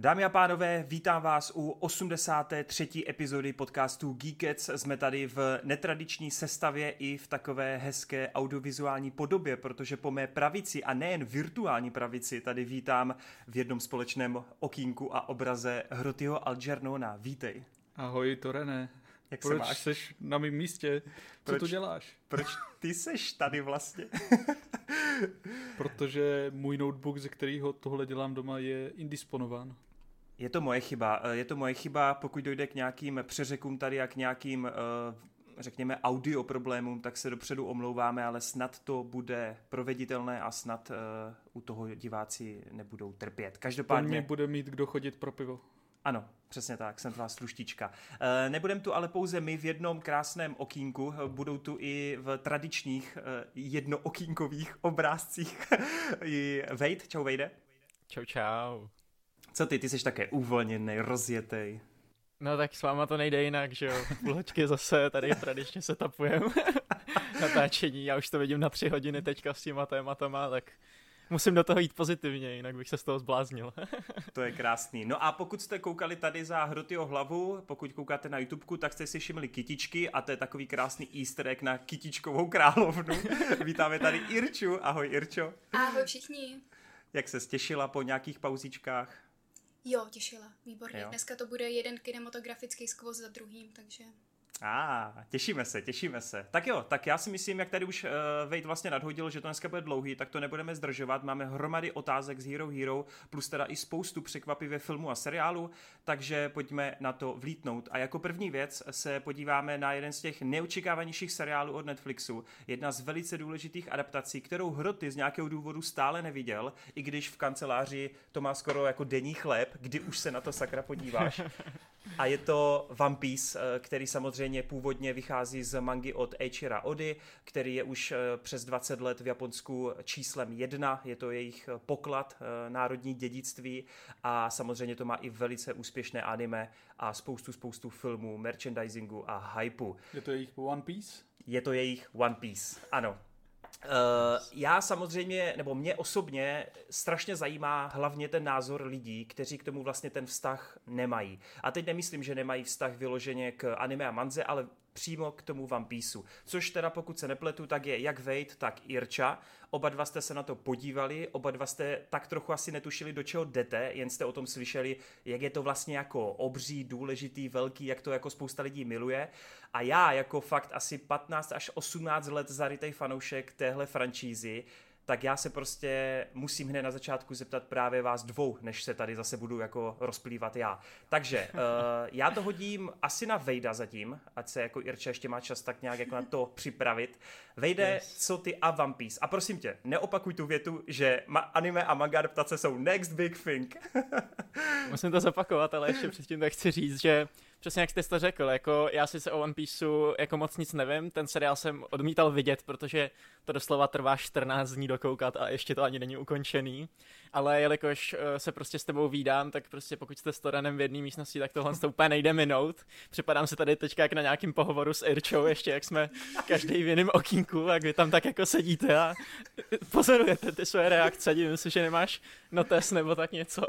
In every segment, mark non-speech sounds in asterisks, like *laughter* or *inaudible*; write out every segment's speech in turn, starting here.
Dámy a pánové, vítám vás u 83. epizody podcastu Geekets. Jsme tady v netradiční sestavě i v takové hezké audiovizuální podobě, protože po mé pravici a nejen virtuální pravici tady vítám v jednom společném okýnku a obraze Hrotyho Algernona. Vítej. Ahoj, Torene. Jak proč se máš? seš na mém místě? Co proč, tu děláš? Proč ty seš tady vlastně? *laughs* Protože můj notebook, ze kterého tohle dělám doma, je indisponován. Je to moje chyba. Eh, je to moje chyba, pokud dojde k nějakým přeřekům tady a k nějakým, eh, řekněme, audio problémům, tak se dopředu omlouváme, ale snad to bude proveditelné a snad eh, u toho diváci nebudou trpět. Každopádně... bude mít kdo chodit pro pivo. Ano, přesně tak, jsem tvá sluštička. Nebudem tu ale pouze my v jednom krásném okýnku, budou tu i v tradičních jednookýnkových obrázcích *laughs* i Vejt. Čau Vejde. Čau, čau. Co ty, ty jsi také uvolněný, rozjetý. No tak s váma to nejde jinak, že jo. Půl zase tady tradičně se tapujeme *laughs* natáčení. Já už to vidím na tři hodiny teďka s těma tématama, tak musím do toho jít pozitivně, jinak bych se z toho zbláznil. *laughs* to je krásný. No a pokud jste koukali tady za Hrotyho hlavu, pokud koukáte na YouTubeku, tak jste si všimli kytičky a to je takový krásný easter egg na kytičkovou královnu. *laughs* Vítáme tady Irču. Ahoj Irčo. Ahoj všichni. Jak se stěšila po nějakých pauzičkách? Jo, těšila, výborně. Jo. Dneska to bude jeden kinematografický skvost za druhým, takže a, ah, těšíme se, těšíme se. Tak jo, tak já si myslím, jak tady už uh, Vejt vlastně nadhodil, že to dneska bude dlouhý, tak to nebudeme zdržovat. Máme hromady otázek z Hero Hero, plus teda i spoustu překvapivé filmů a seriálů, takže pojďme na to vlítnout. A jako první věc se podíváme na jeden z těch neočekávanějších seriálů od Netflixu. Jedna z velice důležitých adaptací, kterou Hroty z nějakého důvodu stále neviděl, i když v kanceláři to má skoro jako denní chléb, kdy už se na to sakra podíváš. *laughs* A je to One Piece, eh, který samozřejmě původně vychází z mangy od Eiichira Ody, který je už eh, přes 20 let v Japonsku číslem jedna, je to jejich poklad, eh, národní dědictví a samozřejmě to má i velice úspěšné anime a spoustu, spoustu filmů, merchandisingu a hypeu. Je to jejich One Piece? Je to jejich One Piece, ano. Uh, já samozřejmě, nebo mě osobně strašně zajímá hlavně ten názor lidí, kteří k tomu vlastně ten vztah nemají. A teď nemyslím, že nemají vztah vyloženě k anime a manze, ale přímo k tomu One Pieceu. Což teda pokud se nepletu, tak je jak Wade, tak Irča. Oba dva jste se na to podívali, oba dva jste tak trochu asi netušili, do čeho jdete, jen jste o tom slyšeli, jak je to vlastně jako obří, důležitý, velký, jak to jako spousta lidí miluje. A já jako fakt asi 15 až 18 let zarytej fanoušek téhle franšízy, tak já se prostě musím hned na začátku zeptat právě vás dvou, než se tady zase budu jako rozplývat já. Takže uh, *laughs* já to hodím asi na Vejda zatím, ať se jako Irča ještě má čas tak nějak jako na to připravit. Vejde, yes. co ty a One Piece. A prosím tě, neopakuj tu větu, že ma- anime a manga adaptace jsou next big thing. *laughs* Musím to zopakovat, ale ještě předtím tak chci říct, že přesně jak jste to řekl, jako já si se o One Pieceu jako moc nic nevím, ten seriál jsem odmítal vidět, protože to doslova trvá 14 dní dokoukat a ještě to ani není ukončený, ale jelikož uh, se prostě s tebou vídám, tak prostě pokud jste s Toranem v jedné místnosti, tak tohle to úplně nejde minout. Připadám se tady teďka jak na nějakým pohovoru s Irčou, ještě jak jsme každý v jiném okýnku, jak vy tam tak jako sedíte a pozorujete ty své reakce, divím se, že nemáš notes nebo tak něco.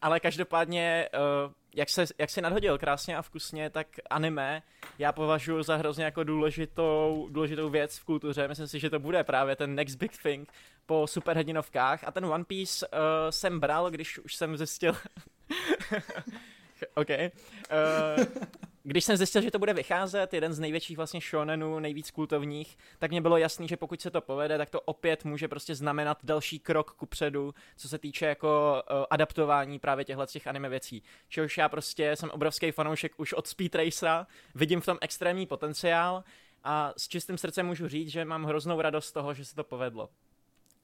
Ale každopádně uh, jak se, jak se nadhodil krásně a vkusně, tak anime já považuji za hrozně jako důležitou, důležitou věc v kultuře. Myslím si, že to bude právě ten next big thing po superhrdinovkách. A ten One Piece uh, jsem bral, když už jsem zjistil... *laughs* *laughs* OK. Uh, když jsem zjistil, že to bude vycházet, jeden z největších vlastně shonenů, nejvíc kultovních, tak mě bylo jasný, že pokud se to povede, tak to opět může prostě znamenat další krok ku předu, co se týče jako uh, adaptování právě těchto těch anime věcí. Čehož já prostě jsem obrovský fanoušek už od Speed Racera, vidím v tom extrémní potenciál a s čistým srdcem můžu říct, že mám hroznou radost z toho, že se to povedlo.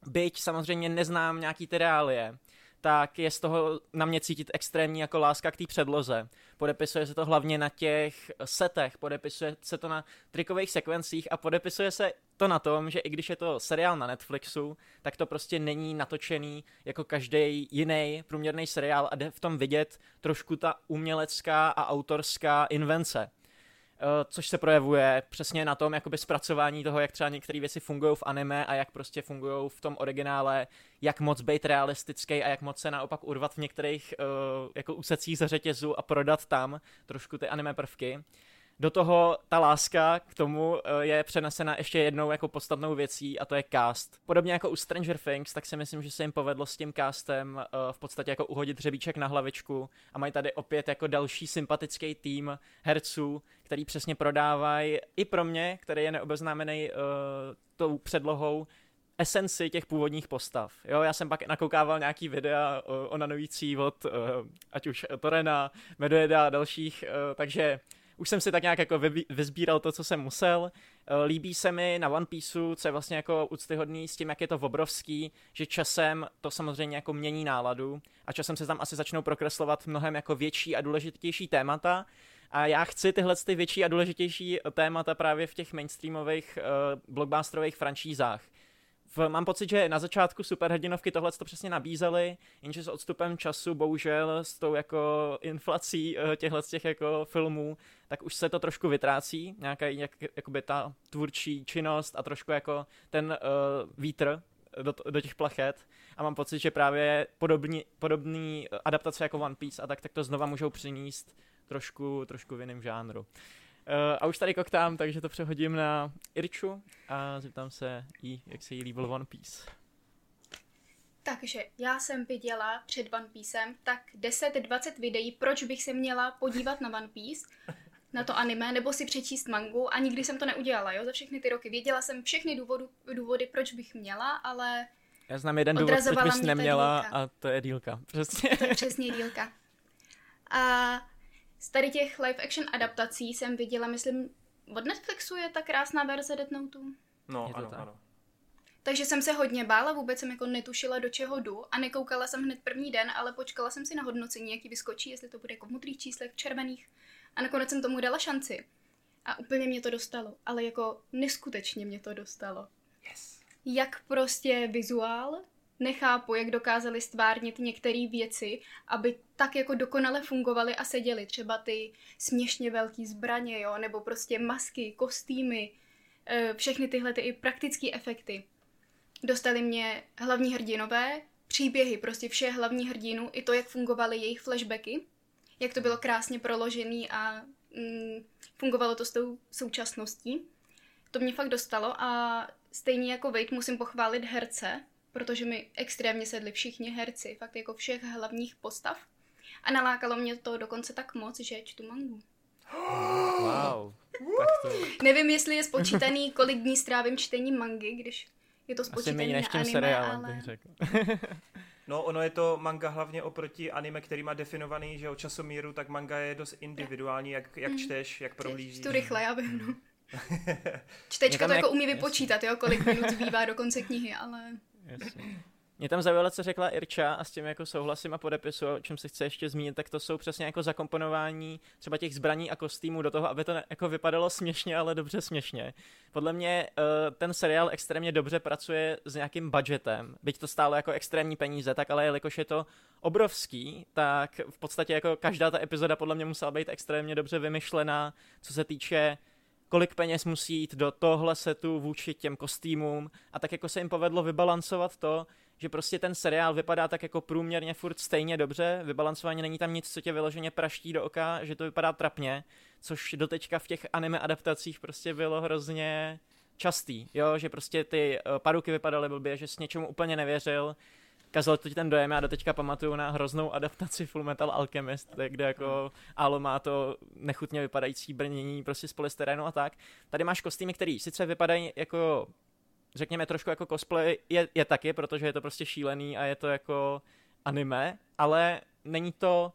Byť samozřejmě neznám nějaký ty reálie, tak je z toho na mě cítit extrémní jako láska k té předloze. Podepisuje se to hlavně na těch setech, podepisuje se to na trikových sekvencích a podepisuje se to na tom, že i když je to seriál na Netflixu, tak to prostě není natočený jako každý jiný průměrný seriál a jde v tom vidět trošku ta umělecká a autorská invence. Což se projevuje přesně na tom jakoby zpracování toho, jak třeba některé věci fungují v anime a jak prostě fungují v tom originále, jak moc být realistický a jak moc se naopak urvat v některých uh, jako úsecích za řetězu a prodat tam trošku ty anime prvky do toho ta láska k tomu eh, je přenesena ještě jednou jako podstatnou věcí a to je cast. Podobně jako u Stranger Things, tak si myslím, že se jim povedlo s tím castem eh, v podstatě jako uhodit hřebíček na hlavičku a mají tady opět jako další sympatický tým herců, který přesně prodávají i pro mě, který je neobeznámený uh, tou předlohou, esenci těch původních postav. Jo, já jsem pak nakoukával nějaký videa o onanující od uh, ať už Torena, Medojeda a dalších, takže už jsem si tak nějak jako vyzbíral to, co jsem musel. Eh, líbí se mi na One Pieceu, co je vlastně jako úctyhodný s tím, jak je to obrovský, že časem to samozřejmě jako mění náladu a časem se tam asi začnou prokreslovat mnohem jako větší a důležitější témata, a já chci tyhle ty větší a důležitější témata právě v těch mainstreamových uh, blockbusterových franšízách v, mám pocit, že na začátku superhrdinovky tohle to přesně nabízely, jenže s odstupem času, bohužel s tou jako inflací uh, těchto těch jako filmů, tak už se to trošku vytrácí, nějaká jak, jakoby ta tvůrčí činnost a trošku jako ten uh, vítr do, do těch plachet a mám pocit, že právě podobný, podobný adaptace jako One Piece a tak, tak to znova můžou přinést trošku, trošku v jiném žánru. Uh, a už tady koktám, takže to přehodím na Irču a zeptám se jí, jak se jí líbil One Piece. Takže já jsem viděla před One Piecem tak 10-20 videí, proč bych se měla podívat na One Piece, na to anime, nebo si přečíst mangu a nikdy jsem to neudělala, jo, za všechny ty roky. Věděla jsem všechny důvodu, důvody, proč bych měla, ale Já znám jeden důvod, proč bys neměla a to je dílka. Přesně. *laughs* To je přesně dílka. A z tady těch live action adaptací jsem viděla, myslím, od Netflixu je ta krásná verze Death Note. No, ano, tak. ano. Takže jsem se hodně bála, vůbec jsem jako netušila, do čeho jdu a nekoukala jsem hned první den, ale počkala jsem si na hodnocení, jaký vyskočí, jestli to bude jako v modrých číslech, červených. A nakonec jsem tomu dala šanci. A úplně mě to dostalo, ale jako neskutečně mě to dostalo. Yes. Jak prostě vizuál, nechápu, jak dokázali stvárnit některé věci, aby tak jako dokonale fungovaly a seděly. Třeba ty směšně velké zbraně, jo, nebo prostě masky, kostýmy, eh, všechny tyhle ty i praktické efekty. Dostali mě hlavní hrdinové, příběhy, prostě vše hlavní hrdinů, i to, jak fungovaly jejich flashbacky, jak to bylo krásně proložený a mm, fungovalo to s tou současností. To mě fakt dostalo a stejně jako Vejt musím pochválit herce, protože mi extrémně sedli všichni herci, fakt jako všech hlavních postav. A nalákalo mě to dokonce tak moc, že čtu mangu. *gasps* Wow. *gasps* tak to... Nevím, jestli je spočítaný, kolik dní strávím čtením mangy, když je to spočítaný na anime, seriálem, ale... bych řekl. *laughs* No, ono je to manga hlavně oproti anime, který má definovaný, že o časomíru, tak manga je dost individuální, jak, jak mhm. čteš, jak prohlížíš. Čtu rychle, já vím, no. *laughs* Čtečka to jako umí vypočítat, jo, kolik minut zbývá do konce knihy, ale... Mě tam zaujalo, co řekla Irča a s tím jako souhlasím a podepisu, o čem se chce ještě zmínit, tak to jsou přesně jako zakomponování třeba těch zbraní a kostýmů do toho, aby to jako vypadalo směšně, ale dobře směšně. Podle mě uh, ten seriál extrémně dobře pracuje s nějakým budgetem, byť to stálo jako extrémní peníze, tak ale jelikož je to obrovský, tak v podstatě jako každá ta epizoda podle mě musela být extrémně dobře vymyšlená, co se týče kolik peněz musí jít do tohle setu vůči těm kostýmům. A tak jako se jim povedlo vybalancovat to, že prostě ten seriál vypadá tak jako průměrně furt stejně dobře, vybalancování není tam nic, co tě vyloženě praští do oka, že to vypadá trapně, což doteďka v těch anime adaptacích prostě bylo hrozně častý, jo, že prostě ty uh, paruky vypadaly blbě, že s něčemu úplně nevěřil, kazal to ten dojem, já doteďka pamatuju na hroznou adaptaci Full Metal Alchemist, kde jako Alo má to nechutně vypadající brnění prostě z polystyrenu a tak. Tady máš kostýmy, které sice vypadají jako řekněme trošku jako cosplay, je, je taky, protože je to prostě šílený a je to jako anime, ale není to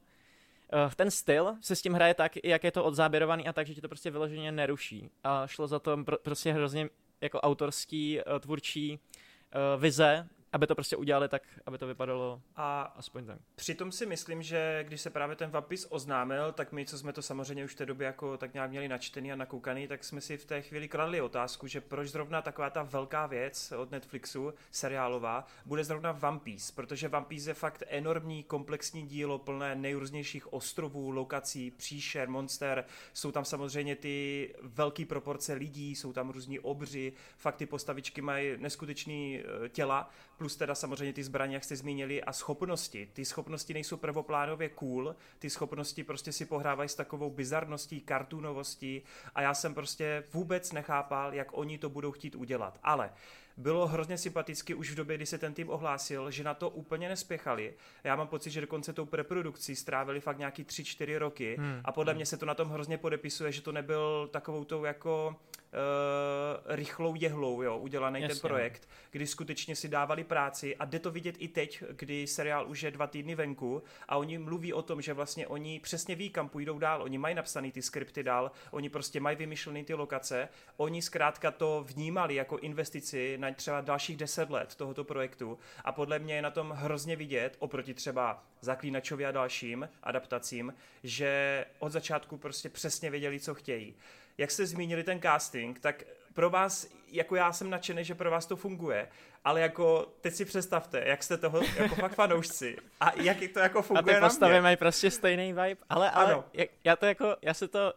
uh, ten styl se s tím hraje tak, jak je to odzáběrovaný a tak, že ti to prostě vyloženě neruší. A šlo za to pro, prostě hrozně jako autorský, uh, tvůrčí uh, vize aby to prostě udělali tak, aby to vypadalo a aspoň tak. Přitom si myslím, že když se právě ten Vapis oznámil, tak my, co jsme to samozřejmě už v té době jako tak nějak měli načtený a nakoukaný, tak jsme si v té chvíli kladli otázku, že proč zrovna taková ta velká věc od Netflixu, seriálová, bude zrovna One Piece, protože One Piece je fakt enormní komplexní dílo plné nejrůznějších ostrovů, lokací, příšer, monster, jsou tam samozřejmě ty velké proporce lidí, jsou tam různí obři, fakt ty postavičky mají neskutečný eh, těla, plus teda samozřejmě ty zbraně, jak jste zmínili, a schopnosti. Ty schopnosti nejsou prvoplánově cool, ty schopnosti prostě si pohrávají s takovou bizarností, kartunovostí a já jsem prostě vůbec nechápal, jak oni to budou chtít udělat. Ale bylo hrozně sympaticky už v době, kdy se ten tým ohlásil, že na to úplně nespěchali. Já mám pocit, že dokonce tou preprodukcí strávili fakt nějaký 3-4 roky hmm. a podle hmm. mě se to na tom hrozně podepisuje, že to nebyl takovou tou jako uh, rychlou jehlou, jo, udělaný Jasně, ten no. projekt, kdy skutečně si dávali práci. A jde to vidět i teď, kdy seriál už je dva týdny venku a oni mluví o tom, že vlastně oni přesně ví, kam půjdou dál, oni mají napsaný ty skripty dál, oni prostě mají vymyšlený ty lokace, oni zkrátka to vnímali jako investici na třeba dalších deset let tohoto projektu. A podle mě je na tom hrozně vidět, oproti třeba Zaklínačovi a dalším adaptacím, že od začátku prostě přesně věděli, co chtějí jak jste zmínili ten casting, tak pro vás, jako já jsem nadšený, že pro vás to funguje, ale jako teď si představte, jak jste toho jako fakt fanoušci a jak to jako funguje A ty postavy mají prostě stejný vibe, ale, ale ano. já to jako, já se to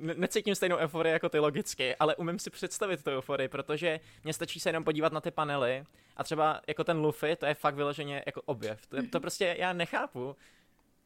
necítím stejnou euforii jako ty logicky, ale umím si představit tu euforii, protože mě stačí se jenom podívat na ty panely a třeba jako ten Luffy, to je fakt vyloženě jako objev. To, to *laughs* prostě já nechápu,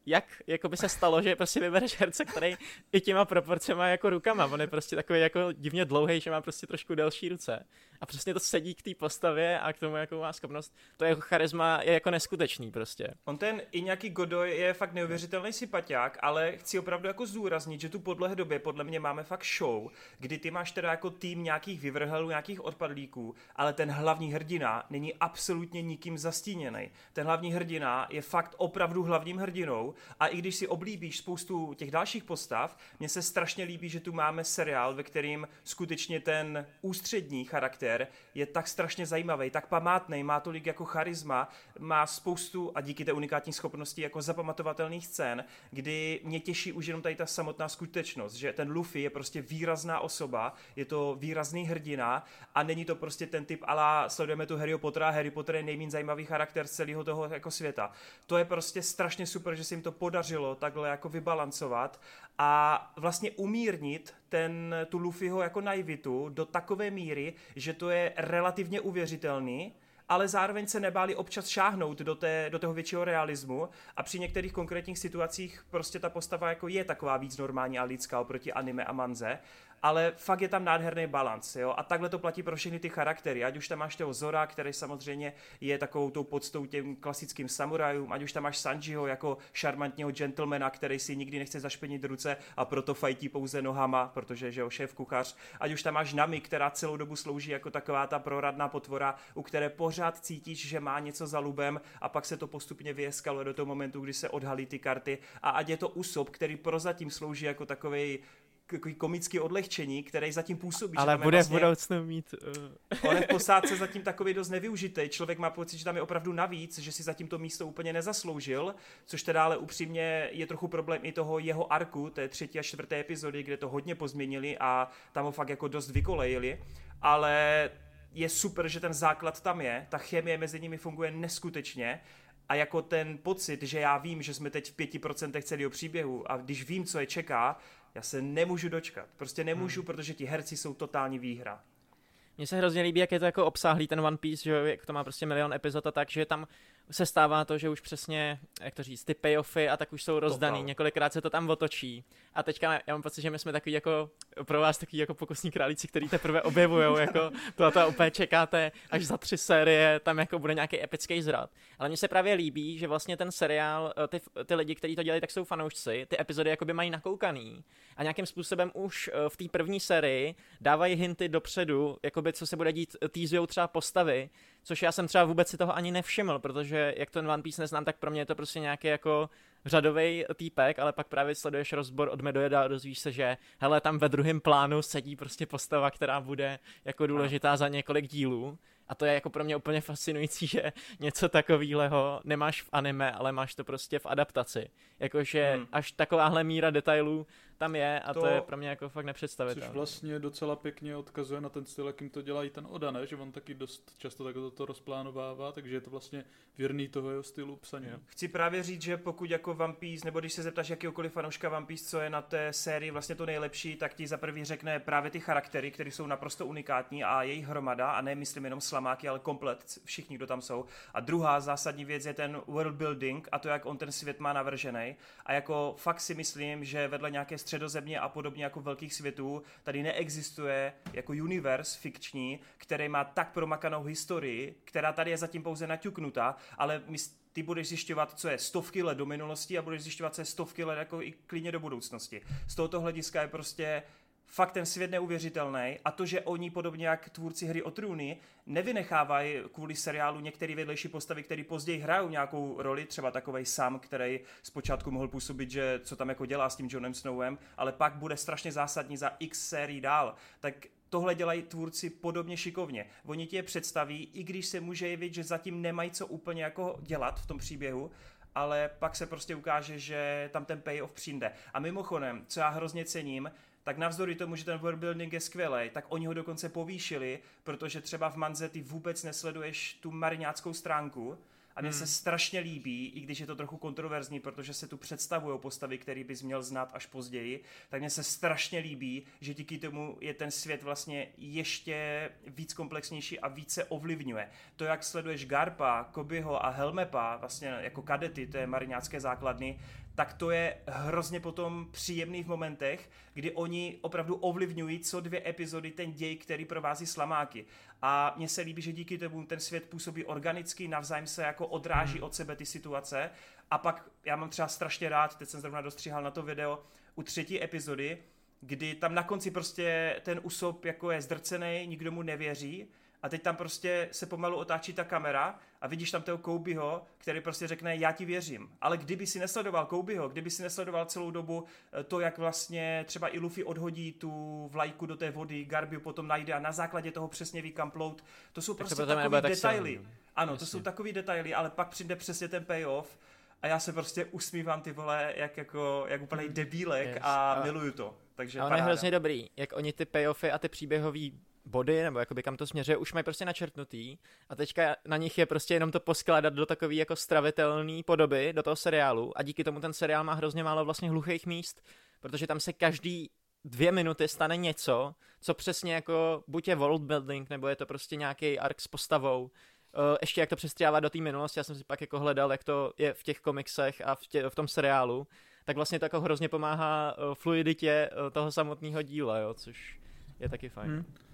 jak jako by se stalo, že prostě vybereš herce, který i těma proporcema jako rukama, on je prostě takový jako divně dlouhý, že má prostě trošku delší ruce. A přesně to sedí k té postavě a k tomu, jakou má schopnost. To jeho charisma je jako neskutečný prostě. On ten i nějaký Godoy je fakt neuvěřitelný sympatiák, ale chci opravdu jako zdůraznit, že tu podle době podle mě máme fakt show, kdy ty máš teda jako tým nějakých vyvrhelů, nějakých odpadlíků, ale ten hlavní hrdina není absolutně nikým zastíněný. Ten hlavní hrdina je fakt opravdu hlavním hrdinou a i když si oblíbíš spoustu těch dalších postav, mně se strašně líbí, že tu máme seriál, ve kterým skutečně ten ústřední charakter je tak strašně zajímavý, tak památný, má tolik jako charisma, má spoustu a díky té unikátní schopnosti jako zapamatovatelných scén, kdy mě těší už jenom tady ta samotná skutečnost, že ten Luffy je prostě výrazná osoba, je to výrazný hrdina a není to prostě ten typ ala sledujeme tu Harry Pottera, Harry Potter je nejméně zajímavý charakter celého toho jako světa. To je prostě strašně super, že si jim to podařilo takhle jako vybalancovat a vlastně umírnit ten, tu Luffyho jako naivitu do takové míry, že to je relativně uvěřitelný, ale zároveň se nebáli občas šáhnout do, té, do toho většího realismu a při některých konkrétních situacích prostě ta postava jako je taková víc normální a lidská oproti anime a manze ale fakt je tam nádherný balans, jo, a takhle to platí pro všechny ty charaktery, ať už tam máš toho Zora, který samozřejmě je takovou tou podstou těm klasickým samurajům, ať už tam máš Sanjiho jako šarmantního gentlemana, který si nikdy nechce zašpenit ruce a proto fajtí pouze nohama, protože že jo, šéf kuchař, ať už tam máš Nami, která celou dobu slouží jako taková ta proradná potvora, u které pořád cítíš, že má něco za lubem a pak se to postupně vyeskaluje do toho momentu, kdy se odhalí ty karty. A ať je to Usopp, který prozatím slouží jako takový takový komický odlehčení, který zatím působí. Ale bude vlastně, v budoucnu mít... Uh... On je v *laughs* posádce zatím takový dost nevyužitý. Člověk má pocit, že tam je opravdu navíc, že si zatím to místo úplně nezasloužil, což teda ale upřímně je trochu problém i toho jeho arku, té třetí a čtvrté epizody, kde to hodně pozměnili a tam ho fakt jako dost vykolejili. Ale je super, že ten základ tam je, ta chemie mezi nimi funguje neskutečně a jako ten pocit, že já vím, že jsme teď v pěti procentech celého příběhu a když vím, co je čeká, já se nemůžu dočkat. Prostě nemůžu, hmm. protože ti herci jsou totální výhra. Mně se hrozně líbí, jak je to jako obsáhlý ten One Piece, že jak to má prostě milion epizod a tak, že tam se stává to, že už přesně, jak to říct, ty payoffy a tak už jsou rozdaný, několikrát se to tam otočí. A teďka já mám pocit, že my jsme takový jako, pro vás takový jako pokusní králíci, který teprve objevujou, *laughs* jako to a to úplně čekáte, až za tři série tam jako bude nějaký epický zrad. Ale mně se právě líbí, že vlastně ten seriál, eh, ty, ty lidi, kteří to dělají, tak jsou fanoušci, ty epizody jakoby mají nakoukaný a nějakým způsobem už eh, v té první sérii dávají hinty dopředu, jakoby co se bude dít, týzujou třeba postavy, což já jsem třeba vůbec si toho ani nevšiml, protože jak ten One Piece neznám, tak pro mě je to prostě nějaký jako řadový týpek, ale pak právě sleduješ rozbor od Medojeda a dozvíš se, že hele, tam ve druhém plánu sedí prostě postava, která bude jako důležitá za několik dílů A to je jako pro mě úplně fascinující, že něco takového nemáš v anime, ale máš to prostě v adaptaci. Jakože hmm. až takováhle míra detailů tam je a to, to je pro mě jako fakt nepředstavitelné. Což vlastně docela pěkně odkazuje na ten styl, jakým to dělají ten Oda, ne? Že on taky dost často tak to rozplánovává, takže je to vlastně věrný toho jeho stylu psaní. Chci právě říct, že pokud jako One Piece, nebo když se zeptáš jakýkoliv fanouška One Piece, co je na té sérii vlastně to nejlepší, tak ti za prvý řekne právě ty charaktery, které jsou naprosto unikátní a jejich hromada, a ne myslím jenom slamáky, ale komplet všichni, kdo tam jsou. A druhá zásadní věc je ten world building a to, jak on ten svět má navržený. A jako fakt si myslím, že vedle nějaké středozemě a podobně jako velkých světů, tady neexistuje jako universe fikční, který má tak promakanou historii, která tady je zatím pouze naťuknuta, ale my ty budeš zjišťovat, co je stovky let do minulosti a budeš zjišťovat, co je stovky let jako i klidně do budoucnosti. Z tohoto hlediska je prostě fakt ten svět neuvěřitelný a to, že oni podobně jak tvůrci hry o trůny nevynechávají kvůli seriálu některé vedlejší postavy, které později hrajou nějakou roli, třeba takový Sam, který zpočátku mohl působit, že co tam jako dělá s tím Johnem Snowem, ale pak bude strašně zásadní za x sérií dál, tak tohle dělají tvůrci podobně šikovně. Oni ti je představí, i když se může jevit, že zatím nemají co úplně jako dělat v tom příběhu, ale pak se prostě ukáže, že tam ten payoff přijde. A mimochodem, co já hrozně cením, tak navzdory tomu, že ten worldbuilding je skvělý, tak oni ho dokonce povýšili, protože třeba v Manze ty vůbec nesleduješ tu mariňáckou stránku, a mně hmm. se strašně líbí, i když je to trochu kontroverzní, protože se tu představují postavy, který bys měl znát až později, tak mně se strašně líbí, že díky tomu je ten svět vlastně ještě víc komplexnější a více ovlivňuje. To, jak sleduješ Garpa, Kobyho a Helmepa, vlastně jako kadety té mariňácké základny, tak to je hrozně potom příjemný v momentech, kdy oni opravdu ovlivňují co dvě epizody ten děj, který provází slamáky. A mně se líbí, že díky tomu ten svět působí organicky, navzájem se jako odráží hmm. od sebe ty situace. A pak já mám třeba strašně rád, teď jsem zrovna dostříhal na to video, u třetí epizody, kdy tam na konci prostě ten Usop jako je zdrcený, nikdo mu nevěří a teď tam prostě se pomalu otáčí ta kamera a vidíš tam toho Kobeho, který prostě řekne, já ti věřím. Ale kdyby si nesledoval Kobeho, kdyby si nesledoval celou dobu eh, to, jak vlastně třeba i Luffy odhodí tu vlajku do té vody, Garbiu potom najde a na základě toho přesně ví kam plout, to jsou tak prostě takové detaily. Tak ano, Jasně. to jsou takové detaily, ale pak přijde přesně ten payoff a já se prostě usmívám ty vole, jak, jako, jak úplný mm. debílek yes. a, a miluju to. Takže a on je hrozně dobrý, jak oni ty payoffy a ty příběhové body, nebo jakoby kam to směřuje, už mají prostě načrtnutý a teďka na nich je prostě jenom to poskládat do takové jako stravitelné podoby, do toho seriálu a díky tomu ten seriál má hrozně málo vlastně hluchých míst, protože tam se každý dvě minuty stane něco, co přesně jako buď je world building, nebo je to prostě nějaký arc s postavou, Uh, ještě jak to přestřává do té minulosti, já jsem si pak jako hledal, jak to je v těch komiksech a v, tě, v tom seriálu, tak vlastně to jako hrozně pomáhá uh, fluiditě uh, toho samotného díla, jo, což je taky fajn. Hmm.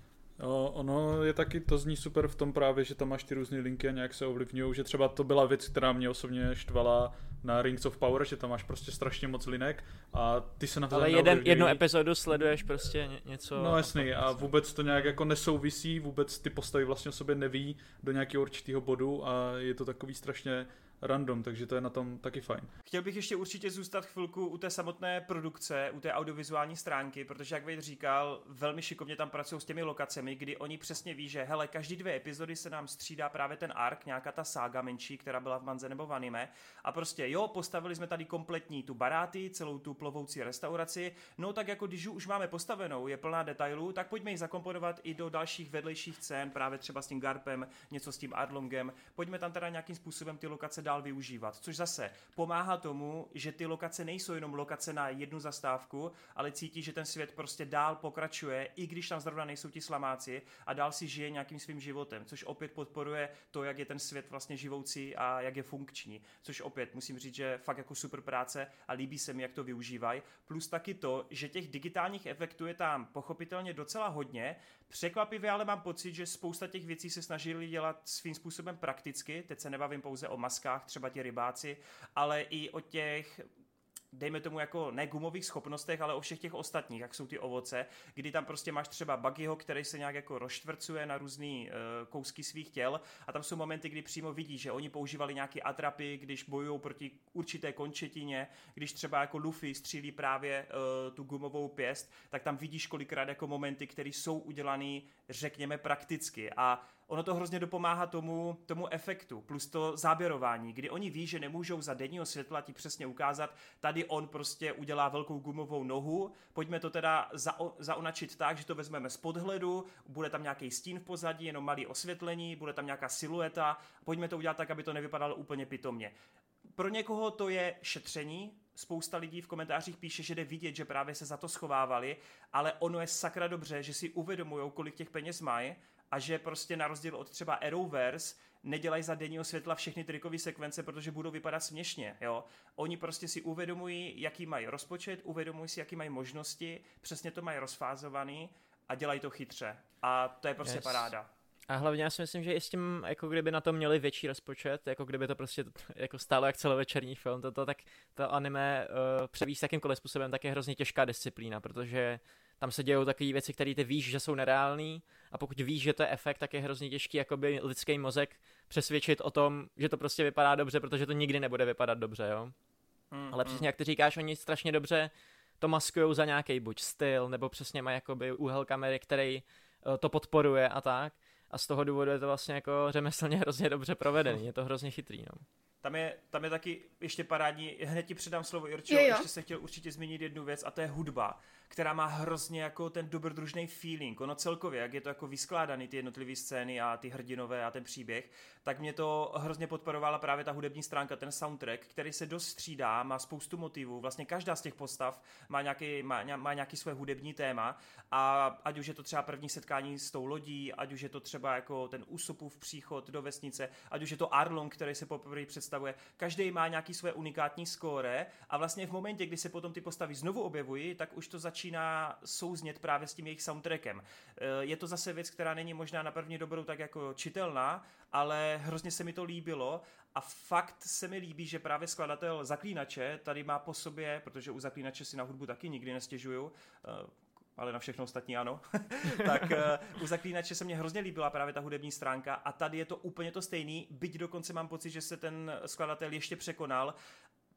Ono je taky, to zní super v tom právě, že tam máš ty různé linky a nějak se ovlivňují, že třeba to byla věc, která mě osobně štvala na Rings of Power, že tam máš prostě strašně moc linek a ty se na to Ale jeden, jednu epizodu sleduješ prostě něco. No jasný a vůbec to nějak jako nesouvisí, vůbec ty postavy vlastně o sobě neví do nějakého určitého bodu a je to takový strašně random, takže to je na tom taky fajn. Chtěl bych ještě určitě zůstat chvilku u té samotné produkce, u té audiovizuální stránky, protože jak Vejt říkal, velmi šikovně tam pracují s těmi lokacemi, kdy oni přesně ví, že hele, každý dvě epizody se nám střídá právě ten ark, nějaká ta sága menší, která byla v manze nebo v anime. A prostě jo, postavili jsme tady kompletní tu baráty, celou tu plovoucí restauraci. No tak jako když už máme postavenou, je plná detailů, tak pojďme ji zakomponovat i do dalších vedlejších scén, právě třeba s tím Garpem, něco s tím Arlongem. Pojďme tam teda nějakým způsobem ty lokace dál dál využívat. Což zase pomáhá tomu, že ty lokace nejsou jenom lokace na jednu zastávku, ale cítí, že ten svět prostě dál pokračuje, i když tam zrovna nejsou ti slamáci a dál si žije nějakým svým životem, což opět podporuje to, jak je ten svět vlastně živoucí a jak je funkční. Což opět musím říct, že fakt jako super práce a líbí se mi, jak to využívají. Plus taky to, že těch digitálních efektů je tam pochopitelně docela hodně, Překvapivě ale mám pocit, že spousta těch věcí se snažili dělat svým způsobem prakticky. Teď se nebavím pouze o maskách, třeba ti rybáci, ale i o těch dejme tomu jako ne gumových schopnostech, ale o všech těch ostatních, jak jsou ty ovoce, kdy tam prostě máš třeba Buggyho, který se nějak jako rozštvrcuje na různý uh, kousky svých těl a tam jsou momenty, kdy přímo vidíš, že oni používali nějaké atrapy, když bojují proti určité končetině, když třeba jako Luffy střílí právě uh, tu gumovou pěst, tak tam vidíš kolikrát jako momenty, které jsou udělané, řekněme, prakticky a ono to hrozně dopomáhá tomu, tomu efektu, plus to záběrování, kdy oni ví, že nemůžou za denního světla ti přesně ukázat, tady on prostě udělá velkou gumovou nohu, pojďme to teda za, zaonačit tak, že to vezmeme z podhledu, bude tam nějaký stín v pozadí, jenom malý osvětlení, bude tam nějaká silueta, pojďme to udělat tak, aby to nevypadalo úplně pitomně. Pro někoho to je šetření, spousta lidí v komentářích píše, že jde vidět, že právě se za to schovávali, ale ono je sakra dobře, že si uvědomují, kolik těch peněz mají a že prostě na rozdíl od třeba Arrowverse nedělají za denního světla všechny trikové sekvence, protože budou vypadat směšně. Jo? Oni prostě si uvědomují, jaký mají rozpočet, uvědomují si, jaký mají možnosti, přesně to mají rozfázovaný a dělají to chytře. A to je prostě yes. paráda. A hlavně já si myslím, že i s tím, jako kdyby na to měli větší rozpočet, jako kdyby to prostě jako stálo jak celovečerní film, toto, tak to anime uh, převíst jakýmkoliv způsobem, tak je hrozně těžká disciplína, protože tam se dějou takové věci, které ty víš, že jsou nereální a pokud víš, že to je efekt, tak je hrozně těžký jakoby lidský mozek přesvědčit o tom, že to prostě vypadá dobře, protože to nikdy nebude vypadat dobře, jo. Mm, Ale mm. přesně jak ty říkáš, oni strašně dobře to maskují za nějaký buď styl, nebo přesně mají jakoby úhel kamery, který uh, to podporuje a tak. A z toho důvodu je to vlastně jako řemeslně hrozně dobře provedený, je to hrozně chytrý, no. Tam je, tam je taky ještě parádní, hned ti předám slovo Irčo, ještě se chtěl určitě zmínit jednu věc a to je hudba která má hrozně jako ten dobrodružný feeling. Ono celkově, jak je to jako vyskládaný ty jednotlivé scény a ty hrdinové a ten příběh, tak mě to hrozně podporovala právě ta hudební stránka, ten soundtrack, který se dost střídá, má spoustu motivů. Vlastně každá z těch postav má nějaký, má, má nějaký své hudební téma a ať už je to třeba první setkání s tou lodí, ať už je to třeba jako ten úsopův příchod do vesnice, ať už je to Arlong, který se poprvé představuje, každý má nějaký své unikátní skóre a vlastně v momentě, kdy se potom ty postavy znovu objevují, tak už to začíná začíná souznět právě s tím jejich soundtrackem. Eh, je to zase věc, která není možná na první dobrou tak jako čitelná, ale hrozně se mi to líbilo a fakt se mi líbí, že právě skladatel Zaklínače tady má po sobě, protože u Zaklínače si na hudbu taky nikdy nestěžuju, eh, ale na všechno ostatní ano, *laughs* tak uh, u Zaklínače se mně hrozně líbila právě ta hudební stránka a tady je to úplně to stejný, byť dokonce mám pocit, že se ten skladatel ještě překonal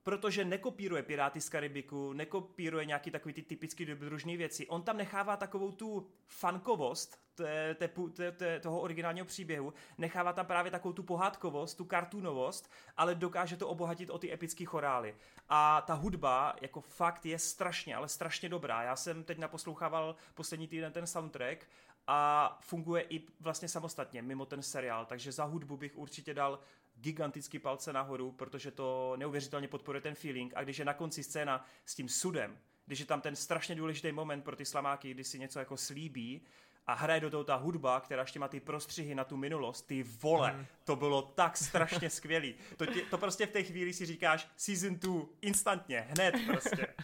protože nekopíruje Piráty z Karibiku, nekopíruje nějaký takový ty typický dobrodružný věci. On tam nechává takovou tu fankovost té, té, té, toho originálního příběhu, nechává tam právě takovou tu pohádkovost, tu kartunovost, ale dokáže to obohatit o ty epické chorály. A ta hudba jako fakt je strašně, ale strašně dobrá. Já jsem teď naposlouchával poslední týden ten soundtrack a funguje i vlastně samostatně, mimo ten seriál, takže za hudbu bych určitě dal gigantický palce nahoru, protože to neuvěřitelně podporuje ten feeling a když je na konci scéna s tím sudem, když je tam ten strašně důležitý moment pro ty slamáky, kdy si něco jako slíbí a hraje do toho ta hudba, která ještě má ty prostřihy na tu minulost, ty vole, mm. to bylo tak strašně skvělý. To, tě, to prostě v té chvíli si říkáš season 2, instantně, hned prostě. *laughs*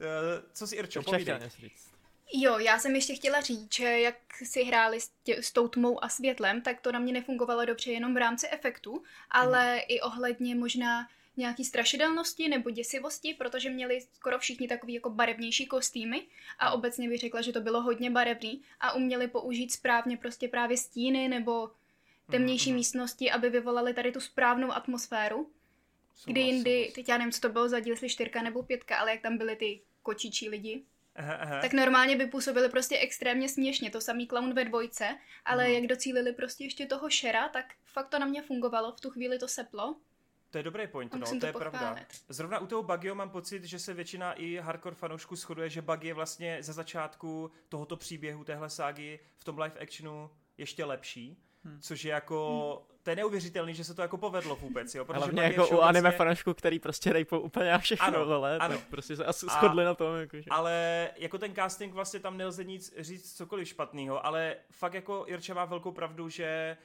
Eh, co si Irčo, povídej. Jo, já jsem ještě chtěla říct, že jak si hráli s, tě, s tou tmou a světlem, tak to na mě nefungovalo dobře jenom v rámci efektu, ale mm. i ohledně možná nějaký strašidelnosti nebo děsivosti, protože měli skoro všichni takový jako barevnější kostýmy a mhm. obecně bych řekla, že to bylo hodně barevný a uměli použít správně prostě právě stíny nebo temnější mm. místnosti, aby vyvolali tady tu správnou atmosféru. Kdy jindy, teď já nevím, co to bylo za díl, jestli čtyřka nebo pětka, ale jak tam byly ty kočičí lidi, aha, aha. tak normálně by působili prostě extrémně směšně, to samý clown ve dvojce, ale hmm. jak docílili prostě ještě toho šera, tak fakt to na mě fungovalo, v tu chvíli to seplo. To je dobrý point, no, to, to je pochválit. pravda. Zrovna u toho Buggyho mám pocit, že se většina i hardcore fanoušků shoduje, že Buggy je vlastně ze začátku tohoto příběhu, téhle ságy v tom live actionu ještě lepší, hmm. což je jako hmm to je neuvěřitelný, že se to jako povedlo vůbec, jo. Protože Hlavně jako u anime vlastně... fanoušků, který prostě rejpou úplně všechno, ano, vole, ano. prostě se asi shodli na tom. Jako, že... Ale jako ten casting vlastně tam nelze nic říct cokoliv špatného, ale fakt jako Irča má velkou pravdu, že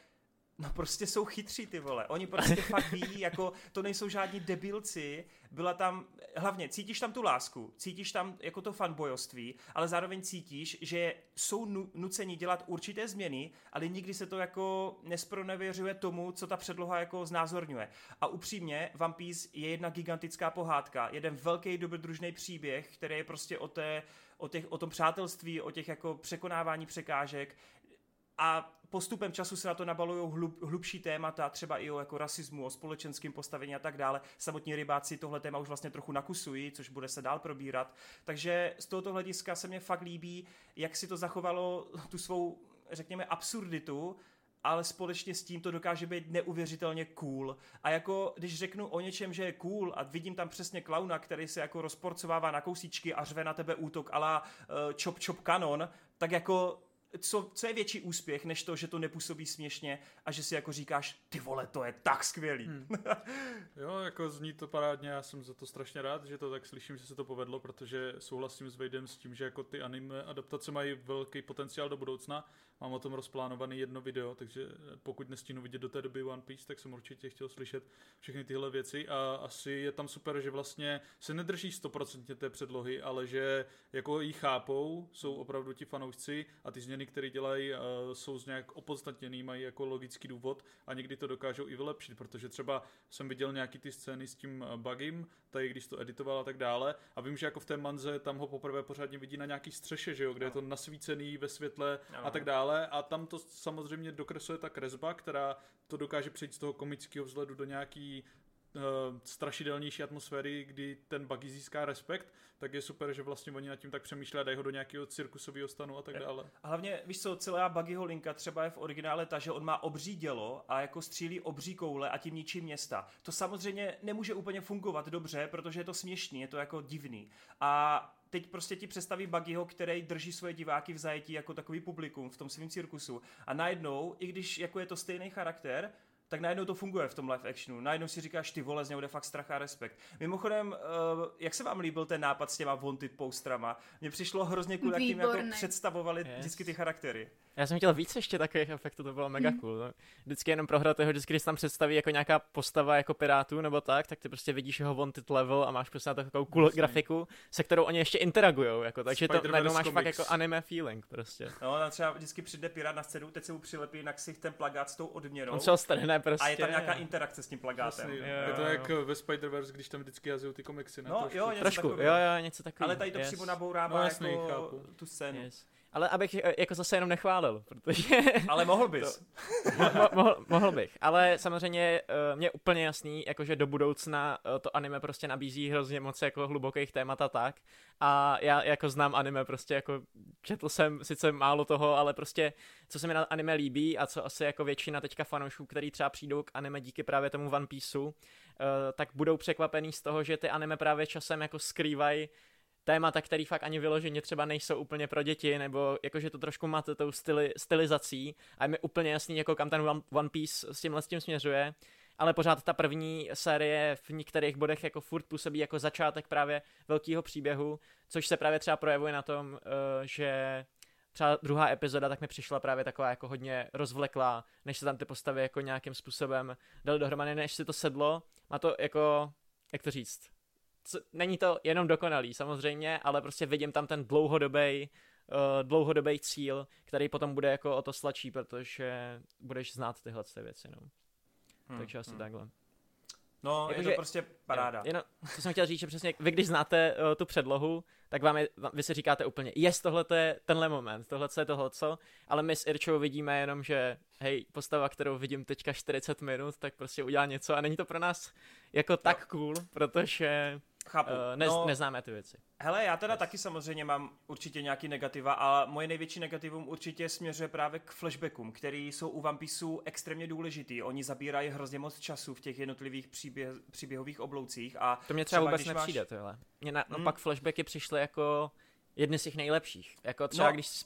No prostě jsou chytří ty vole. Oni prostě *laughs* fakt ví, jako to nejsou žádní debilci. Byla tam, hlavně cítíš tam tu lásku, cítíš tam jako to fanbojoství, ale zároveň cítíš, že jsou nu- nuceni dělat určité změny, ale nikdy se to jako nespronevěřuje tomu, co ta předloha jako znázorňuje. A upřímně, One Piece je jedna gigantická pohádka, jeden velký dobrodružný příběh, který je prostě o té, o, těch, o tom přátelství, o těch jako překonávání překážek, a postupem času se na to nabalují hlub, hlubší témata, třeba i o jako rasismu, o společenském postavení a tak dále. Samotní rybáci tohle téma už vlastně trochu nakusují, což bude se dál probírat. Takže z tohoto hlediska se mně fakt líbí, jak si to zachovalo tu svou řekněme, absurditu, ale společně s tím to dokáže být neuvěřitelně cool. A jako když řeknu o něčem, že je cool a vidím tam přesně klauna, který se jako rozporcovává na kousíčky a řve na tebe útok ala uh, chop chop kanon, tak jako co, co je větší úspěch, než to, že to nepůsobí směšně a že si jako říkáš, ty vole, to je tak skvělý. Hmm. *laughs* jo, jako zní to parádně, já jsem za to strašně rád, že to tak slyším, že se to povedlo, protože souhlasím s Vejdem s tím, že jako ty anime adaptace mají velký potenciál do budoucna. Mám o tom rozplánovaný jedno video, takže pokud nestínu vidět do té doby One Piece, tak jsem určitě chtěl slyšet všechny tyhle věci a asi je tam super, že vlastně se nedrží stoprocentně té předlohy, ale že jako ji chápou, jsou opravdu ti fanoušci a ty změny které dělají, jsou z nějak opodstatněný, mají jako logický důvod a někdy to dokážou i vylepšit, protože třeba jsem viděl nějaký ty scény s tím bugim, tady když to editoval a tak dále a vím, že jako v té manze tam ho poprvé pořádně vidí na nějaký střeše, že jo, kde je to nasvícený ve světle a tak dále a tam to samozřejmě dokresluje ta kresba, která to dokáže přejít z toho komického vzhledu do nějaký uh, strašidelnější atmosféry, kdy ten buggy získá respekt, tak je super, že vlastně oni nad tím tak přemýšlí a dají ho do nějakého cirkusového stanu a tak dále. A hlavně, víš co, celá buggyho linka třeba je v originále ta, že on má obří dělo a jako střílí obří koule a tím ničí města. To samozřejmě nemůže úplně fungovat dobře, protože je to směšný, je to jako divný. A teď prostě ti představí Buggyho, který drží svoje diváky v zajetí jako takový publikum v tom svém cirkusu. A najednou, i když jako je to stejný charakter, tak najednou to funguje v tom live actionu. Najednou si říkáš, ty vole, z něho jde fakt strach a respekt. Mimochodem, uh, jak se vám líbil ten nápad s těma wanted postrama? Mně přišlo hrozně cool, jak tím jako představovali yes. vždycky ty charaktery. Já jsem chtěl víc ještě takových efektů, to bylo mega hmm. cool. No. Vždycky jenom prohra toho, vždycky, když tam představí jako nějaká postava jako pirátů nebo tak, tak ty prostě vidíš jeho wanted level a máš prostě na takovou cool Jasný. grafiku, se kterou oni ještě interagujou, jako, takže to najednou máš fakt jako anime feeling prostě. No, tam třeba vždycky přijde pirát na scénu, teď se mu přilepí na ksich ten plagát s tou odměnou. On se strhne prostě. A je tam nějaká interakce s tím plagátem. Jasný, jo, je to jak ve Spider-Verse, když tam vždycky jazují ty komiksy. Ne? No, trošku. jo, něco trošku, jo, jo, něco takového. Ale tady to yes. přímo nabourává no, jasný, jako chápu. tu scénu. Yes. Ale abych eh, jako zase jenom nechválil, protože... *laughs* Ale mohl bys. To, mo, mohl, mohl bych, ale samozřejmě uh, mě úplně jasný, jakože do budoucna uh, to anime prostě nabízí hrozně moc jako hlubokých témat a tak. A já jako znám anime, prostě jako četl jsem sice málo toho, ale prostě co se mi na anime líbí a co asi jako většina teďka fanoušů, který třeba přijdou k anime díky právě tomu One Pieceu, tak budou překvapený z toho, že ty anime právě časem jako skrývají témata, který fakt ani vyloženě třeba nejsou úplně pro děti, nebo jakože to trošku máte tou styli, stylizací. A je mi úplně jasný, jako kam ten One Piece s tímhle s tím směřuje, ale pořád ta první série v některých bodech jako furt působí jako začátek právě velkého příběhu, což se právě třeba projevuje na tom, eh, že třeba druhá epizoda tak mi přišla právě taková jako hodně rozvleklá, než se tam ty postavy jako nějakým způsobem dali dohromady, než si to sedlo. Má to jako, jak to říct, co, není to jenom dokonalý samozřejmě, ale prostě vidím tam ten dlouhodobý uh, dlouhodobý cíl, který potom bude jako o to slačí, protože budeš znát tyhle ty věci. No. Hmm, Takže asi hmm. takhle. No, jako je to že, prostě paráda. Jenom, co jsem chtěl říct, že přesně vy, když znáte uh, tu předlohu, tak vám je, vy si říkáte úplně, jest, tohle je tenhle moment, tohle je tohle co, ale my s Irčou vidíme jenom, že hej, postava, kterou vidím teďka 40 minut, tak prostě udělá něco a není to pro nás jako tak no. cool, protože Chápu. Uh, ne, no, neznáme ty věci. Hele, já teda yes. taky samozřejmě mám určitě nějaký negativa, a moje největší negativum určitě směřuje právě k flashbackům, který jsou u One Pieceu extrémně důležitý. Oni zabírají hrozně moc času v těch jednotlivých příběh, příběhových obloucích. A to mě třeba, třeba vůbec nepřijde, máš... tohle. Mně na, no hmm. pak flashbacky přišly jako jedny z těch nejlepších. Jako třeba no, když...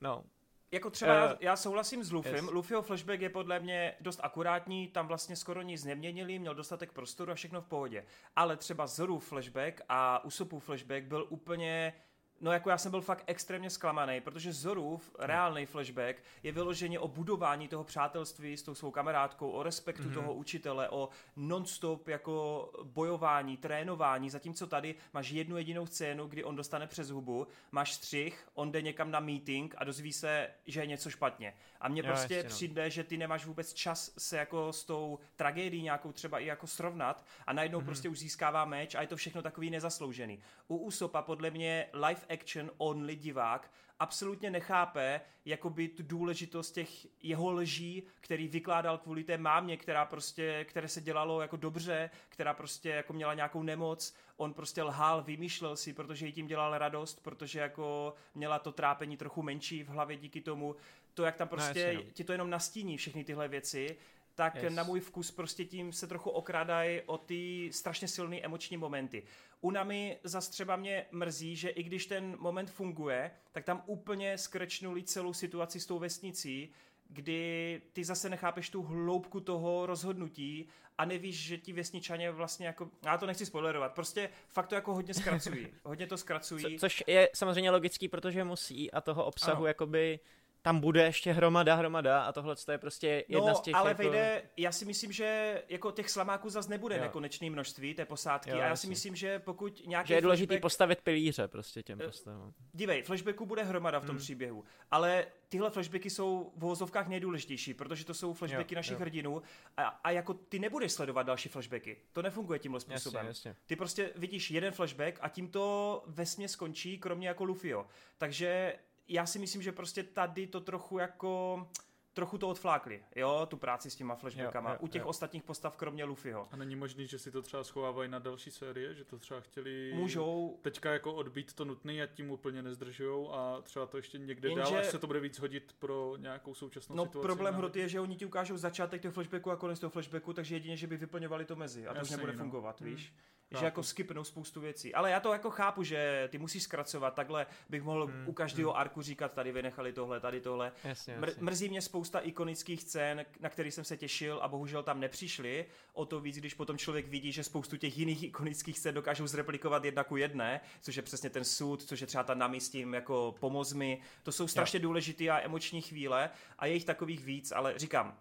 No, jako třeba uh, já, já souhlasím s Luffym. Yes. Luffyho flashback je podle mě dost akurátní, tam vlastně skoro nic neměnili, měl dostatek prostoru a všechno v pohodě. Ale třeba Zoru flashback a Usopu flashback byl úplně No jako já jsem byl fakt extrémně zklamaný, protože Zorův reálný flashback je vyloženě o budování toho přátelství s tou svou kamarádkou, o respektu mm-hmm. toho učitele, o non-stop jako bojování, trénování, zatímco tady máš jednu jedinou scénu, kdy on dostane přes hubu, máš střih, on jde někam na meeting a dozví se, že je něco špatně. A mně prostě no. přijde, že ty nemáš vůbec čas se jako s tou tragédií nějakou třeba i jako srovnat a najednou mm-hmm. prostě už získává meč a je to všechno takový nezasloužený. U Usopa podle mě life action only divák absolutně nechápe jakoby tu důležitost těch jeho lží, který vykládal kvůli té mámě, která prostě, které se dělalo jako dobře, která prostě jako měla nějakou nemoc, on prostě lhal, vymýšlel si, protože jí tím dělal radost, protože jako měla to trápení trochu menší v hlavě díky tomu, to, jak tam no, prostě no, ti to jenom nastíní všechny tyhle věci, tak yes. na můj vkus prostě tím se trochu okrádají o ty strašně silné emoční momenty. U Nami zase třeba mě mrzí, že i když ten moment funguje, tak tam úplně skrečnuli celou situaci s tou vesnicí, kdy ty zase nechápeš tu hloubku toho rozhodnutí a nevíš, že ti vesničané vlastně jako, já to nechci spoilerovat, prostě fakt to jako hodně zkracují, *laughs* hodně to zkracují. Co, což je samozřejmě logický, protože musí a toho obsahu ano. jakoby tam bude ještě hromada, hromada a tohle je prostě jedna no, z těch ale jako... vejde, já si myslím, že jako těch slamáků zase nebude jo. nekonečné množství té posádky jo, a já jasný. si myslím, že pokud nějaký Že je důležitý flashback... postavit pilíře prostě těm uh, postavám. Dívej, flashbacků bude hromada v tom hmm. příběhu, ale tyhle flashbacky jsou v vozovkách nejdůležitější, protože to jsou flashbacky jo, našich jo. hrdinů a, a jako ty nebudeš sledovat další flashbacky. To nefunguje tímhle způsobem. Jasně, jasně. Ty prostě vidíš jeden flashback a tím to vesmě skončí, kromě jako Lufio. Takže já si myslím, že prostě tady to trochu jako trochu to odflákli, jo, tu práci s těma flashbackama. Jo, jo, U těch jo. ostatních postav, kromě Luffyho. A není možný, že si to třeba schovávají na další série, že to třeba chtěli Můžou. teďka jako odbít to nutný a tím úplně nezdržujou a třeba to ještě někde Jenže... dál, až se to bude víc hodit pro nějakou současnou no, situaci. problém hroty je, že oni ti ukážou začátek toho flashbacku a konec toho flashbacku, takže jedině, že by vyplňovali to mezi a to už nebude no. fungovat, hmm. víš. Chápu. Že jako skipnou spoustu věcí. Ale já to jako chápu, že ty musíš zkracovat, takhle bych mohl hmm. u každého hmm. arku říkat, tady vynechali tohle, tady tohle. Jasně, jasně. Mr- mrzí mě spousta ikonických scén, na který jsem se těšil a bohužel tam nepřišli. O to víc, když potom člověk vidí, že spoustu těch jiných ikonických scén dokážou zreplikovat jedna ku jedné, což je přesně ten sud, což je třeba ta nami s tím jako pomoz mi. To jsou strašně jo. důležité a emoční chvíle a je jich takových víc, ale říkám,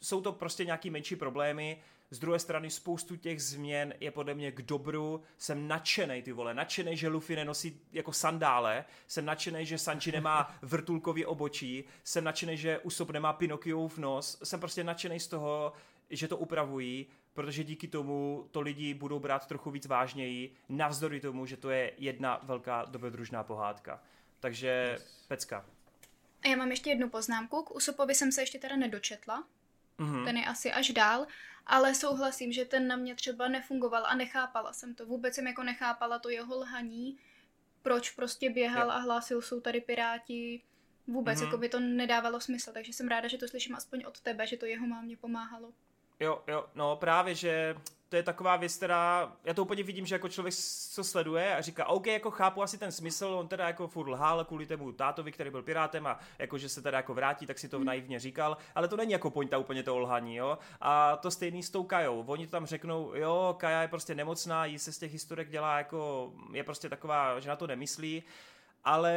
jsou to prostě nějaký menší problémy, z druhé strany spoustu těch změn je podle mě k dobru. Jsem nadšený, ty vole, nadšený, že Luffy nenosí jako sandále, jsem nadšený, že Sanji nemá *laughs* vrtulkový obočí, jsem nadšený, že Usopp nemá Pinokiův nos, jsem prostě nadšený z toho, že to upravují, protože díky tomu to lidi budou brát trochu víc vážněji, navzdory tomu, že to je jedna velká dobrodružná pohádka. Takže yes. pecka. A já mám ještě jednu poznámku. K Usopovi jsem se ještě teda nedočetla. Mm-hmm. Ten je asi až dál, ale souhlasím, že ten na mě třeba nefungoval a nechápala jsem to. Vůbec jsem jako nechápala to jeho lhaní, proč prostě běhal jo. a hlásil, jsou tady piráti. Vůbec mm-hmm. jako by to nedávalo smysl, takže jsem ráda, že to slyším aspoň od tebe, že to jeho mámě pomáhalo. Jo, jo, no právě, že to je taková věc, která, já to úplně vidím, že jako člověk co sleduje a říká, OK, jako chápu asi ten smysl, on teda jako furt lhal kvůli tomu tátovi, který byl pirátem a jako, že se teda jako vrátí, tak si to hmm. naivně říkal, ale to není jako pointa úplně to lhaní, jo. A to stejný s tou Kajou, oni to tam řeknou, jo, Kaja je prostě nemocná, jí se z těch historek dělá jako, je prostě taková, že na to nemyslí, ale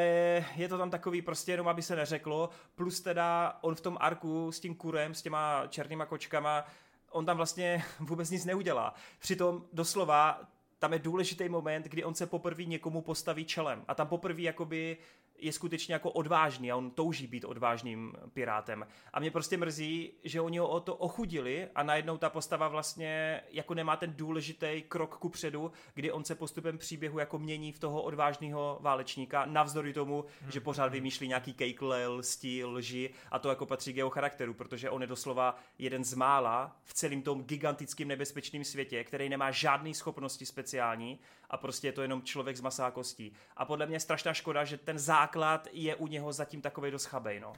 je to tam takový prostě jenom, aby se neřeklo, plus teda on v tom arku s tím kurem, s těma černýma kočkama, on tam vlastně *laughs* vůbec nic neudělá. Přitom doslova tam je důležitý moment, kdy on se poprvé někomu postaví čelem a tam poprvé jakoby je skutečně jako odvážný a on touží být odvážným pirátem. A mě prostě mrzí, že oni ho o to ochudili a najednou ta postava vlastně jako nemá ten důležitý krok ku předu, kdy on se postupem příběhu jako mění v toho odvážného válečníka, navzdory tomu, hmm. že pořád vymýšlí nějaký kejkle, lsti, lži a to jako patří k jeho charakteru, protože on je doslova jeden z mála v celém tom gigantickém nebezpečném světě, který nemá žádné schopnosti speciální a prostě je to jenom člověk z masa a kostí. A podle mě je strašná škoda, že ten základ je u něho zatím takový dost chabej, no.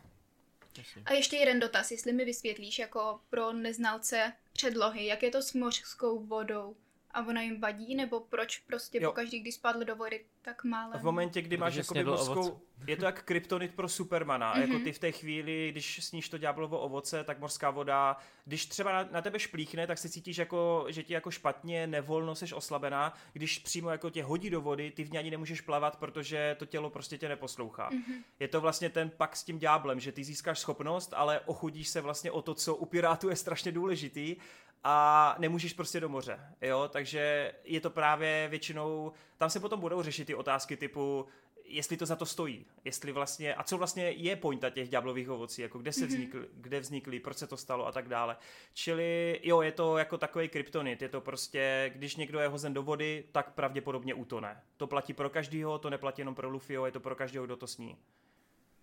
A ještě jeden dotaz, jestli mi vysvětlíš jako pro neznalce předlohy, jak je to s mořskou vodou? A ona jim vadí, nebo proč prostě jo. pokaždý, když spadl do vody, tak málo. V momentě, kdy máš jako mořskou, je to jak kryptonit pro Supermana, mm-hmm. jako mhm. ty v té chvíli, když sníš to ďáblovo ovoce, tak mořská voda, když třeba na, na tebe šplíchne, tak se cítíš jako, že ti jako špatně, nevolno, seš oslabená, když přímo jako tě hodí do vody, ty v ní ani nemůžeš plavat, protože to tělo prostě tě neposlouchá. Mm-hmm. Je to vlastně ten pak s tím ďáblem, že ty získáš schopnost, ale ochudíš se vlastně o to, co u pirátů je strašně důležitý a nemůžeš prostě do moře, jo, takže je to právě většinou, tam se potom budou řešit ty otázky typu, jestli to za to stojí, jestli vlastně, a co vlastně je pointa těch ďáblových ovocí, jako kde se vznikly, kde vznikly, proč se to stalo a tak dále. Čili jo, je to jako takový kryptonit, je to prostě, když někdo je hozen do vody, tak pravděpodobně utone. To platí pro každýho, to neplatí jenom pro Luffyho, je to pro každého, kdo to sní.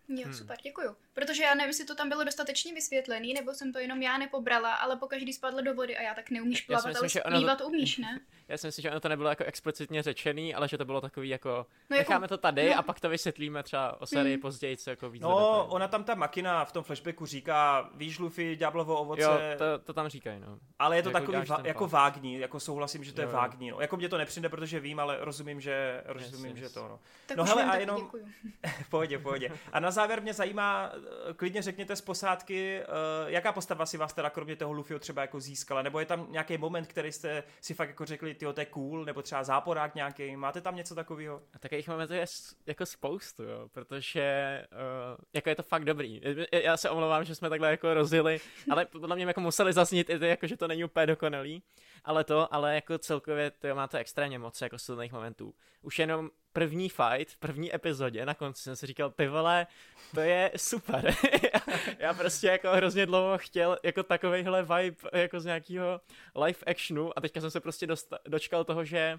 Jo, hmm. super, děkuju. Protože já nevím, jestli to tam bylo dostatečně vysvětlený, nebo jsem to jenom já nepobrala, ale po každý spadl do vody a já tak neumíš plavat, myslím, ale zpívat to... umíš, ne? *laughs* Já si myslím, že ono to nebylo jako explicitně řečený, ale že to bylo takový jako, no, jako necháme to tady no. a pak to vysvětlíme třeba o sérii hmm. později, co jako víc. No, ona tam ta makina v tom flashbacku říká, víš Luffy, ďáblovo ovoce. Jo, to, to tam říkají, no. Ale je to jako takový va- jako vágní, jako souhlasím, že to jo. je vágní. No. Jako mě to nepřijde, protože vím, ale rozumím, že, rozumím, yes, že yes. to, no. Tak no hele, a jenom... v *laughs* pohodě, v pohodě. A na závěr mě zajímá, eh, klidně řekněte z posádky, uh, jaká postava si vás teda kromě toho Luffyho třeba jako získala, nebo je tam nějaký moment, který jste si fakt jako řekli, ty to je cool, nebo třeba záporák nějaký, máte tam něco takového? A takových momentů je jako spoustu, jo, protože uh, jako je to fakt dobrý. Já se omlouvám, že jsme takhle jako rozjeli, *laughs* ale podle mě jako museli zaznít i jako že to není úplně dokonalý, ale to, ale jako celkově to máte extrémně moc jako silných momentů. Už jenom první fight v první epizodě na konci jsem si říkal, ty vole, to je super. *laughs* já prostě jako hrozně dlouho chtěl jako takovejhle vibe jako z nějakého live actionu a teďka jsem se prostě dosta- dočkal toho, že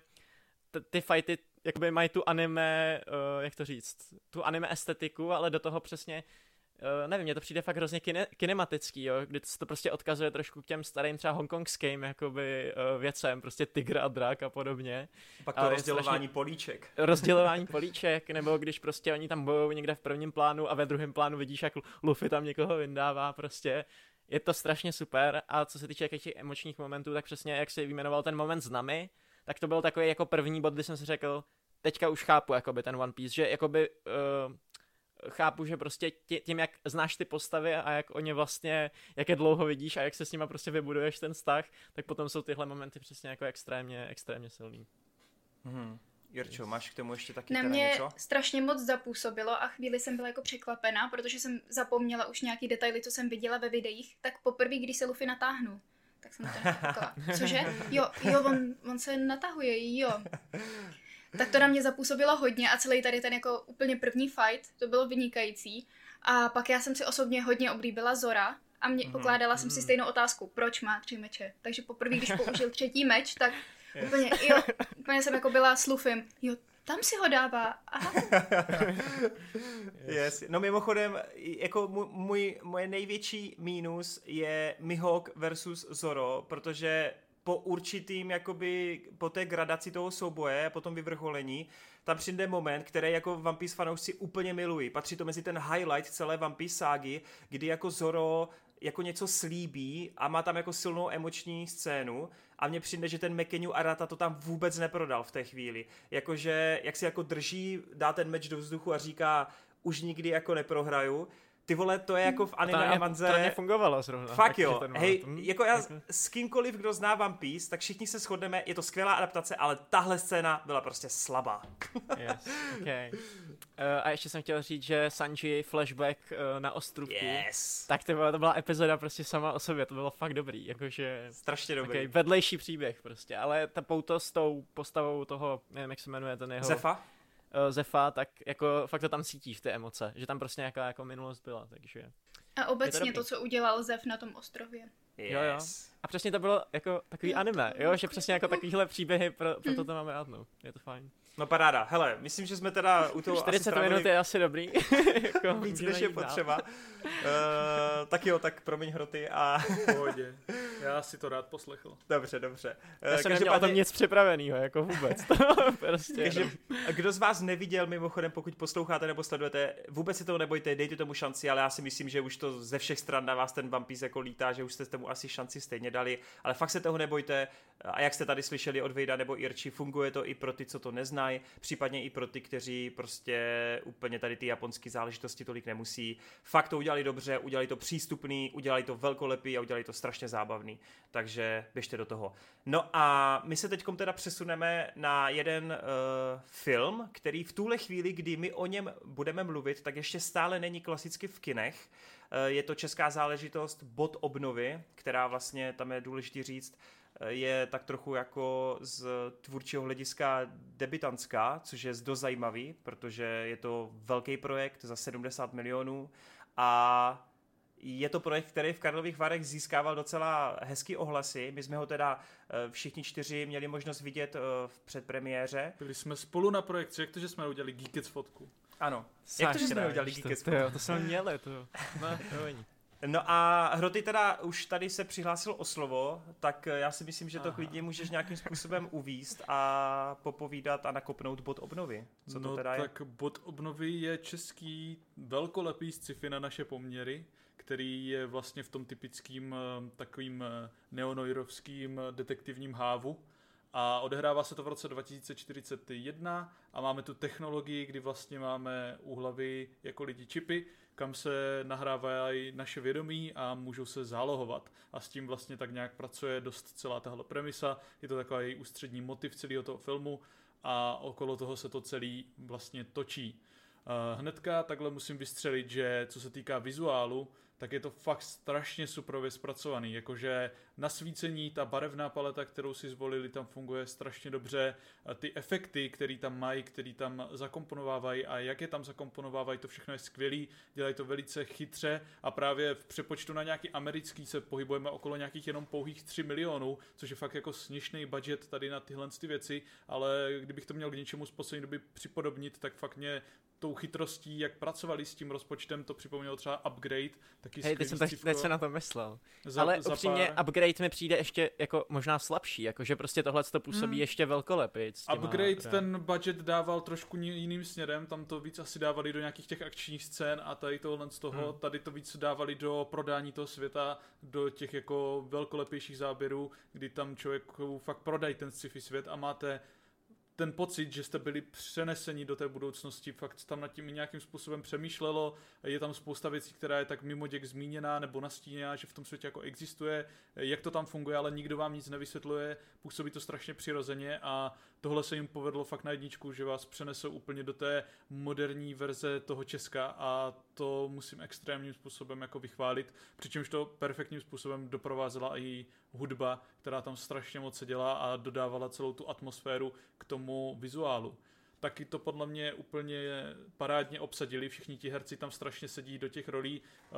t- ty fighty jakoby mají tu anime, uh, jak to říct, tu anime estetiku, ale do toho přesně Uh, nevím, mně to přijde fakt hrozně kine, kinematický, jo, kdy se to prostě odkazuje trošku k těm starým třeba hongkongským jakoby uh, věcem, prostě tygr a drak a podobně. Pak to a rozdělování strašně... políček. *laughs* Rozdělování *laughs* políček, nebo když prostě oni tam bojují někde v prvním plánu a ve druhém plánu vidíš, jak Luffy tam někoho vyndává, prostě je to strašně super a co se týče těch emočních momentů, tak přesně jak si vyjmenoval ten moment s nami, tak to byl takový jako první bod, kdy jsem si řekl, teďka už chápu jakoby ten One Piece, že jakoby uh, chápu, že prostě tím, jak znáš ty postavy a jak o ně vlastně, jak je dlouho vidíš a jak se s nima prostě vybuduješ ten vztah, tak potom jsou tyhle momenty přesně jako extrémně, extrémně silný. Hmm. Jirčo, máš k tomu ještě taky Na mě něco? strašně moc zapůsobilo a chvíli jsem byla jako překvapená, protože jsem zapomněla už nějaký detaily, co jsem viděla ve videích, tak poprvé, když se Luffy natáhnu, tak jsem to *laughs* taková, cože? Jo, jo, on, on se natahuje, jo *laughs* tak to na mě zapůsobilo hodně a celý tady ten jako úplně první fight, to bylo vynikající. A pak já jsem si osobně hodně oblíbila Zora a mě, mm-hmm. pokládala jsem si mhm. stejnou otázku, proč má tři meče. Takže poprvé, když *laughs* použil třetí meč, tak yes. úplně, jo, úplně jsem jako byla s Lufim, jo, tam si ho dává. Aha. yes. No mimochodem, jako můj, můj, moje největší mínus je Mihawk versus Zoro, protože po určitým, jakoby, po té gradaci toho souboje, po tom vyvrcholení, tam přijde moment, který jako Piece fanoušci úplně milují. Patří to mezi ten highlight celé Piece ságy, kdy jako Zoro jako něco slíbí a má tam jako silnou emoční scénu a mně přijde, že ten Mekeniu Arata to tam vůbec neprodal v té chvíli. Jakože, jak si jako drží, dá ten meč do vzduchu a říká, už nikdy jako neprohraju, ty vole, to je jako v anime a manze. To nefungovalo zrovna. Fakt jo. Hej, jako já s kýmkoliv, kdo zná One Piece, tak všichni se shodneme, je to skvělá adaptace, ale tahle scéna byla prostě slabá. *laughs* yes, okay. Uh, *laughs* a ještě jsem chtěl říct, že Sanji flashback uh, na ostrovku. Yes. Tak to byla, to byla epizoda prostě sama o sobě, to bylo fakt dobrý, jakože... Strašně dobrý. Okay, vedlejší příběh prostě, ale ta pouto s tou postavou toho, nevím jak se jmenuje ten jeho... Zefa? Uh, Zefa, tak jako fakt to tam cítíš, ty emoce, že tam prostě nějaká jako minulost byla, takže... A obecně to, to, co udělal Zef na tom ostrově. Yes. Jo, jo. A přesně to bylo jako takový anime, jo, že přesně jako takovýhle příběhy, pro, proto to máme rád, no. Je to fajn. No paráda. Hele, myslím, že jsme teda u toho 40 asi minut je asi dobrý. *laughs* jako, Víc, než je potřeba. Uh, tak jo, tak promiň hroty a... Pohodě. Já si to rád poslechl. Dobře, dobře. Já jsem neměl o tom nic připraveného, jako vůbec. *laughs* prostě, no. Kdo z vás neviděl, mimochodem, pokud posloucháte nebo sledujete, vůbec si toho nebojte, dejte tomu šanci, ale já si myslím, že už to ze všech stran na vás ten Vampíz jako lítá, že už jste tomu asi šanci stejně dali, ale fakt se toho nebojte. A jak jste tady slyšeli od Vejda nebo Irči, funguje to i pro ty, co to neznají neznají, případně i pro ty, kteří prostě úplně tady ty japonské záležitosti tolik nemusí. Fakt to udělali dobře, udělali to přístupný, udělali to velkolepý a udělali to strašně zábavný. Takže běžte do toho. No a my se teď teda přesuneme na jeden uh, film, který v tuhle chvíli, kdy my o něm budeme mluvit, tak ještě stále není klasicky v kinech, Je to česká záležitost bod obnovy, která vlastně, tam je důležité říct, je tak trochu jako z tvůrčího hlediska debitantská, což je dost zajímavý, protože je to velký projekt za 70 milionů a je to projekt, který v Karlových Varech získával docela hezký ohlasy. My jsme ho teda eh, všichni čtyři měli možnost vidět eh, v předpremiéře. Byli jsme spolu na projekci, jak to, že jsme udělali Geekets fotku? Ano. Jak to, že jsme udělali Geekets fotku? To, to jsme měli, to. *laughs* No, to No a Hroty teda už tady se přihlásil o slovo, tak já si myslím, že to Aha. klidně můžeš nějakým způsobem uvíst a popovídat a nakopnout bod obnovy. Co to no, teda je? tak bod obnovy je český velkolepý sci-fi na naše poměry, který je vlastně v tom typickým eh, takovým eh, neonoirovským eh, detektivním hávu. A odehrává se to v roce 2041 a máme tu technologii, kdy vlastně máme u hlavy jako lidi čipy, kam se nahrávají naše vědomí a můžou se zálohovat. A s tím vlastně tak nějak pracuje dost celá tahle premisa. Je to takový ústřední motiv celého toho filmu a okolo toho se to celý vlastně točí. Hnedka takhle musím vystřelit, že co se týká vizuálu, tak je to fakt strašně suprově zpracovaný, jakože nasvícení, ta barevná paleta, kterou si zvolili, tam funguje strašně dobře, ty efekty, které tam mají, které tam zakomponovávají a jak je tam zakomponovávají, to všechno je skvělý, dělají to velice chytře a právě v přepočtu na nějaký americký se pohybujeme okolo nějakých jenom pouhých 3 milionů, což je fakt jako směšný budget tady na tyhle ty věci, ale kdybych to měl k něčemu z poslední doby připodobnit, tak fakt mě tou chytrostí, jak pracovali s tím rozpočtem, to připomnělo třeba Upgrade, taky Hej, teď jsem tak, teď se na to myslel. Za, Ale za upřímně pár... Upgrade mi přijde ještě jako možná slabší, jakože prostě tohle to působí hmm. ještě velkolepě. Upgrade ten budget dával trošku jiným směrem, tam to víc asi dávali do nějakých těch akčních scén a tady tohle z toho, hmm. tady to víc dávali do prodání toho světa, do těch jako velkolepějších záběrů, kdy tam člověk fakt prodají ten sci-fi svět a máte ten pocit, že jste byli přeneseni do té budoucnosti, fakt tam nad tím nějakým způsobem přemýšlelo, je tam spousta věcí, která je tak mimo děk zmíněná nebo nastíněná, že v tom světě jako existuje, jak to tam funguje, ale nikdo vám nic nevysvětluje, působí to strašně přirozeně a tohle se jim povedlo fakt na jedničku, že vás přenesou úplně do té moderní verze toho Česka a to musím extrémním způsobem jako vychválit, přičemž to perfektním způsobem doprovázela i hudba, která tam strašně moc se dělá a dodávala celou tu atmosféru k tomu vizuálu taky to podle mě úplně parádně obsadili, všichni ti herci tam strašně sedí do těch rolí. Uh,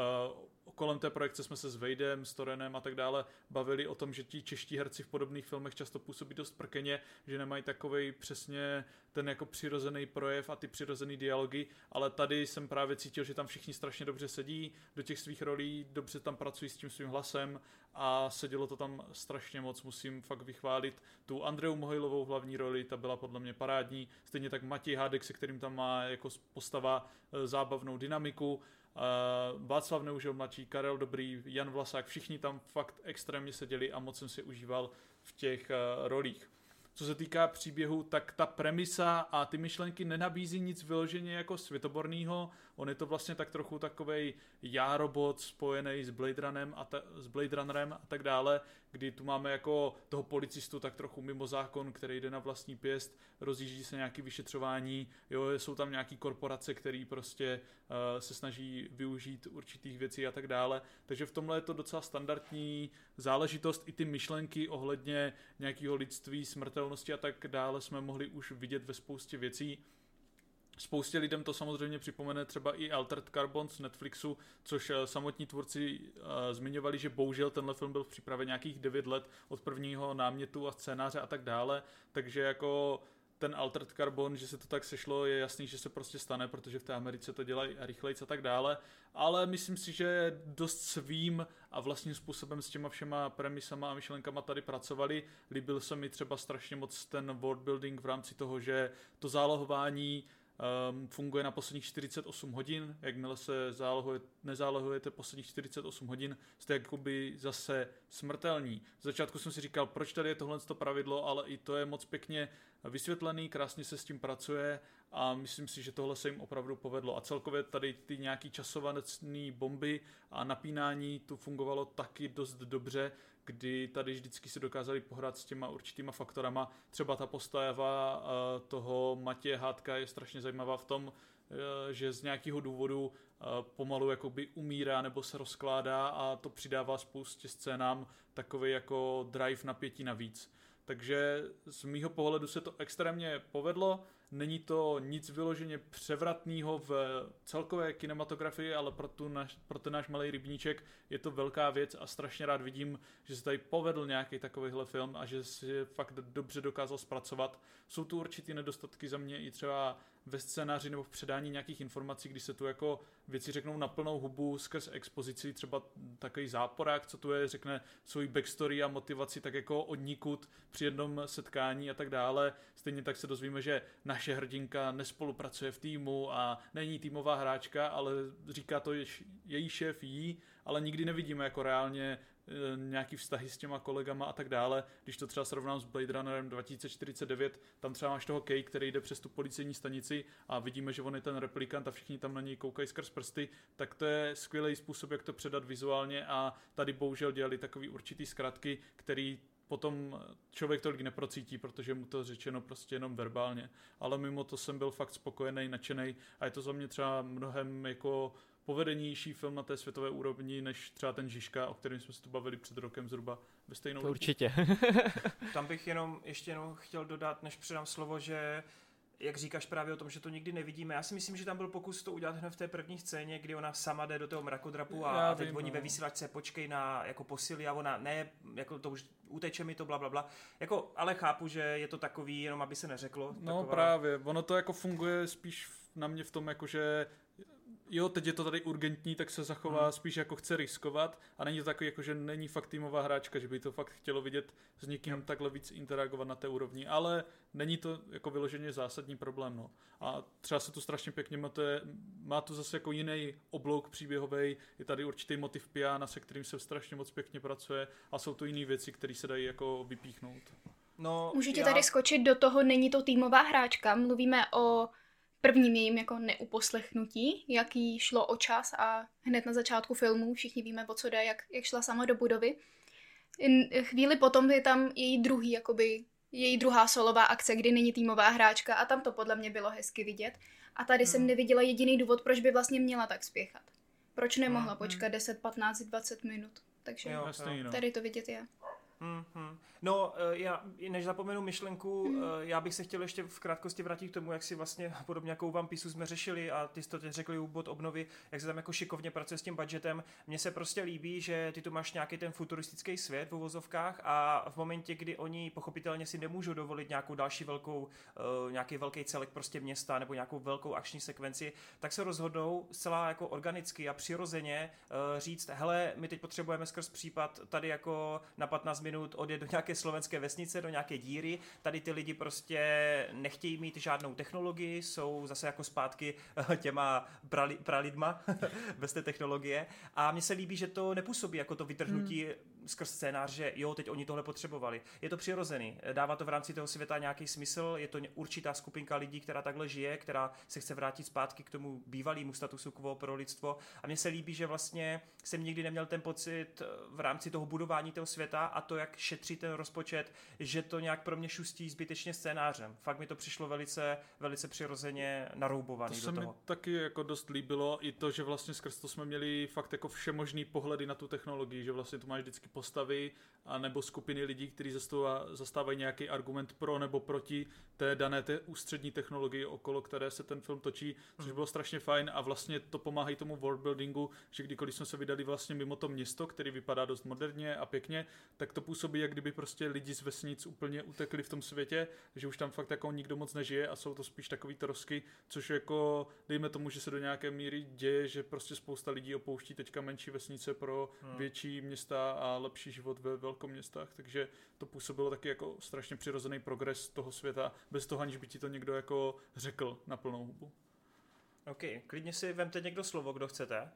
kolem té projekce jsme se s Vejdem, s Torenem a tak dále bavili o tom, že ti čeští herci v podobných filmech často působí dost prkeně, že nemají takový přesně ten jako přirozený projev a ty přirozený dialogy, ale tady jsem právě cítil, že tam všichni strašně dobře sedí do těch svých rolí, dobře tam pracují s tím svým hlasem a sedělo to tam strašně moc, musím fakt vychválit tu Andreu Mohojlovou hlavní roli, ta byla podle mě parádní, stejně tak Matěj Hádek, se kterým tam má jako postava e, zábavnou dynamiku, Uh, Václav Neužil mladší, Karel Dobrý, Jan Vlasák, všichni tam fakt extrémně seděli a moc jsem si užíval v těch uh, rolích. Co se týká příběhu, tak ta premisa a ty myšlenky nenabízí nic vyloženě jako světoborného. On je to vlastně tak trochu takový járobot spojený s Blade Runnerem a, ta, s Blade Runnerem a tak dále, kdy tu máme jako toho policistu tak trochu mimo zákon, který jde na vlastní pěst, rozjíždí se nějaký vyšetřování, jo, jsou tam nějaký korporace, který prostě uh, se snaží využít určitých věcí a tak dále. Takže v tomhle je to docela standardní záležitost. I ty myšlenky ohledně nějakého lidství, smrtelnosti a tak dále jsme mohli už vidět ve spoustě věcí. Spoustě lidem to samozřejmě připomene třeba i Altered Carbon z Netflixu, což eh, samotní tvůrci uh, zmiňovali, že bohužel tenhle film byl v přípravě nějakých 9 let od prvního námětu a scénáře a tak dále, takže jako ten Altered Carbon, že se to tak sešlo, je jasný, že se prostě stane, protože v té Americe to dělají rychleji a tak dále, ale myslím si, že dost svým a vlastním způsobem s těma všema premisama a myšlenkama tady pracovali. Líbil se mi třeba strašně moc ten world building v rámci toho, že to zálohování um, funguje na posledních 48 hodin, jakmile se zálohuje, nezálohujete posledních 48 hodin, jste jakoby zase smrtelní. V začátku jsem si říkal, proč tady je tohle pravidlo, ale i to je moc pěkně vysvětlený, krásně se s tím pracuje a myslím si, že tohle se jim opravdu povedlo. A celkově tady ty nějaký časované bomby a napínání tu fungovalo taky dost dobře, kdy tady vždycky se dokázali pohrát s těma určitýma faktorama. Třeba ta postava eh, toho Matěje Hádka je strašně zajímavá v tom, eh, že z nějakého důvodu eh, pomalu jakoby umírá nebo se rozkládá a to přidává spoustě scénám takový jako drive napětí navíc. Takže z mýho pohledu se to extrémně povedlo. Není to nic vyloženě převratného v celkové kinematografii, ale pro, tu naš, pro ten náš malý rybníček je to velká věc a strašně rád vidím, že se tady povedl nějaký takovýhle film a že si fakt dobře dokázal zpracovat. Jsou tu určitý nedostatky za mě i třeba ve scénáři nebo v předání nějakých informací, kdy se tu jako věci řeknou na plnou hubu skrz expozici, třeba takový záporák, co tu je, řekne svůj backstory a motivaci tak jako odnikud při jednom setkání a tak dále. Stejně tak se dozvíme, že naše hrdinka nespolupracuje v týmu a není týmová hráčka, ale říká to její šéf jí, ale nikdy nevidíme jako reálně nějaký vztahy s těma kolegama a tak dále. Když to třeba srovnám s Blade Runnerem 2049, tam třeba máš toho Kay, který jde přes tu policejní stanici a vidíme, že on je ten replikant a všichni tam na něj koukají skrz prsty, tak to je skvělý způsob, jak to předat vizuálně a tady bohužel dělali takový určitý zkratky, který potom člověk tolik neprocítí, protože mu to řečeno prostě jenom verbálně. Ale mimo to jsem byl fakt spokojený, nadšený a je to za mě třeba mnohem jako povedenější film na té světové úrovni, než třeba ten Žižka, o kterém jsme se tu bavili před rokem zhruba ve stejnou to Určitě. *laughs* Tam bych jenom ještě jenom chtěl dodat, než předám slovo, že jak říkáš právě o tom, že to nikdy nevidíme. Já si myslím, že tam byl pokus to udělat hned v té první scéně, kdy ona sama jde do toho mrakodrapu a, Já a teď vím, oni no. ve vysílačce počkej na jako posily a ona ne, jako to už uteče mi to, bla, bla, bla. Jako, ale chápu, že je to takový, jenom aby se neřeklo. No taková... právě, ono to jako funguje spíš na mě v tom, jako že jo, teď je to tady urgentní, tak se zachová hmm. spíš jako chce riskovat a není to takový, jako že není fakt týmová hráčka, že by to fakt chtělo vidět s někým hmm. takhle víc interagovat na té úrovni, ale není to jako vyloženě zásadní problém, no. A třeba se tu strašně pěkně máte, má to zase jako jiný oblouk příběhový, je tady určitý motiv piana, se kterým se strašně moc pěkně pracuje a jsou to jiné věci, které se dají jako vypíchnout. No, Můžete já... tady skočit do toho, není to týmová hráčka, mluvíme o prvním jejím jako neuposlechnutí, jaký šlo o čas a hned na začátku filmu všichni víme, o co jde, jak, jak šla sama do budovy. Chvíli potom je tam její druhý, jakoby, její druhá solová akce, kdy není týmová hráčka a tam to podle mě bylo hezky vidět. A tady hmm. jsem neviděla jediný důvod, proč by vlastně měla tak spěchat. Proč nemohla hmm. počkat 10, 15, 20 minut. Takže jo, no. tady to vidět je. Mm-hmm. No, eh, já, než zapomenu myšlenku, mm. já bych se chtěl ještě v krátkosti vrátit k tomu, jak si vlastně *laughs* podobně jako u Piece jsme řešili a ty jsi to teď řekli u bod obnovy, jak se tam jako šikovně pracuje s tím budgetem. Mně se prostě líbí, že ty tu máš nějaký ten futuristický svět v uvozovkách a v momentě, kdy oni pochopitelně si nemůžou dovolit nějakou další velkou, uh, nějaký velký celek prostě města nebo nějakou velkou akční sekvenci, tak se rozhodnou zcela jako organicky a přirozeně říct, hele, my teď potřebujeme skrz případ tady jako na 15 minut odjet do nějaké slovenské vesnice, do nějaké díry. Tady ty lidi prostě nechtějí mít žádnou technologii, jsou zase jako zpátky eh, těma prali, pralidma *laughs* bez té technologie. A mně se líbí, že to nepůsobí jako to vytrhnutí hmm skrz scénář, že jo, teď oni tohle potřebovali. Je to přirozený, dává to v rámci toho světa nějaký smysl, je to určitá skupinka lidí, která takhle žije, která se chce vrátit zpátky k tomu bývalému statusu quo pro lidstvo. A mně se líbí, že vlastně jsem nikdy neměl ten pocit v rámci toho budování toho světa a to, jak šetří ten rozpočet, že to nějak pro mě šustí zbytečně scénářem. Fakt mi to přišlo velice, velice přirozeně naroubovaný to se do toho. mi taky jako dost líbilo i to, že vlastně skrz to jsme měli fakt jako všemožný pohledy na tu technologii, že vlastně tu máš vždycky postavy a nebo skupiny lidí, kteří zastávají nějaký argument pro nebo proti té dané té ústřední technologii, okolo které se ten film točí, což hmm. bylo strašně fajn a vlastně to pomáhá tomu worldbuildingu, že kdykoliv jsme se vydali vlastně mimo to město, který vypadá dost moderně a pěkně, tak to působí, jak kdyby prostě lidi z vesnic úplně utekli v tom světě, že už tam fakt jako nikdo moc nežije a jsou to spíš takový trosky, což jako dejme tomu, že se do nějaké míry děje, že prostě spousta lidí opouští teďka menší vesnice pro hmm. větší města a lepší život ve velkoměstách, takže to působilo taky jako strašně přirozený progres toho světa, bez toho, aniž by ti to někdo jako řekl na plnou hubu. OK, klidně si vemte někdo slovo, kdo chcete.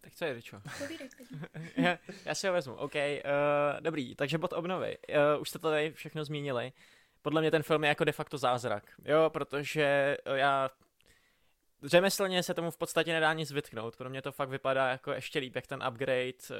Tak co je, Ričo? *laughs* já, já si ho vezmu, OK. Uh, dobrý, takže bod obnovy. Uh, už jste to tady všechno zmínili. Podle mě ten film je jako de facto zázrak, jo, protože já řemeslně se tomu v podstatě nedá nic vytknout. Pro mě to fakt vypadá jako ještě líp, jak ten upgrade uh,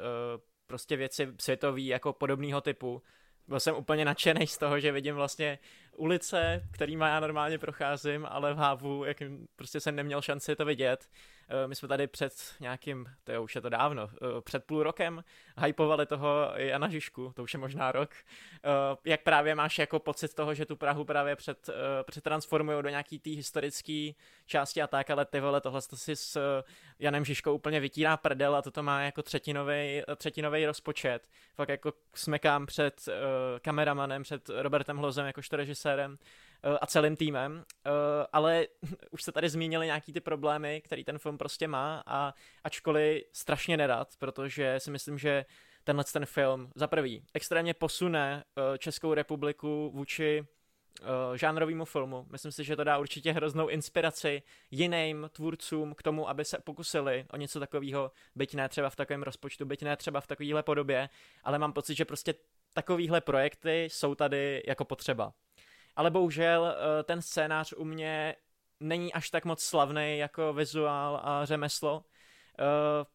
prostě věci světový jako podobného typu. Byl jsem úplně nadšený z toho, že vidím vlastně ulice, kterými já normálně procházím, ale v Hávu, jakým prostě jsem neměl šanci to vidět. Eh, my jsme tady před nějakým, to je už je to dávno, eh, před půl rokem hypovali toho Jana Žižku, to už je možná rok. Eh, jak právě máš jako pocit toho, že tu Prahu právě před, přetransformují do nějaký té historické části a tak, ale ty vole, tohle to si s Janem Žižkou úplně vytírá prdel a toto má jako třetinový, třetinový rozpočet. Fakt jako smekám před kameramanem, před Robertem Hlozem jakožto režisérem a celým týmem, eh, ale *laughs* už se tady zmínili nějaký ty problémy, který ten film prostě má a ačkoliv strašně nedat, protože si myslím, že tenhle ten film za prvý extrémně posune eh, Českou republiku vůči žánrovému filmu. Myslím si, že to dá určitě hroznou inspiraci jiným tvůrcům k tomu, aby se pokusili o něco takového, byť ne třeba v takovém rozpočtu, byť ne třeba v takovéhle podobě, ale mám pocit, že prostě takovéhle projekty jsou tady jako potřeba ale bohužel eh, ten scénář u mě není až tak moc slavný jako vizuál a řemeslo. Eh,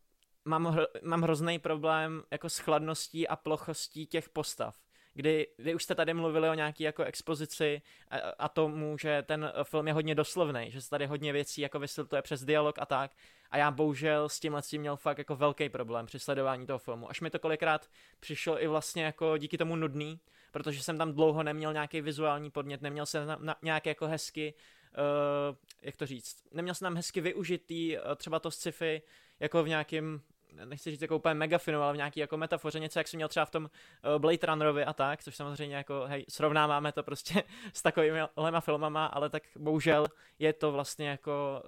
mám, hr- mám hrozný problém jako s chladností a plochostí těch postav. Kdy vy už jste tady mluvili o nějaký jako expozici a, a tomu, že ten film je hodně doslovný, že se tady hodně věcí jako vysvětluje přes dialog a tak. A já bohužel s tímhle tím měl fakt jako velký problém při sledování toho filmu. Až mi to kolikrát přišlo i vlastně jako díky tomu nudný, protože jsem tam dlouho neměl nějaký vizuální podnět, neměl jsem na, nějaké jako hezky, uh, jak to říct, neměl jsem tam hezky využitý uh, třeba to sci-fi jako v nějakém nechci říct jako úplně megafinu, ale v nějaký jako metafoře, něco, jak jsem měl třeba v tom uh, Blade Runnerovi a tak, což samozřejmě jako, hej, srovnáváme to prostě *laughs* s takovými filmama, ale tak bohužel je to vlastně jako,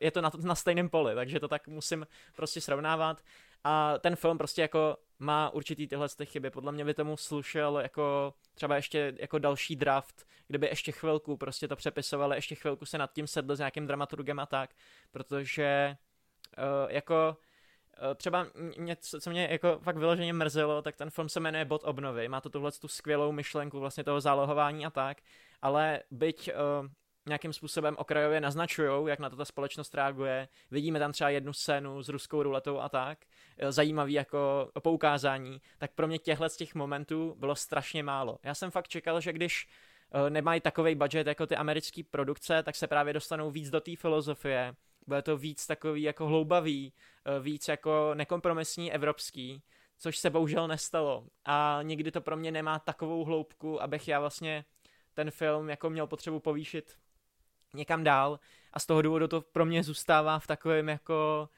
je to na, na stejném poli, takže to tak musím prostě srovnávat. A ten film prostě jako má určitý tyhle ty chyby. Podle mě by tomu slušel jako třeba ještě jako další draft, kdyby ještě chvilku prostě to přepisovali, ještě chvilku se nad tím sedli s nějakým dramaturgem a tak, protože uh, jako uh, třeba něco, co mě jako fakt vyloženě mrzelo, tak ten film se jmenuje Bod obnovy, má to tuhle tu skvělou myšlenku vlastně toho zálohování a tak, ale byť uh, nějakým způsobem okrajově naznačují, jak na to ta společnost reaguje. Vidíme tam třeba jednu scénu s ruskou ruletou a tak, e, zajímavý jako poukázání, tak pro mě těchhle z těch momentů bylo strašně málo. Já jsem fakt čekal, že když e, nemají takový budget jako ty americké produkce, tak se právě dostanou víc do té filozofie, bude to víc takový jako hloubavý, e, víc jako nekompromisní evropský, což se bohužel nestalo. A nikdy to pro mě nemá takovou hloubku, abych já vlastně ten film jako měl potřebu povýšit někam dál a z toho důvodu to pro mě zůstává v takovém jako,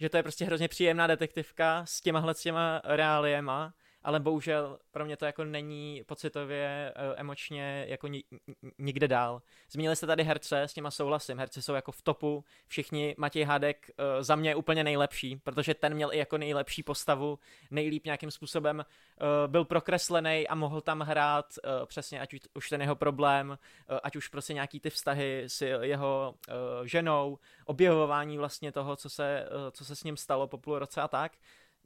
že to je prostě hrozně příjemná detektivka s těmahle s těma reáliema ale bohužel pro mě to jako není pocitově, uh, emočně jako ni- nikde dál. Zmínili jste tady herce, s těma souhlasím, herci jsou jako v topu, všichni, Matěj Hádek uh, za mě je úplně nejlepší, protože ten měl i jako nejlepší postavu, nejlíp nějakým způsobem uh, byl prokreslený a mohl tam hrát přesně, ať už ten jeho problém, ať už prostě nějaký ty vztahy s jeho ženou, objevování vlastně toho, co se, co se s ním stalo po půl roce a tak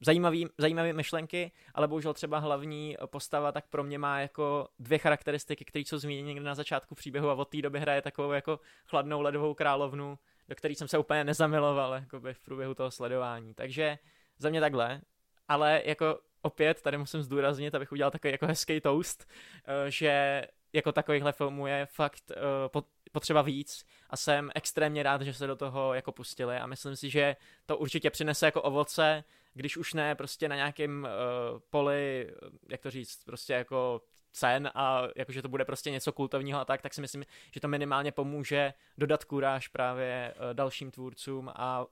zajímavý, zajímavé myšlenky, ale bohužel třeba hlavní postava tak pro mě má jako dvě charakteristiky, které jsou zmíněny někde na začátku příběhu a od té doby hraje takovou jako chladnou ledovou královnu, do které jsem se úplně nezamiloval jakoby v průběhu toho sledování. Takže za mě takhle, ale jako opět tady musím zdůraznit, abych udělal takový jako hezký toast, eh, že jako takovýchhle filmů je fakt uh, potřeba víc a jsem extrémně rád, že se do toho jako pustili a myslím si, že to určitě přinese jako ovoce když už ne prostě na nějakém uh, poli, jak to říct, prostě jako cen a jakože to bude prostě něco kultovního a tak, tak si myslím, že to minimálně pomůže dodat kuráž právě uh, dalším tvůrcům a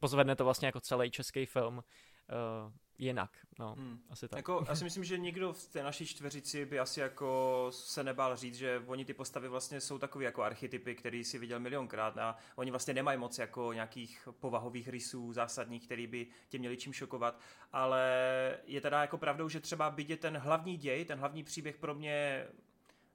pozvedne to vlastně jako celý český film uh, jinak, no, hmm. asi tak. Jako, já si myslím, že nikdo v té naší čtveřici by asi jako se nebál říct, že oni ty postavy vlastně jsou takový jako archetypy, který si viděl milionkrát a oni vlastně nemají moc jako nějakých povahových rysů zásadních, který by tě měli čím šokovat, ale je teda jako pravdou, že třeba je ten hlavní děj, ten hlavní příběh pro mě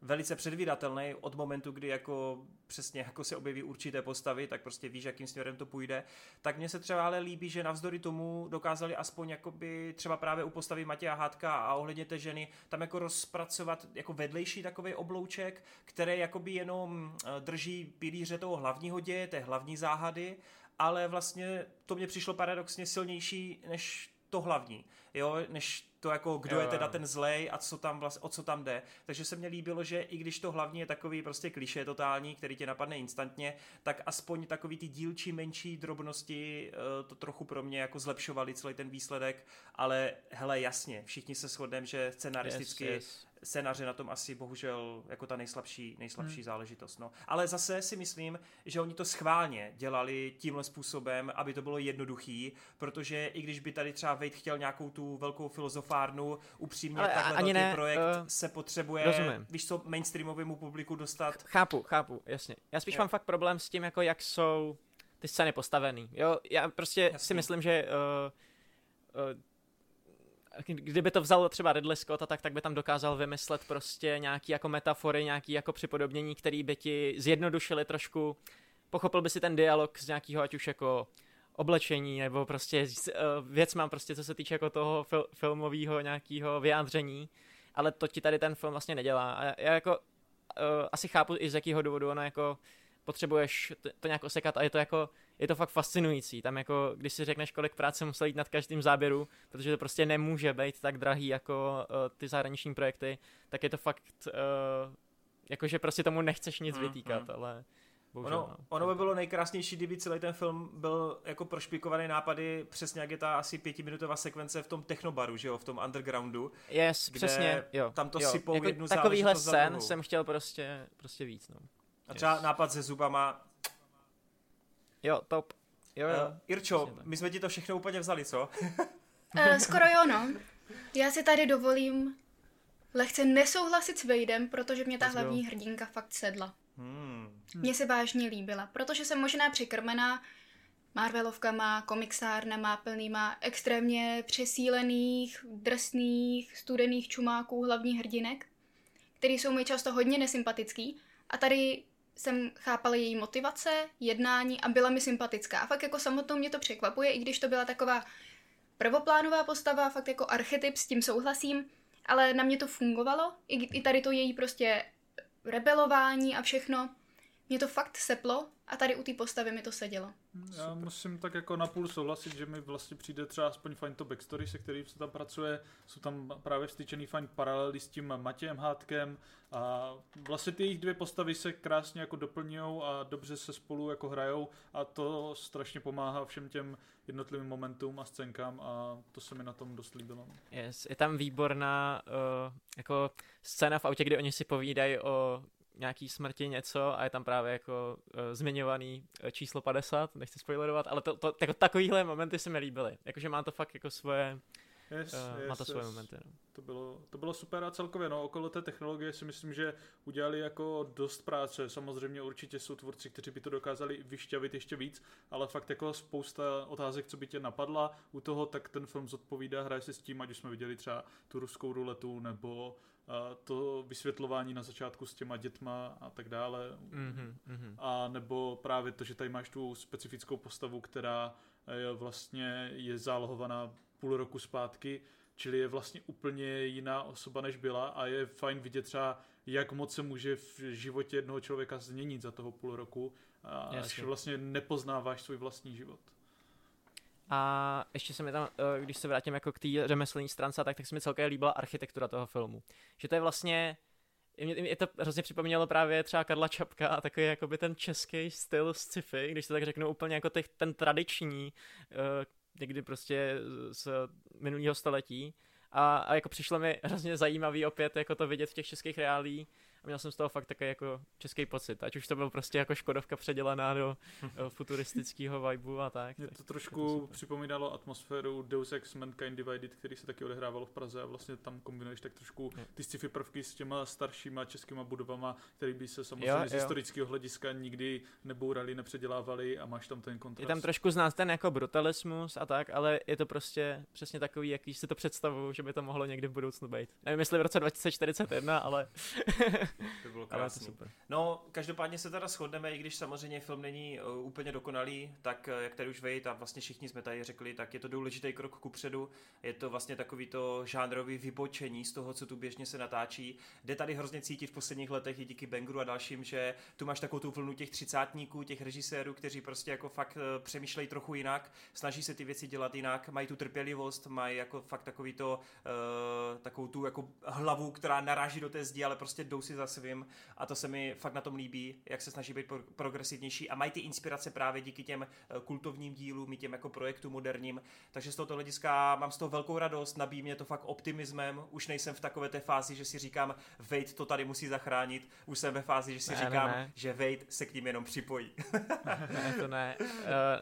velice předvídatelný od momentu, kdy jako přesně jako se objeví určité postavy, tak prostě víš, jakým směrem to půjde. Tak mně se třeba ale líbí, že navzdory tomu dokázali aspoň jakoby třeba právě u postavy Matěja Hádka a ohledně té ženy tam jako rozpracovat jako vedlejší takový oblouček, který jakoby jenom eh, drží pilíře toho hlavního děje, té hlavní záhady, ale vlastně to mě přišlo paradoxně silnější než to hlavní, jo, než to jako, kdo Jo, je teda ten zlej a co tam vlastně, o co tam jde. Takže se mně líbilo, že i když to hlavní je takový prostě kliše totální, který tě napadne instantně, tak aspoň takový ty dílčí menší drobnosti eh, to trochu pro mě jako zlepšovali celý ten výsledek, ale hele jasně, všichni se shodneme, že scenaristicky Yes, yes. Scénář je na tom asi bohužel jako ta nejslabší, nejslabší hmm. záležitost. No. Ale zase si myslím, že oni to schválně dělali tímhle způsobem, aby to bylo jednoduchý, protože i když by tady třeba Wade chtěl nějakou tu velkou filozofárnu, upřímně Ale takhle ani ne, projekt eh, se potřebuje, rozumím. víš co, mainstreamovému publiku dostat. Chápu, chápu, jasně. Já spíš Jo. mám fakt problém s tím, jako jak jsou ty scény postavený. Jo, já prostě Jasný. si myslím, že uh, uh, kdyby to vzal třeba Ridley a tak, tak by tam dokázal vymyslet prostě nějaký jako metafory, nějaký jako připodobnění, který by ti zjednodušili trošku, pochopil by si ten dialog z nějakého, ať už jako oblečení, nebo prostě uh, věc mám prostě, co se týče jako toho fil- filmového nějakého vyjádření, ale to ti tady ten film vlastně nedělá. A já jako uh, asi chápu i z jakého důvodu ono jako potřebuješ to nějak osekat a je to jako, je to fakt fascinující. Tam jako, když si řekneš, kolik práce musel jít nad každým záběru, protože to prostě nemůže být tak drahý jako uh, ty zahraniční projekty, tak je to fakt, uh, jakože prostě tomu nechceš nic Mm, vytýkat, mm. ale bohužel, Ono, no. ono by bylo nejkrásnější, kdyby celý ten film byl jako prošpikovaný nápady, přesně jak je ta asi pětiminutová sekvence v tom technobaru, že jo, v tom undergroundu. Yes, kde přesně, jo. tam to jo. sypou jako jednu Takovýhle scén druhou. jsem chtěl prostě, prostě víc, no. A třeba Yes. nápad se zubama. Jo, top. Jo, jo. Uh, Irčo, Přesně tak. my jsme ti to všechno úplně vzali, co? Uh, skoro jo, no. Já si tady dovolím lehce nesouhlasit s Vadem, protože mě ta Let's go. hlavní hrdinka fakt sedla. Hmm. Mně se vážně líbila, protože jsem možná přikrmená Marvelovkama, komiksárnama plnýma extrémně přesílených, drsných, studených čumáků hlavních hrdinek, který jsou mi často hodně nesympatický a tady jsem chápala její motivace, jednání a byla mi sympatická. A fakt jako samotnou mě to překvapuje, i když to byla taková prvoplánová postava, fakt jako archetyp, s tím souhlasím, ale na mě to fungovalo, i, i tady to její prostě rebelování a všechno. Mě to fakt seplo a tady u té postavy mi to sedělo. Já musím tak jako napůl souhlasit, že mi vlastně přijde třeba aspoň fajn to backstory, se kterým se tam pracuje. Jsou tam právě vstyčený fajn paralely s tím Matějem Hádkem a vlastně ty jejich dvě postavy se krásně jako doplňují a dobře se spolu jako hrajou a to strašně pomáhá všem těm jednotlivým momentům a scénkám a to se mi na tom dost líbilo. Yes, je tam výborná uh, jako scéna v autě, kdy oni si povídají o nějaký smrti něco a je tam právě jako uh, zmiňovaný uh, číslo 50, nechci spoilerovat, ale to, to, jako takovýhle momenty se mi líbily. Jakože má to fakt jako svoje, Yes, uh, yes, má to svoje yes. momenty. No. To bylo, to bylo super a celkově no, okolo té technologie si myslím, že udělali jako dost práce. Samozřejmě určitě jsou tvůrci, kteří by to dokázali vyšťavit ještě víc, ale fakt jako spousta otázek, co by tě napadla u toho, tak ten film zodpovídá, hraje se s tím, ať už jsme viděli třeba tu ruskou ruletu nebo to vysvětlování na začátku s těma dětma a tak dále. Mhm, mhm. A nebo právě to, že tady máš tu specifickou postavu, která je vlastně je zálohovaná půl roku zpátky, čili je vlastně úplně jiná osoba, než byla a je fajn vidět třeba, jak moc se může v životě jednoho člověka změnit za toho půl roku a až Jasně. vlastně nepoznáváš svůj vlastní život. A ještě se mi tam, eh, když se vrátím jako k té řemeslní stránce, tak, tak se mi celkem líbila architektura toho filmu. Že to je vlastně, mě, mě to hrozně připomnělo právě třeba Karla Čapka a takový jakoby ten český styl sci-fi, když to tak řeknu úplně jako těch, ten tradiční, eh, někdy prostě z minulého století. A, a jako přišlo mi hrozně zajímavý opět jako to vidět v těch českých reálí a měl jsem z toho fakt takový jako český pocit. Ať už to byl prostě jako Škodovka předělaná do futuristického vibu a tak. Mě tak to je trošku super. připomínalo atmosféru Deus Ex Mankind Divided, který se taky odehrávalo v Praze a vlastně tam kombinuješ tak trošku ty sci-fi prvky s těma staršíma českýma budovama, který by se samozřejmě Jo, z jo. historického hlediska nikdy nebourali, nepředělávali a máš tam ten Je kontrast. tam trošku znát ten jako brutalismus a tak, ale je to prostě přesně takový, jaký si to představuju, že by to mohlo někdy v budoucnu být. Nevím, jestli v roce 2041, ale *laughs* To bylo krásný. to super. No, každopádně se teda shodneme, i když samozřejmě film není uh, úplně dokonalý, tak uh, jak tady už vejt a vlastně všichni jsme tady řekli, tak je to důležitý krok ku předu. Je to vlastně takový to žánrový vybočení z toho, co tu běžně se natáčí. Jde tady hrozně cítit v posledních letech i díky Bengru a dalším, že tu máš takovou tu vlnu těch třicátníků, těch režisérů, kteří prostě jako fakt uh, přemýšlejí trochu jinak, snaží se ty věci dělat jinak, mají tu trpělivost, mají jako fakt takový to, uh, takovou tu jako hlavu, která naráží do té zdi, ale prostě jdou si za svým a to se mi fakt na tom líbí, jak se snaží být progresivnější a mají ty inspirace právě díky těm eh, kultovním dílům, i těm jako projektu moderním. Takže z tohoto hlediska mám z toho velkou radost, nabíjí mě to fakt optimismem. Už nejsem v takové té fázi, že si říkám, Wade to tady musí zachránit. Už jsem ve fázi, že si Ne, říkám, ne, ne. že Wade se k ním jenom připojí. *laughs* ne, to ne. Uh,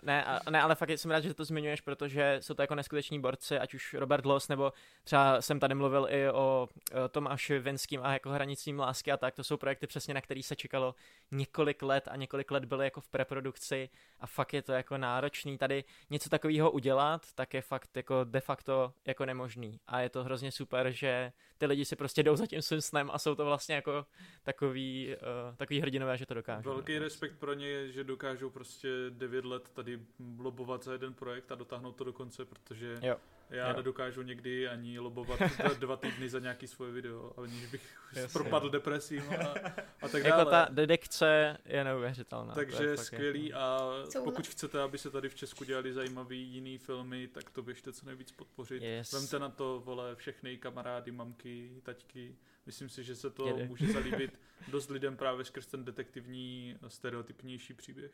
ne, a, ne, ale fakt jsem rád, že to zmiňuješ, protože jsou to jako neskuteční borci, ať už Robert Loss, nebo třeba jsem tady mluvil i o uh, Tomáši Vinským a jako hranicím lásky a tak. To jsou projekty přesně, na který se čekalo několik let a několik let byly jako v preprodukci a fakt je to jako náročný. Tady něco takového udělat, tak je fakt jako de facto jako nemožný. A je to hrozně super, že ty lidi si prostě jdou za tím svým snem a jsou to vlastně jako takový, uh, takový hrdinové, že to dokážou. Velký no. respekt pro ně, že dokážou prostě 9 let tady lobovat za jeden projekt a dotáhnout to do konce, protože Jo. Já Jo. nedokážu někdy ani lobovat *laughs* dva, dva týdny za nějaký svoje video, aniž bych Jasně. propadl depresím a, a tak Jako dále. ta dedikce je neuvěřitelná. Takže je skvělý jako- a pokud chcete, aby se tady v Česku dělali zajímavý jiný filmy, tak to běžte co nejvíc podpořit. Yes. Vemte na to, vole, všechny kamarády, mamky, taťky. Myslím si, že se to Jede. může zalíbit *laughs* dost lidem právě skrz ten detektivní, stereotypnější příběh.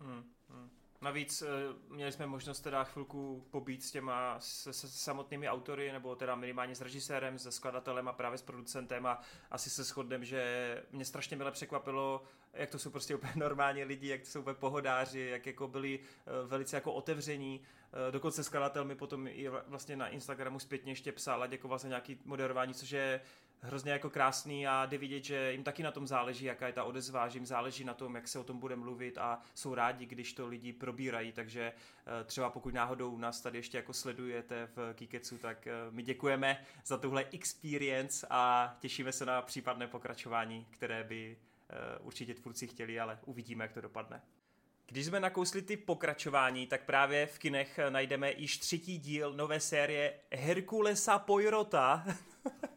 Hmm, hmm. Navíc eh, měli jsme možnost teda chvilku pobít s těma se, se samotnými autory, nebo teda minimálně s režisérem, se skladatelem a právě s producentem a asi se shodneme, že mě strašně mile překvapilo, jak to jsou prostě úplně *laughs* normální lidi, jak to jsou úplně pohodáři, jak jako byli eh, velice jako otevření. Eh, Dokonce skladatel mi potom i vla- vlastně na Instagramu zpětně ještě psal a děkoval za nějaký moderování, což je hrozně jako krásný a jde vidět, že jim taky na tom záleží, jaká je ta odezva, že jim záleží na tom, jak se o tom bude mluvit a jsou rádi, když to lidi probírají, takže eh, třeba pokud náhodou nás tady ještě jako sledujete v Kikecu, tak eh, my děkujeme za tuhle experience a těšíme se na případné pokračování, které by eh, určitě tvůrci chtěli, ale uvidíme, jak to dopadne. Když jsme nakousli ty pokračování, tak právě v kinech najdeme již třetí díl nové série Herkulesa Poirota. *laughs*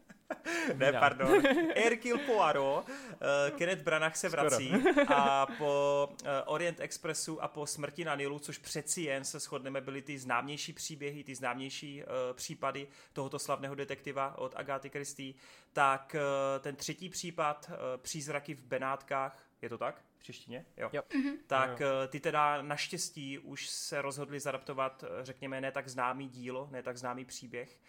ne, pardon. *laughs* Hercule Poirot. Uh, Kenneth Branagh se Skoro. vrací a po uh, Orient Expressu a po Smrti na Nilu, což přeci jen se shodneme, byly ty známější příběhy, ty známější uh, případy tohoto slavného detektiva od Agáty Christie, tak uh, ten třetí případ, uh, Přízraky v Benátkách, je to tak? V češtině? Jo. Jo. Tak Jo, eh, ty teda naštěstí už se rozhodli zadaptovat, řekněme, ne tak známý dílo, ne tak známý příběh.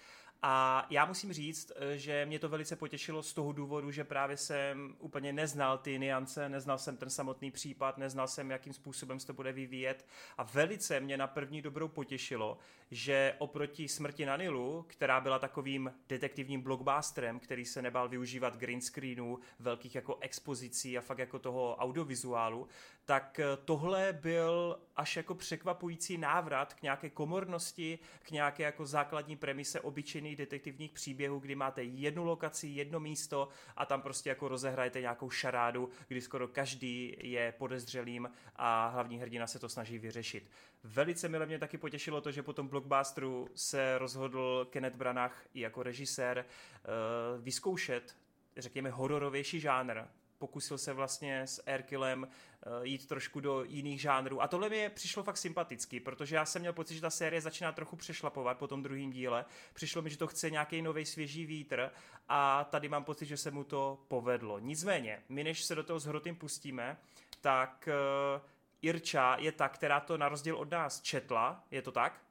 A já musím říct, eh, že mě to velice potěšilo z toho důvodu, že právě jsem úplně neznal ty niance, neznal jsem ten samotný případ, neznal jsem, jakým způsobem se to bude vyvíjet. A velice mě na první dobrou potěšilo, že oproti Smrti na Nilu, která byla takovým detektivním blockbusterem, který se nebal využívat green screenů, velkých jako expozicí a fakt jako toho audiovizuálu, tak eh, tohle byl až jako překvapující návrat k nějaké komornosti, k nějaké jako základní premise obyčejných detektivních příběhů, kdy máte jednu lokaci, jedno místo a tam prostě jako rozehrajete nějakou šarádu, kdy skoro každý je podezřelým a hlavní hrdina se to snaží vyřešit. Velice mile mě taky potěšilo to, že po tom blockbusteru se rozhodl Kenneth Branagh i jako režisér uh, vyzkoušet, řekněme, hororovější žánr. Pokusil se vlastně s Erkilem uh, jít trošku do jiných žánrů. A tohle mi přišlo fakt sympatický, protože já jsem měl pocit, že ta série začíná trochu přešlapovat po tom druhém díle. Přišlo mi, že to chce nějaký nový svěží vítr a tady mám pocit, že se mu to povedlo. Nicméně, my než se do toho s Hrotým pustíme, tak uh, Irča je ta, která to na rozdíl od nás četla, je to tak?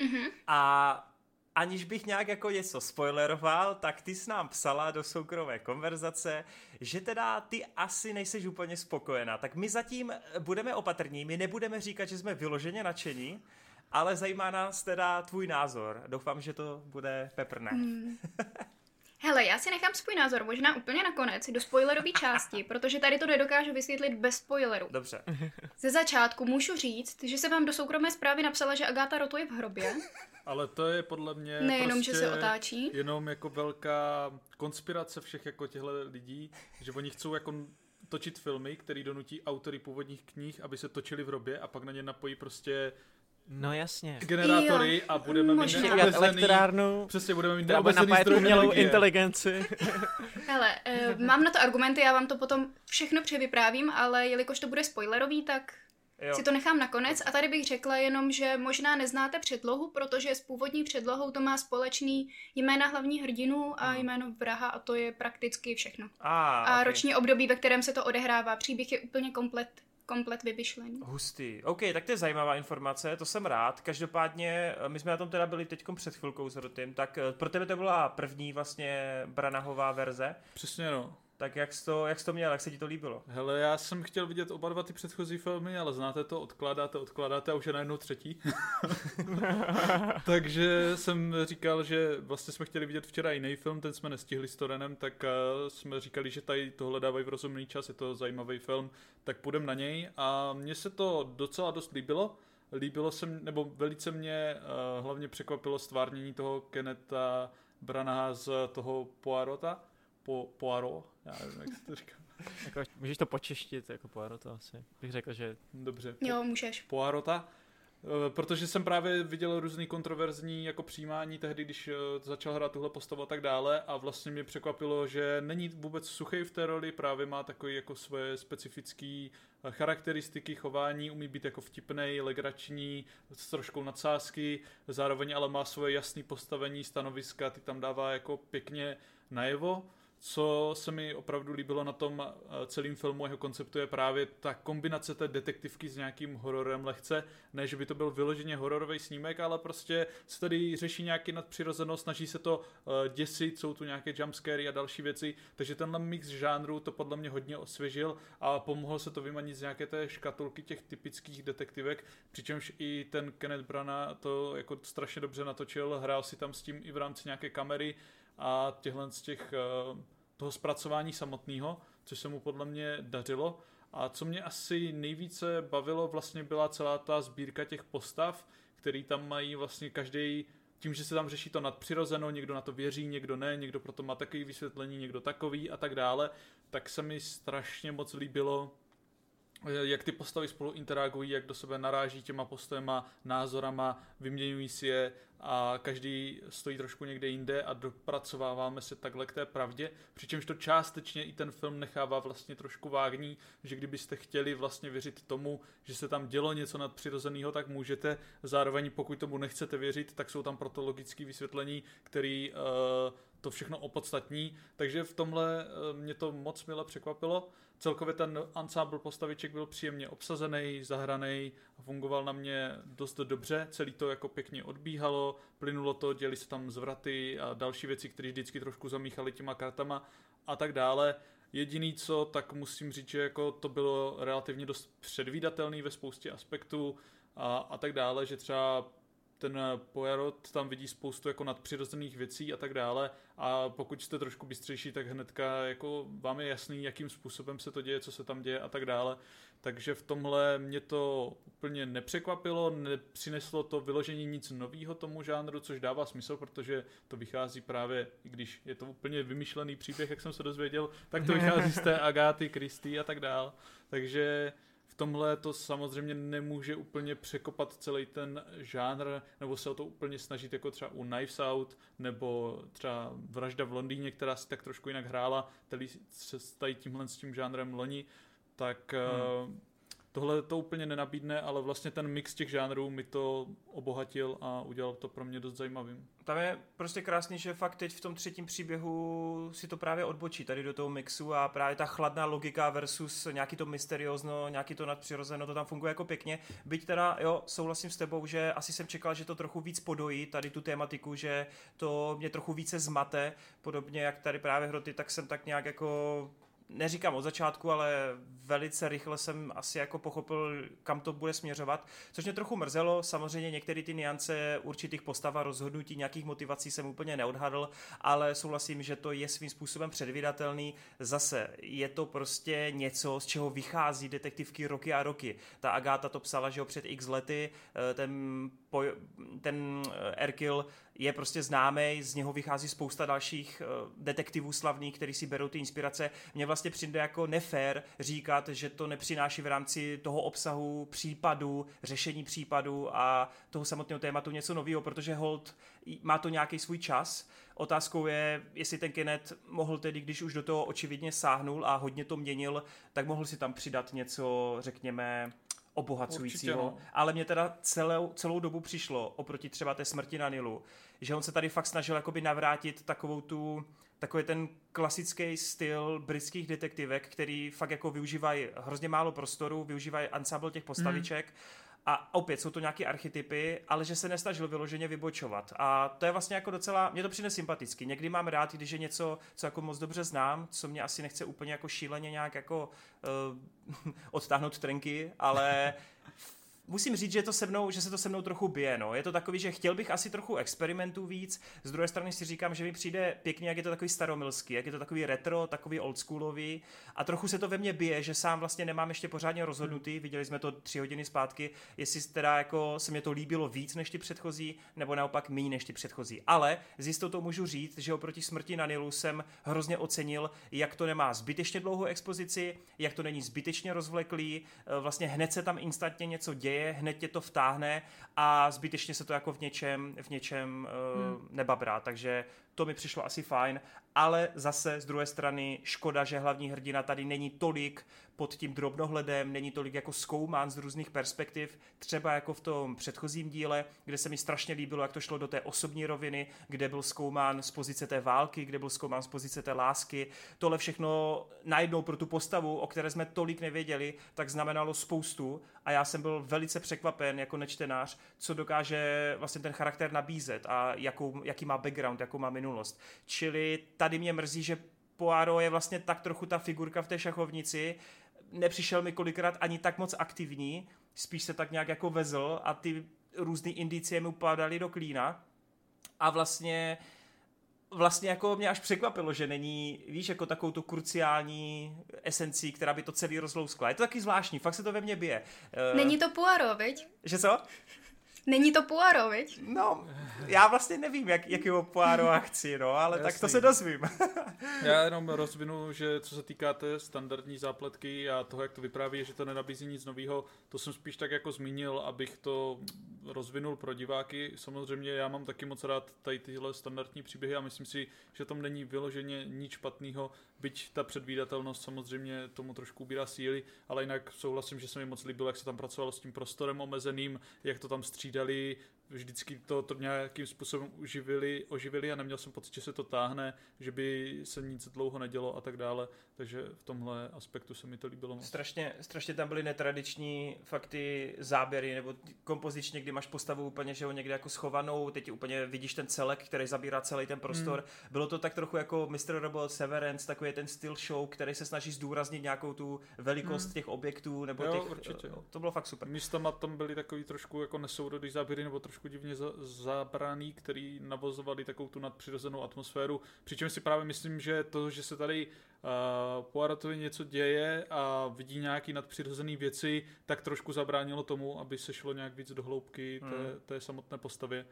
Mhm. A aniž bych nějak jako něco spoileroval, tak ty jsi nám psala do soukromé konverzace, že teda ty asi nejseš úplně spokojená. Tak my zatím budeme opatrní, my nebudeme říkat, že jsme vyloženě nadšení, ale zajímá nás teda tvůj názor. Doufám, že to bude peprné. Mm. *laughs* Hele, já si nechám svůj názor možná úplně nakonec, do spoilerové části, *laughs* protože tady to nedokážu vysvětlit bez spoileru. Dobře. *laughs* Ze začátku můžu říct, že jsem vám do soukromé zprávy napsala, že Agáta Roto je v hrobě. *laughs* Ale to je podle mě Nejenom, prostě že se otáčí. jenom jako velká konspirace všech jako těchto lidí, že oni chcou jako točit filmy, který donutí autory původních knih, aby se točili v hrobě a pak na ně napojí prostě No jasně. generátory Jo, a budeme mít neomezený, elektrárnu, přesně budeme mít neomezený zdroj umělou energie. inteligenci. *laughs* Hele, eh, mám na to argumenty, já vám to potom všechno převyprávím, ale jelikož to bude spoilerový, tak Jo. si to nechám nakonec. A tady bych řekla jenom, že možná neznáte předlohu, protože s původní předlohou to má společný jména hlavních hrdinů a jméno vraha a to je prakticky všechno. A, A okay. roční období, ve kterém se to odehrává. Příběh je úplně komplet, komplet vymyšlený. Hustý. OK, tak to je zajímavá informace, to jsem rád. Každopádně, eh, my jsme na tom teda byli teď před chvilkou s Rotym, tak eh, pro tebe to byla první vlastně Branahová verze. Přesně no. Tak jak jsi to, jak jsi to měl, jak se ti to líbilo? Hele, já jsem chtěl vidět oba dva ty předchozí filmy, ale znáte to, odkládáte, odkládáte a už je najednou třetí. *laughs* *laughs* Takže jsem říkal, že vlastně jsme chtěli vidět včera jiný film, ten jsme nestihli s Torenem, tak uh, jsme říkali, že tady tohle dávají v rozumný čas, je to zajímavý film, tak půjdeme na něj a mně se to docela dost líbilo. Líbilo se, nebo velice mě uh, hlavně překvapilo stvárnění toho Keneta Branaha z toho Poirota. Po, Poirot, já nevím, jak se to říká. *laughs* jako, můžeš to počeštit, jako Poirot to asi. Bych řekl, že Dobře. Jo, můžeš. Poirota. Eh, Protože jsem právě viděl různý kontroverzní jako přijímání tehdy, když eh, začal hrát tuhle postavu a tak dále a vlastně mě překvapilo, že není vůbec suchý v té roli, právě má takový jako svoje specifické charakteristiky, chování, umí být jako vtipnej, legrační, s troškou nadsázky, zároveň ale má svoje jasné postavení, stanoviska, ty tam dává jako pěkně najevo. Co se mi opravdu líbilo na tom eh, celém filmu, jeho konceptu, je právě ta kombinace té detektivky s nějakým hororem lehce. Ne, že by to byl vyloženě hororový snímek, ale prostě se tady řeší nějaký nadpřirozenost, snaží se to uh, děsit, jsou tu nějaké jumpscary a další věci, takže tenhle mix žánru to podle mě hodně osvěžil a pomohl se to vymanit z nějaké té škatulky těch typických detektivek, přičemž i ten Kenneth Branagh to jako strašně dobře natočil, hrál si tam s tím i v rámci nějaké kamery a těchhle z těch uh, toho zpracování samotného, což se mu podle mě dařilo. A co mě asi nejvíce bavilo, vlastně byla celá ta sbírka těch postav, který tam mají vlastně každý tím, že se tam řeší to nadpřirozeno, někdo na to věří, někdo ne, někdo proto má takový vysvětlení, někdo takový a tak dále, tak se mi strašně moc líbilo, jak ty postavy spolu interagují, jak do sebe naráží těma postojema, názorama, vyměňují si je a každý stojí trošku někde jinde a dopracováváme se takhle k té pravdě, přičemž to částečně i ten film nechává vlastně trošku vágní, že kdybyste chtěli vlastně věřit tomu, že se tam dělo něco nadpřirozeného, tak můžete, zároveň pokud tomu nechcete věřit, tak jsou tam proto logické vysvětlení, který uh, to všechno opodstatní, takže v tomhle uh, mě to moc mile překvapilo. Celkově ten ansámbl postaviček byl příjemně obsazený, zahraný fungoval na mě dost dobře. Celý to jako pěkně odbíhalo, plynulo to, děli se tam zvraty a další věci, které vždycky trošku zamíchaly těma kartama a tak dále. Jediný co, tak musím říct, že jako to bylo relativně dost předvídatelný ve spoustě aspektů a, a tak dále, že třeba ten Poirot tam vidí spoustu jako nadpřirozených věcí a tak dále a pokud jste trošku bystřejší, tak hnedka jako vám je jasný, jakým způsobem se to děje, co se tam děje a tak dále. Takže v tomhle mě to úplně nepřekvapilo, nepřineslo to vyložení nic nového tomu žánru, což dává smysl, protože to vychází právě, i když je to úplně vymyšlený příběh, jak jsem se dozvěděl, tak to *laughs* vychází z té Agáty, Christy a tak dále. Takže v tomhle to samozřejmě nemůže úplně překopat celý ten žánr, nebo se o to úplně snažit jako třeba u Knives Out, nebo třeba Vražda v Londýně, která si tak trošku jinak hrála, který se stají tímhle s tím žánrem loni, tak hmm. Tohle to úplně nenabídne, ale vlastně ten mix těch žánrů mi to obohatil a udělal to pro mě dost zajímavým. Tam je prostě krásný, že fakt teď v tom třetím příběhu si to právě odbočí tady do toho mixu a právě ta chladná logika versus nějaký to mysteriózno, nějaký to nadpřirozeno, to tam funguje jako pěkně. Byť teda, jo, souhlasím s tebou, že asi jsem čekal, že to trochu víc podojí, tady tu tématiku, že to mě trochu více zmate, podobně jak tady právě hroty, tak jsem tak nějak jako neříkám od začátku, ale velice rychle jsem asi jako pochopil, kam to bude směřovat, což mě trochu mrzelo, samozřejmě některé ty niance určitých postav a rozhodnutí, nějakých motivací jsem úplně neodhadl, ale souhlasím, že to je svým způsobem předvídatelný. Zase je to prostě něco, z čeho vychází detektivky roky a roky. Ta Agáta to psala, že před x lety, eh, ten, ten eh, Erkil je prostě známý, z něho vychází spousta dalších uh, detektivů slavných, který si berou ty inspirace. Mně vlastně přijde jako nefér říkat, že to nepřináší v rámci toho obsahu případu, řešení případu a toho samotného tématu něco nového, protože hold má to nějaký svůj čas. Otázkou je, jestli ten Kenneth mohl tedy, když už do toho očividně sáhnul a hodně to měnil, tak mohl si tam přidat něco, řekněme, obohacujícího. no. Ale mě teda celou, celou dobu přišlo, oproti třeba té smrti na Nilu, že on se tady fakt snažil jakoby navrátit takovou tu, takový ten klasický styl britských detektivek, který fakt jako využívají hrozně málo prostoru, využívají ansábl těch postaviček mm. A opět jsou to nějaké archetypy, ale že se nesnažil vyloženě vybočovat. A to je vlastně jako docela, mě to přijde sympaticky. Někdy mám rád, když je něco, co jako moc dobře znám, co mě asi nechce úplně jako šíleně nějak jako uh, *laughs* odtáhnout trenky, ale musím říct, že, to se mnou, že se to se mnou trochu bije. No. Je to takový, že chtěl bych asi trochu experimentů víc. Z druhé strany si říkám, že mi přijde pěkně, jak je to takový staromilský, jak je to takový retro, takový oldschoolový. A trochu se to ve mně bije, že sám vlastně nemám ještě pořádně rozhodnutý. Hmm. Viděli jsme to tři hodiny zpátky, jestli teda jako se mě to líbilo víc než ty předchozí, nebo naopak méně než ty předchozí. Ale z jistotou můžu říct, že oproti smrti na Nilu jsem hrozně ocenil, jak to nemá zbytečně dlouhou expozici, jak to není zbytečně rozvleklý, vlastně hned se tam instantně něco děje děje, hned tě to vtáhne a zbytečně se to jako v něčem, v něčem uh, hmm. nebabrá, takže to mi přišlo asi fajn, ale zase z druhé strany škoda, že hlavní hrdina tady není tolik pod tím drobnohledem, není tolik jako zkoumán z různých perspektiv, třeba jako v tom předchozím díle, kde se mi strašně líbilo, jak to šlo do té osobní roviny, kde byl zkoumán z pozice té války, kde byl zkoumán z pozice té lásky. Tohle všechno najednou pro tu postavu, o které jsme tolik nevěděli, tak znamenalo spoustu a já jsem byl velice překvapen jako nečtenář, co dokáže vlastně ten charakter nabízet a jakou, jaký má background, jakou má minulost. Čili tady mě mrzí, že Poirot je vlastně tak trochu ta figurka v té šachovnici, nepřišel mi kolikrát ani tak moc aktivní, spíš se tak nějak jako vezl a ty různé indicie mu padaly do klína a vlastně vlastně jako mě až překvapilo, že není, víš, jako takovou tu kruciální esencí, která by to celý rozlouskla. Je to taky zvláštní, fakt se to ve mně bije. Není to Poirot, viď? Že co? Není to Poirot, viď? No, já vlastně nevím, jak, jakého Poirot chci, no, ale Jasný. tak to se dozvím. *laughs* já jenom rozvinu, že co se týká té standardní zápletky a toho, jak to vypráví, že to nenabízí nic nového, to jsem spíš tak jako zmínil, abych to rozvinul pro diváky. Samozřejmě já mám taky moc rád tady tyhle standardní příběhy a myslím si, že tam není vyloženě nic špatného, byť ta předvídatelnost samozřejmě tomu trošku ubírá síly, ale jinak souhlasím, že se mi moc líbilo, jak se tam pracovalo s tím prostorem omezeným, jak to tam střídali, vždycky to, to nějakým způsobem uživili, oživili a neměl jsem pocit, že se to táhne, že by se nic dlouho nedělo a tak dále, takže v tomhle aspektu se mi to líbilo moc. Strašně, strašně tam byly netradiční fakty záběry, nebo kompozičně, kdy máš postavu úplně, že ho někde jako schovanou, teď úplně vidíš ten celek, který zabírá celý ten prostor. Hmm. Bylo to tak trochu jako Mr. Robot Severance, takový ten styl show, který se snaží zdůraznit nějakou tu velikost hmm. těch objektů, nebo jo, těch, určitě. to bylo fakt super. Místama tam byly takový trošku jako nesourodý záběry, nebo trošku divně za, zabraný, který navozovali takovou tu nadpřirozenou atmosféru. Přičemž si právě myslím, že to, že se tady uh, Poirotovi něco děje a vidí nějaký nadpřirozený věci, tak trošku zabránilo tomu, aby se šlo nějak víc do hloubky té, hmm. té samotné postavě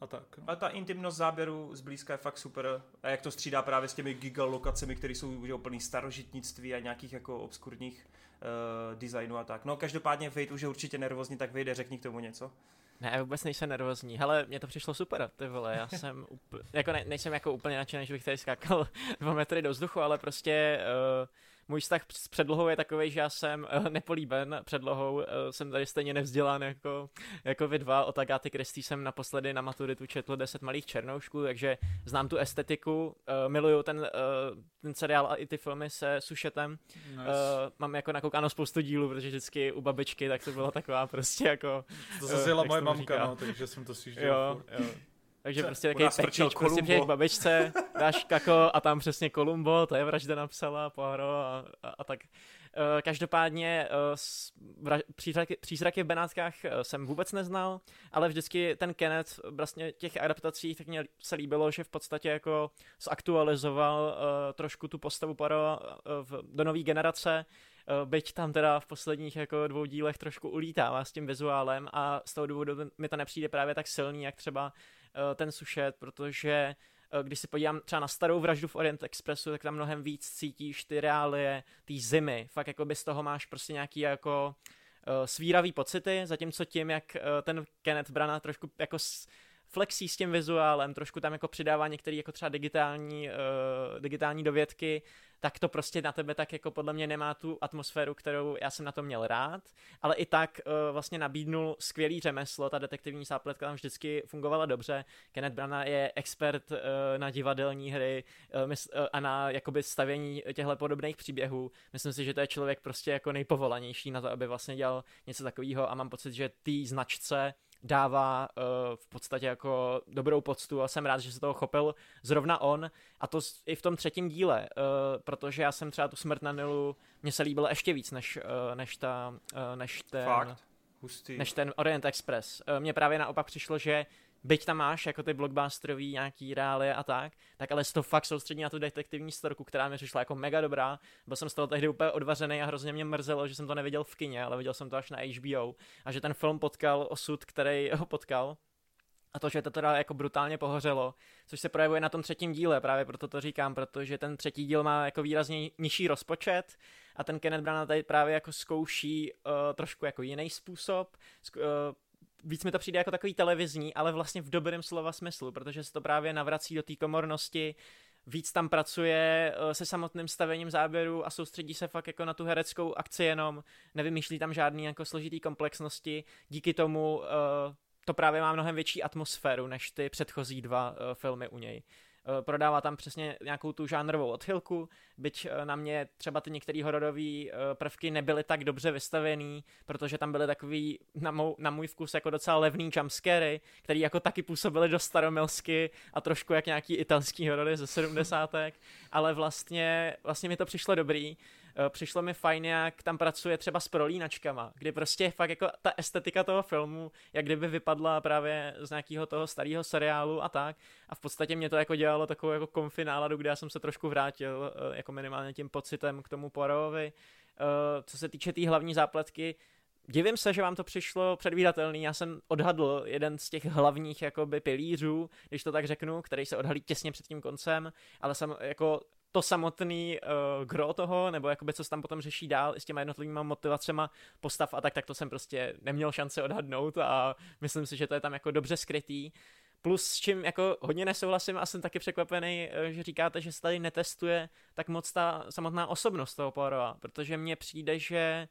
a tak. No. A ta intimnost záběru zblízka je fakt super. A jak to střídá právě s těmi gigalokacemi, které jsou úplný starožitnictví a nějakých jako obskurních uh, designů a tak. No každopádně Fate už je určitě nervózní, tak vyjde, řekni k tomu něco. Ne, vůbec nejsem nervózní. Hele, mně to přišlo super, ty vole, já jsem *laughs* úplně, jako ne, nejsem jako úplně nadšený, že bych tady skákal *laughs* dva metry do vzduchu, ale prostě uh, můj vztah s předlohou je takový, že já jsem uh, nepolíben předlohou, uh, jsem tady stejně nevzdělán jako, jako vy dva. Od Agaty Christie jsem naposledy na maturitu četl 10 malých černoušků, takže znám tu estetiku, uh, miluju ten, ten seriál a i ty filmy se Sušetem. Nice. Mám jako nakoukáno spoustu dílů, protože vždycky u babičky, tak to byla taková prostě jako... To zase moje mamka, no, takže jsem to si Jo, jo. Takže Co? prostě takový pekíč, prostě Columbo. přijde k babičce, *laughs* dáš kako a tam přesně Kolumbo, to je vražda napsala, Poirot a, a, a tak. Eh, Každopádně eh, přízraky, přízraky v Benátkách eh, jsem vůbec neznal, ale vždycky ten Kenneth vlastně těch adaptací tak mě se líbilo, že v podstatě jako zaktualizoval uh, trošku tu postavu Poirot v, do nové generace, byť tam teda v posledních jako dvou dílech trošku ulítává s tím vizuálem a z toho důvodu mi to nepřijde právě tak silný, jak třeba ten Sušet, protože eh, když si podívám třeba na starou vraždu v Orient Expressu, tak tam mnohem víc cítíš ty reálie, ty zimy. Fakt jako by z toho máš prostě nějaký jako uh, svíravý pocity, zatímco tím, jak ten Kenneth Branagh trošku jako flexí s tím vizuálem, trošku tam jako přidává některé jako třeba digitální, uh, digitální dovědky, tak to prostě na tebe tak jako podle mě nemá tu atmosféru, kterou já jsem na to měl rád, ale i tak uh, vlastně nabídnul skvělý řemeslo, ta detektivní zápletka tam vždycky fungovala dobře. Kenneth Branagh je expert uh, na divadelní hry uh, mys- uh, a na jakoby stavění těchto podobných příběhů. Myslím si, že to je člověk prostě jako nejpovolanější na to, aby vlastně dělal něco takového a mám pocit, že té značce dává uh, v podstatě jako dobrou poctu a jsem rád, že se toho chopil zrovna on a to i v tom třetím díle, uh, protože já jsem třeba tu smrt na Nilu, mně se líbilo ještě víc než, uh, než, ta, uh, než ten Fakt? Hustý. než ten Orient Express. Eh, Mně právě naopak přišlo, že byť tam máš jako ty blockbusterový nějaký reálie a tak, tak ale toho fakt soustředí na tu detektivní storku, která mi přišla jako mega dobrá. Byl jsem z toho tehdy úplně odvařený a hrozně mě mrzelo, že jsem to neviděl v kině, ale viděl jsem to až na HBO a že ten film potkal osud, který ho potkal. A to, že to teda jako brutálně pohořelo, což se projevuje na tom třetím díle, právě proto to říkám, protože ten třetí díl má jako výrazně nižší rozpočet a ten Kenneth Branagh tady právě jako zkouší uh, trošku jako jiný způsob, uh, víc mi to přijde jako takový televizní, ale vlastně v dobrém slova smyslu, protože se to právě navrací do té komornosti, víc tam pracuje eh, se samotným stavením záběru a soustředí se fakt jako na tu hereckou akci jenom, nevymýšlí tam žádný jako složitý komplexnosti, díky tomu eh, to právě má mnohem větší atmosféru než ty předchozí dva eh, filmy u něj. Eh, Prodává tam přesně nějakou tu žánrovou odchylku, byť eh, na mě třeba ty některé hororové prvky nebyly tak dobře vystavený, protože tam byly takový na, mou, na můj vkus jako docela levný jumpscary, který jako taky působily do staromilsky a trošku jak nějaký italský horory ze sedmdesátek, ale vlastně, vlastně mi to přišlo dobrý. Eh, Přišlo mi fajn, jak tam pracuje třeba s prolínačkama, kdy prostě fakt jako ta estetika toho filmu, jak kdyby vypadla právě z nějakého toho starého seriálu a tak. A v podstatě mě to jako dělalo takovou jako konfi náladu, kde já jsem se trošku vrátil eh, jako minimálně tím pocitem k tomu Poirotovi. Eh, Co se týče té tý hlavní zápletky, Divím se, že vám to přišlo předvídatelný. Já jsem odhadl jeden z těch hlavních jakoby pilířů, když to tak řeknu, který se odhalí těsně před tím koncem, ale jsem jako to samotný uh, gro toho, nebo jakoby co se tam potom řeší dál s těma jednotlivými motivacema postav a tak, tak to jsem prostě neměl šanci odhadnout a myslím si, že to je tam jako dobře skrytý. Plus s čím jako hodně nesouhlasím a jsem taky překvapený, eh, že říkáte, že se tady netestuje tak moc ta samotná osobnost toho Poirota, protože mně přijde, že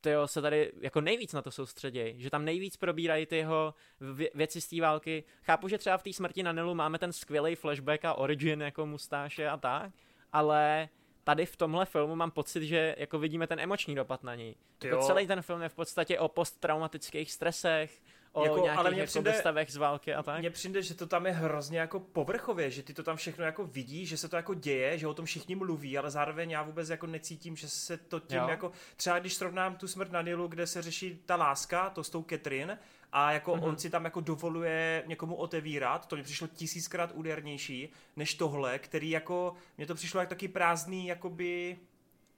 tyjo, se tady jako nejvíc na to soustředějí, že tam nejvíc probírají ty jeho vě- věci z té války. Chápu, že třeba v té smrti na Nilu máme ten skvělý flashback a origin jako mustáše a tak, ale tady v tomhle filmu mám pocit, že jako vidíme ten emoční dopad na něj. Jako Jo. celý ten film je v podstatě o posttraumatických stresech, o Jako, nějakých ale mně jako přijde- z války a tak. Mně přijde, že to tam je hrozně jako povrchově, že ty to tam všechno jako vidíš, že se to jako děje, že o tom všichni mluví, ale zároveň já vůbec jako necítím, že se to tím Jo. jako, třeba když srovnám tu smrt na Nilu, kde se řeší ta láska, to s tou Catherine, a jako Mhm. mm-hmm. on si tam jako dovoluje někomu otevírat, to mi přišlo tisíckrát údernější, než tohle, který jako, mně to přišlo jak taky prázdný, jakoby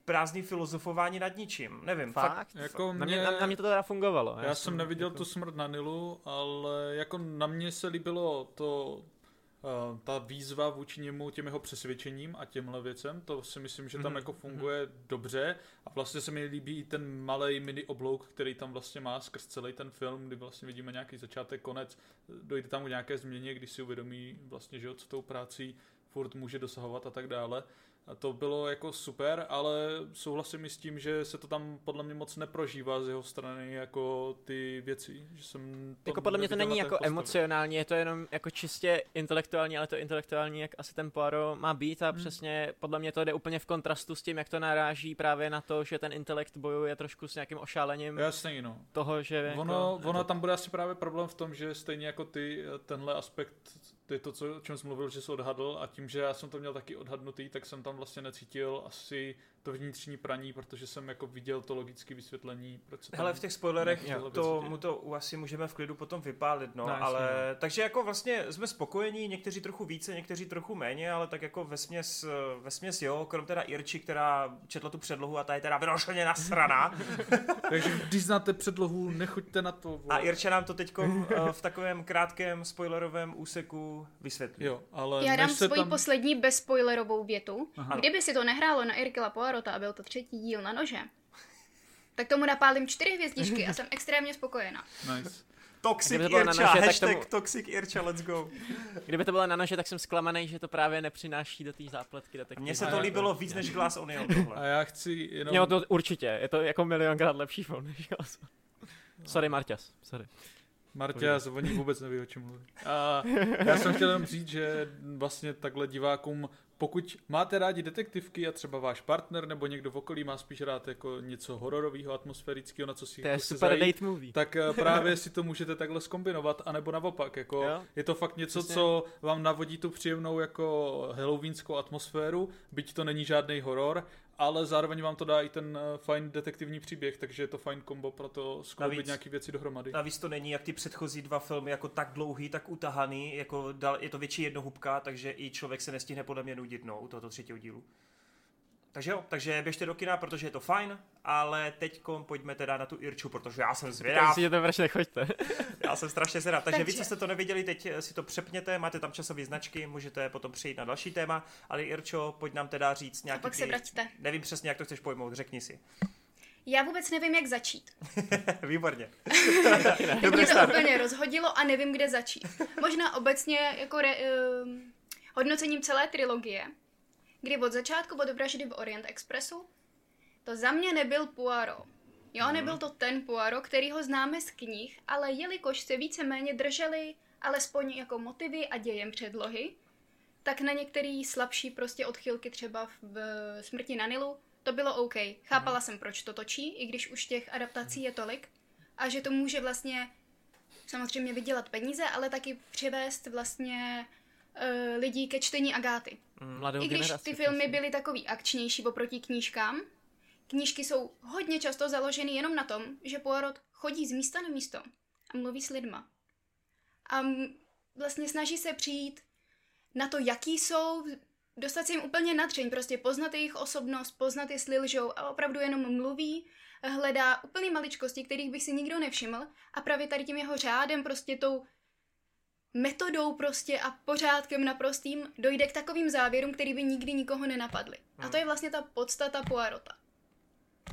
prázdný filozofování nad ničím, nevím, fakt, Fakt? Jako Na mě, mě- na, na mě to teda fungovalo. Já jsem neviděl jako... tu smrt na Nilu, ale jako na mě se líbilo to, ta výzva vůči němu těm jeho přesvědčením a těmhle věcem, to si myslím, že tam Mhm, jako funguje dobře. A vlastně se mi líbí i ten malý mini oblouk, který tam vlastně má skrz celý ten film, kdy vlastně vidíme nějaký začátek, konec, dojde tam k nějaké změně, když si uvědomí vlastně, že jo, co tou prací furt může dosahovat a tak dále. A to bylo jako super, ale souhlasím i s tím, že se to tam podle mě moc neprožívá z jeho strany jako ty věci. Že jsem to Jako podle mě to není jako postavě. emocionální, je to jenom jako čistě intelektuální, ale to intelektuální, jak asi ten Poirot má být a Hmm. přesně podle mě to jde úplně v kontrastu s tím, jak to naráží právě na to, že ten intelekt bojuje trošku s nějakým ošálením Jasně, no. toho, že Ono, jako, ono tam bude asi právě problém v tom, že stejně jako ty, tenhle aspekt, to je to, co, o čem jsi mluvil, že jsi odhadl a tím, že já jsem to měl taky odhadnutý, tak jsem tam vlastně necítil asi to vnitřní praní, protože jsem jako viděl to logické vysvětlení, proč se. Hele, v těch spoilerech to, mu to asi můžeme v klidu potom vypálit, no, No, jasně, ale no. takže jako vlastně jsme spokojení, někteří trochu více, někteří trochu méně, ale tak jako vesměs, vesměs jo, krom teda Irči, která četla tu předlohu a ta je teda vyrošeně nasraná *laughs* *laughs* Takže když znáte předlohu, nechoďte na to. a vole. Irča nám to teď *laughs* v takovém krátkém spoilerovém úseku vysvětlí. Jo, ale Já dám svoji tam... poslední bezspoilerovou větu. Aha. Kdyby si to nehrálo na Irkila Poirota a byl to třetí díl na nože, tak tomu napálím čtyři hvězdičky a jsem extrémně spokojená. Nice. Toxic to na Irča, nože, tak hashtag tomu- Toxic Irča, let's go. kdyby to bylo na nože, tak jsem zklamaný, že to právě nepřináší do té zápletky A detektivní. Mně se A to líbilo víc než Glass Onion A tohle. já chci jenom... Jo, to určitě, je to jako milionkrát lepší film než Glass. Sorry, Marťas, sorry. Martě, já o ní vůbec neví, o čem mluví. A já jsem chtěl jenom říct, že vlastně takhle divákům, pokud máte rádi detektivky a třeba váš partner nebo někdo v okolí má spíš rád jako něco hororového, atmosférického, na co si To je jako super zajít, date movie. tak eh, právě si *laughs* to můžete takhle skombinovat, anebo naopak, jako Jo. je to fakt něco, Přesně. co vám navodí tu příjemnou jako halloweenskou atmosféru, byť to není žádný horor, ale zároveň vám to dá i ten eh, fajn detektivní příběh, takže je to fajn kombo pro to skloubit nějaké věci dohromady. Navíc to není jak ty předchozí dva filmy jako tak dlouhý, tak utahaný, jako dal, je to větší jednohubka, takže i člověk se nestihne podle mě nudit no, u tohoto třetího dílu. Takže jo, takže běžte do kina, protože je to fajn, ale teď pojďme teda na tu Irču, protože já jsem Já zvědav, si to proč nechoďte. *laughs* já jsem strašně zvědav. Takže vy, Takže- co jste to neviděli, teď si to přepněte, máte tam časové značky, můžete potom přejít na další téma, ale Irčo, pojď nám teda říct nějaký pak se vraťte. Nevím přesně, jak to chceš pojmout, řekni si. Já vůbec nevím, jak začít. *laughs* Výborně. *laughs* Dobrý mě to úplně rozhodilo a nevím, kde začít. Možná obecně jako re, um, hodnocením celé trilogie, kdy od začátku od vraždy v Orient Expressu to za mě nebyl Poirot. Jo, nebyl to ten Poirot, který ho známe z knih, ale jelikož se víceméně drželi alespoň jako motivy a dějem předlohy, tak na některé slabší prostě odchylky třeba v Smrti na Nilu to bylo OK. Chápala jsem, proč to točí, i když už těch adaptací je tolik. A že to může vlastně samozřejmě vydělat peníze, ale taky přivést vlastně uh, lidí ke čtení Agáty. Mladou I když generaci, ty filmy přesně. byly takový akčnější oproti knížkám, knížky jsou hodně často založeny jenom na tom, že Poirot chodí z místa na místo a mluví s lidma. A vlastně snaží se přijít na to, jaký jsou, dostat se jim úplně natřeň, prostě poznat jejich osobnost, poznat, jestli lžou a opravdu jenom mluví, hledá úplný maličkosti, kterých bych si nikdo nevšiml a právě tady tím jeho řádem, prostě tou metodou prostě a pořádkem naprostým dojde k takovým závěrům, který by nikdy nikoho nenapadly. A to je vlastně ta podstata Poirota.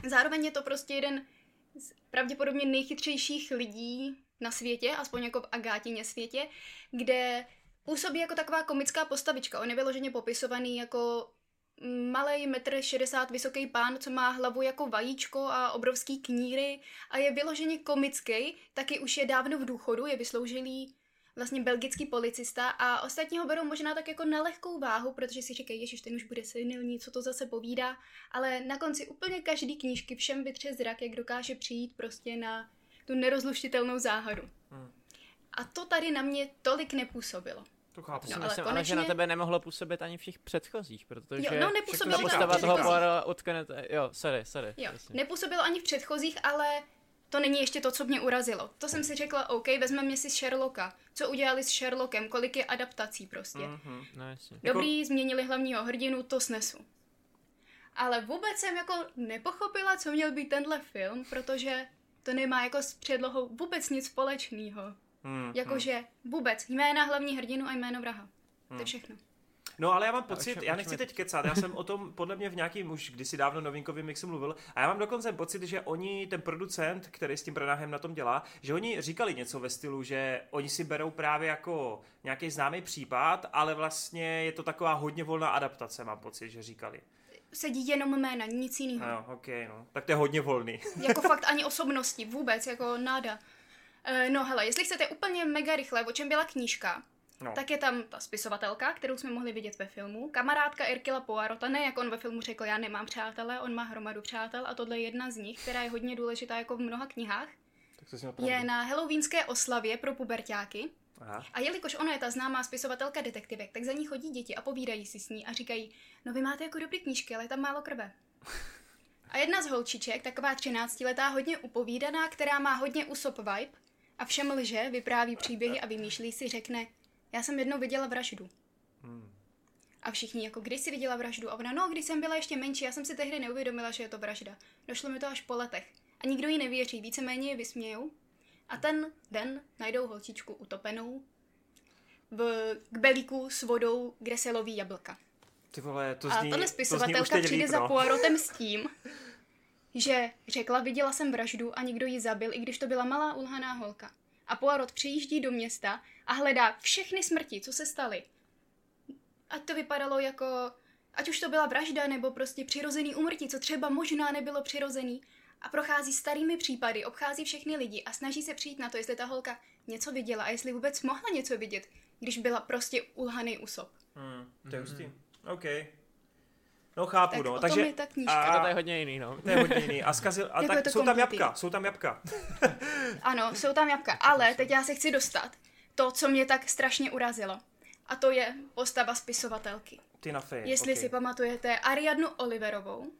Zároveň je to prostě jeden z pravděpodobně nejchytřejších lidí na světě, aspoň jako v Agátině světě, kde působí jako taková komická postavička. On je vyloženě popisovaný jako malý metr 60 vysoký pán, co má hlavu jako vajíčko a obrovský kníry a je vyloženě komický, taky už je dávno v důchodu, je vysloužilý vlastně belgický policista a ostatní ho berou možná tak jako na lehkou váhu, protože si říkají, ježiš, ten už bude senilní, co to zase povídá, ale na konci úplně každý knížky všem vytře zrak, jak dokáže přijít prostě na tu nerozluštitelnou záhadu. Hmm. A to tady na mě tolik nepůsobilo. To chápu. Si No, ale myslím, ale že na konečně- tebe nemohlo působit ani v těch předchozích, protože Jo, no, nepůsobilo to postava toho říkám. Poirota utknete, jo, sorry, sorry. Jo, jasně. nepůsobilo ani v předchozích, ale to není ještě to, co mě urazilo. To jsem si řekla, OK, vezmeme si Sherlocka. Co udělali s Sherlockem, kolik je adaptací prostě. Mhm. No jasně. Jako- Dobrý, změnili hlavního hrdinu, to snesu. Ale vůbec jsem jako nepochopila, co měl být tenhle film, protože to nemá jako s předlohou vůbec nic společného. Hmm, hmm. Jakože vůbec jména hlavní hrdinu a jméno vraha. To je všechno. No ale já mám pocit, já nechci teď kecat, já jsem o tom podle mě v nějakým už kdysi dávno novinkovým mixu mluvil a já mám dokonce pocit, že oni, ten producent, který s tím Branahem na tom dělá, že oni říkali něco ve stylu, že oni si berou právě jako nějaký známý případ, ale vlastně je to taková hodně volná adaptace, mám pocit, že říkali. Sedí jenom jména, nic jiného. No, ok, no. Tak to je hodně volný. *laughs* Jako fakt ani osobnosti, vůbec, jako náda. Eh, No hele, jestli chcete úplně mega rychle, o čem byla knížka, No. tak je tam ta spisovatelka, kterou jsme mohli vidět ve filmu, kamarádka Erkila Poirota, ne jak on ve filmu řekl, já nemám přátele, on má hromadu přátel a tohle je jedna z nich, která je hodně důležitá jako v mnoha knihách, Tak to je na halloweenské oslavě pro pubertáky Aha. a jelikož ona je ta známá spisovatelka detektivek, tak za ní chodí děti a povídají si s ní a říkají, no vy máte jako dobrý knížky, ale je tam málo krve. *laughs* A jedna z holčiček, taková 13-letá, hodně upovídaná, která má hodně usop vibe a všem lže, vypráví příběhy a vymýšlí si, řekne, já jsem jednou viděla vraždu. Hmm. A všichni jako, kdy jsi viděla vraždu? A ona, no, když jsem byla ještě menší, já jsem si tehdy neuvědomila, že je to vražda. Došlo mi to až po letech. A nikdo jí nevěří, víceméně je vysmějou. A ten den najdou holčičku utopenou v k belíku s vodou, kde se loví jablka. Ty vole, to A zní, tahle to zní už spisovatelka teď přijde líp, za no. Poirotem s tím, že řekla, viděla jsem vraždu a někdo ji zabil, i když to byla malá ulhaná holka. A Poirot přijíždí do města a hledá všechny smrti, co se staly. Ať to vypadalo jako, ať už to byla vražda nebo prostě přirozený úmrtí, co třeba možná nebylo přirozený. A prochází starými případy, obchází všechny lidi a snaží se přijít na to, jestli ta holka něco viděla a jestli vůbec mohla něco vidět, když byla prostě ulhaný úsop. Hmm, to je hustý. OK. No chápu, Tak no. o tom Takže je ta knížka. Jako to je hodně jiný, no. to je hodně jiný. A zkazil, a Jako tak jsou tam jabka, jsou tam jabka. *laughs* Ano, jsou tam jabka, ale teď já se chci dostat to, co mě tak strašně urazilo. A to je postava spisovatelky. Ty na fej. Jestli okay. si pamatujete Ariadnu Oliverovou,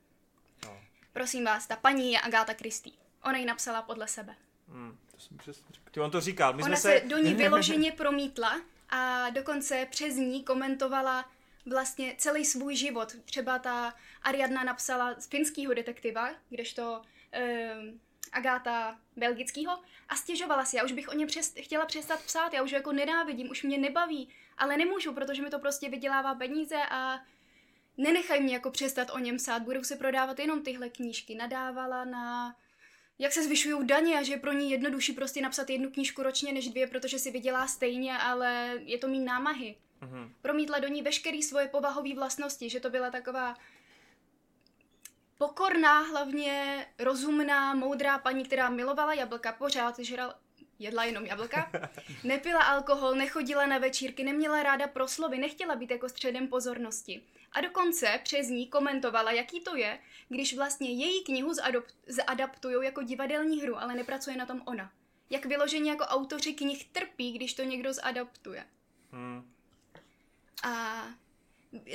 No. prosím vás, ta paní je Agáta Christie. Ona ji napsala podle sebe. Hmm. To jsem přesně říkal. Ty on to říkal, my Ona jsme se... se do ní *laughs* vyloženě promítla a dokonce přes ní komentovala vlastně celý svůj život. Třeba ta Ariadna napsala z finského detektiva, kdežto um, Agáta belgického a stěžovala si, já už bych o něm přest, chtěla přestat psát, já už jako nenávidím, už mě nebaví, ale nemůžu, protože mi to prostě vydělává peníze a nenechaj mě jako přestat o něm psát, budou se prodávat jenom tyhle knížky. Nadávala na jak se zvyšují daně a že je pro ní jednodušší prostě napsat jednu knížku ročně než dvě, protože si vydělá stejně, ale je to mít námahy. Mhm. Promítla do ní veškeré svoje povahové vlastnosti, že to byla taková pokorná, hlavně rozumná, moudrá paní, která milovala jablka, pořád žral, jedla jenom jablka, *laughs* nepila alkohol, nechodila na večírky, neměla ráda proslovy, nechtěla být jako středem pozornosti. A dokonce přes ní komentovala, jaký to je, když vlastně její knihu zadop- zadaptují jako divadelní hru, ale nepracuje na tom ona. Jak vyloženě jako autoři knih trpí, když to někdo zadaptuje. Hmm. A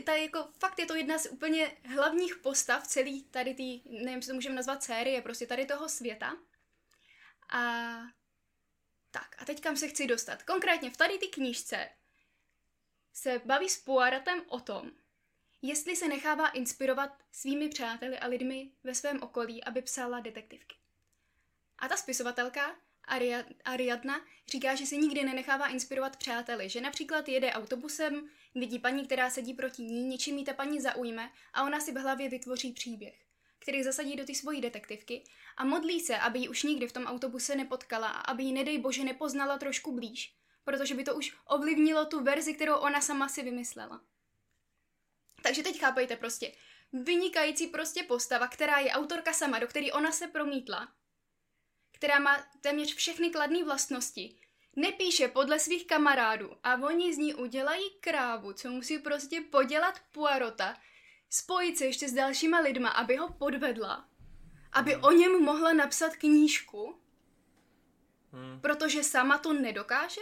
ta jako, fakt je to jedna z úplně hlavních postav celý tady tý, nevím, jestli to můžeme nazvat série, prostě tady toho světa. A tak, a teď kam se chci dostat. Konkrétně v tady ty knížce se baví s Poirotem o tom, jestli se nechává inspirovat svými přáteli a lidmi ve svém okolí, aby psala detektivky. A ta spisovatelka, Ariadna, říká, že se nikdy nenechává inspirovat přáteli, že například jede autobusem, vidí paní, která sedí proti ní, něčím jí ta paní zaujme a ona si v hlavě vytvoří příběh, který zasadí do ty svojí detektivky a modlí se, aby ji už nikdy v tom autobuse nepotkala a aby ji nedej bože nepoznala trošku blíž, protože by to už ovlivnilo tu verzi, kterou ona sama si vymyslela. Takže teď chápejte prostě, vynikající prostě postava, která je autorka sama, do které ona se promítla, která má téměř všechny kladné vlastnosti, nepíše podle svých kamarádů a oni z ní udělají krávu, co musí prostě podělat Poirota, spojit se ještě s dalšíma lidma, aby ho podvedla, aby o něm mohla napsat knížku, Hmm. protože sama to nedokáže?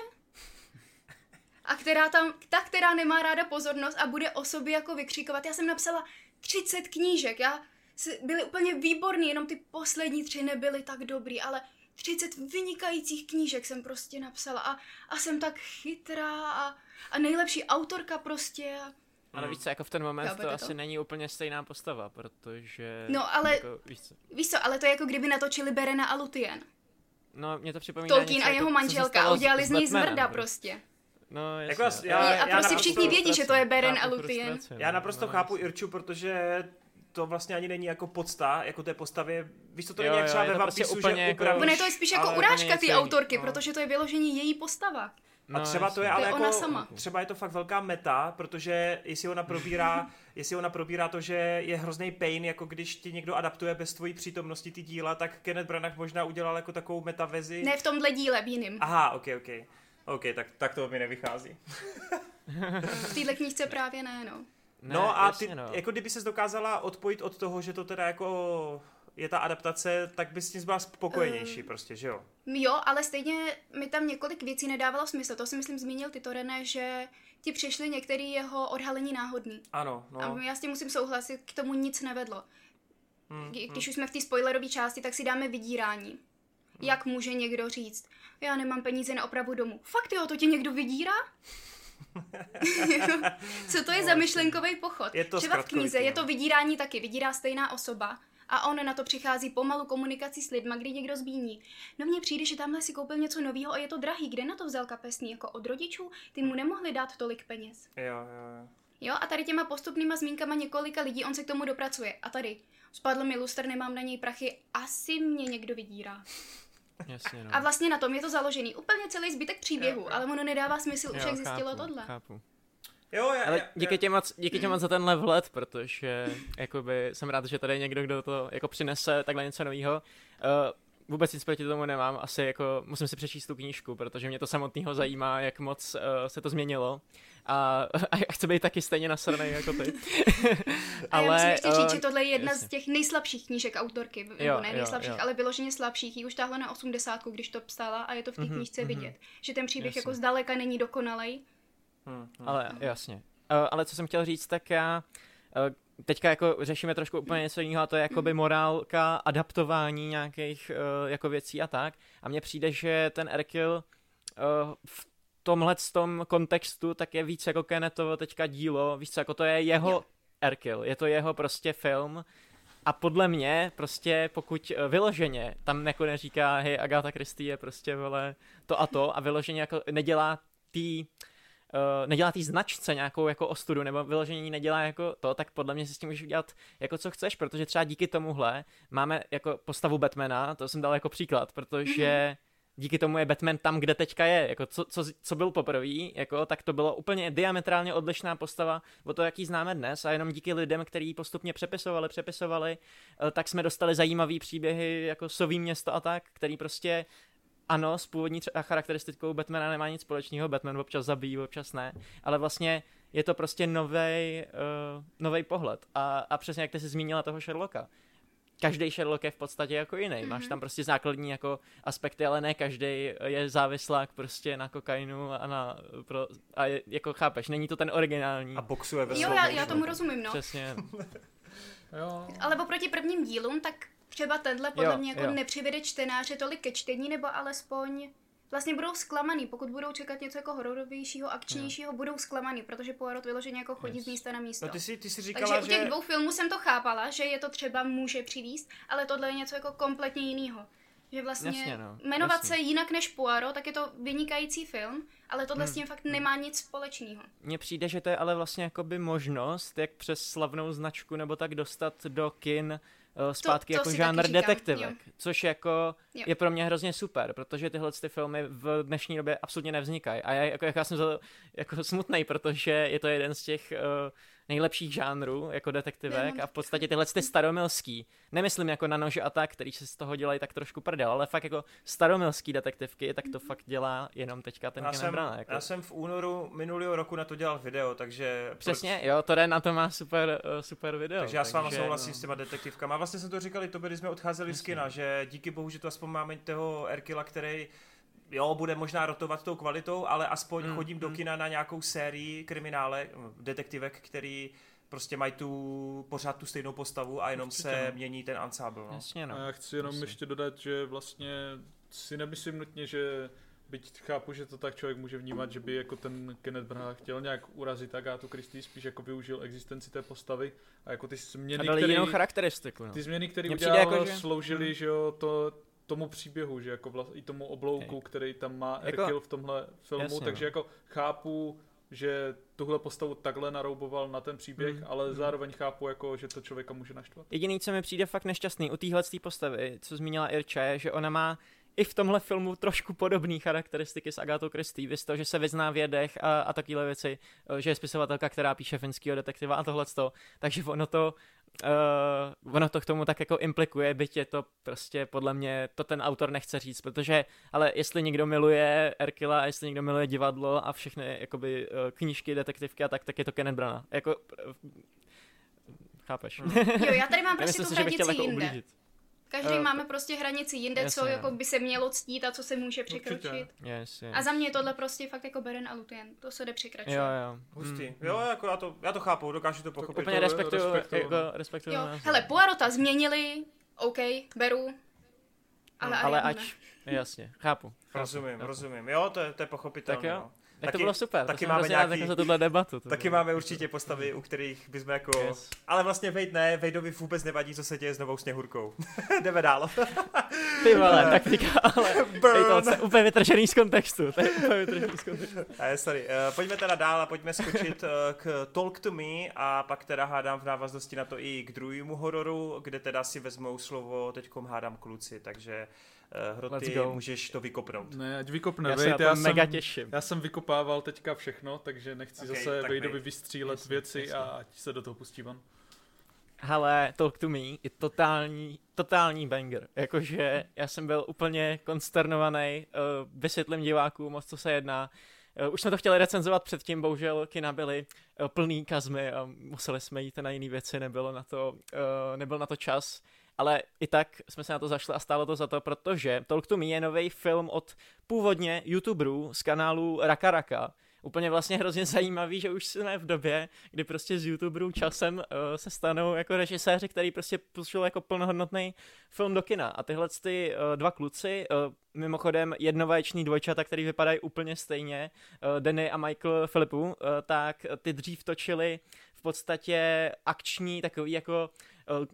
A která tam, ta, která nemá ráda pozornost a bude o sobě jako vykřikovat. Já jsem napsala 30 knížek, já byly úplně výborný, jenom ty poslední tři nebyly tak dobrý, ale 30 vynikajících knížek jsem prostě napsala a, a jsem tak chytrá a, a nejlepší autorka prostě. A, Ale víš co, jako v ten moment Chápete to to? asi není úplně stejná postava, protože... No, ale- Jako, víš co, víš co, ale to je jako kdyby natočili Berena a Lutien. no, mě to připomíná Tolkien něco, a jako, jeho manželka a udělali z něj zmrda že? prostě. No, jasně. Jako já- já- a prostě naprosto všichni vědí, že to je Beren a Lutien. frustraci, Já no. naprosto No, chápu. Irču, protože to vlastně ani není jako podsta, jako té postavě. Víš, co to Jo, není jak třeba je ve to prostě úplně že jako- upravíš, Ono je to spíš jako urážka jiný, autorky, no. protože to je vyloženě její postava. A No, třeba to je ale To je jako, ona sama. třeba je to fakt velká meta, protože jestli ona probírá, *laughs* jestli ona probírá to, že je hrozný pain, jako když ti někdo adaptuje bez tvojí přítomnosti ty díla, tak Kenneth Branagh možná udělal jako takovou metavezi. Ne v tomhle díle, v jiným. Aha, ok, ok. Ok, tak, tak to mi nevychází. V téhle knížce právě ne, no. Ne, no a jasně, ty, no. jako kdyby ses dokázala odpojit od toho, že to teda jako je ta adaptace, tak bys s tím byla spokojenější Eh, prostě, že jo? Jo, ale stejně mi tam několik věcí nedávalo smysl. To si myslím zmínil ty to René, že ti přišly některé jeho odhalení náhodný. Ano, no. A já s tím musím souhlasit, k tomu nic nevedlo. Hmm, Kdy- Když už jsme v té spoilerové části, tak si dáme vydírání. Jak může někdo říct, já nemám peníze na opravu domu. Fakt jo, to tě někdo vydírá? Co to je za myšlenkový pochod? Je to Třeba v knize je to vydírání taky, vydírá stejná osoba a on na to přichází pomalu komunikací s lidma, kdy někdo zbíní. No mně přijde, že tamhle si koupil něco nového a je to drahý. Kde na to vzal kapesný? Jako od rodičů? Ty mu nemohli dát tolik peněz. Jo, jo, jo. Jo, a tady těma postupnýma zmínkama několika lidí on se k tomu dopracuje. A tady, spadl mi lustr, nemám na něj prachy, asi mě někdo vydírá. Jasně, no. A vlastně na tom je to založený. Úplně celý zbytek příběhu, Jo, ale ono nedává smysl, už Jo, jak zjistilo chápu, tohle. Chápu. Jo, já, Ale já, díky tě moc, díky tě moc za tenhle vhled, protože jakoby jsem rád, že tady je někdo, kdo to jako přinese takhle něco nového. Uh, vůbec nic proti tomu nemám, asi jako musím si přečíst tu knížku, protože mě to samotného zajímá, jak moc uh, se to změnilo. A, *laughs* a já chci být taky stejně nasranej jako ty. A já musím ještě eh, říct, že tohle je jedna jasně. z těch nejslabších knížek autorky, nebo Jo, ne jo, nejslabších, jo. ale vyloženě slabších. Jí už táhla na 80, když to psala a je to v té Mhm, knížce mhm. vidět. Že ten příběh Jasně. jako zdaleka není dokonalej. Hm, hm. Ale jasně. Uh, ale co jsem chtěl říct, tak já uh, teďka jako řešíme trošku úplně něco jiného a to je jakoby morálka, adaptování nějakých uh, jako věcí a tak. A mně přijde, že ten Erkil uh, v tomhle tom kontextu tak je víc jako Kennethovo teďka dílo, víš co, jako to je jeho Jo. Erkil, je to jeho prostě film. A podle mě prostě pokud eh, vyloženě tam jako neříká, hej Agatha Christie je prostě vole to a to. A vyloženě jako nedělá tý uh, nedělá tý značce nějakou jako ostudu, nebo vyložení nedělá jako to, tak podle mě si s tím můžeš udělat jako co chceš, protože třeba díky tomuhle máme jako postavu Batmana, to jsem dal jako příklad, protože díky tomu je Batman tam, kde teďka je, jako co, co, co byl poprvé, jako, tak to bylo úplně diametrálně odlišná postava od toho, jaký známe dnes a jenom díky lidem, který postupně přepisovali, přepisovali, eh, tak jsme dostali zajímavý příběhy jako Sový město a tak, který prostě ano, s původní třeba charakteristikou Batmana nemá nic společného, Batman občas zabíjí, občas ne, ale vlastně je to prostě novej, uh, novej pohled. A, a přesně jak ty jsi zmínila toho Sherlocka. Každý Sherlock je v podstatě jako jiný. Mm-hmm. Máš tam prostě základní jako aspekty, ale ne každý je závislák prostě na kokainu a na pro, a je, jako chápeš, není to ten originální. A boxuje ve Jo, já, já tomu rozumím, no. Přesně. *laughs* Jo. Ale oproti prvním dílům, tak třeba tenhle podle Jo, mě jako jo. nepřivede čtenáře tolik ke čtení, nebo alespoň vlastně budou zklamaný. Pokud budou čekat něco jako hororovějšího, akčnějšího, budou zklamaný, protože Poirot vyloženě jako chodí Yes. z místa na místo. No ty si, ty si Takže říkala, u těch že... dvou filmů jsem to chápala, že je to třeba může přivíst, ale tohle je něco jako kompletně jiného. Že vlastně Jasně, no, jmenovat jasně. se jinak než Poirot, tak je to vynikající film, ale tohle Hmm, s tím fakt nemá nic společného. Mně přijde, že to je ale vlastně jakoby možnost, jak přes slavnou značku nebo tak dostat do kin zpátky to jako si žánr detektivek, jo. což jako Jo. je pro mě hrozně super, protože tyhle ty filmy v dnešní době absolutně nevznikají a já, jako, já jsem za to jako smutný, protože je to jeden z těch uh, nejlepších žánrů jako detektivek a v podstatě tyhle ty staromilský, nemyslím jako na nože a tak, který se z toho dělají tak trošku prdel, ale fakt jako staromilský detektivky, tak to fakt dělá jenom teďka ten já jsem, Branagh, jako. já jsem v únoru minulého roku na to dělal video, takže... Přesně, jo, to jde na to má super, uh, super video. Takže já s váma takže, souhlasím no. s těma detektivkama. A vlastně jsme to říkali to, když jsme odcházeli z kina, že díky bohu, že tu aspoň máme toho Erkila, který jo, bude možná rotovat tou kvalitou, ale aspoň Mm, chodím do mm. kina na nějakou sérii kriminále, detektivek, který prostě mají tu pořád tu stejnou postavu a jenom Určitě, se no. mění ten ensemble. No. Jasně, no. A já chci jenom Jasně. ještě dodat, že vlastně si nemyslím nutně, že byť chápu, že to tak člověk může vnímat, že by jako ten Kenneth Branagh chtěl nějak urazit Agátu Christie, spíš jako využil existenci té postavy a jako ty A změny, dali které jinou charakteristiku, no. ty změny, které udělal, jako, že- sloužily, že jo, to tomu příběhu, že jako vlastně i tomu oblouku, Hej. který tam má Jako- Erkil v tomhle filmu, Jasně, takže no. jako chápu, že tuhle postavu takhle narouboval na ten příběh, Mm, ale mm. zároveň chápu, jako, že to člověka může naštvat. Jediný, co mi přijde fakt nešťastný u téhle postavy, co zmínila Irča, je, že ona má i v tomhle filmu trošku podobné charakteristiky s Agatou Christie, vys to, že se vyzná v jedech a, a takovéhle věci, že je spisovatelka, která píše finského detektiva a tohle takže ono to, uh, ono to k tomu tak jako implikuje, byť je to prostě podle mě, to ten autor nechce říct, protože, ale jestli někdo miluje Erkila a jestli někdo miluje divadlo a všechny jakoby eh, knížky, detektivky a tak, tak je to Kenneth Branagh. Jako, eh, chápeš? Jo, já tady mám *laughs* prostě Nemyslím tu hranici jako jinde. ublížit. Každý Eh, máme prostě hranici jinde, co jasně, jako no. by se mělo ctít a co se může překročit. Yes, yes. A za mě je tohle prostě fakt jako Beren a Lutien. To se jde překračovat. Jo, jo. Hustý. Mm. Jo, jako já to, já to chápu, dokážu to pochopit. Úplně respektuju, respektuju, jako no. respektuju. Jo, hele, Poirota změnili, OK, beru, ale, ale Ariadnu ať, jasně, chápu. Rozumím, chápu. rozumím. Jo, to je, to je pochopitelné. Tak jo. no. Tak Taky- to bylo super, taky máme nějaký... jako za tuhle debatu. To Taky bylo. máme určitě postavy, u kterých bychom jako... Yes. Ale vlastně Vejt ne, Vejdovi vůbec nevadí, co se děje s novou sněhurkou. *laughs* Jdeme dál. Ty vole, *laughs* tak teďka, ale Burn. Je úplně vytržený z kontextu, to je úplně vytržený z kontextu. A je sorry. Uh, pojďme teda dál a pojďme skočit uh, k Talk to Me a pak teda hádám v návaznosti na to i k druhému hororu, kde teda si vezmou slovo teďkom hádám kluci, takže uh, Hroty, Let's go. můžeš to vykopnout. Ne, ať vykopne Já se na Vejt, to já, mega jsem, těším. já jsem vykopával teďka všechno, takže nechci Ok, zase Vejdovi vystřílet Jasně, věci jasně. a ať se do toho pustí on. Hele, Talk to Me je totální, totální banger. Jakože já jsem byl úplně konsternovaný, uh, vysvětlím divákům, o co se jedná. Uh, už jsme to chtěli recenzovat předtím, bohužel kina byly uh, plný kazmy a museli jsme jít na jiné věci, nebylo na to, uh, nebyl na to čas. Ale i tak jsme se na to zašli a stálo to za to, protože Talk to Me je nový film od původně youtuberů z kanálu Raka Raka. Úplně vlastně hrozně zajímavý, že už jsme v době, kdy prostě z youtuberů časem uh, se stanou jako režiséři, který prostě pustili jako plnohodnotný film do kina. A tyhle ty uh, dva kluci, uh, mimochodem jednovaječný dvojčata, který vypadají úplně stejně, uh, Danny a Michael Filipu, uh, tak ty dřív točili v podstatě akční takový jako uh,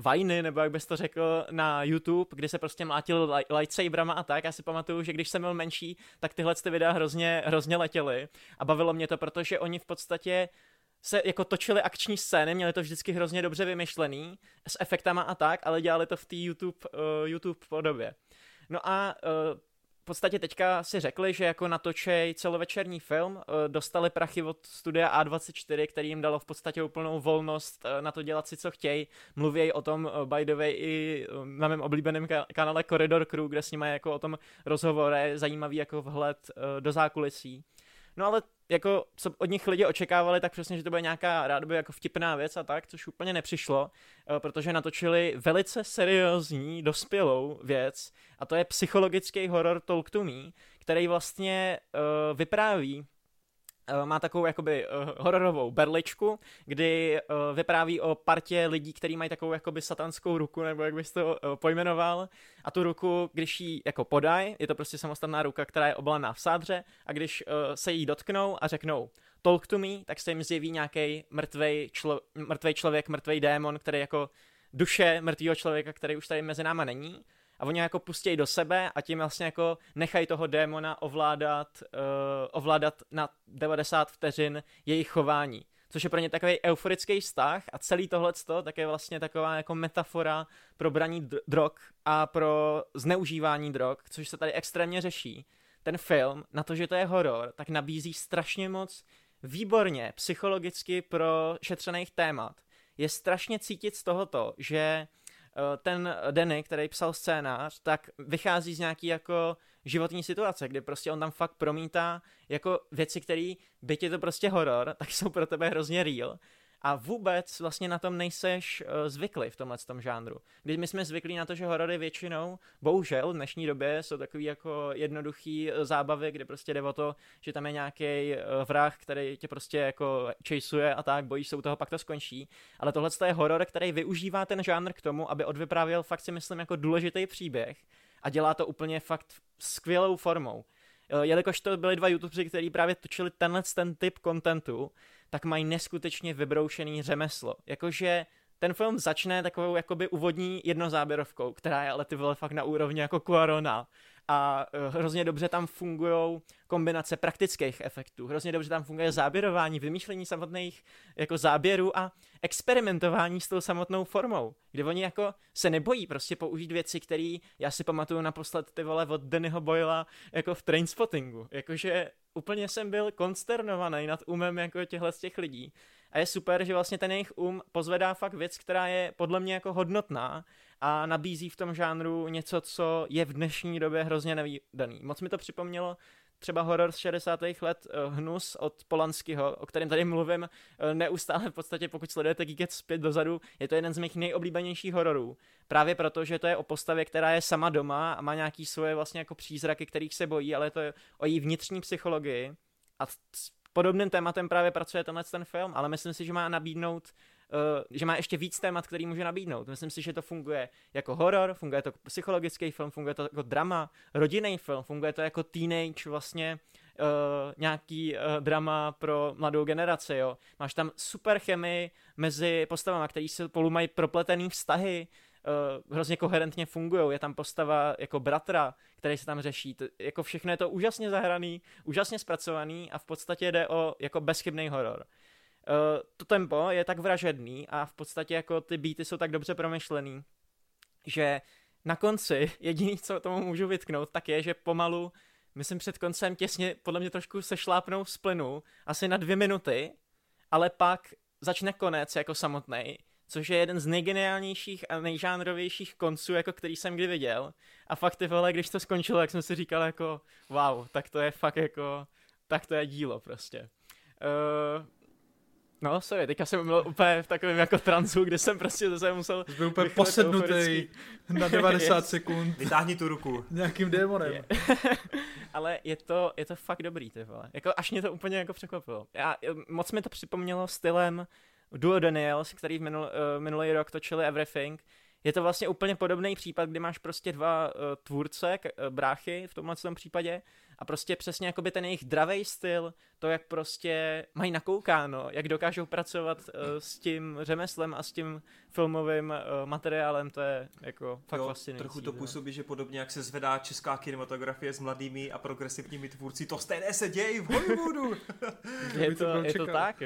vajny, nebo jak bys to řekl, na YouTube, kdy se prostě mlátil li- lightsaberama a tak. Já si pamatuju, že když jsem byl menší, tak tyhle ty videa hrozně, hrozně letěly a bavilo mě to, protože oni v podstatě se jako točili akční scény, měli to vždycky hrozně dobře vymyšlený, s efektama a tak, ale dělali to v té YouTube, uh, YouTube podobě. No a uh, podstatě teďka si řekli, že jako natočej celovečerní film, uh, dostali prachy od studia A24, který jim dalo v podstatě úplnou volnost uh, na to dělat si, co chtějí. Mluví o tom, uh, by the way, i na mém oblíbeném ka- kanále Corridor Crew, kde s nimi jako o tom rozhovory, zajímavý jako vhled do zákulisí. No ale jako, co od nich lidi očekávali, tak přesně, že to bude nějaká rádoby jako vtipná věc a tak, což úplně nepřišlo, eh, protože natočili velice seriózní, dospělou věc a to je psychologický horor Talk to Me, který vlastně uh, vypráví má takovou jakoby uh, hororovou berličku, kdy uh, vypráví o partě lidí, kteří mají takovou jakoby satanskou ruku, nebo jak bys to pojmenoval. A tu ruku, když ji jako podaj, je to prostě samostatná ruka, která je obalená v sádře a když se jí dotknou a řeknou talk to me, tak se jim zjeví nějaký mrtvej, člo, mrtvej člověk, mrtvej démon, který jako duše mrtvého člověka, který už tady mezi náma není. A oni jako pustí do sebe a tím vlastně jako nechají toho démona ovládat, uh, ovládat na 90 vteřin jejich chování. Což je pro ně takový euforický vztah a celý tohleto tak je vlastně taková jako metafora pro braní dr- drog a pro zneužívání drog, což se tady extrémně řeší. Ten film, na to, že to je horor, tak nabízí strašně moc výborně psychologicky pro šetřených témat. Je strašně cítit z tohoto, že ten Danny, který psal scénář, tak vychází z nějaký jako životní situace, kdy prostě on tam fakt promítá jako věci, které, byť je to prostě horor, tak jsou pro tebe hrozně real. A vůbec vlastně na tom nejseš uh, zvyklý v tomhle tom žánru. Když my jsme zvyklí na to, že horory většinou, bohužel v dnešní době jsou takový jako jednoduchý eh, zábavy, kde prostě jde o to, že tam je nějaký uh, vrah, který tě prostě jako chaseuje a tak, bojíš se u toho, pak to skončí. Ale tohle je horor, který využívá ten žánr k tomu, aby odvyprávěl fakt si myslím jako důležitý příběh a dělá to úplně fakt skvělou formou. Eh, Jelikož to byli dva youtubři, kteří právě točili tenhle ten typ contentu, tak mají neskutečně vybroušený řemeslo. Jakože ten film začne takovou jakoby úvodní jednozáběrovkou, která je ale ty vole fakt na úrovni jako Cuarona a uh, hrozně dobře tam fungují kombinace praktických efektů, hrozně dobře tam funguje záběrování, vymýšlení samotných jako záběrů a experimentování s tou samotnou formou, kde oni jako se nebojí prostě použít věci, které já si pamatuju naposled ty vole od Dannyho Boyla jako v Trainspottingu, jakože úplně jsem byl konsternovaný nad umem jako těchhle z těch lidí. A je super, že vlastně ten jejich um pozvedá fakt věc, která je podle mě jako hodnotná a nabízí v tom žánru něco, co je v dnešní době hrozně nevýdaný. Moc mi to připomnělo třeba horor z 60. let uh, Hnus od Polanského, o kterém tady mluvím uh, neustále v podstatě, pokud sledujete Geekets zpět dozadu, je to jeden z mých nejoblíbenějších hororů. Právě proto, že to je o postavě, která je sama doma a má nějaký svoje vlastně jako přízraky, kterých se bojí, ale to je o její vnitřní psychologii a podobným tématem právě pracuje tenhle ten film, ale myslím si, že má nabídnout že má ještě víc témat, který může nabídnout. Myslím si, že to funguje jako horor, funguje to jako psychologický film, funguje to jako drama, rodinný film, funguje to jako teenage vlastně uh, nějaký uh, drama pro mladou generaci, jo. Máš tam super chemii mezi postavami, který se spolu mají propletený vztahy, uh, hrozně koherentně fungují. Je tam postava jako bratra, který se tam řeší. To, jako všechno je to úžasně zahraný, úžasně zpracovaný a v podstatě jde o jako bezchybný horor. Uh, to tempo je tak vražedný a v podstatě jako ty beaty jsou tak dobře promyšlený, že na konci *laughs* jediný, co tomu můžu vytknout, tak je, že pomalu, myslím před koncem těsně, podle mě trošku se šlápnou z plynu, asi na dvě minuty, ale pak začne konec jako samotný což je jeden z nejgeniálnějších a nejžánrovějších konců, jako který jsem kdy viděl. A fakt ty vole, když to skončilo, jak jsem si říkal jako wow, tak to je fakt jako, tak to je dílo prostě. Uh, No, sorry, teďka jsem byl úplně v takovém jako transu, kde jsem prostě zase musel... Jsi byl úplně posednutý na 90 *laughs* yes. sekund. Vytáhni tu ruku. Nějakým démonem. Je. *laughs* Ale je to, je to fakt dobrý, ty vole. Jako až mě to úplně jako překvapilo. Já, moc mi to připomnělo stylem Duo Daniels, který v minul, uh, minulý rok točili Everything, je to vlastně úplně podobný případ, kdy máš prostě dva uh, tvůrce, k, uh, bráchy v tomhle tom případě a prostě přesně jakoby ten jejich dravý styl, to jak prostě mají nakoukáno, jak dokážou pracovat uh, s tím řemeslem a s tím filmovým uh, materiálem, to je jako fakt jo, fascinující. Trochu to působí, že podobně jak se zvedá česká kinematografie s mladými a progresivními tvůrci, to stejné se děje v Hollywoodu. *laughs* je, to, je to tak.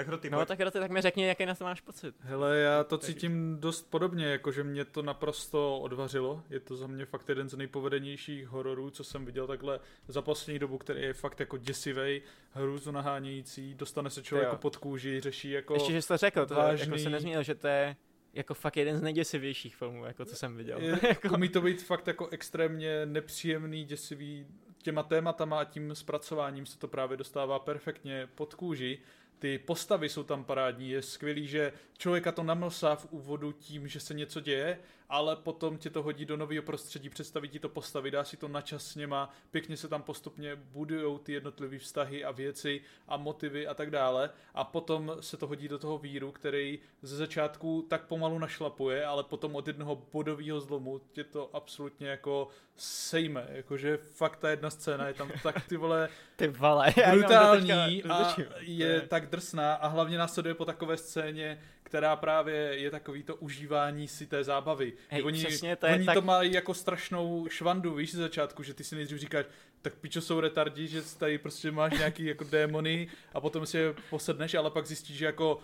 Tak Roty, no, pojď. tak Roty, tak mi řekni, jaký na to máš pocit. Hele, já to cítím dost podobně, jakože mě to naprosto odvařilo. Je to za mě fakt jeden z nejpovedenějších hororů, co jsem viděl takhle za poslední dobu, který je fakt jako děsivej, hrůzu nahánějící, dostane se člověk jako pod kůži, řeší jako Ještě, že jsi to řekl, to vážný... jako se nezmínil, že to je jako fakt jeden z nejděsivějších filmů, jako co jsem viděl. Je, *laughs* jako... Umí to být fakt jako extrémně nepříjemný, děsivý, těma tématama a tím zpracováním se to právě dostává perfektně pod kůži ty postavy jsou tam parádní, je skvělý, že člověka to namlsá v úvodu tím, že se něco děje, ale potom tě to hodí do nového prostředí, představí ti to postavy, dá si to na čas s něma, pěkně se tam postupně budují ty jednotlivé vztahy a věci a motivy a tak dále. A potom se to hodí do toho víru, který ze začátku tak pomalu našlapuje, ale potom od jednoho bodového zlomu tě to absolutně jako sejme, jakože fakt ta jedna scéna je tam tak ty vole, *laughs* ty vole brutální a je tak drsná a hlavně následuje po takové scéně, která právě je takový to užívání si té zábavy. Hej, oni přesně, to, oni tak... to mají jako strašnou švandu, víš, z začátku, že ty si nejdřív říkáš, tak pičo jsou retardi, že tady prostě máš nějaký jako démony a potom si je posedneš, ale pak zjistíš, že jako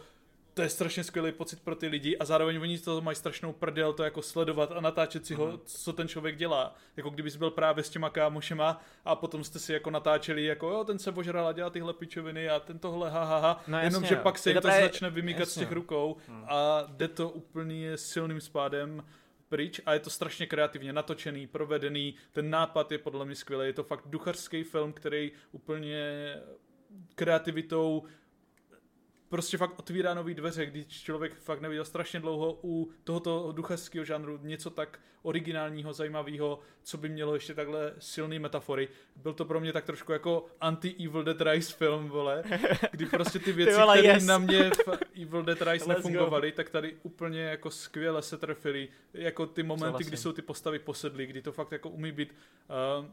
to je strašně skvělý pocit pro ty lidi a zároveň oni to mají strašnou prdel to jako sledovat a natáčet si ho, uh-huh. co ten člověk dělá. Jako kdybys byl právě s těma kámošema a potom jste si jako natáčeli jako jo, ten se požral a dělá tyhle pičoviny a ten tohle ha ha ha. No, Jenom, že pak se jim to právě... začne vymýkat jasně. z těch rukou uh-huh. a jde to úplně silným spádem pryč a je to strašně kreativně natočený, provedený, ten nápad je podle mě skvělý, je to fakt duchařský film, který úplně kreativitou prostě fakt otvírá nový dveře, když člověk fakt neviděl strašně dlouho u tohoto duchařského žánru něco tak originálního, zajímavého, co by mělo ještě takhle silné metafory. Byl to pro mě tak trošku jako anti-Evil Dead Rise film, vole, kdy prostě ty *laughs* věci, které yes. na mě v Evil Dead Rise nefungovaly, tak tady úplně jako skvěle se trefily. Jako ty momenty, kdy jsou ty postavy posedlí, kdy to fakt jako umí být uh,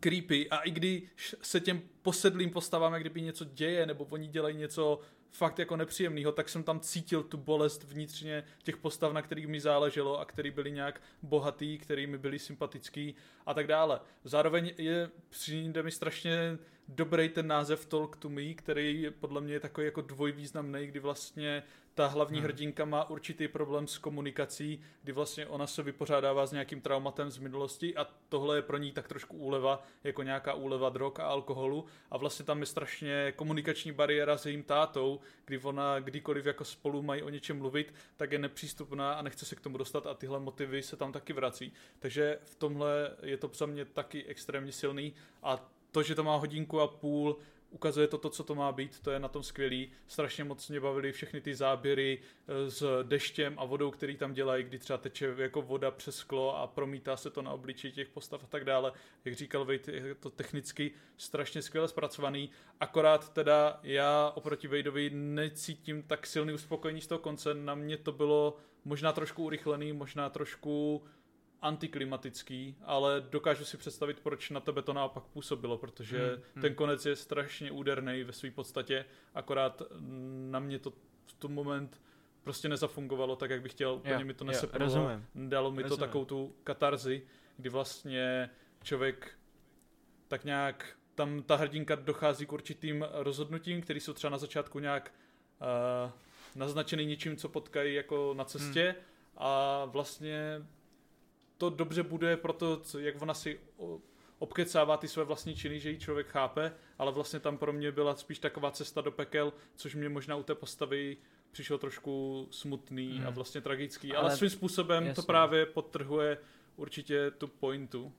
creepy a i když se těm posedlým postavám jak kdyby něco děje, nebo oni dělají něco fakt jako nepříjemného, tak jsem tam cítil tu bolest vnitřně těch postav, na kterých mi záleželo a který byli nějak bohatý, který mi byli sympatický a tak dále. Zároveň je přijde mi strašně dobrý ten název Talk to Me, který podle mě je takový jako dvojvýznamný, kdy vlastně ta hlavní hmm. hrdinka má určitý problém s komunikací, kdy vlastně ona se vypořádává s nějakým traumatem z minulosti a tohle je pro ní tak trošku úleva, jako nějaká úleva drog a alkoholu a vlastně tam je strašně komunikační bariéra s jejím tátou, kdy ona kdykoliv jako spolu mají o něčem mluvit, tak je nepřístupná a nechce se k tomu dostat a tyhle motivy se tam taky vrací. Takže v tomhle je to za mě taky extrémně silný a to, že to má hodinku a půl, ukazuje to to, co to má být, to je na tom skvělý. Strašně moc mě bavily všechny ty záběry eh, s deštěm a vodou, který tam dělají, kdy třeba teče jako voda přes sklo a promítá se to na obličej těch postav a tak dále. Jak říkal Vejt, je to technicky strašně skvěle zpracovaný, akorát teda já oproti Vejdovi necítím tak silný uspokojení z toho konce, na mě to bylo možná trošku urychlený, možná trošku antiklimatický, ale dokážu si představit, proč na tebe to naopak působilo, protože hmm, hmm. ten konec je strašně úderný ve své podstatě, akorát na mě to v tom moment prostě nezafungovalo tak, jak bych chtěl, úplně jo, mi to nesepnulo, dalo mi rozumím. to takovou tu katarzi, kdy vlastně člověk tak nějak, tam ta hrdinka dochází k určitým rozhodnutím, které jsou třeba na začátku nějak uh, naznačený něčím, co potkají jako na cestě hmm. a vlastně to dobře bude pro to, jak ona si obkecává ty své vlastní činy, že ji člověk chápe, ale vlastně tam pro mě byla spíš taková cesta do pekel, což mě možná u té postavy přišlo trošku smutný hmm. a vlastně tragický, ale, ale svým způsobem jasný. to právě podtrhuje určitě tu pointu.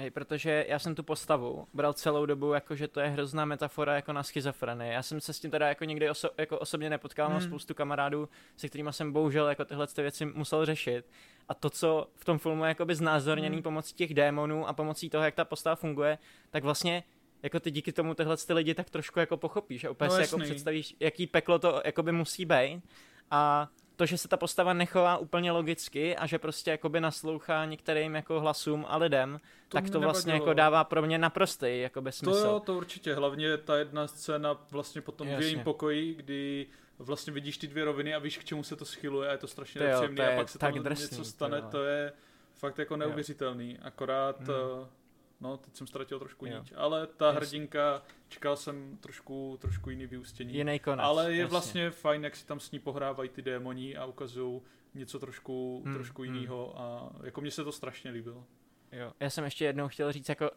Hej, protože já jsem tu postavu bral celou dobu jako, že to je hrozná metafora jako na schizofrenii. Já jsem se s tím teda jako někdy oso- jako osobně nepotkal, hmm. mám spoustu kamarádů, se kterými jsem bohužel jako tyhle ty věci musel řešit. A to, co v tom filmu je jakoby znázorněný hmm. pomocí těch démonů a pomocí toho, jak ta postava funguje, tak vlastně jako ty díky tomu tyhle ty lidi tak trošku jako pochopíš a úplně no, si jako představíš, jaký peklo to jakoby musí být. A to, že se ta postava nechová úplně logicky a že prostě jakoby naslouchá některým jako hlasům a lidem, to tak to vlastně jako dává pro mě naprostý jakoby smysl. To jo, to určitě, hlavně ta jedna scéna vlastně potom Jasně. v jejím pokoji, kdy vlastně vidíš ty dvě roviny a víš, k čemu se to schyluje a je to strašně nepříjemné a pak se tam drsný, něco stane, to je fakt jako neuvěřitelný, akorát hmm. No, teď jsem ztratil trošku niť, ale ta Jasně. hrdinka čekal jsem trošku, trošku jiný vyústění. Jiný konec. Ale je jasně. vlastně fajn, jak si tam s ní pohrávají ty démoni a ukazují něco trošku, hmm, trošku hmm. jiného a jako mně se to strašně líbilo. Jo. Já jsem ještě jednou chtěl říct, jako,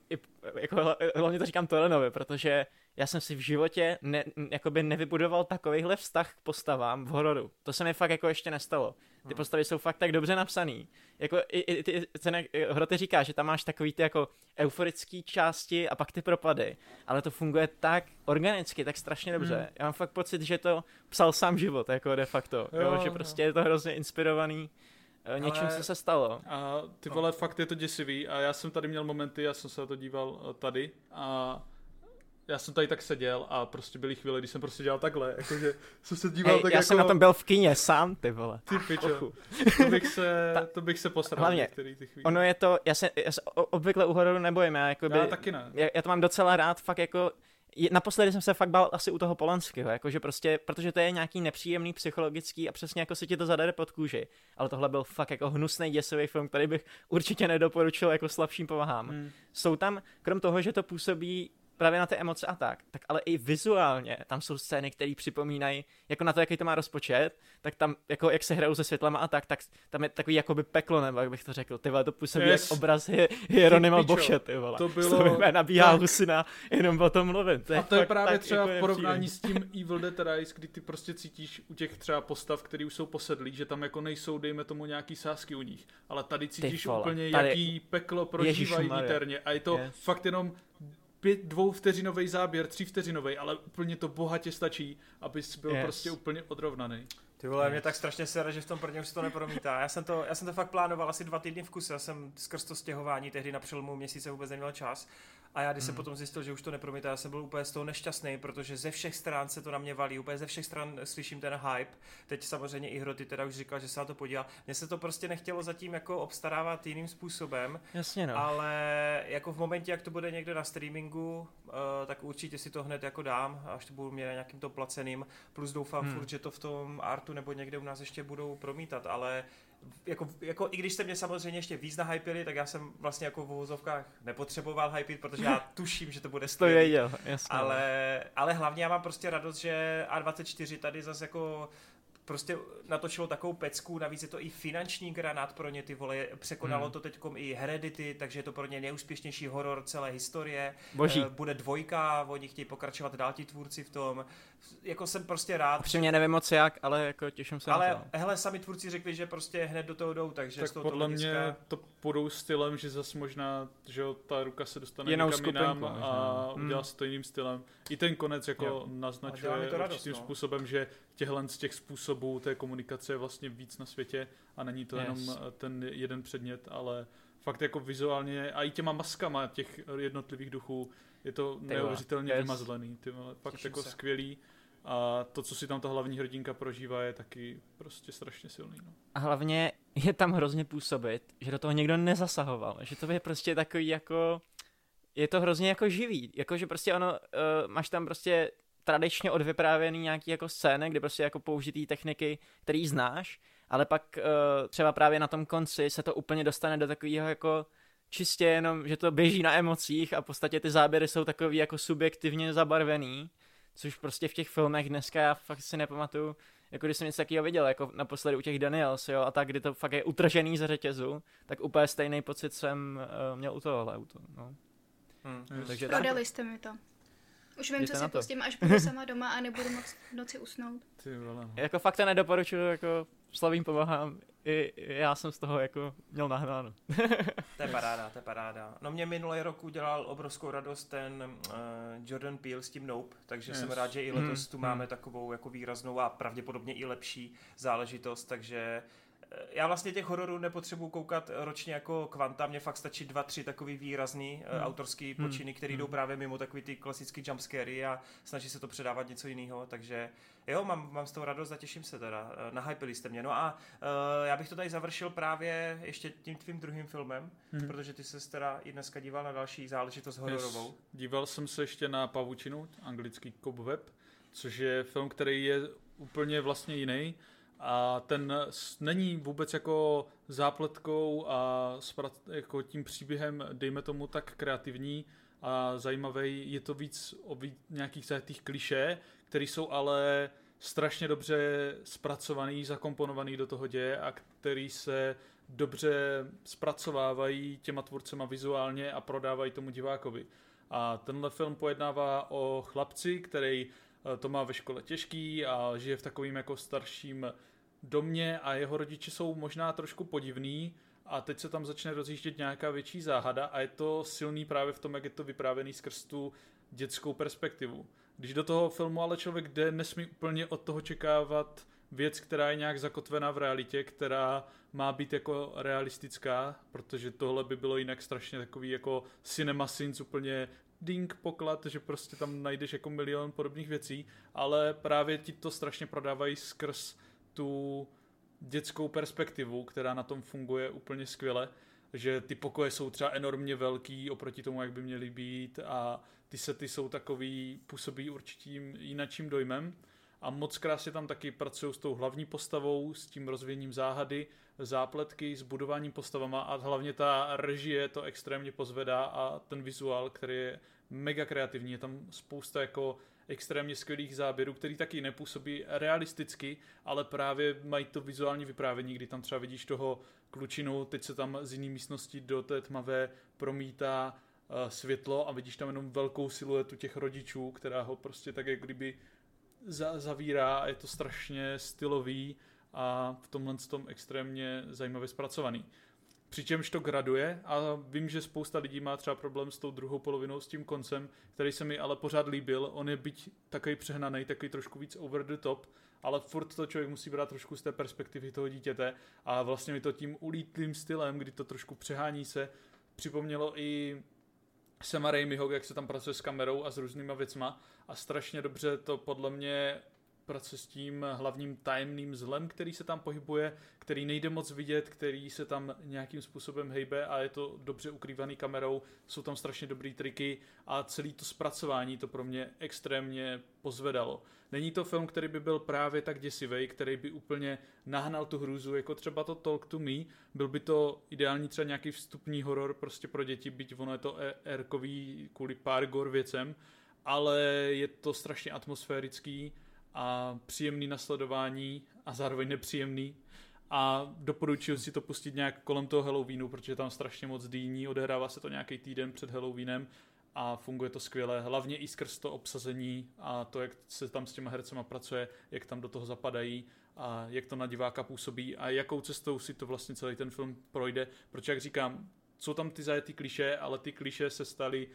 jako hlavně to říkám Torenovi, protože já jsem si v životě ne, jakoby nevybudoval takovýhle vztah k postavám v hororu. To se mi fakt jako ještě nestalo. Ty postavy jsou fakt tak dobře napsaný. Jako i, i ty, cena, Hroty říká, že tam máš takový ty jako euforický části a pak ty propady, ale to funguje tak organicky, tak strašně dobře. Hmm. Já mám fakt pocit, že to psal sám život, jako de facto. Jo, jo, že prostě je to hrozně inspirovaný eh, něčím, ale, co se stalo. A ty vole, no. fakt je to děsivý a já jsem tady měl momenty, já jsem se na to díval eh, tady a já jsem tady tak seděl a prostě byly chvíle, kdy jsem prostě dělal takhle, jakože jsem se díval hey, tak já jako... jsem na tom byl v kině sám, ty vole. Ty pičo, *laughs* to bych se, to bych se posral Hlavně, ty chvíle. ono je to, já se, já se obvykle u hororu nebojím, já, jakoby, já taky ne. Já, já, to mám docela rád, fakt jako, naposledy jsem se fakt bál asi u toho Polanského, jakože prostě, protože to je nějaký nepříjemný psychologický a přesně jako si ti to zadere pod kůži. Ale tohle byl fakt jako hnusný děsivý film, který bych určitě nedoporučil jako slabším povahám. Hmm. Jsou tam, krom toho, že to působí právě na ty emoce a tak, tak ale i vizuálně tam jsou scény, které připomínají, jako na to, jaký to má rozpočet, tak tam, jako jak se hrajou se světlama a tak, tak tam je takový jakoby peklo, nebo jak bych to řekl, ty vole, to působí yes. jak obraz Hieronyma Boše, ty vole. To *laughs* bylo... nabíhá tak. husina, jenom o tom mluvím. To je a to je právě třeba jako v porovnání s tím Evil Dead Rise, kdy ty prostě cítíš u těch třeba postav, které už jsou posedlí, že tam jako nejsou, dejme tomu, nějaký sásky u nich, ale tady cítíš úplně, tady... jaký peklo prožívají vniterně a je to yes. fakt jenom pět, dvou vteřinový záběr, tří vteřinový, ale úplně to bohatě stačí, abys byl yes. prostě úplně odrovnaný. Ty vole, mě tak strašně sere, že v tom prvním se to nepromítá. Já jsem to, já jsem to fakt plánoval asi dva týdny v kuse, já jsem skrz to stěhování tehdy na přelomu měsíce vůbec neměl čas. A já když hmm. jsem potom zjistil, že už to nepromítá, já jsem byl úplně z toho nešťastný, protože ze všech stran se to na mě valí, úplně ze všech stran slyším ten hype. Teď samozřejmě i Hroty teda už říkal, že se na to podíval. Mně se to prostě nechtělo zatím jako obstarávat jiným způsobem. Jasně no. Ale jako v momentě, jak to bude někde na streamingu, uh, tak určitě si to hned jako dám, až to budu mít na nějakým to placeným. Plus doufám hmm. furt, že to v tom artu nebo někde u nás ještě budou promítat, ale jako, jako, i když jste mě samozřejmě ještě víc nahypili, tak já jsem vlastně jako v uvozovkách nepotřeboval hypit, protože já *laughs* tuším, že to bude skvělý. To jasně. Ale, ale hlavně já mám prostě radost, že A24 tady zase jako prostě natočilo takovou pecku, navíc je to i finanční granát pro ně, ty vole, překonalo hmm. to teď i Heredity, takže je to pro ně nejúspěšnější horor celé historie. Boží. Bude dvojka, oni chtějí pokračovat dál ti tvůrci v tom jako jsem prostě rád. Upřímně nevím moc jak, ale jako těším se ale, na to. hele, sami tvůrci řekli, že prostě hned do toho jdou, takže tak z toho podle mě to půjdou stylem, že zase možná, že ta ruka se dostane Jinou někam jinam a hmm. udělá se to jiným stylem. I ten konec jako jo. naznačuje to radost, určitým no. způsobem, že těchhle z těch způsobů té komunikace je vlastně víc na světě a není to yes. jenom ten jeden předmět, ale fakt jako vizuálně a i těma maskama těch jednotlivých duchů je to neuvěřitelně vymazlený. Ty vole, fakt Těším jako se. skvělý. A to, co si tam ta hlavní hrdinka prožívá, je taky prostě strašně silný. No. A hlavně je tam hrozně působit, že do toho někdo nezasahoval. Že to je prostě takový jako... Je to hrozně jako živý. Jako, že prostě ono, uh, máš tam prostě tradičně odvyprávěný nějaký jako scény, kde prostě jako použitý techniky, který znáš, ale pak uh, třeba právě na tom konci se to úplně dostane do takového jako čistě jenom, že to běží na emocích a v podstatě ty záběry jsou takový jako subjektivně zabarvený což prostě v těch filmech dneska já fakt si nepamatuju, jako když jsem něco takového viděl, jako naposledy u těch Daniels, jo, a tak, kdy to fakt je utržený z řetězu, tak úplně stejný pocit jsem uh, měl u tohohle auto, no. Hmm. Takže Prodali jste mi to. Už vím, Jděte co si pustím, až budu sama doma a nebudu moc v noci usnout. Ty vole. No. Jako fakt to nedoporučuju, jako slavím pomáhám, i já jsem z toho jako měl nahnáno. to je paráda, to je paráda. No mě minulý rok udělal obrovskou radost ten uh, Jordan Peele s tím Nope, takže yes. jsem rád, že i letos hmm. tu hmm. máme takovou jako výraznou a pravděpodobně i lepší záležitost, takže Eh, já vlastně těch hororů nepotřebuji koukat ročně jako kvanta, mě fakt stačí dva, tři takový výrazný eh, hmm. autorský hmm. počiny, který hmm. jdou právě mimo takový ty klasický jumpscary a snaží se to předávat něco jiného, takže jo, mám, mám z toho radost a těším se teda, eh, nahypili jste mě. No a uh, já bych to tady završil právě ještě tím tvým druhým filmem, hmm. protože ty se teda i dneska díval na další záležitost hororovou. Yes. Díval jsem se ještě na Pavučinu, anglický Cobweb, což je film, který je úplně vlastně jiný a ten není vůbec jako zápletkou a jako tím příběhem, dejme tomu, tak kreativní a zajímavý. Je to víc o nějakých těch kliše, které jsou ale strašně dobře zpracovaný, zakomponovaný do toho děje a který se dobře zpracovávají těma tvůrcema vizuálně a prodávají tomu divákovi. A tenhle film pojednává o chlapci, který eh, to má ve škole těžký a žije v takovým jako starším domě a jeho rodiče jsou možná trošku podivný a teď se tam začne rozjíždět nějaká větší záhada a je to silný právě v tom, jak je to vyprávěný skrz tu dětskou perspektivu. Když do toho filmu ale člověk jde, nesmí úplně od toho čekávat věc, která je nějak zakotvená v realitě, která má být jako realistická, protože tohle by bylo jinak strašně takový jako cinema sins, úplně ding poklad, že prostě tam najdeš jako milion podobných věcí, ale právě ti to strašně prodávají skrz tu dětskou perspektivu, která na tom funguje úplně skvěle, že ty pokoje jsou třeba enormně velký oproti tomu, jak by měly být a ty sety jsou takový, působí určitým jinačím dojmem a moc krásně tam taky pracují s tou hlavní postavou, s tím rozvíjením záhady, zápletky, s budováním postavama a hlavně ta režie to extrémně pozvedá a ten vizuál, který je mega kreativní, je tam spousta jako extrémně skvělých záběrů, který taky nepůsobí realisticky, ale právě mají to vizuální vyprávění, kdy tam třeba vidíš toho klučinu, teď se tam z jiné místnosti do té tmavé promítá světlo a vidíš tam jenom velkou siluetu těch rodičů, která ho prostě tak jak kdyby za- zavírá a je to strašně stylový a v tomhle tom extrémně zajímavě zpracovaný. Přičemž to graduje a vím, že spousta lidí má třeba problém s tou druhou polovinou, s tím koncem, který se mi ale pořád líbil. On je byť takový přehnaný, takový trošku víc over the top, ale furt to člověk musí brát trošku z té perspektivy toho dítěte a vlastně mi to tím ulítlým stylem, kdy to trošku přehání se, připomnělo i Sema Raimiho, jak se tam pracuje s kamerou a s různýma věcma. A strašně dobře to podle mě pracuje s tím hlavním tajemným zlem, který se tam pohybuje, který nejde moc vidět, který se tam nějakým způsobem hejbe a je to dobře ukrývaný kamerou, jsou tam strašně dobrý triky a celý to zpracování to pro mě extrémně pozvedalo. Není to film, který by byl právě tak děsivý, který by úplně nahnal tu hrůzu, jako třeba to Talk to Me, byl by to ideální třeba nějaký vstupní horor prostě pro děti, byť ono je to erkový kvůli pár gor věcem, ale je to strašně atmosférický, a příjemný nasledování a zároveň nepříjemný. A doporučuji si to pustit nějak kolem toho Halloweenu, protože tam strašně moc dýní, odehrává se to nějaký týden před Halloweenem a funguje to skvěle. Hlavně i skrz to obsazení a to, jak se tam s těma hercema pracuje, jak tam do toho zapadají a jak to na diváka působí a jakou cestou si to vlastně celý ten film projde, protože jak říkám, jsou tam ty zajetý kliše, ale ty kliše se staly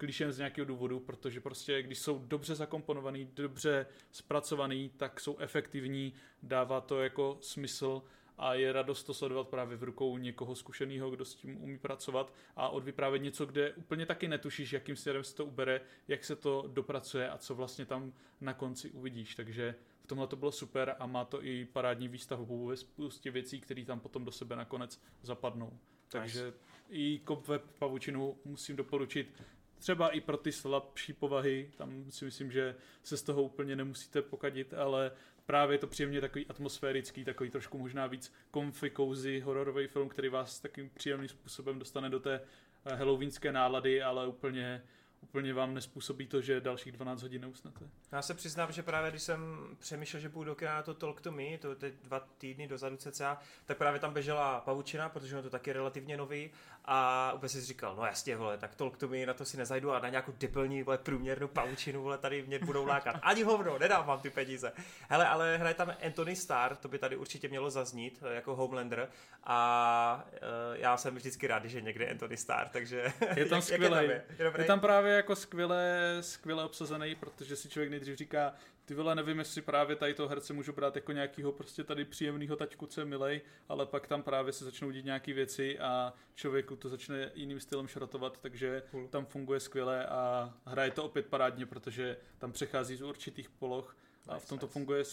klišem z nějakého důvodu, protože prostě když jsou dobře zakomponovaný, dobře zpracovaný, tak jsou efektivní, dává to jako smysl a je radost to sledovat právě v rukou někoho zkušeného, kdo s tím umí pracovat a odvyprávět něco, kde úplně taky netušíš, jakým směrem se to ubere, jak se to dopracuje a co vlastně tam na konci uvidíš. Takže v tomhle to bylo super a má to i parádní výstavbu ve spoustě věcí, které tam potom do sebe nakonec zapadnou. Takže i Kop web pavučinu musím doporučit třeba i pro ty slabší povahy, tam si myslím, že se z toho úplně nemusíte pokadit, ale právě je to příjemně takový atmosférický, takový trošku možná víc comfy, cozy, hororový film, který vás takým příjemným způsobem dostane do té eh, halloweenské nálady, ale úplně úplně vám nespůsobí to, že dalších 12 hodin neusnete. Já se přiznám, že právě když jsem přemýšlel, že půjdu do kina na to Talk to Me, to teď dva týdny dozadu cca, tak právě tam běžela Pavučina, protože je to taky relativně nový a úplně si říkal, no jasně, vole, tak Talk to Me, na to si nezajdu a na nějakou debilní, vole, průměrnou Pavučinu, vole, tady mě budou lákat. *laughs* Ani hovno, nedám vám ty peníze. Hele, ale hraje tam Anthony Starr, to by tady určitě mělo zaznít, eh, jako Homelander a uh, já jsem vždycky rád, že někde Anthony Starr, takže... Je tam *laughs* skvělý. Je, je, je tam právě jako skvěle, skvěle obsazený, protože si člověk nejdřív říká, ty vole, nevím, jestli právě tady toho herce můžu brát jako nějakýho prostě tady příjemného tačku, co je milej, ale pak tam právě se začnou dít nějaké věci a člověku to začne jiným stylem šrotovat, takže cool. tam funguje skvěle a hraje to opět parádně, protože tam přechází z určitých poloh a v tom to funguje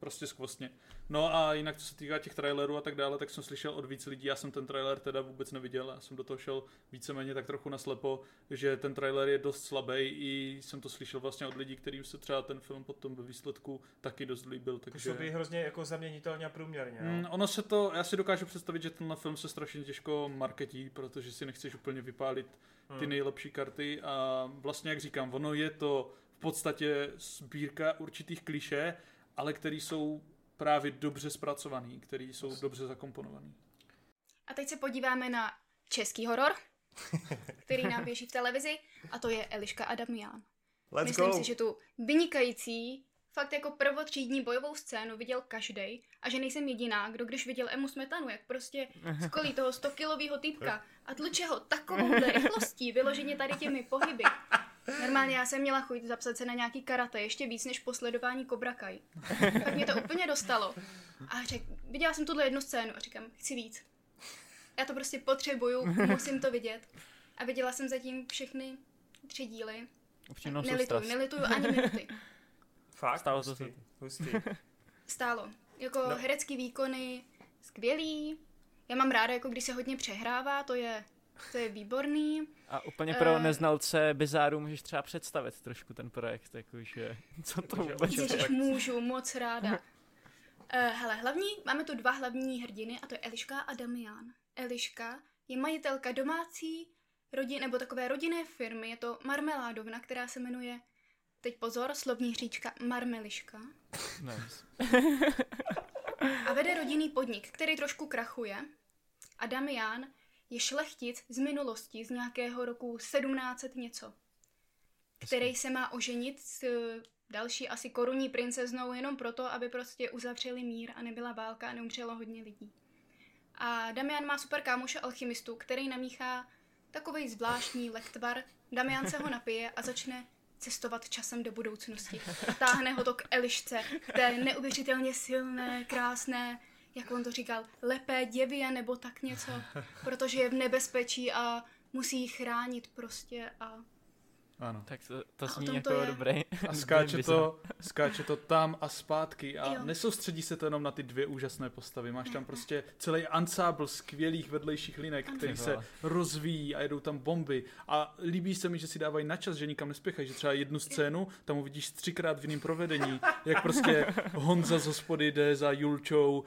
prostě skvostně. No a jinak, co se týká těch trailerů a tak dále, tak jsem slyšel od víc lidí, já jsem ten trailer teda vůbec neviděl, já jsem do toho šel víceméně tak trochu naslepo, že ten trailer je dost slabý i jsem to slyšel vlastně od lidí, kterým se třeba ten film potom ve výsledku taky dost líbil. Takže... Působí hrozně jako zaměnitelně a průměrně. No? Mm, ono se to, já si dokážu představit, že tenhle film se strašně těžko marketí, protože si nechceš úplně vypálit ty hmm. nejlepší karty a vlastně jak říkám, ono je to v podstatě sbírka určitých kliše, ale který jsou právě dobře zpracovaný, který jsou dobře zakomponovaný. A teď se podíváme na český horor, který nám běží v televizi, a to je Eliška a Damian. Let's Myslím go. si, že tu vynikající, fakt jako prvotřídní bojovou scénu viděl každý a že nejsem jediná, kdo když viděl Emu Smetanu, jak prostě skolí *laughs* toho 100 kilového týpka a tluče ho takovou rychlostí, vyloženě tady těmi pohyby, Normálně já jsem měla chuť zapsat se na nějaký karate, ještě víc než posledování Cobra Kai. Tak mě to úplně dostalo. A řek, viděla jsem tuhle jednu scénu a říkám, chci víc. Já to prostě potřebuju, musím to vidět. A viděla jsem zatím všechny tři díly. Nelituju, nelituju ani minuty. Fakt? Stálo to hustý. *laughs* Stálo. Jako no. herecký výkony skvělý. Já mám ráda, jako když se hodně přehrává, to je to je výborný. A úplně pro uh, neznalce Bizáru můžeš třeba představit trošku ten projekt, jakože, co to vůbec je. můžu, moc ráda. Uh, *laughs* hele, hlavní, máme tu dva hlavní hrdiny a to je Eliška a Damian. Eliška je majitelka domácí rodin, nebo takové rodinné firmy, je to marmeládovna, která se jmenuje, teď pozor, slovní hříčka Marmeliška. Nice. *laughs* a vede rodinný podnik, který trošku krachuje. A Damian je šlechtic z minulosti, z nějakého roku 1700 něco, který se má oženit s eh, další asi korunní princeznou jenom proto, aby prostě uzavřeli mír a nebyla válka a neumřelo hodně lidí. A Damian má super kámoše alchymistu, který namíchá takový zvláštní lektvar. Damian se ho napije a začne cestovat časem do budoucnosti. A táhne ho to k Elišce, té neuvěřitelně silné, krásné, jak on to říkal, lepé děvě nebo tak něco, protože je v nebezpečí a musí ji chránit prostě a Ano. Tak to, to tom jako to je. dobrý. A *laughs* skáče to, skáče to tam a zpátky a Jo. nesoustředí se to jenom na ty dvě úžasné postavy. Máš tam prostě celý ansábl skvělých vedlejších linek, Ano. který se rozvíjí a jedou tam bomby. A líbí se mi, že si dávají na čas, že nikam nespěchají, že třeba jednu scénu tam uvidíš třikrát v jiném provedení, jak prostě Honza z hospody jde za Julčou,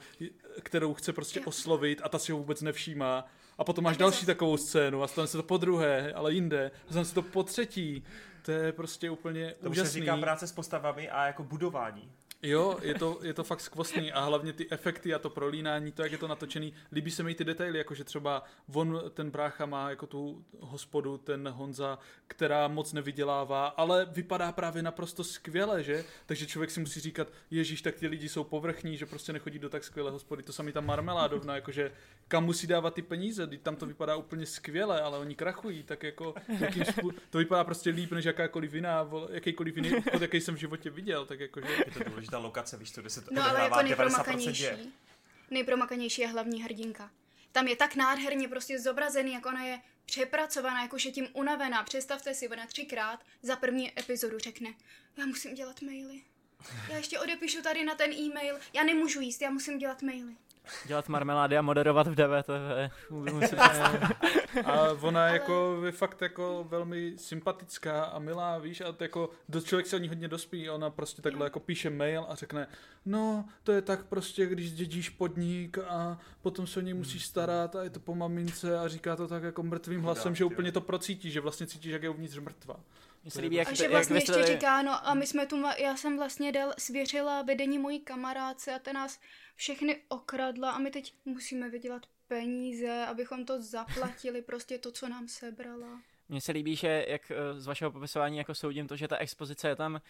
kterou chce prostě Jo. oslovit a ta si ho vůbec nevšímá. A potom máš další takovou scénu a stane se to po druhé, ale jinde. A stane se to po třetí. To je prostě úplně To už se úžasný. říká práce s postavami a jako budování. Jo, je to, je to fakt skvostný a hlavně ty efekty a to prolínání, to, jak je to natočený. Líbí se mi ty detaily, jakože třeba on, ten brácha má jako tu hospodu, ten Honza, která moc nevydělává, ale vypadá právě naprosto skvěle, že? Takže člověk si musí říkat, ježíš, tak ti lidi jsou povrchní, že prostě nechodí do tak skvělé hospody. To samý ta marmeládovna, jakože kam musí dávat ty peníze, Vždyť tam to vypadá úplně skvěle, ale oni krachují, tak jako jakým to vypadá prostě líp než jakákoliv jiná, jakýkoliv jiný jaký jsem v životě viděl, tak jakože důležitá lokace, víš co, kde se to No ale jako 90% nejpromakanější. Nejpromakanější je hlavní hrdinka. Tam je tak nádherně prostě zobrazený, jak ona je přepracovaná, jakože tím unavená. Představte si, ona třikrát za první epizodu řekne, já musím dělat maily. Já ještě odepíšu tady na ten e-mail. Já nemůžu jíst, já musím dělat maily. Dělat marmelády a moderovat v DVTV. Musím, A ona jako je fakt jako velmi sympatická a milá, víš, a jako do člověk se o ní hodně dospí, ona prostě takhle jako píše mail a řekne, no, to je tak prostě, když dědíš podnik a potom se o něj musíš starat a je to po mamince a říká to tak jako mrtvým hlasem, že úplně to procítí, že vlastně cítíš, jak je uvnitř. Mně se líbí, jak, A že jak vlastně jste ještě tady- říká, no a my jsme tu, já jsem vlastně dal, svěřila vedení mojí kamarádce a ta nás všechny okradla a my teď musíme vydělat peníze, abychom to zaplatili, *laughs* prostě to, co nám sebrala. Mně se líbí, že jak eh, z vašeho popisování jako soudím to, že ta expozice je tam uh,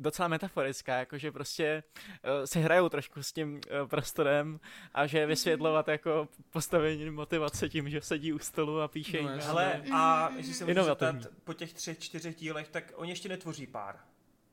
docela metaforická, jakože prostě uh, si hrajou trošku s tím uh, prostorem a že vysvětlovat jako postavení motivace tím, že sedí u stolu a píše No. Hele, a jestli se můžu zeptat, po těch třech, čtyřech dílech, tak oni ještě netvoří pár.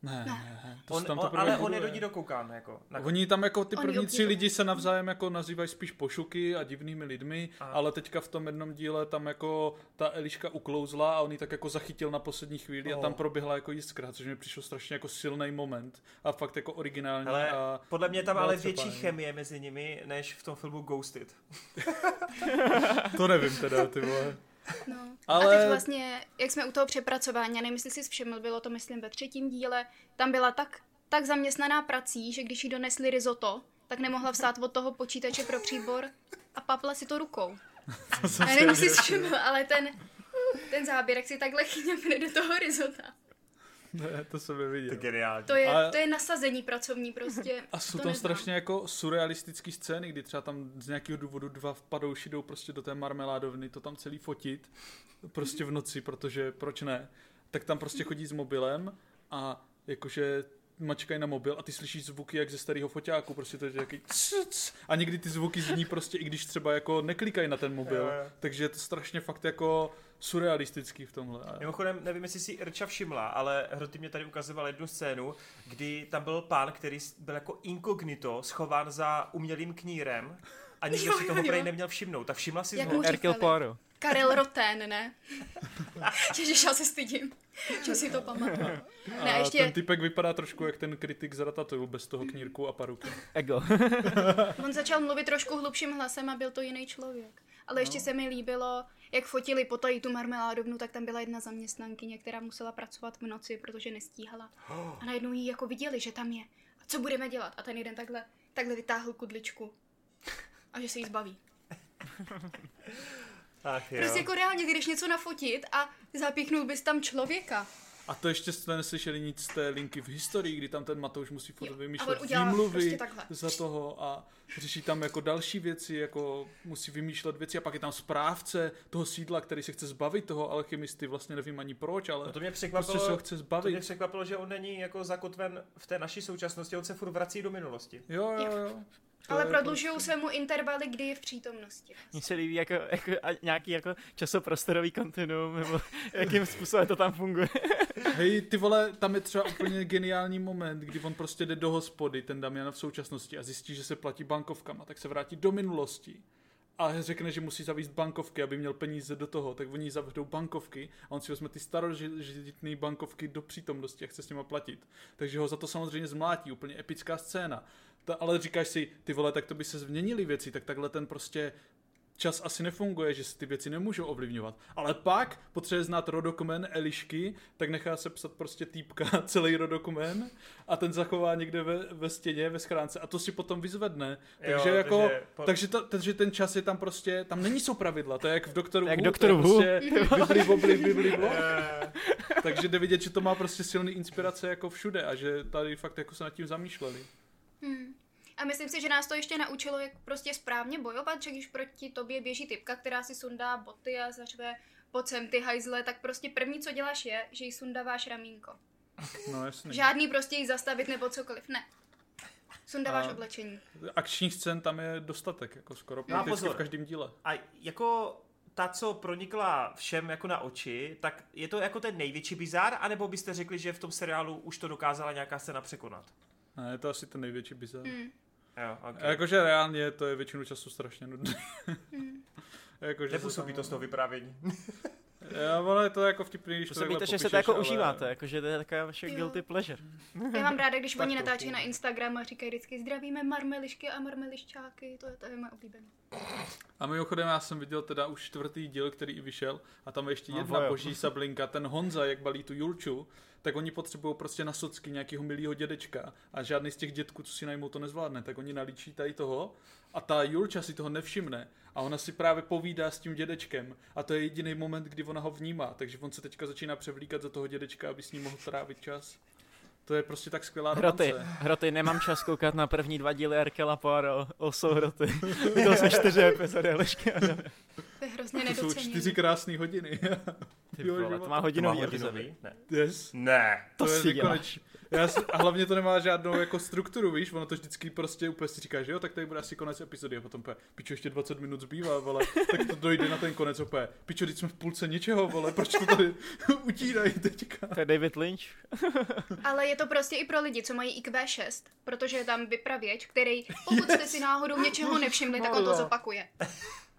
Ne, ne, ne. To On, tam on, ale on je do ní dokoukán, jako. Na, Oni tam jako ty Oni první tři lidi se navzájem jako nazývají spíš pošuky a divnými lidmi, A- ale teďka v tom jednom díle tam jako ta Eliška uklouzla a on ji tak jako zachytil na poslední chvíli a Oh. tam proběhla jako jiskra, což mi přišlo strašně jako silný moment a fakt jako originální Hele, a podle mě tam ale větší fajn. chemie mezi nimi, než v tom filmu Ghosted. *laughs* *laughs* to nevím teda, ty vole. No. Ale- A teď vlastně, jak jsme u toho přepracování, já nevím, jestli jsi všiml, bylo to myslím ve třetím díle, tam byla tak, tak zaměstnaná prací, že když jí donesli risotto, tak nemohla vstát od toho počítače pro příbor a papla si to rukou. To já nevím, si jestli jsi všiml, ale ten, ten záběr, jak si takhle chyňapne do toho risota. Ne, *laughs* to jsem To je neviděl. geniální. To je, Ale- to je nasazení pracovní prostě. *laughs* A jsou to tam neznám. strašně jako surrealistické scény, kdy třeba tam z nějakého důvodu dva vpadouši jdou prostě do té marmeládovny, to tam celý fotit, prostě v noci, protože proč ne? Tak tam prostě chodí s mobilem a jakože mačkají na mobil a ty slyšíš zvuky jak ze starého foťáku, prostě to je nějaký a někdy ty zvuky zní prostě i když třeba jako neklikají na ten mobil, takže je to strašně fakt jako surrealistický v tomhle. Mimochodem, nevím, jestli si Irča všimla, ale Hroty mě tady ukazoval jednu scénu, kdy tam byl pán, který byl jako inkognito schován za umělým knírem a nikdo Jo, si toho prej neměl všimnout. Tak všimla si Jak Hercule říkali. Poirot. Karel Roten, ne? *laughs* Ježiš, já se stydím, že si to pamatuju. Ne, a ještě, ten typek vypadá trošku jak ten kritik z Ratatouille bez toho knírku a paruky. Ego. *laughs* on začal mluvit trošku hlubším hlasem a byl to jiný člověk. Ale ještě se mi líbilo, jak fotili potají tu marmeládovnu, tak tam byla jedna zaměstnankyně, která musela pracovat v noci, protože nestíhala. *gasps* A najednou jí jako viděli, že tam je. A co budeme dělat? A ten jeden takhle, takhle vytáhl kudličku. A že se jí zbaví. Ach jo. Prostě jako reálně, když něco nafotit a zapíchnul bys tam člověka. A to ještě jste neslyšeli nic z té linky v historii, kdy tam ten Matouš musí furt vymýšlet udělá výmluvy prostě takhle. za toho a řeší tam jako další věci, jako musí vymýšlet věci a pak je tam správce toho sídla, který se chce zbavit toho alchymisty, vlastně nevím ani proč, ale No to mě prostě překvapilo, se ho chce to mě zbavit. překvapilo, že on není jako zakotven v té naší současnosti, on se furt vrací do minulosti. Jo, jo, jo. To Ale prodlužují prostě- se mu intervaly, kdy je v přítomnosti. Mně se líbí jako, jako a nějaký jako časoprostorový kontinuum, nebo jakým způsobem to tam funguje. *laughs* Hej, ty vole, tam je třeba úplně geniální moment, kdy on prostě jde do hospody, ten Damian v současnosti a zjistí, že se platí bankovkama, tak se vrátí do minulosti a řekne, že musí zavíst bankovky, aby měl peníze do toho, tak oni zavřou bankovky a on si vezme ty starožitné bankovky do přítomnosti a chce s nima platit. Takže ho za to samozřejmě zmlátí, úplně epická scéna. Ta, ale říkáš si, ty vole, tak to by se změnily věci, tak takhle ten prostě čas asi nefunguje, že se ty věci nemůžou ovlivňovat. Ale pak potřebuje znát rodokmen Elišky, tak nechá se psat prostě týpka *laughs* celý rodokmen a ten zachová někde ve, ve stěně, ve schránce a to si potom vyzvedne. Takže Jo, jako, takže po- takže, to, takže ten čas je tam prostě, tam není jsou pravidla, to je jak v Doktoru Jak Doktoru prostě *laughs* bibli, bobli, bibli, blo. Takže jde vidět, že to má prostě silný inspirace jako všude a že tady fakt jako se nad tím zamýšleli. Hmm. A myslím si, že nás to ještě naučilo, jak prostě správně bojovat, že když proti tobě běží typka, která si sundá boty a zařve pojď sem ty hajzle, tak prostě první, co děláš je, že jí sundáváš ramínko. No jasný. Žádný prostě jí zastavit nebo cokoliv, ne. Sundáváš A- oblečení. Akčních scén tam je dostatek, jako skoro No pozor. v každém díle. A jako ta, co pronikla všem jako na oči, tak je to jako ten největší bizár, anebo byste řekli, že v tom seriálu už to dokázala nějaká scéna překonat? Ne, je to asi ten největší bizar. Hmm. Jo, okay. A Jakože reálně to je většinu času strašně nudné. Hmm. *laughs* jakože Nepůsobí to z toho vyprávění. *laughs* Já, ale je to jako vtipný, když to Působí takhle to, že se popíšeš, to jako ale... užíváte, jako že to je taková vaše guilty pleasure. *laughs* Já mám ráda, když Tak oni natáčí na Instagram a říkají vždycky zdravíme marmelišky a marmeliščáky, to je, to je moje oblíbené. A mimochodem já jsem viděl teda už čtvrtý díl, který i vyšel a tam je ještě No, jedna vojo. boží sablinka, ten Honza, jak balí tu Julču, tak oni potřebují prostě na socky nějakého milého dědečka a žádný z těch dětků, co si najmou, to nezvládne, tak oni nalíčí tady toho a ta Julča si toho nevšimne a ona si právě povídá s tím dědečkem a to je jediný moment, kdy ona ho vnímá, takže on se teďka začíná převlíkat za toho dědečka, aby s ním mohl trávit čas. To je prostě tak skvělá Hroty, romance. hroty, nemám čas koukat na první dva díly Arkela Poirot, also *laughs* hroty. Viděl jsem čtyři epizody, Elišky. To je hrozně To jsou čtyři krásné hodiny. Ty Jo, vole, to má To má hodinový hodinový? epizody. Ne. Yes. ne. To je si děláš. nekoneč- Já si, a hlavně to nemá žádnou jako strukturu, víš, ono to vždycky prostě úplně si říká, že jo, tak tady bude asi konec epizody a potom úplně, pičo, ještě 20 minut zbývá, vole, tak to dojde na ten konec opět, pičo, teď jsme v půlce něčeho, vole, proč to tady *laughs* utírají teďka? To je David Lynch. *laughs* Ale je to prostě i pro lidi, co mají IQ 6, protože je tam vypravěč, který, pokud jste si náhodou něčeho nevšimli, tak on to zopakuje.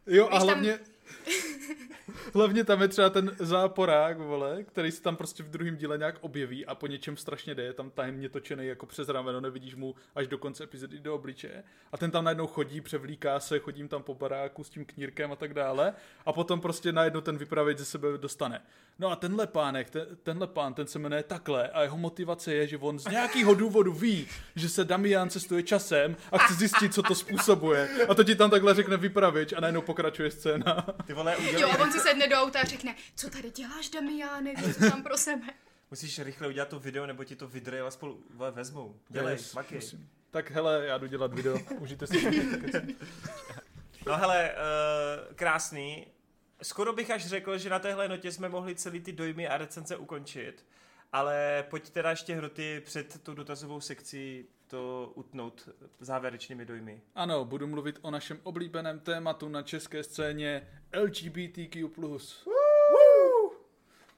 Jo, a hlavně, *laughs* hlavně tam je třeba ten záporák, vole, který se tam prostě v druhém díle nějak objeví a po něčem strašně jde, je tam tajemně točený jako přes rameno, nevidíš mu až do konce epizody do obličeje. A ten tam najednou chodí, převlíká se, chodím tam po baráku s tím knírkem a tak dále. A potom prostě najednou ten vypravěč ze sebe dostane. No a tenhle pánek, ten, tenhle pán, ten se jmenuje takhle a jeho motivace je, že on z nějakého důvodu ví, že se Damian cestuje časem a chce zjistit, co to způsobuje. A to ti tam takhle řekne vypravěč a najednou pokračuje scéna. Ty vole, udělej, Jo, a on si sedne do auta a řekne, co tady děláš, Damiáne, víš, co tam pro sebe. musíš rychle udělat to video, nebo ti to vydrejla spolu vole, vezmou. Dělej, Yes, maky. musím. Tak hele, já jdu dělat video, *laughs* užijte si. No hele, uh, krásný. Skoro bych až řekl, že na téhle notě jsme mohli celý ty dojmy a recenze ukončit, ale pojď teda ještě hroty před tou dotazovou sekcí to utnout závěrečnými dojmy. Ano, budu mluvit o našem oblíbeném tématu na české scéně LGBTQ+.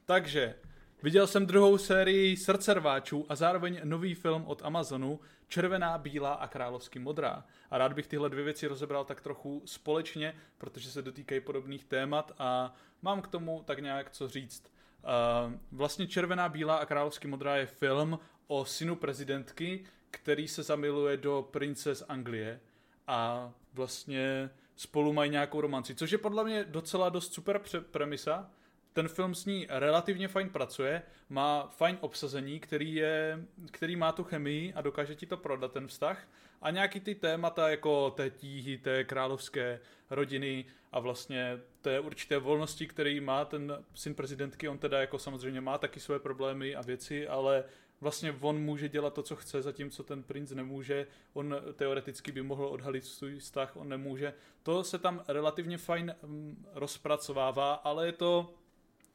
Takže, viděl jsem druhou sérii Srdcerváčů a zároveň nový film od Amazonu Červená, bílá a královsky modrá. A rád bych tyhle dvě věci rozebral tak trochu společně, protože se dotýkají podobných témat a mám k tomu tak nějak co říct. Uh, vlastně Červená, bílá a královsky modrá je film o synu prezidentky, který se zamiluje do prince z Anglie a vlastně spolu mají nějakou romanci, což je podle mě docela dost super pře- premisa. Ten film s ní relativně fajn pracuje, má fajn obsazení, který, je, který má tu chemii a dokáže ti to prodat ten vztah. A nějaký ty témata jako té tíhy, té královské rodiny a vlastně té určité volnosti, který má ten syn prezidentky, on teda jako samozřejmě má taky své problémy a věci, ale vlastně on může dělat to, co chce, zatímco ten princ nemůže. On teoreticky by mohl odhalit svůj vztah, on nemůže. To se tam relativně fajn mm, rozpracovává, ale je to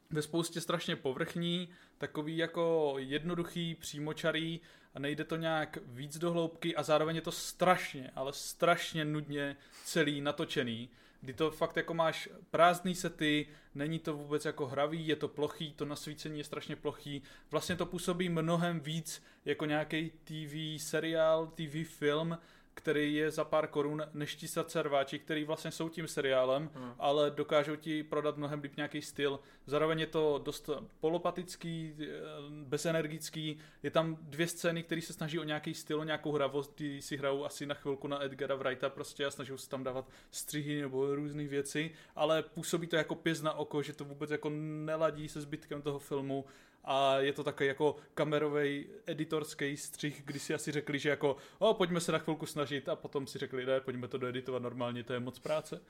ve spoustě strašně povrchní, takový jako jednoduchý, přímočarý a nejde to nějak víc do hloubky a zároveň je to strašně, ale strašně nudně celý natočený, kdy to fakt jako máš prázdný sety, není to vůbec jako hravý, je to plochý, to nasvícení je strašně plochý, vlastně to působí mnohem víc jako nějaký TV seriál, TV film, který je za pár korun než ti srdcerváči, který vlastně jsou tím seriálem, hmm. ale dokážou ti prodat mnohem líp nějaký styl. Zároveň je to dost polopatický, eh, bezenergický. Je tam dvě scény, které se snaží o nějaký styl, o nějakou hravost, kdy si hrajou asi na chvilku na Edgara Wrighta prostě a snaží se tam dávat střihy nebo různé věci, ale působí to jako pěz na oko, že to vůbec jako neladí se zbytkem toho filmu a je to takový jako kamerový editorský střih, kdy si asi řekli, že jako o, pojďme se na chvilku snažit a potom si řekli, ne, pojďme to doeditovat normálně, to je moc práce.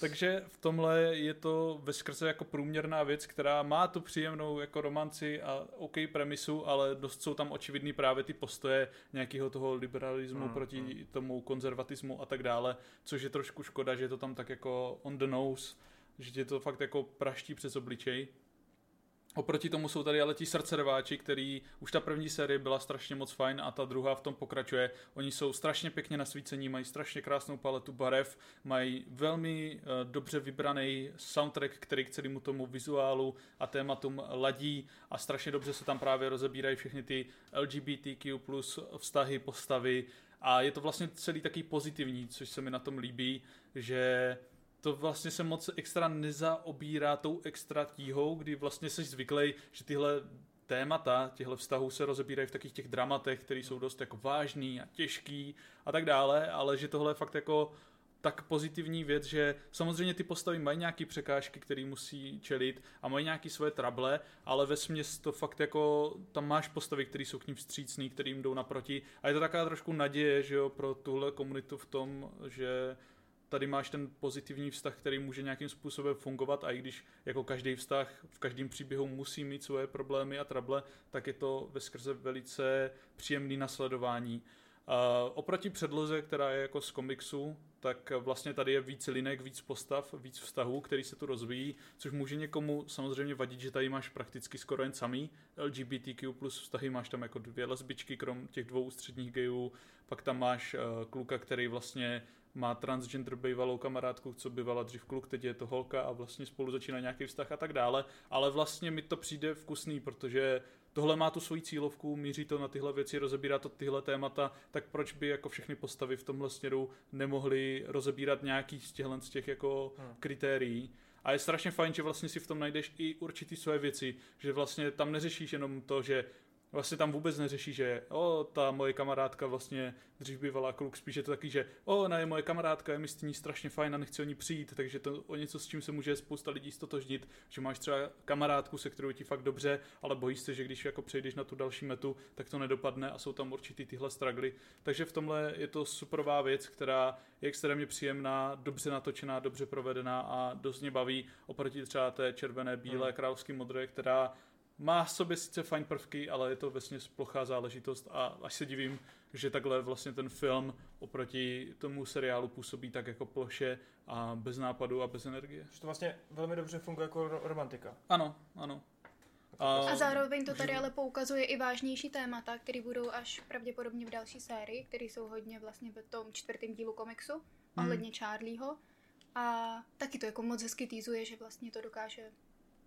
Takže v tomhle je to ve skrze jako průměrná věc, která má tu příjemnou jako romanci a OK premisu, ale dost jsou tam očividný právě ty postoje nějakého toho liberalismu hmm, proti hmm. tomu konzervatismu a tak dále, což je trošku škoda, že je to tam tak jako on the nose, že tě to fakt jako praští přes obličej. Oproti tomu jsou tady ale ti srdcerváči, který už ta první série byla strašně moc fajn a ta druhá v tom pokračuje. Oni jsou strašně pěkně nasvícení, mají strašně krásnou paletu barev, mají velmi uh, dobře vybraný soundtrack, který k celému tomu vizuálu a tématům ladí a strašně dobře se tam právě rozebírají všechny ty LGBTQ plus vztahy, postavy a je to vlastně celý taký pozitivní, což se mi na tom líbí, že to vlastně se moc extra nezaobírá tou extra tíhou, kdy vlastně jsi zvyklý, že tyhle témata těchto vztahů se rozebírají v takých těch dramatech, které jsou dost jako vážný a těžký a tak dále, ale že tohle je fakt jako tak pozitivní věc, že samozřejmě ty postavy mají nějaké překážky, které musí čelit a mají nějaké svoje trable, ale ve směs to fakt jako, tam máš postavy, které jsou k ním vstřícný, kterým jdou naproti. A je to taková trošku naděje, že jo, pro tuhle komunitu v tom, že tady máš ten pozitivní vztah, který může nějakým způsobem fungovat a i když jako každý vztah v každém příběhu musí mít svoje problémy a trable, tak je to ve skrze velice příjemný nasledování. Uh, oproti předloze, která je jako z komiksu, tak vlastně tady je víc linek, víc postav, víc vztahů, který se tu rozvíjí, což může někomu samozřejmě vadit, že tady máš prakticky skoro jen samý LGBTQ plus vztahy, máš tam jako dvě lesbičky, krom těch dvou středních gejů, pak tam máš uh, kluka, který vlastně má transgender bývalou kamarádku, co bývala dřív kluk, teď je to holka a vlastně spolu začíná nějaký vztah a tak dále, ale vlastně mi to přijde vkusný, protože tohle má tu svoji cílovku, míří to na tyhle věci, rozebírá to tyhle témata, tak proč by jako všechny postavy v tomhle směru nemohly rozebírat nějaký z těchhle z těch jako hmm. kritérií. A je strašně fajn, že vlastně si v tom najdeš i určitý své věci, že vlastně tam neřešíš jenom to, že vlastně tam vůbec neřeší, že o, ta moje kamarádka vlastně dřív bývala kluk, spíš je to taky, že o, ona je moje kamarádka, je mi s ní strašně fajn a nechci o ní přijít, takže to o něco, s čím se může spousta lidí stotožnit, že máš třeba kamarádku, se kterou ti fakt dobře, ale bojíš se, že když jako přejdeš na tu další metu, tak to nedopadne a jsou tam určitý tyhle stragly. Takže v tomhle je to superová věc, která je extrémně příjemná, dobře natočená, dobře provedená a dost mě baví oproti třeba té červené, bílé, hmm. královské modré, která má v sobě sice fajn prvky, ale je to vlastně plochá záležitost a až se divím, že takhle vlastně ten film oproti tomu seriálu působí tak jako ploše a bez nápadu a bez energie. Že to vlastně velmi dobře funguje jako romantika. Ano, ano. A, a zároveň to tady ale poukazuje i vážnější témata, které budou až pravděpodobně v další sérii, které jsou hodně vlastně v tom čtvrtém dílu komiksu, hmm. ohledně Charlieho. A taky to jako moc hezky týzuje, že vlastně to dokáže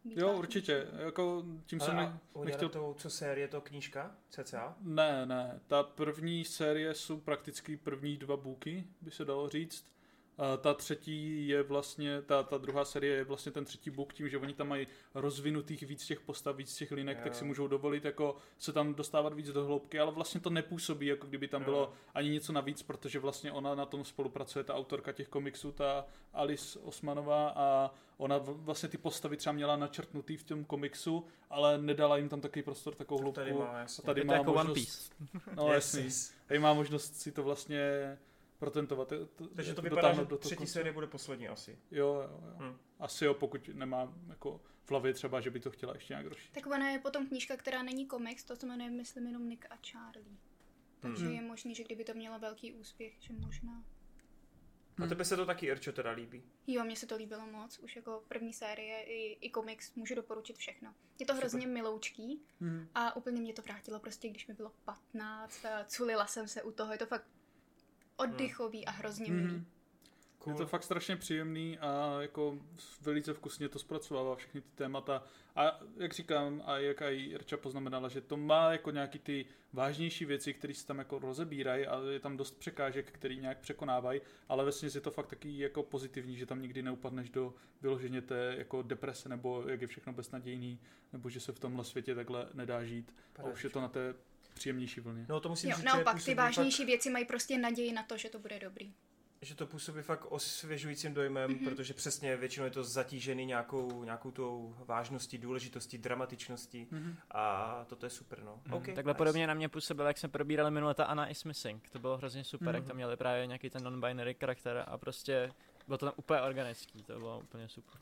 Jo, určitě. Jako, tím jsem ne, nechtěl... To, co série, to knížka? CCA? Ne, ne. Ta první série jsou prakticky první dva booky, by se dalo říct. A ta třetí je vlastně, ta, ta druhá série je vlastně ten třetí book, tím, že oni tam mají rozvinutých víc těch postav, víc těch linek, jo. tak si můžou dovolit jako se tam dostávat víc do hloubky, ale vlastně to nepůsobí, jako kdyby tam jo. bylo ani něco navíc, protože vlastně ona na tom spolupracuje, ta autorka těch komiksů, ta Alice Osmanová a ona vlastně ty postavy třeba měla načrtnutý v tom komiksu, ale nedala jim tam takový prostor, takovou hloubku. Tady má, jasně. Tady má jako možnost, One Piece. No *laughs* yes, jasný. Tady má možnost si to vlastně protentovat. To, Takže to vypadá, že do třetí série bude poslední asi. Jo, jo, jo. Hmm. Asi jo, pokud nemá jako v hlavě třeba, že by to chtěla ještě nějak rozšířit. Tak ona je potom knížka, která není komiks, to se jmenuje, myslím, jenom Nick a Charlie. Takže hmm. je možný, že kdyby to mělo velký úspěch, že možná. A tebe se to taky, Irčo, teda líbí? Jo, mně se to líbilo moc. Už jako první série i, i komiks můžu doporučit všechno. Je to hrozně miloučký Hmm. a úplně mě to vrátilo prostě, když mi bylo 15 a culila jsem se u toho. Je to fakt oddychový a hrozně milý. Mhm. Cool. Je to fakt strašně příjemný a jako velice vkusně to zpracovává všechny ty témata. A jak říkám, a jak i Irča poznamenala, že to má jako nějaký ty vážnější věci, které se tam jako rozebírají a je tam dost překážek, který nějak překonávají, ale ve je to fakt taky jako pozitivní, že tam nikdy neupadneš do vyloženě té jako deprese nebo jak je všechno beznadějný, nebo že se v tomhle světě takhle nedá žít. A už je to na té příjemnější vlně. No to musím Jo, říct, naopak, že ty vážnější věci mají prostě naději na to, že to bude dobrý. že to působí fakt osvěžujícím dojmem, mm-hmm. protože přesně většinou je to zatížený nějakou, nějakou tou vážností, důležitostí, dramatičností Mhm. a toto je super, no. Mm, Okay, Takhle podobně na mě působilo, jak jsme probírali minule ta Anna is Missing. To bylo hrozně super, Mhm. jak tam měli právě nějaký ten non-binary charakter a prostě bylo to tam úplně organický, to bylo úplně super.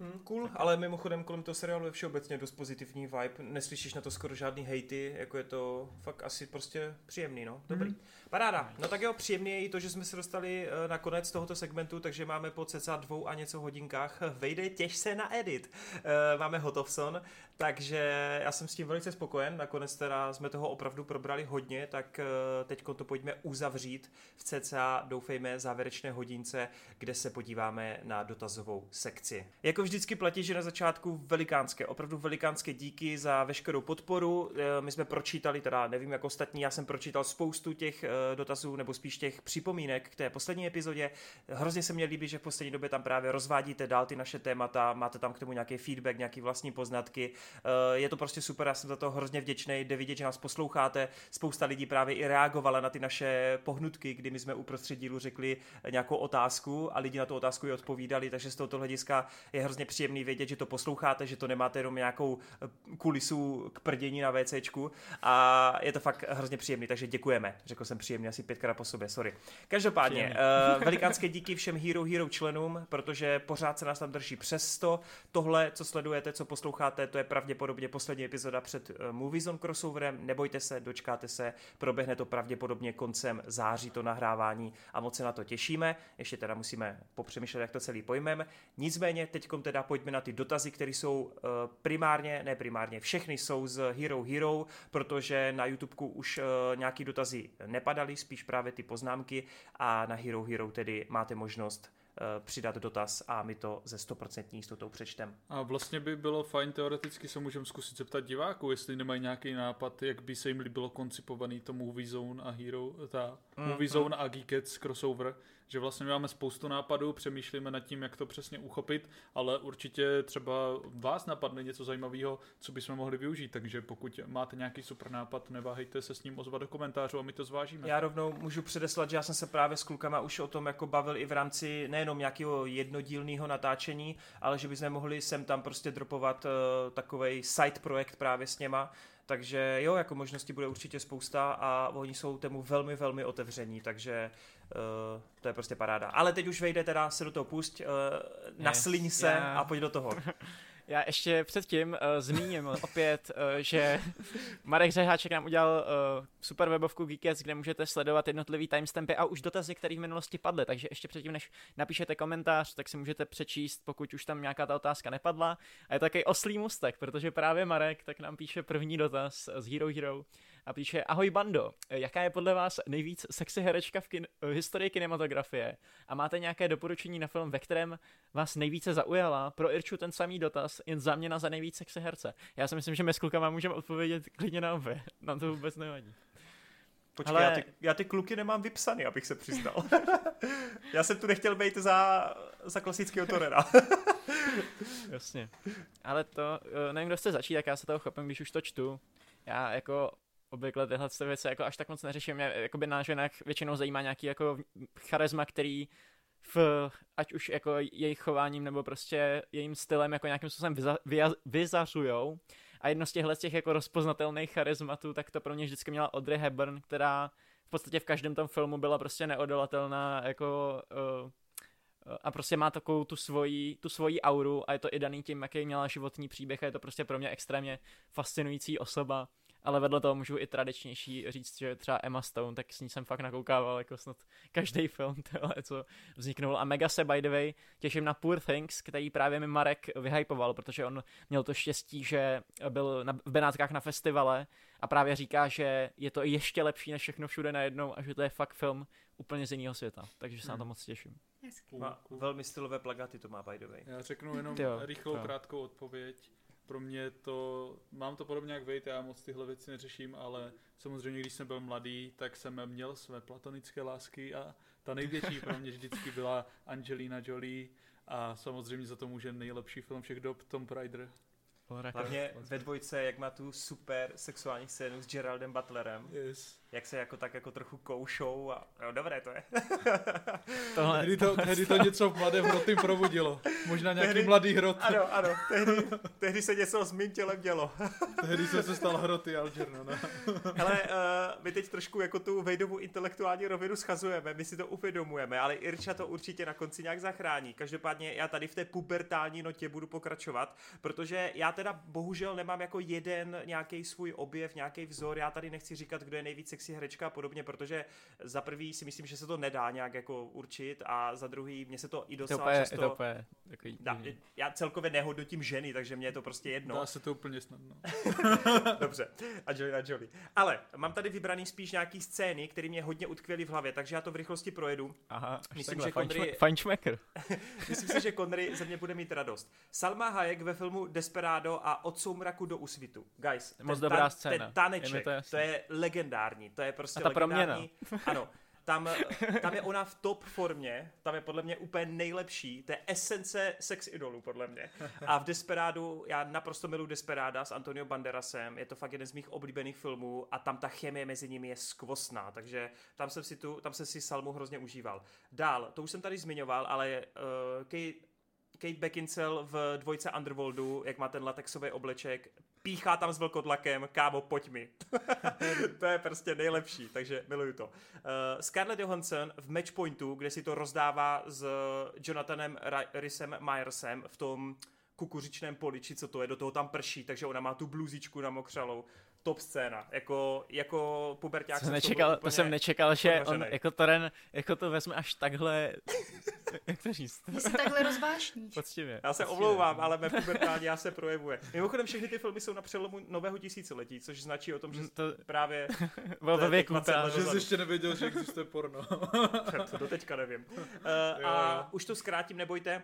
Hmm, cool, ale mimochodem kolem toho seriálu je všeobecně dost pozitivní vibe, neslyšíš na to skoro žádný hejty, jako je to fakt asi prostě příjemný, no, dobrý. Mhm. Paráda, no tak jo, příjemně je i to, že jsme se dostali eh, na konec tohoto segmentu, takže máme po cca dvou a něco hodinkách, *laughs* vejde těž se na edit. Eh, Máme hotovson, takže já jsem s tím velice spokojen, nakonec teda jsme toho opravdu probrali hodně, tak teď to pojďme uzavřít v cca, doufejme, závěrečné hodince, kde se podíváme na dotazovou sekci. Jako vždycky platí, že na začátku velikánské, opravdu velikánské díky za veškerou podporu. Eh, My jsme pročítali, teda nevím jak ostatní, já jsem pročítal spoustu těch eh, dotazů, nebo spíš těch připomínek k té poslední epizodě. Hrozně se mně líbí, že v poslední době tam právě rozvádíte dál ty naše témata, máte tam k tomu nějaký feedback, nějaký vlastní poznatky. Eh, Je to prostě super, já jsem za to hrozně vděčný, jde vidět, že nás posloucháte. Spousta lidí právě i reagovala na ty naše pohnutky, kdy my jsme uprostřed dílu řekli nějakou otázku a lidi na tu otázku i odpovídali, takže z tohoto hlediska je hrozně příjemný vědět, že to posloucháte, že to nemáte jenom nějakou kulisu k prdění na VCčku a je to fakt hrozně příjemný, takže děkujeme. Řekl jsem příjemně asi pětkrát po sobě, sorry. Každopádně, uh, *laughs* velikánské díky všem Hero Hero členům, protože pořád se nás tam drží přes 100. Tohle, co sledujete, co posloucháte, to je pravděpodobně poslední epizoda před uh, Movie Zone crossoverem. Nebojte se, dočkáte se, proběhne to pravděpodobně koncem září to nahrávání a moc se na to těšíme. Ještě teda musíme popřemýšlet, jak to celý pojmeme. Nicméně, teď teda pojďme na ty dotazy, které jsou uh, primárně, ne primárně, všechny jsou z Hero Hero, protože na YouTubeku už uh, nějaký dotazy nepadaly, spíš právě ty poznámky a na Hero Hero tedy máte možnost přidat dotaz a my to ze 100% jistotou přečtem. A vlastně by bylo fajn, teoreticky se můžeme zkusit zeptat diváků, jestli nemají nějaký nápad, jak by se jim líbilo koncipovaný to Movie Zone a Hero, ta Mhm. Movie Zone a Geekets crossover, že vlastně máme spoustu nápadů, přemýšlíme nad tím, jak to přesně uchopit, ale určitě třeba vás napadne něco zajímavého, co bychom mohli využít, takže pokud máte nějaký super nápad, neváhejte se s ním ozvat do komentářů a my to zvážíme. Já rovnou můžu předeslat, že já jsem se právě s klukama už o tom jako bavil i v rámci nejenom nějakého jednodílného natáčení, ale že bychom mohli sem tam prostě dropovat uh, takový side projekt právě s něma, takže jo, jako možností bude určitě spousta a oni jsou tomu velmi, velmi otevření, takže uh, to je prostě paráda. Ale teď už vejde teda se do toho pust, uh, nasliň se já- a pojď do toho. *laughs* Já ještě předtím uh, zmíním opět, uh, že Marek Řeháček nám udělal uh, super webovku Geekets, kde můžete sledovat jednotlivý timestampy a už dotazy, které v minulosti padly, takže ještě předtím, než napíšete komentář, tak si můžete přečíst, pokud už tam nějaká ta otázka nepadla. A je to takový oslý mustek, protože právě Marek tak nám píše první dotaz z Hero Hero a píše Ahoj bando, jaká je podle vás nejvíc sexy herečka v kin- v historii kinematografie? A máte nějaké doporučení na film, ve kterém vás nejvíce zaujala? Pro Irču ten samý dotaz, jen záměna za nejvíc sexy herce. Já si myslím, že my s klukama můžeme odpovědět klidně na obě. Nám to vůbec nevadí. Počkej, Ale- já, ty, já ty kluky nemám vypsaný, abych se přiznal. *laughs* já jsem tu nechtěl být za, za klasického Torera. *laughs* Jasně. Ale to, eh, nevím, kdo chce začít, tak já se toho chopím, když už to čtu. Já jako obvykle tyhle ty věci jako až tak moc neřeším. Mě jakoby na ženách většinou zajímá nějaký jako charisma, který v, ať už jako jejich chováním nebo prostě jejím stylem jako nějakým způsobem vyza, vyja, vyzařujou. A jedno z těchhle z těch jako rozpoznatelných charizmatů, tak to pro mě vždycky měla Audrey Hepburn, která v podstatě v každém tom filmu byla prostě neodolatelná jako uh, a prostě má takovou tu svoji, tu svoji auru a je to i daný tím, jaký měla životní příběh a je to prostě pro mě extrémně fascinující osoba ale vedle toho můžu i tradičnější říct, že třeba Emma Stone, tak s ní jsem fakt nakoukával jako snad každý film, *laughs* tohle, co vzniknul. A mega se, by the way, těším na Poor Things, který právě mi Marek vyhypoval, protože on měl to štěstí, že byl na, v Benátkách na festivale a právě říká, že je to ještě lepší než všechno všude najednou a že to je fakt film úplně z jiného světa. Takže se hmm. na to moc těším. Má velmi stylové plagáty to má, by the way. Já řeknu jenom jo, rychlou, jo. krátkou odpověď pro mě to, mám to podobně jak Vejt, já moc tyhle věci neřeším, ale samozřejmě, když jsem byl mladý, tak jsem měl své platonické lásky a ta největší pro mě vždycky byla Angelina Jolie a samozřejmě za to může nejlepší film všech dob Tom Raider. Hlavně ve dvojce, jak má tu super sexuální scénu s Geraldem Butlerem. Yes jak se jako tak jako trochu koušou a no, dobré to je. *laughs* Tohle... Tehdy, to, tehdy to něco v mladém hrotým probudilo. Možná nějaký tehdy, mladý hrot. Ano, ano, tehdy, tehdy se něco s mým tělem dělo. *laughs* tehdy jsem se stal hroty Algerno, no. *laughs* Hele, uh, my teď trošku jako tu Vejdovu intelektuální rovinu schazujeme, my si to uvědomujeme, ale Irča to určitě na konci nějak zachrání. Každopádně já tady v té pubertální notě budu pokračovat, protože já teda bohužel nemám jako jeden nějaký svůj objev, nějaký vzor, já tady nechci říkat, kdo je nejvíc sexy herečka a podobně, protože za prvý si myslím, že se to nedá nějak jako určit a za druhý mě se to i docela to často... To úplně, takový, da, já celkově nehodnotím ženy, takže mě je to prostě jedno. Dá se to úplně snadno. *laughs* Dobře, a Jolie a Jolie. Ale mám tady vybraný spíš nějaký scény, které mě hodně utkvěly v hlavě, takže já to v rychlosti projedu. Aha, myslím, že Connery... Fajnšmekr. *laughs* myslím si, že Connery ze mě bude mít radost. Salma Hayek ve filmu Desperado a Od soumraku do úsvitu. Guys, Moc dobrá ta, scéna. ten taneček, je to, to je legendární to je prostě A ta legendární. Proměna. Ano, tam, *laughs* tam je ona v top formě, tam je podle mě úplně nejlepší, to je esence sex idolu podle mě. A v Desperádu, já naprosto miluji Desperáda s Antonio Banderasem, je to fakt jeden z mých oblíbených filmů a tam ta chemie mezi nimi je skvostná, takže tam jsem si, tu, tam jsem si Salmu hrozně užíval. Dál, to už jsem tady zmiňoval, ale uh, Kate, Kate Beckinsale v dvojce Underworldu, jak má ten latexový obleček, píchá tam s velkodlakem, kámo, pojď mi. *laughs* to je prostě nejlepší, takže miluju to. Uh, Scarlett Johansson v Matchpointu, kde si to rozdává s Jonathanem Rysem Myersem v tom kukuřičném poliči, co to je, do toho tam prší, takže ona má tu bluzičku namokřalou top scéna. Jako, jako puberták jsem nečekal, to, to jsem nečekal, že on jako to, ren, jako to vezme až takhle, *laughs* jak to říct? Jsi takhle rozvášníš. Poctivě. Já se poctivě. omlouvám, ale mé pubertání já se projevuje. Mimochodem všechny ty filmy jsou na přelomu nového tisíciletí, což značí o tom, že to... právě... *laughs* Byl ve věku, že jsi ještě nevěděl, že existuje porno. *laughs* to teďka nevím. Uh, a už to zkrátím, nebojte.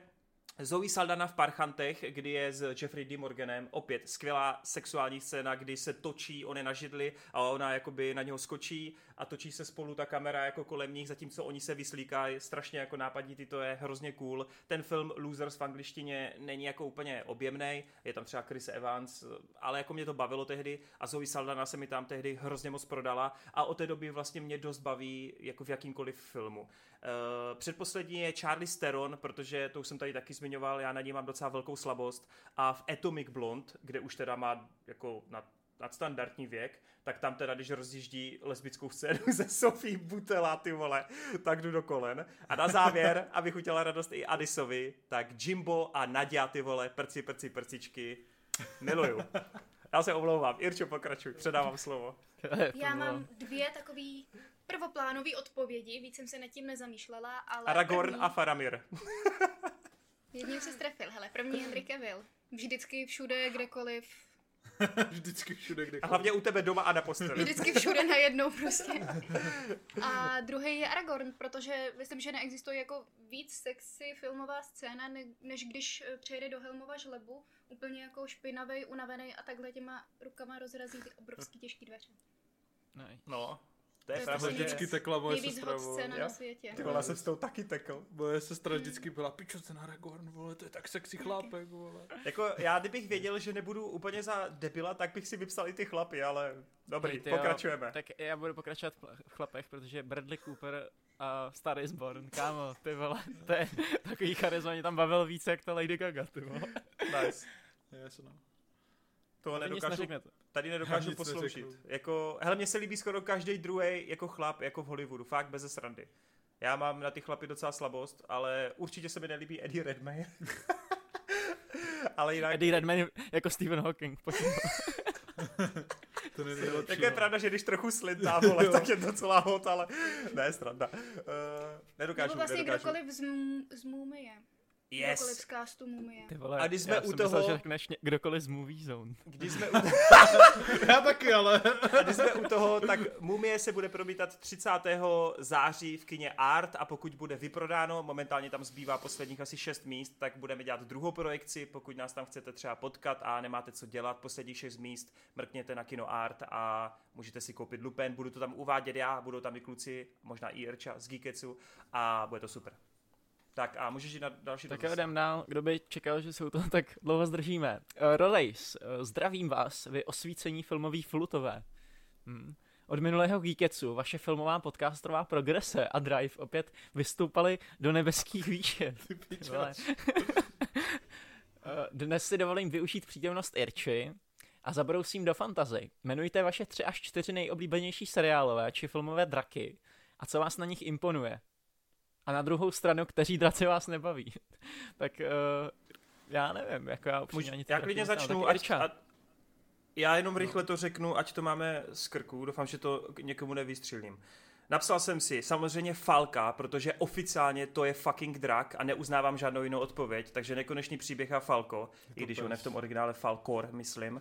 Zoe Saldana v Parchantech, kdy je s Jeffrey D. Morganem, opět skvělá sexuální scéna, kdy se točí, on je na židli a ona jakoby na něho skočí a točí se spolu ta kamera jako kolem nich, zatímco oni se vyslíkají, strašně jako nápadní, to je hrozně cool. Ten film Losers v angličtině není jako úplně objemný, je tam třeba Chris Evans, ale jako mě to bavilo tehdy a Zoe Saldana se mi tam tehdy hrozně moc prodala a od té doby vlastně mě dost baví jako v jakýmkoliv filmu. Uh, předposlední je Charlie Steron, protože to už jsem tady taky zmiňoval, já na ní mám docela velkou slabost a v Atomic Blonde, kde už teda má jako na nadstandardní věk, tak tam teda, když rozjíždí lesbickou scénu *laughs* ze Sofí Butela, ty vole, tak jdu do kolen. A na závěr, *laughs* abych udělala radost i Adisovi, tak Jimbo a Nadia, ty vole, prci, prci, prcičky, miluju. Já se omlouvám. Irčo, pokračuj, předávám slovo. *laughs* Já mám dvě takové prvoplánové odpovědi, víc jsem se nad tím nezamýšlela, ale... Aragorn první... a Faramir. *laughs* Jedním se strefil, hele, první Henry Cavill. Vždycky všude, kdekoliv, *laughs* Vždycky všude, kde A hlavně u tebe doma a na posteli. Vždycky všude *laughs* najednou prostě. A druhý je Aragorn, protože myslím, že neexistuje jako víc sexy filmová scéna, než když eh, přejde do Helmova žlebu, úplně jako špinavý, unavený a takhle těma rukama rozrazí ty obrovský těžký dveře. No, to je pravda. vždycky tekla moje sestra. Nejvíc scéna na světě. Ty vole, jsem s tou taky tekl. Moje sestra vždycky byla, pičo, ten Aragorn, vole, to je tak sexy chlápek, vole. Jako, já kdybych věděl, že nebudu úplně za debila, tak bych si vypsal i ty chlapy, ale dobrý, Hej, pokračujeme. Jo, tak já budu pokračovat v chlapech, protože Bradley Cooper a Star is Born, kámo, ty vole, to je takový charisma, mě tam bavil více jak ta Lady Gaga, ty vole. Nice. Yes, no. To nedokážu, tady nedokážu posloužit. Jako, hele, mně se líbí skoro každý druhý jako chlap, jako v Hollywoodu, fakt bez srandy. Já mám na ty chlapy docela slabost, ale určitě se mi nelíbí Eddie Redmayne. *laughs* ale jinak... Eddie Redmayne jako Stephen Hawking. *laughs* To není nejlepší, Tak je no. pravda, že když trochu slintá, *laughs* vole, tak je docela hot, ale ne, stranda. Uh, nedokážu, Nebo vlastně nedokážu. kdokoliv z, m- z Mumie. Yes. Kdokoliv z castu Mumie. Ty vole, A když jsme já u jsem toho- Myslel, že řekneš ně- kdokoliv z Movie Zone. Když jsme, *laughs* u, *laughs* Já taky, ale... a když jsme u toho, tak Mumie se bude promítat 30. září v kině Art a pokud bude vyprodáno, momentálně tam zbývá posledních asi 6 míst, tak budeme dělat druhou projekci, pokud nás tam chcete třeba potkat a nemáte co dělat, posledních 6 míst, mrkněte na kino Art a můžete si koupit Lupen, budu to tam uvádět já, budou tam i kluci, možná i Irča z Geeketsu a bude to super. Tak a můžeš jít na další Tak jdem dál. Kdo by čekal, že se u toho tak dlouho zdržíme? Uh, Rolejs, uh, zdravím vás, vy osvícení filmový flutové. Hmm. Od minulého Geeketsu vaše filmová podcastová progrese a Drive opět vystoupali do nebeských výšin. *laughs* Eh, Dnes si dovolím využít přítomnost Irči a zabrousím do fantazy. Jmenujte vaše tři až čtyři nejoblíbenější seriálové či filmové draky a co vás na nich imponuje. A na druhou stranu, kteří draci vás nebaví. *laughs* tak uh, já nevím, jako já upřímně ani já klidně začnu, ať, a, já jenom rychle to řeknu, ať to máme z krku, doufám, že to někomu nevystřelím. Napsal jsem si samozřejmě Falka, protože oficiálně to je fucking drak a neuznávám žádnou jinou odpověď, takže nekonečný příběh a Falko, i když on je v tom originále Falkor, myslím. Uh,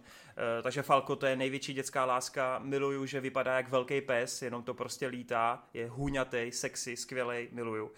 takže Falko to je největší dětská láska, miluju, že vypadá jak velký pes, jenom to prostě lítá, je hůňatej, sexy, skvělej, miluju. Uh,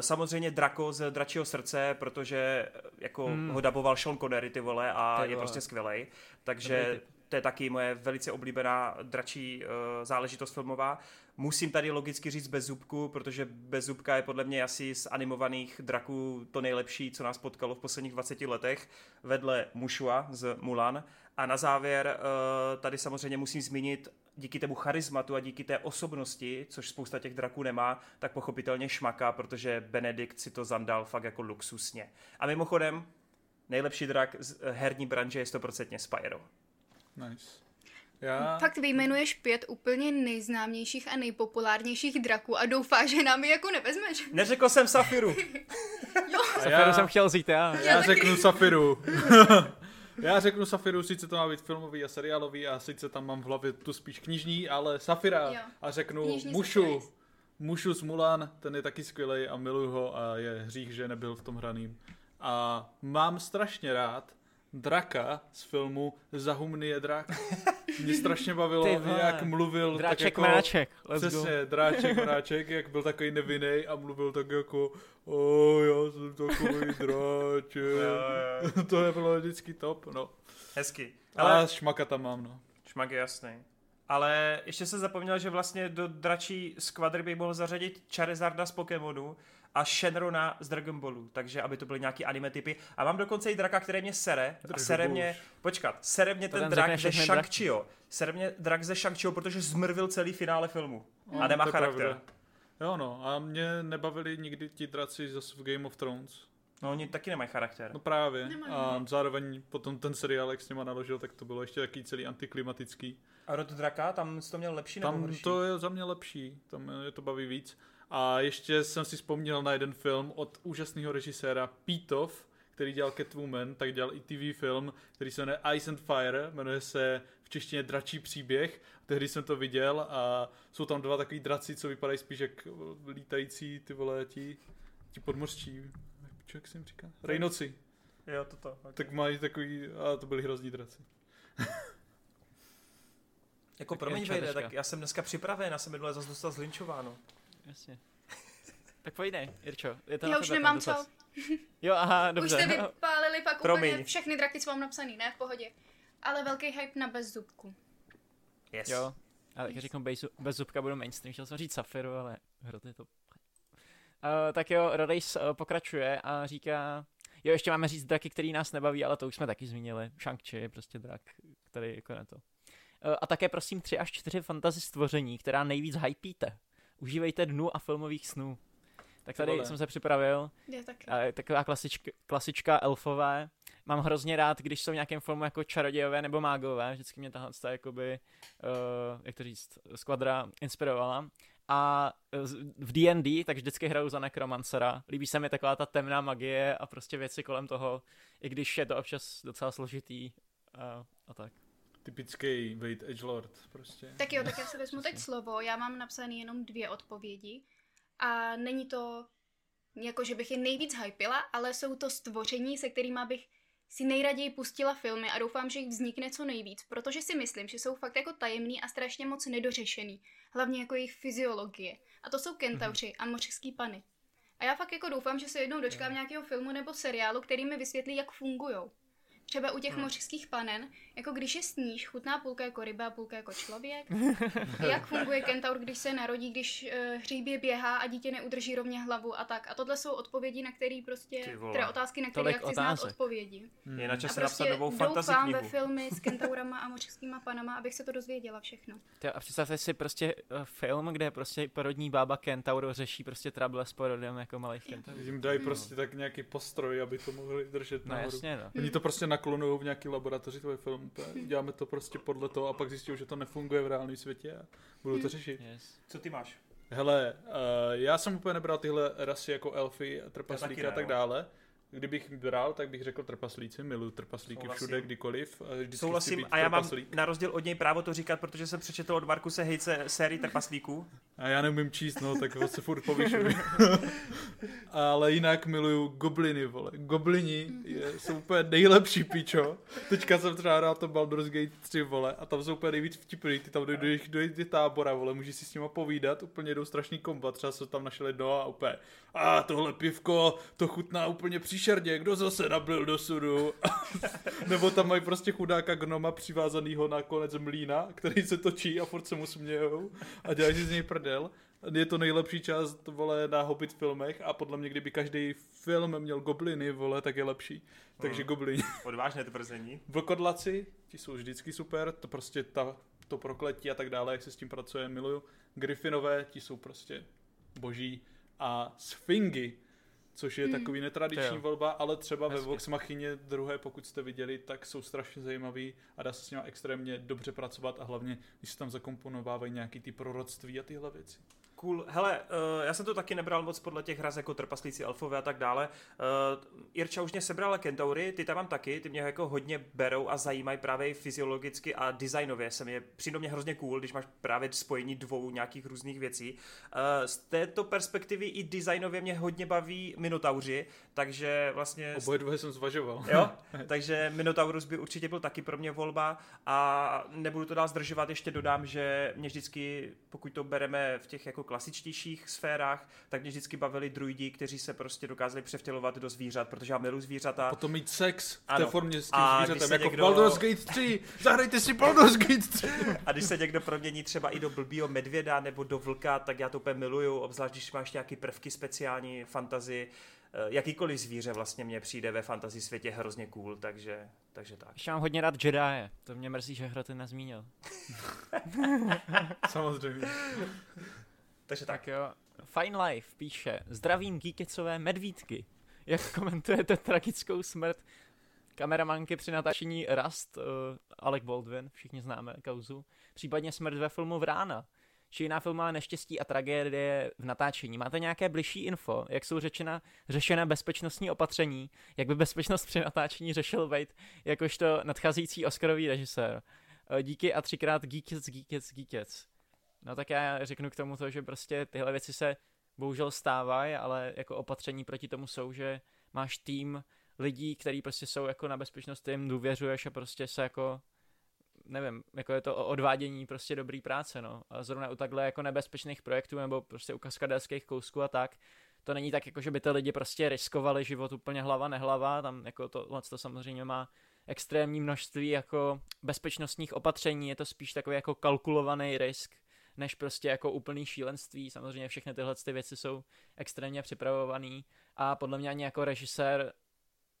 samozřejmě Drako z Dračího srdce, protože eh, jako Hmm. ho daboval Sean Connery, ty vole, a Ty je vole. prostě skvělej. Takže. To je taky moje velice oblíbená dračí uh, záležitost filmová. Musím tady logicky říct Bezzubku, protože Bezzubka je podle mě asi z animovaných draků to nejlepší, co nás potkalo v posledních 20 letech, vedle Mushua z Mulan. A na závěr uh, tady samozřejmě musím zmínit díky tému charizmatu a díky té osobnosti, což spousta těch draků nemá, tak pochopitelně šmaka, protože Benedikt si to zandal fakt jako luxusně. A mimochodem, nejlepší drak z herní branže je 100% Spyro. Nice. Já... Fakt vyjmenuješ pět úplně nejznámějších a nejpopulárnějších draků a doufá, že nám je jako nevezmeš. *laughs* Neřekl jsem Safiru. a Safiru jsem chtěl vzít já. Já řeknu Safiru. *laughs* Já řeknu Safiru, sice to má být filmový a seriálový a sice tam mám v hlavě tu spíš knižní, ale Safira Jo. a řeknu Knižní Mušu. Safira. Mušu z Mulan, ten je taky skvělý a miluju ho a je hřích, že nebyl v tom hraným. A mám strašně rád Draka z filmu Zahumný je drak. *laughs* Mě strašně Ty bavilo, vole. jak mluvil Dráček, tak jako... mráček, let's Přesně, go. dráček, mráček, jak byl takový nevinný a mluvil tak jako o, já jsem takový *laughs* dráček. to je bylo vždycky top, no. Hezky. Ale Ale šmaka tam mám, no. šmak je jasný. Ale ještě se zapomněl, že vlastně do dračí skvadry bych mohl zařadit Charizarda z Pokémonu a Shenrona z Dragon Ballu, takže aby to byly nějaký anime typy. A mám dokonce i draka, který mě sere. A sere Ball. mě, počkat, sere mě To ten drak ze. Shang-Chiho. Sere mě drak ze Shang-Chiho, protože zmrvil celý finále filmu. A No, nemá charakter. pravda. Jo no, a mě nebavili nikdy ti draci zase v Game of Thrones. No oni taky nemají charakter. No právě. Nemají. A zároveň potom ten seriál, jak s nima naložil, tak to bylo ještě taky celý antiklimatický. A rod draka, tam jsi to měl lepší nebo Tam to je za mě lepší, tam je to baví víc. A ještě jsem si vzpomněl na jeden film od úžasného režiséra Pítov, který dělal Catwoman, tak dělal i TV film, který se jmenuje Ice and Fire, jmenuje se v češtině Dračí příběh. Tehdy jsem to viděl a jsou tam dva takový draci, co vypadají spíš jak lítající ty vole, ti, ti podmořčí. Jak se jim říká? Rejnoci. Jo, toto. Okay. Tak mají takový, a to byli hrozní draci. *laughs* Jako Tak promiň, Vejde, tak já jsem dneska připraven, já jsem minule zase dostal zlinčováno. Jasně. Tak pojdej, Irčo. Je to Já už nemám co. Jo, aha, Už dobře. jste vypálili pak Promiň. úplně všechny draky, co mám napsaný, ne? V pohodě. Ale velký hype na bezzubku. Yes. Jo. A tak řeknu bez, bez zubka budu mainstream, chtěl jsem říct Safiru, ale hrot je to. Uh, tak jo, Rodejs uh, pokračuje a říká, jo, ještě máme říct draky, který nás nebaví, ale to už jsme taky zmínili. Shang-Chi je prostě drak, který jako na to. Uh, a také prosím tři až čtyři fantasy stvoření, která nejvíc hypíte. Užívejte dnu a filmových snů. Tak tady vole. jsem se připravil. Je taky. A taková klasička, klasička elfové. Mám hrozně rád, když jsou v nějakém filmu jako čarodějové nebo mágové. Vždycky mě tahle ta, jakoby, uh, jak to říct, skvadra inspirovala. A eh, v D&D tak vždycky hraju za nekromancera. Líbí se mi taková ta temná magie a prostě věci kolem toho, i když je to občas docela složitý a, a tak. Typický Wade Edgelord prostě. Tak jo, tak já si *laughs* vezmu teď slovo. Já mám napsané jenom dvě odpovědi. A není to jako, že bych je nejvíc hypila, ale jsou to stvoření, se kterými bych si nejraději pustila filmy a doufám, že jich vznikne co nejvíc, protože si myslím, že jsou fakt jako tajemný a strašně moc nedořešený, hlavně jako jejich fyziologie. A to jsou kentauři mm-hmm. a mořský pany. A já fakt jako doufám, že se jednou dočkám nějakého filmu nebo seriálu, který mi vysvětlí, jak fungují. Třeba u těch hmm. mořských panen, jako když je sníž, chutná půlka jako ryba, půlka jako člověk. *laughs* Jak funguje kentaur, když se narodí, když uh, hříbě běhá a dítě neudrží rovně hlavu a tak. A tohle jsou odpovědi, na které prostě, které otázky, na které já chci znát odpovědi. Hmm. Je na čase prostě napsat novou fantasy doufám ve filmy s *laughs* kentaurama a mořskýma panama, abych se to dozvěděla všechno. a představte si prostě uh, film, kde prostě porodní bába kentaur řeší prostě trable s porodem jako malých kentaurů. Jim dají hmm. prostě tak nějaký postroj, aby to mohli držet no, nahoru. Jasně, no. Oni to prostě naklonují v nějaký laboratoři tvůj film, děláme to prostě podle toho a pak zjistí, že to nefunguje v reálném světě a budou to řešit. Yes. Co ty máš? Hele, uh, já jsem úplně nebral tyhle rasy jako elfy, trpaslíky a tak dále. Kdybych bral, tak bych řekl trpaslíci, miluji trpaslíky Souhlasím. všude, kdykoliv. Souhlasím a já mám na rozdíl od něj právo to říkat, protože jsem přečetl od Markuse Hejce sérii trpaslíků. A já neumím číst, no, tak se furt povyšuji. *laughs* Ale jinak miluju gobliny, vole. Goblini je, jsou úplně nejlepší pičo. Teďka jsem třeba hrál to Baldur's Gate 3, vole, a tam jsou úplně nejvíc vtipný. Ty tam dojdeš do, do tábora, vole, můžeš si s nima povídat, úplně jdou strašný kombat, třeba se tam našli jedno a úplně, a tohle pivko, to chutná úplně příšerně, kdo zase nabil do sudu. *laughs* Nebo tam mají prostě chudáka gnoma přivázanýho na konec mlína, který se točí a furt se mu smějou a dělají si z něj prdel. Je to nejlepší část, vole, na Hobbit filmech a podle mě, kdyby každý film měl gobliny, vole, tak je lepší. Takže hmm. goblini. *laughs* Odvážné tvrzení. Vlkodlaci, ti jsou vždycky super, to prostě ta, to prokletí a tak dále, jak se s tím pracuje, miluju. Griffinové, ti jsou prostě boží. A Sfingy, což je mm. takový netradiční volba, ale třeba Hezky. ve Vox Machině druhé, pokud jste viděli, tak jsou strašně zajímavý a dá se s nimi extrémně dobře pracovat a hlavně, když se tam zakomponovávají nějaký ty proroctví a tyhle věci. Cool. Hele, uh, já jsem to taky nebral moc podle těch hraz jako trpaslíci elfové a tak dále. Uh, Irča už mě sebrala kentaury, ty tam mám taky, ty mě jako hodně berou a zajímají právě fyziologicky a designově. Jsem je přijde mě hrozně cool, když máš právě spojení dvou nějakých různých věcí. Uh, z této perspektivy i designově mě hodně baví Minotauři, takže vlastně... Oboje dvoje jsem zvažoval. Jo, *laughs* takže Minotaurus by určitě byl taky pro mě volba a nebudu to dál zdržovat, ještě dodám, že mě vždycky, pokud to bereme v těch jako klasičtějších sférách, tak mě vždycky bavili druidi, kteří se prostě dokázali převtělovat do zvířat, protože já miluji zvířata. Potom mít sex v ano. té formě s tím a zvířetem, jako někdo... Baldur's Gate 3, zahrajte si Baldur's Gate 3. A když se někdo promění třeba i do blbýho medvěda nebo do vlka, tak já to úplně miluju, obzvlášť když máš nějaký prvky speciální, fantazy, eh, jakýkoliv zvíře vlastně mě přijde ve fantasy světě hrozně cool, takže, takže tak. Ještě mám hodně rád Jedi, to mě mrzí, že hra ty nezmínil. *laughs* Samozřejmě. Takže tak. tak jo. Fine Life píše, zdravím geekecové medvídky. Jak komentujete tragickou smrt kameramanky při natáčení Rust, uh, Alec Baldwin, všichni známe kauzu, případně smrt ve filmu Vrána, či jiná filmová neštěstí a tragédie v natáčení. Máte nějaké bližší info, jak jsou řečena, řešena bezpečnostní opatření, jak by bezpečnost při natáčení řešil Wade jakožto nadcházející Oscarový režisér. Uh, díky a třikrát geekec, geekec, geekec. No tak já řeknu k tomu to, že prostě tyhle věci se bohužel stávají, ale jako opatření proti tomu jsou, že máš tým lidí, který prostě jsou jako na bezpečnost, jim důvěřuješ a prostě se jako nevím, jako je to o odvádění prostě dobrý práce, no. A zrovna u takhle jako nebezpečných projektů nebo prostě u kaskaderských kousků a tak, to není tak, jako že by ty lidi prostě riskovali život úplně hlava nehlava, tam jako to, to samozřejmě má extrémní množství jako bezpečnostních opatření, je to spíš takový jako kalkulovaný risk, než prostě jako úplný šílenství. Samozřejmě všechny tyhle ty věci jsou extrémně připravované a podle mě ani jako režisér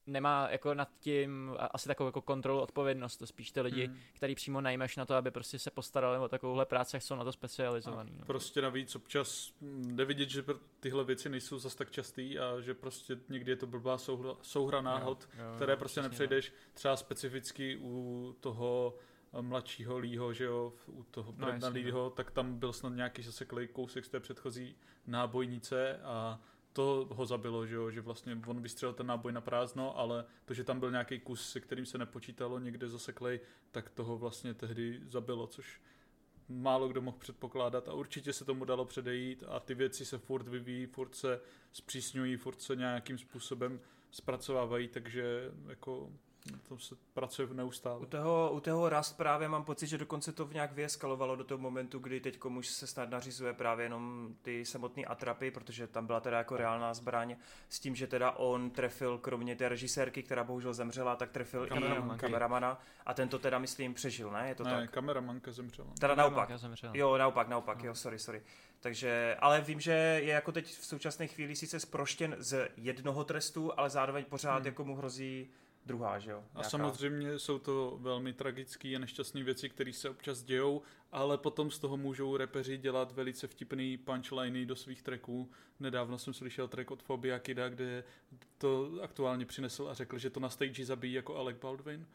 nemá jako nad tím asi takovou jako kontrolu, odpovědnost, to spíš ty lidi, hmm. který přímo najmeš na to, aby prostě se postarali o takovouhle práci, jak jsou na to specializovaný. No. Prostě navíc občas jde vidět, že tyhle věci nejsou zas tak častý a že prostě někdy je to blbá souhra, souhra náhod, jo, jo, které prostě nepřejdeš třeba specificky u toho mladšího Lího, že jo, u toho no, Lího, tak tam byl snad nějaký zaseklý kousek z té předchozí nábojnice a to ho zabilo, že, jo? že vlastně on vystřelil ten náboj na prázdno, ale to, že tam byl nějaký kus, se kterým se nepočítalo někde zaseklej, tak toho vlastně tehdy zabilo, což málo kdo mohl předpokládat a určitě se tomu dalo předejít a ty věci se furt vyvíjí, furt se zpřísňují, furt se nějakým způsobem zpracovávají, takže jako na tom se pracuje neustále. U toho, u toho Rust právě mám pocit, že dokonce to v nějak vyeskalovalo do toho momentu, kdy teď komuž se snad nařizuje právě jenom ty samotné atrapy, protože tam byla teda jako reálná zbraň s tím, že teda on trefil kromě té režisérky, která bohužel zemřela, tak trefil i kameramana a ten to teda myslím přežil, ne? Je to ne, tak? kameramanka zemřela. Teda naopak. Zemřela. Jo, naopak, naopak, no. jo, sorry, sorry. Takže, ale vím, že je jako teď v současné chvíli sice sproštěn z jednoho trestu, ale zároveň pořád hmm. jako mu hrozí druhá, že jo? Nějaká... A samozřejmě jsou to velmi tragické a nešťastné věci, které se občas dějou, ale potom z toho můžou repeři dělat velice vtipný punchliny do svých tracků. Nedávno jsem slyšel track od Fobia Kida, kde to aktuálně přinesl a řekl, že to na stage zabíjí jako Alec Baldwin.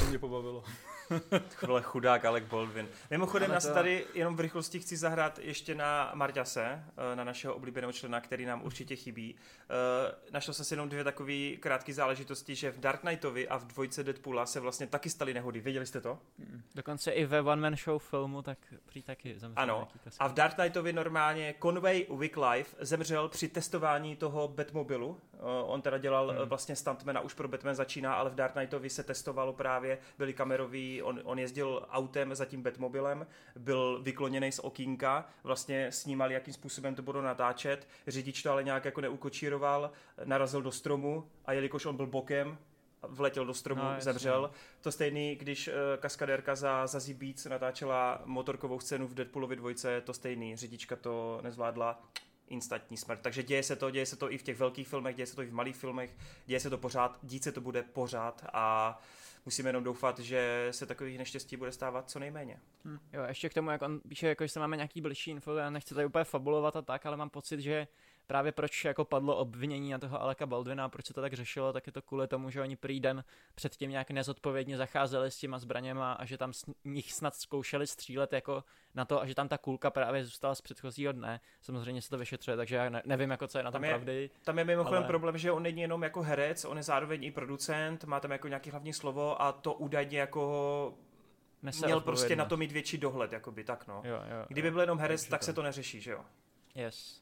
To mě pobavilo. *laughs* Vole chudák Alec Baldwin. Mimochodem, nás to... tady jenom v rychlosti chci zahrát ještě na Marťase, eh, na našeho oblíbeného člena, který nám určitě chybí. Eh, našel jsem si jenom dvě takové krátké záležitosti, že v Dark Knightovi a v dvojce Deadpoola se vlastně taky staly nehody. Věděli jste to? Dokonce i ve One Man Show filmu tak prý taky zemřel. Ano. A v Dark Knightovi normálně Conway Wycliffe zemřel při testování toho Batmobilu. Eh, on teda dělal hmm. vlastně stuntmana, už pro Batman začíná, ale v Dark Knightovi se testovalo právě, byli kameroví, on, on jezdil autem za tím Batmobilem, byl vykloněný z okýnka, vlastně snímali, jakým způsobem to budou natáčet, řidič to ale nějak jako neukočíroval, narazil do stromu a jelikož on byl bokem, vletěl do stromu, no, zemřel. Jasně. To stejný, když uh, kaskadérka za, za Beats natáčela motorkovou scénu v Deadpoolovi dvojce, to stejný, řidička to nezvládla, instantní smrt. Takže děje se to, děje se to i v těch velkých filmech, děje se to i v malých filmech, děje se to pořád, dít se to bude pořád a musíme jenom doufat, že se takových neštěstí bude stávat co nejméně. Hmm. Jo, ještě k tomu, jak on píše, jako, že se máme nějaký blížší info, já nechci tady úplně fabulovat a tak, ale mám pocit, že právě proč jako padlo obvinění na toho Aleka Baldwina, proč se to tak řešilo, tak je to kvůli tomu, že oni prý den předtím nějak nezodpovědně zacházeli s těma zbraněma a že tam s nich snad zkoušeli střílet jako na to a že tam ta kulka právě zůstala z předchozího dne. Samozřejmě se to vyšetřuje, takže já ne, nevím, jako co je na tom tam je, pravdy. Tam je mimochodem ale... problém, že on není jenom jako herec, on je zároveň i producent, má tam jako nějaký hlavní slovo a to údajně jako měl prostě na to mít větší dohled, jakoby tak no. Jo, jo, Kdyby byl jenom herec, tak se to neřeší, že jo? Yes.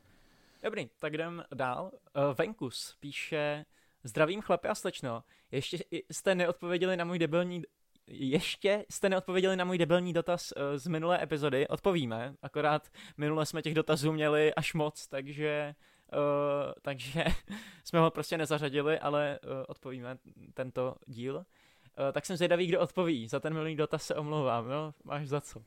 Dobrý, tak jdem dál. Uh, Venkus píše, zdravím chlapi a slečno, ještě jste neodpověděli na můj debilní ještě jste neodpověděli na můj debilní dotaz uh, z minulé epizody. Odpovíme, akorát minule jsme těch dotazů měli až moc, takže uh, takže *laughs* jsme ho prostě nezařadili, ale uh, odpovíme tento díl. Uh, tak jsem zvědavý, kdo odpoví. Za ten milý dotaz se omlouvám, jo? Máš za co.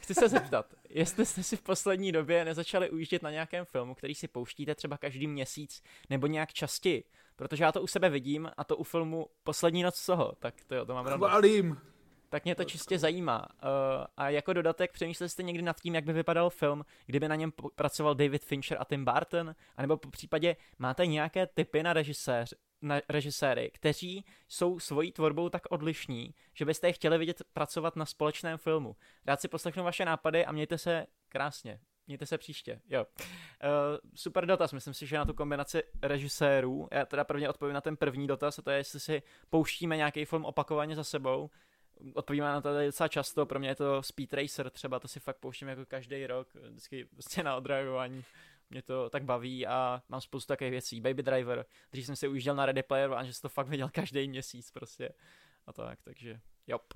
Chci se zeptat, jestli jste si v poslední době nezačali ujíždět na nějakém filmu, který si pouštíte třeba každý měsíc nebo nějak častěji, protože já to u sebe vidím a to u filmu Poslední noc z toho, tak to jo, to mám rád. Chválím. Tak mě to čistě zajímá. Uh, a jako dodatek, přemýšleli jste někdy nad tím, jak by vypadal film, kdyby na něm pracoval David Fincher a Tim Burton? A nebo po případě máte nějaké typy na režiséř, na režiséry, kteří jsou svojí tvorbou tak odlišní, že byste je chtěli vidět pracovat na společném filmu. Rád si poslechnu vaše nápady a mějte se krásně. Mějte se příště. Jo. Uh, super dotaz, myslím si, že na tu kombinaci režisérů, já teda prvně odpovím na ten první dotaz, a to je, jestli si pouštíme nějaký film opakovaně za sebou. Odpovíme na to docela často, pro mě je to Speed Racer třeba, to si fakt pouštím jako každý rok, vždycky prostě na odreagování mě to tak baví a mám spoustu takových věcí. Baby Driver, když jsem si ujížděl na Ready Player One, že jsem to fakt viděl každý měsíc prostě a tak, takže jop.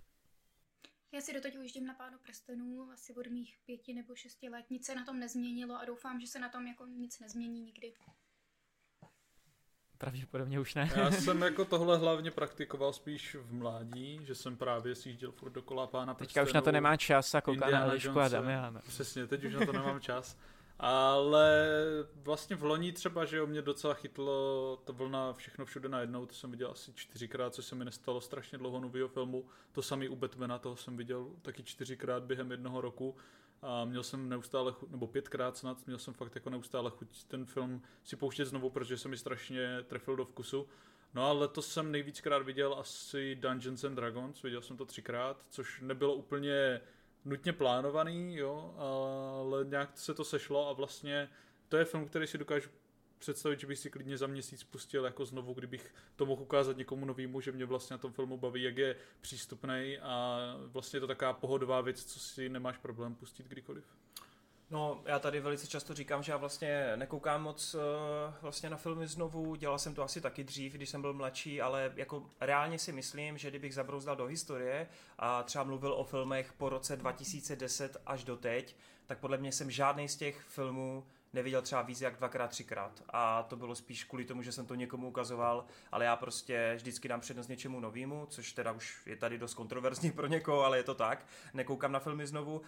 Já si doteď ujíždím na pánu prstenů asi od mých pěti nebo šesti let. Nic se na tom nezměnilo a doufám, že se na tom jako nic nezmění nikdy. Pravděpodobně už ne. Já *laughs* jsem jako tohle hlavně praktikoval spíš v mládí, že jsem právě sjížděl furt dokola pána prstenů. Teďka už na to nemá čas a kouká na Elišku a Damiana. Přesně, teď už na to nemám čas. *laughs* Ale vlastně v loni třeba, že jo, mě docela chytlo ta vlna všechno všude najednou, to jsem viděl asi čtyřikrát, co se mi nestalo strašně dlouho nového filmu. To samý u Batmana, toho jsem viděl taky čtyřikrát během jednoho roku a měl jsem neustále chuť, nebo pětkrát snad, měl jsem fakt jako neustále chuť ten film si pouštět znovu, protože se mi strašně trefil do vkusu. No a letos jsem nejvíckrát viděl asi Dungeons and Dragons, viděl jsem to třikrát, což nebylo úplně nutně plánovaný, jo, ale nějak se to sešlo a vlastně to je film, který si dokážu představit, že bych si klidně za měsíc pustil jako znovu, kdybych to mohl ukázat někomu novému, že mě vlastně na tom filmu baví, jak je přístupný a vlastně je to taková pohodová věc, co si nemáš problém pustit kdykoliv. No, já tady velice často říkám, že já vlastně nekoukám moc uh, vlastně na filmy znovu, dělal jsem to asi taky dřív, když jsem byl mladší, ale jako reálně si myslím, že kdybych zabrouzdal do historie a třeba mluvil o filmech po roce 2010 až do teď, tak podle mě jsem žádný z těch filmů neviděl třeba víc jak dvakrát, třikrát. A to bylo spíš kvůli tomu, že jsem to někomu ukazoval, ale já prostě vždycky dám přednost něčemu novému, což teda už je tady dost kontroverzní pro někoho, ale je to tak. Nekoukám na filmy znovu.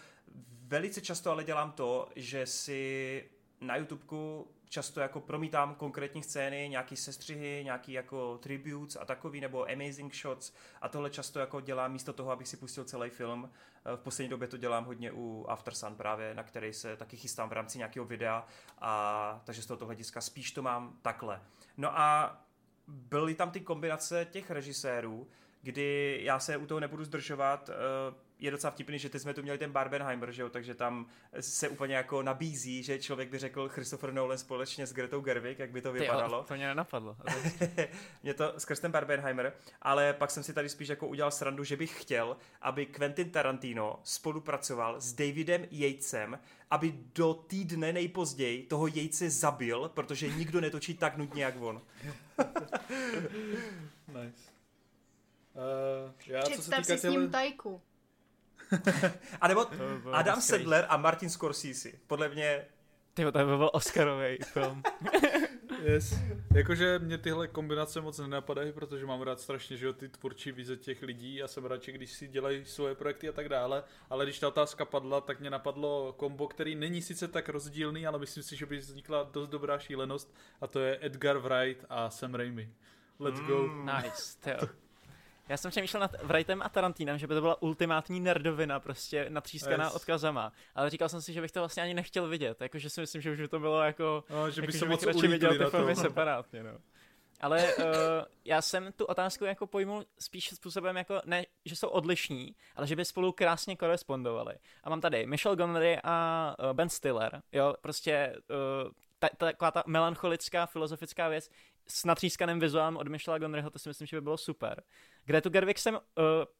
Velice často ale dělám to, že si na YouTubeku často jako promítám konkrétní scény, nějaký sestřihy, nějaký jako tributes a takový, nebo amazing shots a tohle často jako dělám místo toho, abych si pustil celý film. V poslední době to dělám hodně u After Sun právě, na který se taky chystám v rámci nějakého videa a takže z tohoto hlediska spíš to mám takhle. No a byly tam ty kombinace těch režisérů, kdy já se u toho nebudu zdržovat, je docela vtipný, že teď jsme tu měli ten Barbenheimer, že jo, takže tam se úplně jako nabízí, že člověk by řekl Christopher Nolan společně s Gretou Gerwig, jak by to vypadalo. Ty, to mě nenapadlo. *laughs* mě to skrz ten Barbenheimer, ale pak jsem si tady spíš jako udělal srandu, že bych chtěl, aby Quentin Tarantino spolupracoval s Davidem Yatesem, aby do týdne nejpozději toho Yatese zabil, protože nikdo netočí tak nudně, jak on. *laughs* nice. Uh, já, Představ co se týká si s ním tajku. A nebo Adam Sandler a Martin Scorsese. Podle mě... Ty to by byl Oscarový film. *laughs* yes. Jakože mě tyhle kombinace moc nenapadají, protože mám rád strašně, že jo, ty tvůrčí vize těch lidí a jsem radši, když si dělají svoje projekty a tak dále, ale když ta otázka padla, tak mě napadlo kombo, který není sice tak rozdílný, ale myslím si, že by vznikla dost dobrá šílenost a to je Edgar Wright a Sam Raimi. Let's go. Mm, nice, to já jsem přemýšlel nad Wrightem a Tarantinem, že by to byla ultimátní nerdovina, prostě natřískaná yes. odkazama. Ale říkal jsem si, že bych to vlastně ani nechtěl vidět, jakože si myslím, že už by to bylo jako... No, že by jako, se moc radši viděl ty filmy separátně, no. Ale uh, já jsem tu otázku jako pojmul spíš způsobem jako, ne, že jsou odlišní, ale že by spolu krásně korespondovali. A mám tady Michelle Gondry a uh, Ben Stiller, jo, prostě uh, ta, ta, taková ta melancholická filozofická věc s natřískaným vizuálem od Michela Gondryho, to si myslím, že by bylo super. Gretu Gerwig jsem uh,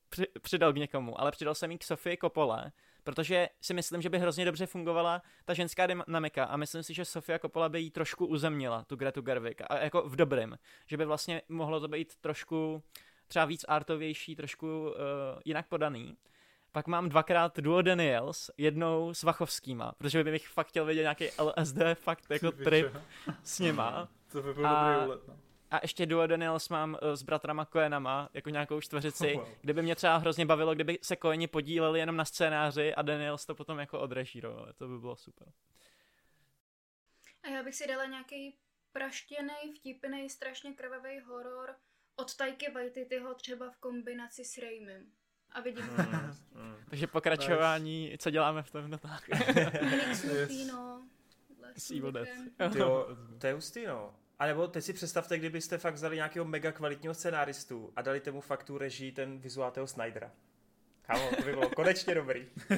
při, přidal k někomu, ale přidal jsem ji k Sofii Coppola, protože si myslím, že by hrozně dobře fungovala ta ženská dynamika a myslím si, že Sofia Coppola by jí trošku uzemnila, tu Gretu Gerwig, a jako v dobrém, že by vlastně mohlo to být trošku třeba víc artovější, trošku uh, jinak podaný. Pak mám dvakrát duo Daniels, jednou s Vachovskýma, protože bych fakt chtěl vidět nějaký LSD fakt jako trip s nima. To by byl a, dobrý úlet, no. A ještě duo Daniels mám uh, s bratrama Coenama, jako nějakou čtveřici, oh, *laughs* wow. kde by mě třeba hrozně bavilo, kdyby se Coeni podíleli jenom na scénáři a Daniels to potom jako odrežíroval. To by bylo super. A já bych si dala nějaký praštěný, vtipný, strašně krvavý horor od Tajky Waititiho třeba v kombinaci s Raymim. A vidím mm, mm. Takže pokračování, co děláme v tom notách. S Evil Dead. to je hustý, no. A nebo teď si představte, kdybyste fakt vzali nějakého mega kvalitního scenáristu a dali tomu fakt tu režii ten vizuál toho Snydera. Kámo, to by bylo konečně dobrý. *laughs*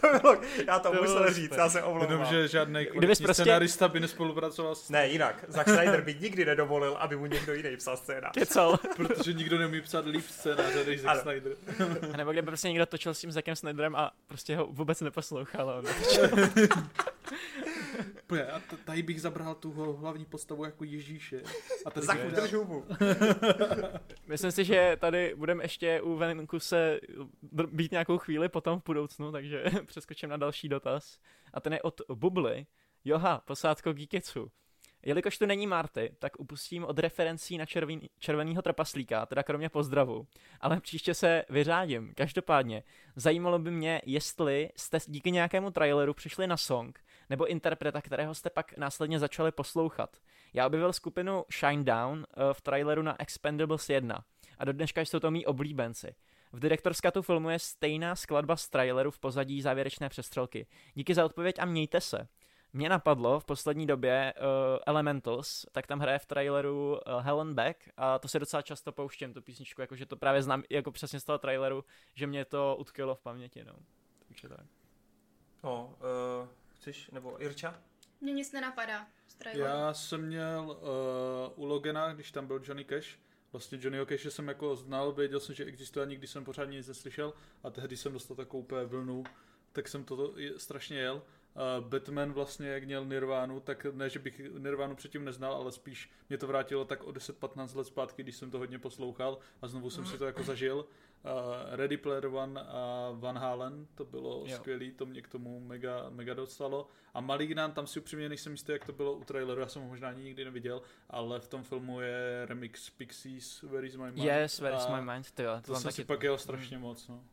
to bylo, já to, to musel říct, já se omlouvám. Jenom, že žádný kvalitní prostě... scenárista by nespolupracoval s... Ne, jinak. Zack Snyder by nikdy nedovolil, aby mu někdo jiný psal scénář. Kecal. *laughs* Protože nikdo neumí psát líp scénáře než Zack ano. Snyder. a nebo kdyby prostě někdo točil s tím Zackem Snyderem a prostě ho vůbec neposlouchal. *laughs* a tady bych zabral tu hlavní postavu jako Ježíše. A ten Zach, hubu. Myslím si, že tady budeme ještě u venku se být nějakou chvíli potom v budoucnu, takže *laughs* přeskočím na další dotaz. A ten je od Bubly. Joha, posádko Geeketsu. Jelikož tu není Marty, tak upustím od referencí na červený, červenýho trpaslíka, teda kromě pozdravu. Ale příště se vyřádím. Každopádně, zajímalo by mě, jestli jste díky nějakému traileru přišli na song, nebo interpreta, kterého jste pak následně začali poslouchat. Já objevil skupinu Shinedown eh, v traileru na Expendables 1 a do dneška jsou to mý oblíbenci. V direktorskatu filmu je stejná skladba z traileru v pozadí závěrečné přestřelky. Díky za odpověď a mějte se. Mě napadlo v poslední době uh, Elementals, tak tam hraje v traileru uh, Helen Beck a to se docela často pouštím, tu písničku, jakože to právě znám jako přesně z toho traileru, že mě to utkilo v paměti, no. Takže tak. No, uh, chceš, nebo Irča? Mně nic nenapadá. Já jsem měl uh, u Logana, když tam byl Johnny Cash, vlastně Johnny Cash jsem jako znal, věděl jsem, že existuje, nikdy jsem pořádně nic neslyšel a tehdy jsem dostal takovou úplně vlnu, tak jsem to strašně jel Batman vlastně, jak měl Nirvánu, tak ne, že bych Nirvánu předtím neznal, ale spíš mě to vrátilo tak o 10-15 let zpátky, když jsem to hodně poslouchal a znovu jsem si to jako zažil. Uh, Ready Player One a Van Halen, to bylo jo. skvělý, to mě k tomu mega, mega dostalo. A Malignant, tam si upřímně nejsem jistý, jak to bylo u traileru, já jsem ho možná ani nikdy neviděl, ale v tom filmu je remix Pixies, Where is my mind? Yes, Where is my mind, to jo. To, to jsem si pak jel strašně moc, no.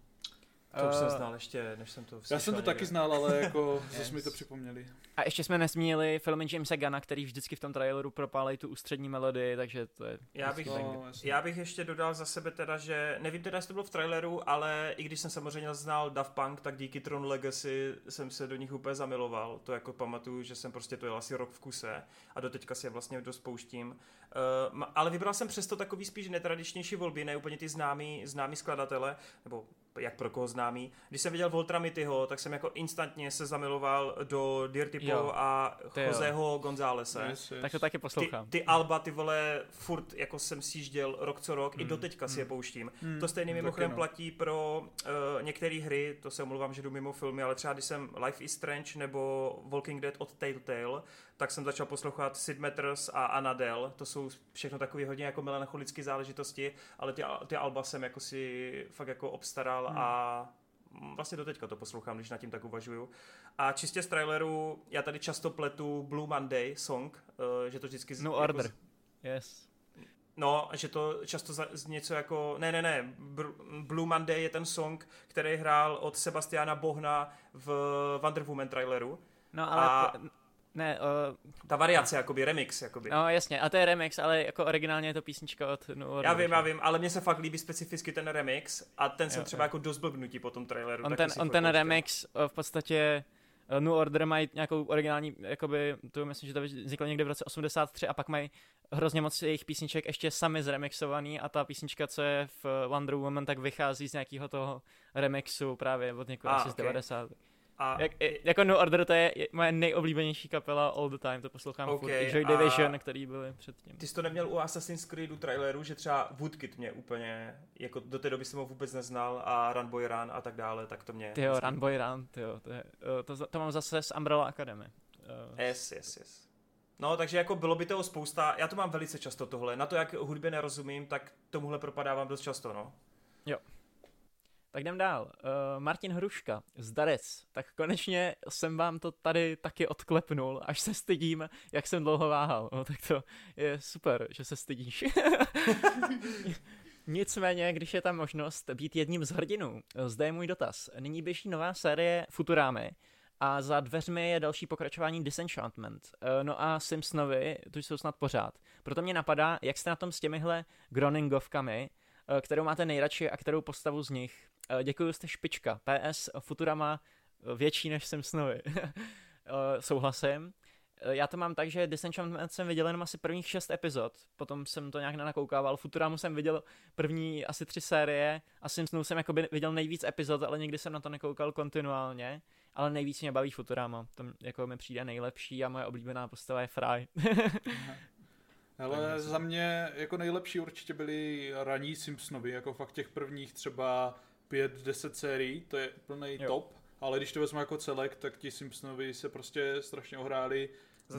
To už jsem eh, znal ještě, než jsem to Já jsem to někde. taky znal, ale *laughs* jako yes. zase mi to připomněli. A ještě jsme nesmínili filmy Jamesa Gana, který vždycky v tom traileru propálej tu ústřední melodii, takže to je... Já bych, no, já bych ještě dodal za sebe teda, že nevím teda, jestli to bylo v traileru, ale i když jsem samozřejmě znal Daft Punk, tak díky Tron Legacy jsem se do nich úplně zamiloval. To jako pamatuju, že jsem prostě to jel asi rok v kuse a doteďka si je vlastně dost pouštím. Uh, ale vybral jsem přesto takový spíš netradičnější volby, ne úplně ty známý, známý skladatele, nebo jak pro koho známý. Když jsem viděl Voltra Mityho, tak jsem jako instantně se zamiloval do Dirty Po a Joseho Gonzálese. Yes, yes. Tak to taky poslouchám. Ty, ty Alba, ty vole, furt jako jsem sjížděl rok co rok, mm, i doteďka mm, si je hmm. pouštím. Mm, to stejný mimochodem no. platí pro uh, některé hry, to se omluvám, že jdu mimo filmy, ale třeba když jsem Life is Strange nebo Walking Dead od Telltale, tak jsem začal poslouchat Sid Matters a Anadel, to jsou všechno takové hodně jako melancholické záležitosti, ale ty, ty Alba jsem jako si fakt jako obstaral hmm. a vlastně do teďka to poslouchám, když nad tím tak uvažuju. A čistě z traileru, já tady často pletu Blue Monday song, uh, že to vždycky... No jako order, yes. No, že to často za, z něco jako, ne, ne, ne, Blue Monday je ten song, který hrál od Sebastiana Bohna v Wonder Woman traileru. No ale a... Ne, uh, Ta variace, jakoby remix, jakoby. No jasně, a to je remix, ale jako originálně je to písnička od no, Já vím, já vím, ale mně se fakt líbí specificky ten remix a ten jsem jo, třeba jo. jako dost blbnutí po tom traileru. On ten, on ten remix uh, v podstatě uh, New Order mají nějakou originální, jakoby, to myslím, že to vzniklo někde v roce 83 a pak mají hrozně moc jejich písniček ještě sami zremixovaný a ta písnička, co je v Wonder Woman, tak vychází z nějakého toho remixu právě od někoho asi okay. z 90. A... Jak, jako No Order to je moje nejoblíbenější kapela all the time, to poslouchám okay, furt. Joy Division, a... který byly předtím. Ty jsi to neměl u Assassin's Creedu traileru, že třeba Woodkit mě úplně, jako do té doby jsem ho vůbec neznal a Run Boy Run a tak dále, tak to mě... Ty jo, Run Boy Run, ty jo, to, je, to, to, mám zase z Umbrella Academy. Uh... Yes, yes, yes. No, takže jako bylo by toho spousta, já to mám velice často tohle, na to, jak hudbě nerozumím, tak tomuhle propadávám dost často, no. Jo. Tak jdem dál. Uh, Martin Hruška, zdarec. Tak konečně jsem vám to tady taky odklepnul, až se stydím, jak jsem dlouho váhal. No, tak to je super, že se stydíš. *laughs* Nicméně, když je tam možnost být jedním z hrdinů, zde je můj dotaz. Nyní běží nová série Futurámy a za dveřmi je další pokračování Disenchantment. Uh, no a Simpsonovi, tu jsou snad pořád. Proto mě napadá, jak jste na tom s těmihle Groningovkami, kterou máte nejradši a kterou postavu z nich Eh, děkuji, jste špička. PS Futurama eh, větší než Simpsonovi. *laughs* Eh, souhlasím. Já to mám tak, že Disenchantment jsem viděl jenom asi prvních šest epizod, potom jsem to nějak nenakoukával. Futuramu jsem viděl první asi tři série a Simpsonů jsem jako viděl nejvíc epizod, ale nikdy jsem na to nekoukal kontinuálně. Ale nejvíc mě baví Futurama, to jako mi přijde nejlepší a moje oblíbená postava je Fry. Ale za mě jako nejlepší určitě byly raní Simpsonovi, jako fakt těch prvních třeba 5-10 sérií, to je plný top, ale když to vezmu jako celek, tak ti Simpsonovi se prostě strašně ohráli,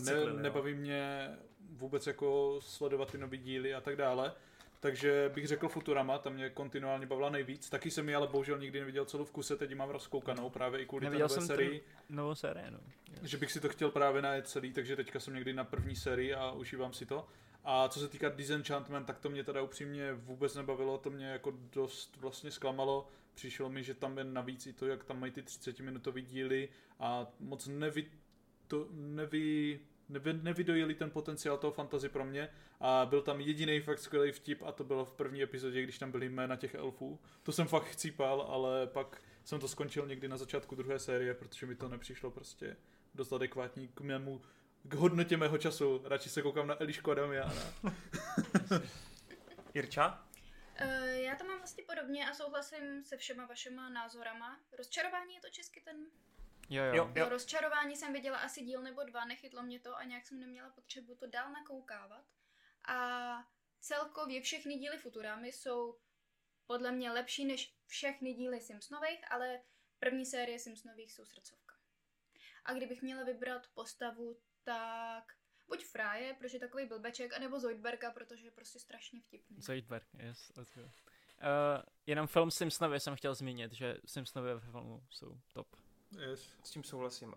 ne, nebaví mě vůbec jako sledovat ty nové díly a tak dále. Takže bych řekl Futurama, tam mě kontinuálně bavila nejvíc. Taky jsem ji ale bohužel nikdy neviděl celou v kuse, teď mám rozkoukanou právě i kvůli Neviděl té nové sérii. Novou sérii, no. Že bych si to chtěl právě najet celý, takže teďka jsem někdy na první sérii a užívám si to. A co se týká Disenchantment, tak to mě teda upřímně vůbec nebavilo, to mě jako dost vlastně zklamalo. Přišlo mi, že tam je navíc i to, jak tam mají ty 30-minutový díly a moc nevy, to, nevy, nevy, nevydojili ten potenciál toho fantazy pro mě a byl tam jediný fakt skvělý vtip a to bylo v první epizodě, když tam byly jména těch elfů. To jsem fakt chcípal, ale pak jsem to skončil někdy na začátku druhé série, protože mi to nepřišlo prostě dost adekvátní k mému k hodnotě mého času. Radši se koukám na Elišku Adamiana. *laughs* *laughs* Irča? Uh, já to mám vlastně podobně a souhlasím se všema vašima názorama. Rozčarování je to česky ten Jo, jo. Jo. Jo, rozčarování jsem viděla asi díl nebo dva, nechytlo mě to a nějak jsem neměla potřebu to dál nakoukávat. A celkově všechny díly Futuramy jsou podle mě lepší než všechny díly Simpsonových, ale první série Simpsonových jsou srdcovka. A kdybych měla vybrat postavu, tak buď Fráje, protože je takový blbeček, anebo Zoidberga, protože je prostě strašně vtipný. Zoidberg, yes, let's go. Uh, jenom film Simpsonovi jsem chtěl zmínit, že Simpsonovi ve filmu jsou top. Yes. S tím souhlasím. Uh,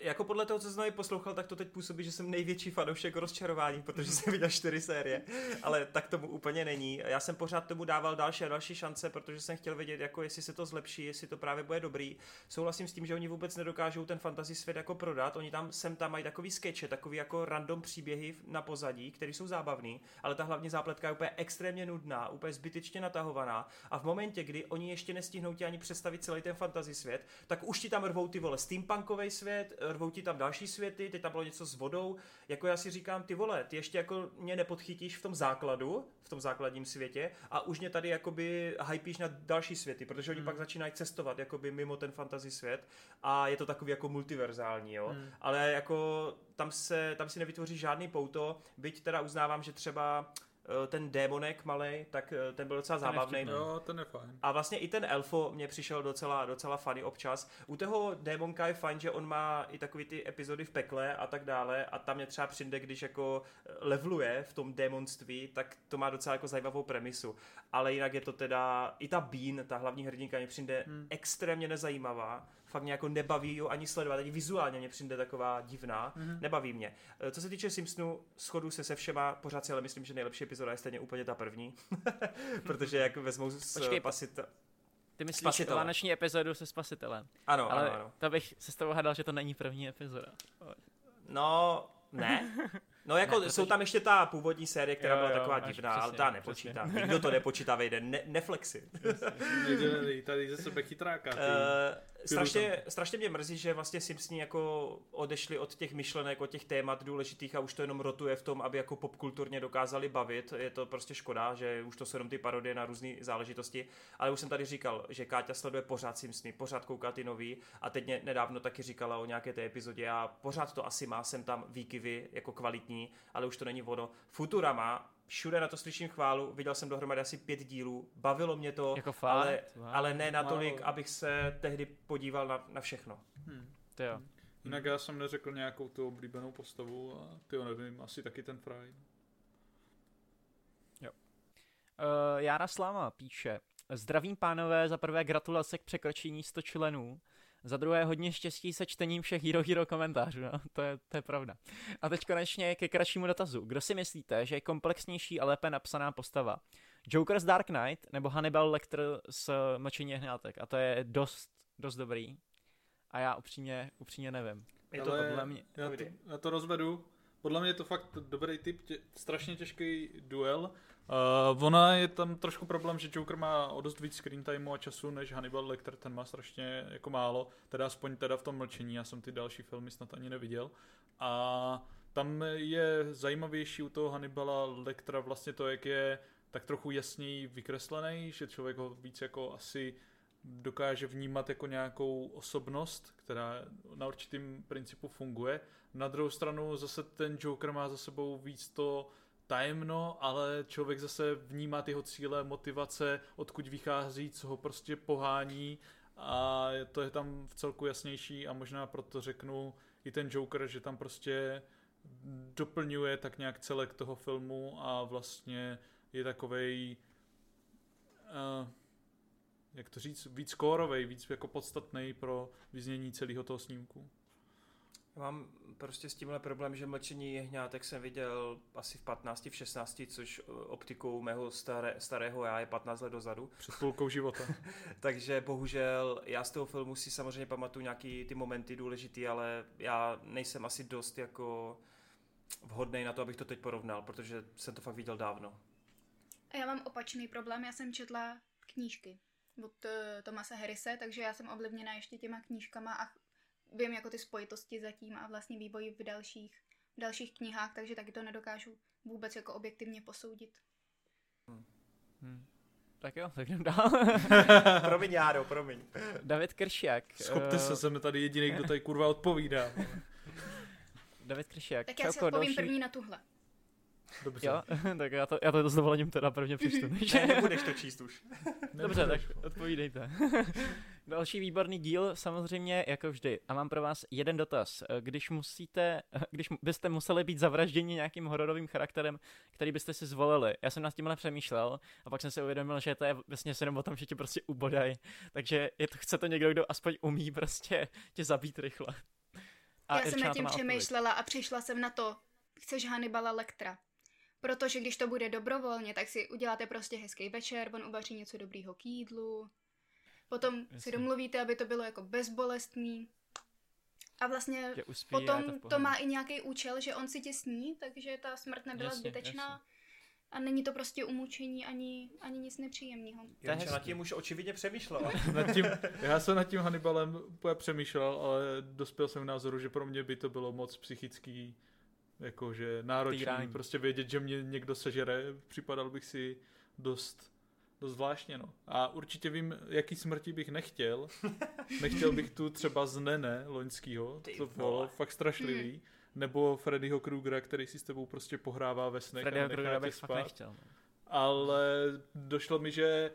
jako podle toho, co jsem tady poslouchal, tak to teď působí, že jsem největší fanoušek rozčarování, protože jsem viděl čtyři série, ale tak tomu úplně není. Já jsem pořád tomu dával další a další šance, protože jsem chtěl vědět, jako jestli se to zlepší, jestli to právě bude dobrý. Souhlasím s tím, že oni vůbec nedokážou ten fantasy svět jako prodat. Oni tam sem tam mají takový skeče, takový jako random příběhy na pozadí, které jsou zábavný, ale ta hlavní zápletka je úplně extrémně nudná, úplně zbytečně natahovaná. A v momentě, kdy oni ještě nestihnou ti ani představit celý ten fantasy svět, tak už ti tam rvou ty vole steampunkový svět, rvou ti tam další světy, teď tam bylo něco s vodou. Jako já si říkám, ty vole, ty ještě jako mě nepodchytíš v tom základu, v tom základním světě a už mě tady jakoby hypíš na další světy, protože oni Hmm. pak začínají cestovat jakoby mimo ten fantasy svět a je to takový jako multiverzální, jo. Hmm. Ale jako tam se, tam si nevytvoří žádný pouto, byť teda uznávám, že třeba eh, ten démonek malej, tak eh, ten byl docela Ten je zábavný. vtipný. Jo, ten je fajn. A vlastně i ten elfo mě přišel docela, docela funny občas. U toho démonka je fajn, že on má i takový ty epizody v pekle a tak dále a tam mě třeba přijde, když jako eh, leveluje v tom démonství, tak to má docela jako zajímavou premisu. Ale jinak je to teda, i ta Bean, ta hlavní hrdinka mě přijde hmm. extrémně nezajímavá. Fakt mě jako nebaví jo ani sledovat, ani vizuálně mě přijde taková divná. Hmm. Nebaví mě. Eh, Co se týče Simpsonu, schodu se se všema, pořád si ale myslím, že nejlepší epizoda je stejně úplně ta první. *laughs* Protože jak vezmou z Počkej, pasit... Ty myslíš Spasitele. vánoční epizodu se Spasitelem. Ano, Ale ano, ano. to bych se s tebou hádal, že to není první epizoda. No, ne. No jako *laughs* Ne, protože- jsou tam ještě ta původní série, která Jo, byla jo, taková divná, ale přesně, ta přesně. nepočítá. Nikdo to nepočítá, vejde, ne, neflexi. Tady ze sebe chytráka. Ty. Uh, strašně, strašně mě mrzí, že vlastně Simpsoni jako odešli od těch myšlenek, od těch témat důležitých a už to jenom rotuje v tom, aby jako popkulturně dokázali bavit. Je to prostě škoda, že už to jsou jenom ty parodie na různé záležitosti. Ale už jsem tady říkal, že Káťa sleduje pořád Simpsony, pořád kouká ty nový a teď mě nedávno taky říkala o nějaké té epizodě a pořád to asi má sem tam výkyvy jako kvalitní, ale už to není ono. Futurama, všude na to slyším chválu, viděl jsem dohromady asi pět dílů, bavilo mě to, Jako fakt? ale, Wow. ale ne natolik, Málo. abych se tehdy podíval na, na všechno. To jo. Jinak já jsem neřekl nějakou tu oblíbenou postavu a ty jo nevím, asi taky ten Fry. Uh, Jára Sláma píše, Zdravím pánové, za prvé gratulace k překročení 100 členů, za druhé hodně štěstí se čtením všech Hero Hero komentářů, no, to, je, to je pravda. A teď konečně ke kratšímu dotazu. Kdo si myslíte, že je komplexnější a lépe napsaná postava? Joker z Dark Knight nebo Hannibal Lecter z Mlčení hňátek? A to je dost, dost dobrý. A já upřímně, upřímně nevím. Je to Ale podle mě- Já to, já to rozvedu. Podle mě je to fakt dobrý typ, tě, strašně těžký duel. Uh, ona je tam trošku problém, že Joker má o dost víc screen timeu a času než Hannibal Lecter, ten má strašně jako málo, teda aspoň teda v tom mlčení, já jsem ty další filmy snad ani neviděl. A tam je zajímavější u toho Hannibala Lectera vlastně to, jak je tak trochu jasněji vykreslený, že člověk ho víc jako asi dokáže vnímat jako nějakou osobnost, která na určitým principu funguje. Na druhou stranu zase ten Joker má za sebou víc to tajemno, ale člověk zase vnímá jeho cíle, motivace, odkud vychází, co ho prostě pohání a to je tam v celku jasnější a možná proto řeknu i ten Joker, že tam prostě doplňuje tak nějak celek toho filmu a vlastně je takovej uh, jak to říct, víc kórovej, víc jako podstatný pro vyznění celého toho snímku. Já mám prostě s tímhle problém, že mlčení jehňátek jsem viděl asi v 15, v 16, což eh, optikou mého staré, starého já je 15 let dozadu. *laughs* Před půlkou života. *laughs* Takže bohužel já z toho filmu si samozřejmě pamatuju nějaký ty momenty důležitý, ale já nejsem asi dost jako vhodný na to, abych to teď porovnal, protože jsem to fakt viděl dávno. A já mám opačný problém, já jsem četla knížky od uh, Tomase Harrise, takže já jsem ovlivněna ještě těma knížkama a vím jako ty spojitosti zatím a vlastně vývoj v dalších, v dalších knihách, takže taky to nedokážu vůbec jako objektivně posoudit. Hmm. Tak jo, tak jdem dál. *laughs* promiň, Járo, promiň. David Kršiak. Skopte se, jsem tady jediný, kdo tady kurva odpovídá. *laughs* David Kršiak. Tak já si odpovím první na tuhle. Dobře. Jo, *laughs* tak já to, já to s dovolením teda prvně přečtu. Ne, nebudeš to číst už. Dobře, tak odpovídejte. Další výborný díl samozřejmě jako vždy. A mám pro vás jeden dotaz. Když musíte, když byste museli být zavražděni nějakým hororovým charakterem, který byste si zvolili. Já jsem nad tímhle přemýšlel a pak jsem si uvědomil, že to je vlastně jenom o tom, že tě prostě ubodají. Takže je to, chce to někdo, kdo aspoň umí prostě tě zabít rychle. A Já jsem nad tím přemýšlela a přišla jsem na to, chceš Hannibala Lectra. Protože když to bude dobrovolně, tak si uděláte prostě hezký večer, on uvaří něco dobrýho k jídlu, potom Jasně. si domluvíte, aby to bylo jako bezbolestný. A vlastně uspí, potom to, to má i nějaký účel, že on si tě sní, takže ta smrt nebyla jasně, zbytečná. Jasně. A není to prostě umučení ani, ani nic nepříjemného. Já nad tím už očividně přemýšlel. *laughs* nad tím, já jsem nad tím Hannibalem přemýšlel, ale dospěl jsem k názoru, že pro mě by to bylo moc psychický jakože náročný, Týrání. prostě vědět, že mě někdo sežere, připadal bych si dost, dost zvláštně, no. A určitě vím, jaký smrti bych nechtěl. *laughs* Nechtěl bych tu třeba z Nene loňskýho, to bylo fakt strašlivý. Hmm. Nebo Freddyho Krugera, který si s tebou prostě pohrává ve snech Freddyho Krugera bych spát. fakt nechtěl. No. Ale došlo mi, že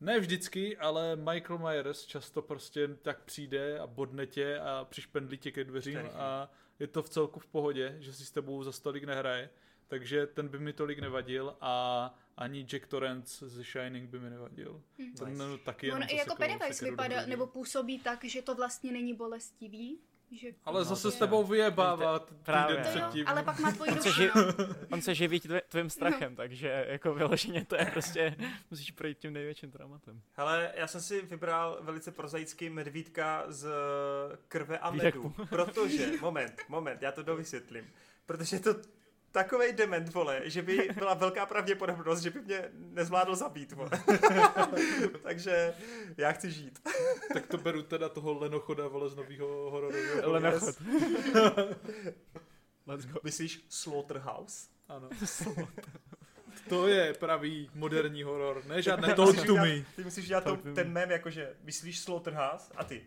ne vždycky, ale Michael Myers často prostě tak přijde a bodne tě a přišpendlí tě ke dveřím a je to v celku v pohodě, že si s tebou za stolik nehraje, takže ten by mi tolik nevadil a ani Jack Torrance ze Shining by mi nevadil. Hmm. Ten nice. taky On i jako Pennywise vypadá, nebo působí tak, že to vlastně není bolestivý. Že ale no, zase s tebou vyjebává týden předtím. ale pak má *laughs* tvoji duši, on, se no. on se živí tvým no. strachem, no. takže jako vyloženě to je prostě, musíš projít tím největším dramatem. Hele, já jsem si vybral velice prozaický medvídka z krve a medu, protože, moment, moment, já to dovysvětlím, protože to takovej dement, vole, že by byla velká pravděpodobnost, že by mě nezvládl zabít, vole. *laughs* Takže já chci žít. tak to beru teda toho Lenochoda, vole, z nového hororového. *laughs* Lenochod. *laughs* Let's go. Myslíš Slaughterhouse? Ano. to je pravý moderní horor, ne žádné to. Ty musíš dělat to, ten mem, jakože myslíš Slaughterhouse a ty.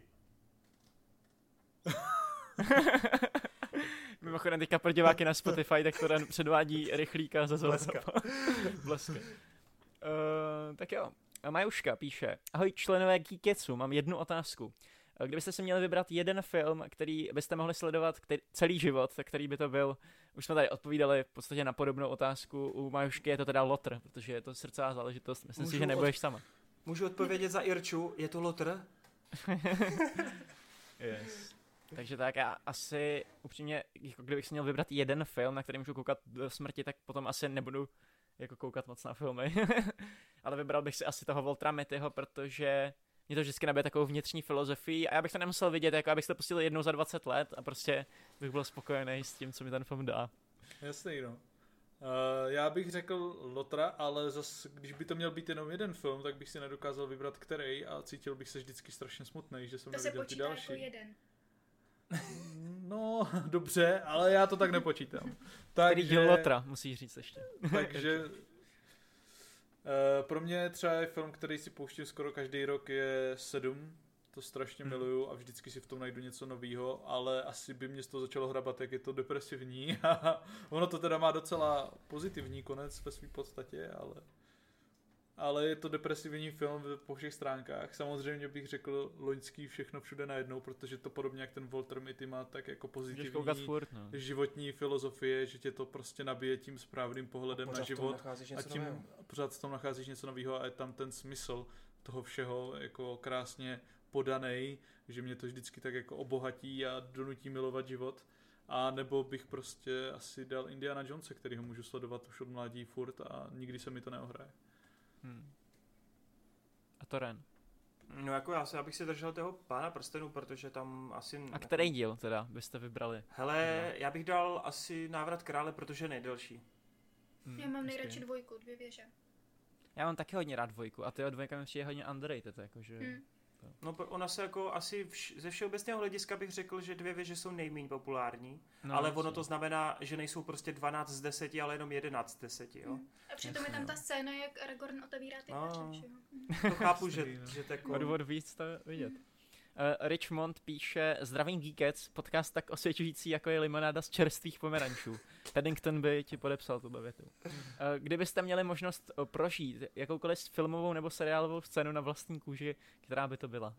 Mimochodem teďka pro diváky na Spotify, tak to předvádí rychlíka za Bleska. *laughs* Bleska. Uh, tak jo, Majuška píše, ahoj členové Geeketsu, mám jednu otázku. Eh, kdybyste si měli vybrat jeden film, který byste mohli sledovat který, celý život, tak který by to byl, už jsme tady odpovídali v podstatě na podobnou otázku, u Majušky je to teda Lotr, protože je to srdcová záležitost, myslím Můžu si, že nebudeš od... sama. Můžu odpovědět za Irču, je to Lotr? *laughs* *laughs* yes. Takže tak já asi upřímně, jako kdybych si měl vybrat jeden film, na který můžu koukat do smrti, tak potom asi nebudu jako koukat moc na filmy. *laughs* Ale vybral bych si asi toho Voltra Mittyho, protože mě to vždycky nabije takovou vnitřní filozofii a já bych to nemusel vidět, jako abych to pustil jednou za 20 let a prostě bych byl spokojený s tím, co mi ten film dá. Jasný, no. Uh, já bych řekl Lotra, ale zas, když by to měl být jenom jeden film, tak bych si nedokázal vybrat který a cítil bych se vždycky strašně smutný, že jsem to neviděl ty další. Jako jeden. *laughs* No, dobře, ale já to tak nepočítám. *laughs* Takže, Který Lotra, musíš říct ještě. *laughs* Takže uh, pro mě třeba je film, který si pouštím skoro každý rok, je Sedm. To strašně hmm. miluju a vždycky si v tom najdu něco nového, ale asi by mě z toho začalo hrabat, jak je to depresivní. ono to teda má docela pozitivní konec ve své podstatě, ale ale je to depresivní film po všech stránkách. Samozřejmě bych řekl loňský všechno všude najednou, protože to podobně jak ten Walter Mitty má tak jako pozitivní furt, no. životní filozofie, že tě to prostě nabije tím správným pohledem na život a tím nového. pořád v tom nacházíš něco nového a je tam ten smysl toho všeho jako krásně podaný, že mě to vždycky tak jako obohatí a donutí milovat život. A nebo bych prostě asi dal Indiana Jonese, který ho můžu sledovat už od mládí furt a nikdy se mi to neohraje. Hmm. A to Ren. No jako já, se, já bych si držel toho pána prstenů, protože tam asi... A který díl teda byste vybrali? Hele, no. já bych dal asi návrat krále, protože nejdelší. Hmm, já mám nejradši dvojku, dvě věže. Já mám taky hodně rád dvojku a ty dvojka mi přijde hodně underrated, jakože... Hmm. No, ona se jako asi vš- ze všeobecného hlediska bych řekl, že dvě věže jsou nejméně populární, No, ale ono to znamená, že nejsou prostě 12 z 10, ale jenom 11 z 10, jo. A přitom je tam ta scéna, jak Aragorn otevírá ty No. dveře? To chápu, že, že to jako... Odvod víc to vidět. Uh, Richmond píše, zdravím Geekets, podcast tak osvědčující, jako je limonáda z čerstvých pomerančů. Paddington by ti podepsal tu větu. Uh, kdybyste měli možnost uh, prožít jakoukoliv filmovou nebo seriálovou scénu na vlastní kůži, která by to byla?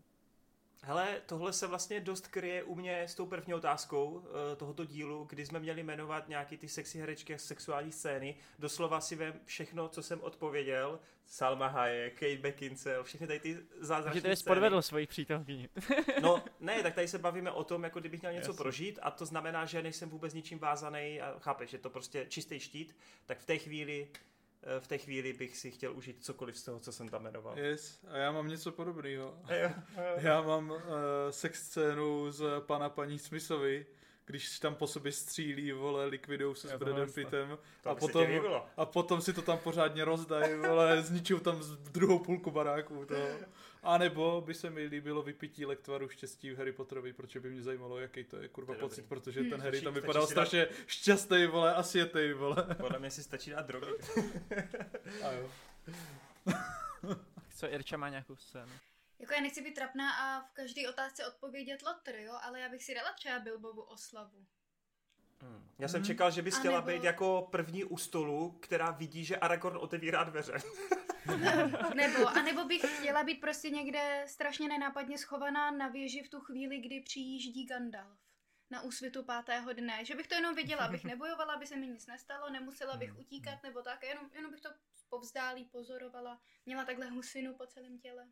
Hele, tohle se vlastně dost kryje u mě s tou první otázkou uh, tohoto dílu, kdy jsme měli jmenovat nějaký ty sexy herečky a sexuální scény. Doslova si vem všechno, co jsem odpověděl. Salma Hayek, Kate Beckinsale, všechny tady ty zázračné ty jsi scény. podvedl svoji přítelkyni. *laughs* No, ne, tak tady se bavíme o tom, jako kdybych měl něco Jasně. prožít a to znamená, že nejsem vůbec ničím vázaný a chápeš, že to prostě čistý štít, tak v té chvíli v té chvíli bych si chtěl užít cokoliv z toho, co jsem tam jmenoval. Yes, a já mám něco podobného. Já mám uh, sex scénu z pana paní Smithovi, když tam po sobě střílí, vole, likvidou se s Bradem Pittem To a potom, a potom si to tam pořádně rozdají, vole, zničují tam druhou půlku baráku, to. A nebo by se mi líbilo vypití lektvaru štěstí v Harry Potterovi, protože by mě zajímalo, jaký to je kurva To je pocit, dobrý. protože ten Harry Stačí- tam stačí vypadal si dát- strašně šťastný, vole, a světej, vole. *laughs* Podle mě si stačí dát drogy. A jo. Co, Irča má nějakou scénu? Jako já nechci být trapná a v každé otázce odpovědět lotr, jo, ale já bych si dala třeba Bilbovu oslavu. Hmm. Já jsem Hmm. čekal, že bys chtěla nebo- být jako první u stolu, která vidí, že Aragorn otevírá dveře. *laughs* Nebo, a nebo bych chtěla být prostě někde strašně nenápadně schovaná na věži v tu chvíli, kdy přijíždí Gandalf na úsvitu pátého dne. Že bych to jenom viděla, abych *laughs* nebojovala, aby se mi nic nestalo, nemusela bych utíkat nebo tak, jenom, jenom bych to povzdálí pozorovala. Měla takhle husinu po celém těle.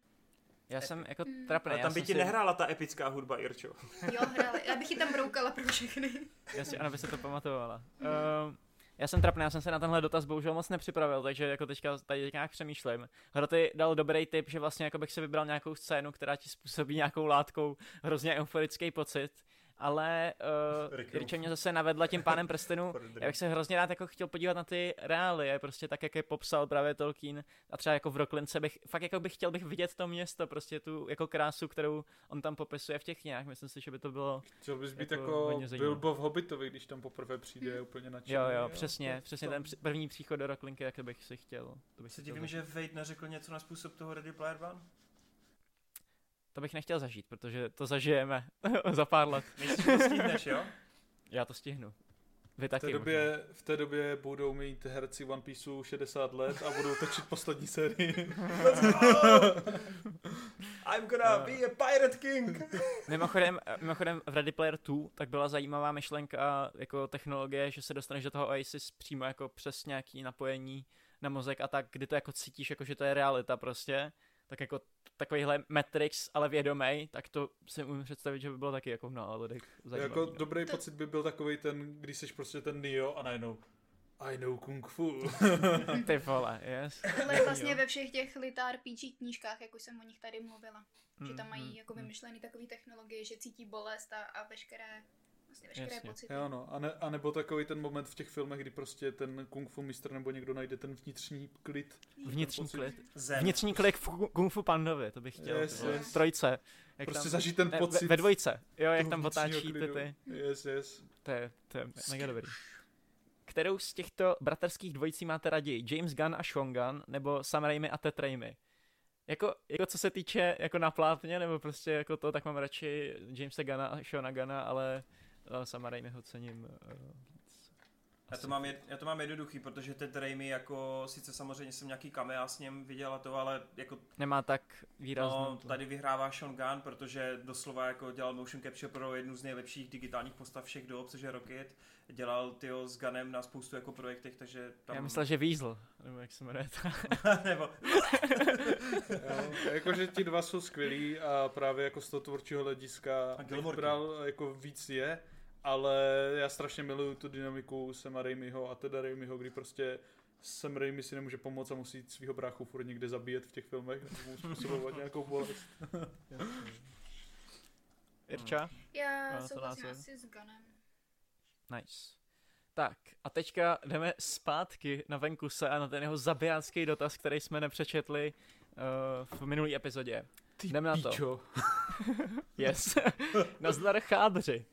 Já jsem jako Mm. trapný. Ale já tam by ti si- nehrála ta epická hudba, Irčo. Jo, hráli. Já bych ji tam broukala pro všechny. *laughs* Jasně, ano, by se to pamatovala. Uh, já jsem trapný, já jsem se na tenhle dotaz bohužel moc nepřipravil, takže jako teďka tady nějak přemýšlím. Hroty dal dobrý tip, že vlastně jako bych si vybral nějakou scénu, která ti způsobí nějakou látkou hrozně euforický pocit. Ale uh, Rick Irče mě zase navedla tím pánem prstenu. *laughs* Já bych se hrozně rád jako chtěl podívat na ty reálie, prostě tak, jak je popsal právě Tolkien. A třeba jako v Rocklince bych, fakt jako bych chtěl bych vidět to město, prostě tu jako krásu, kterou on tam popisuje v těch knihách. Myslím si, že by to bylo Chtěl bys být Jako jako. Bilbo v Hobbitovi, když tam poprvé přijde, je úplně nadšený. Jo, jo, přesně, to- přesně to- ten při- první příchod do Rocklinky, jak bych si chtěl. To bych, Se divím, že Wade neřekl něco na způsob toho Ready Player One. To bych nechtěl zažít, protože to zažijeme *laughs* za pár let. Myslíš, že to stihneš, jo? *laughs* Já to stihnu. Vy V taky té, době, v té době budou mít herci One Pieceu 60 let a budou točit poslední sérii. *laughs* I'm gonna be a pirate king. Mimochodem, mimochodem v Ready Player 2 tak byla zajímavá myšlenka jako technologie, že se dostaneš do toho Oasis přímo jako přes nějaký napojení na mozek a tak, kdy to jako cítíš, jako že to je realita prostě. Tak jako takovýhle Matrix, ale vědomej, tak to si umím představit, že by bylo taky jako v náladech zajímavý. jako no. dobrý pocit by byl takový ten, když jsi prostě ten Neo a najednou I know kung fu. *laughs* Ty vole, yes. Ale *laughs* vlastně ve všech těch lit RPG knížkách, jak už jsem o nich tady mluvila. Že tam Mm, mají mm, jako mm. vymyšlený takový technologie, že cítí bolest a, a veškeré, vlastně veškeré Jasně. pocity. jo no, a, ne, a nebo takový ten moment v těch filmech, kdy prostě ten kung fu mistr nebo někdo najde ten vnitřní klid. Vnitřní klid. Zem. Vnitřní klik v Ku- Kung Fu Pandovi, to bych chtěl. Yes, yes. V Trojce. Jak Prostě tam, zažít ten pocit. Ve, ve dvojce, jo, jak tam otáčí ty, klidu. ty. Yes, yes. To je, to je mega dobrý. Kterou z těchto bratrských dvojicí máte raději? James Gunn a Sean Gunn, nebo Sam Raimi a Ted Raimi? Jako, jako co se týče jako na plátně, nebo prostě jako to, tak mám radši Jamesa Gunna a Seana Gunna, ale Sama Raimiho cením uh, víc. Já to, mám jed, já to mám jednoduchý, protože Ted Raimi jako, sice samozřejmě jsem nějaký kamea s ním viděl a to, ale jako Nemá tak výraznou... no, tady vyhrává Sean Gunn, protože doslova jako dělal motion capture pro jednu z nejlepších digitálních postav všech dob, což je Rocket. Dělal tyho s Gunnem na spoustu jako projektech, takže tam... Já myslel, že Weasel, nebo jak se jmenuje. *laughs* nebo, Jo, *laughs* jakože ti dva jsou skvělí a právě jako z toho tvůrčího hlediska A bral jako víc je, ale já strašně miluju tu dynamiku Sema Raimiho a teda Raimiho, kdy prostě Sam Raimi si nemůže pomoct a musí svého bráchu furt někde zabíjet v těch filmech, nebo mu způsobovat nějakou bolest. *laughs* Irča? Já No, to souhlasím asi s Gunem. Nice. Tak, a teďka jdeme zpátky na Venkuse a na ten jeho zabijácký dotaz, který jsme nepřečetli uh, v minulý epizodě. Jdem na to. Píčo. *laughs* Yes. *laughs* Nazdar chábři.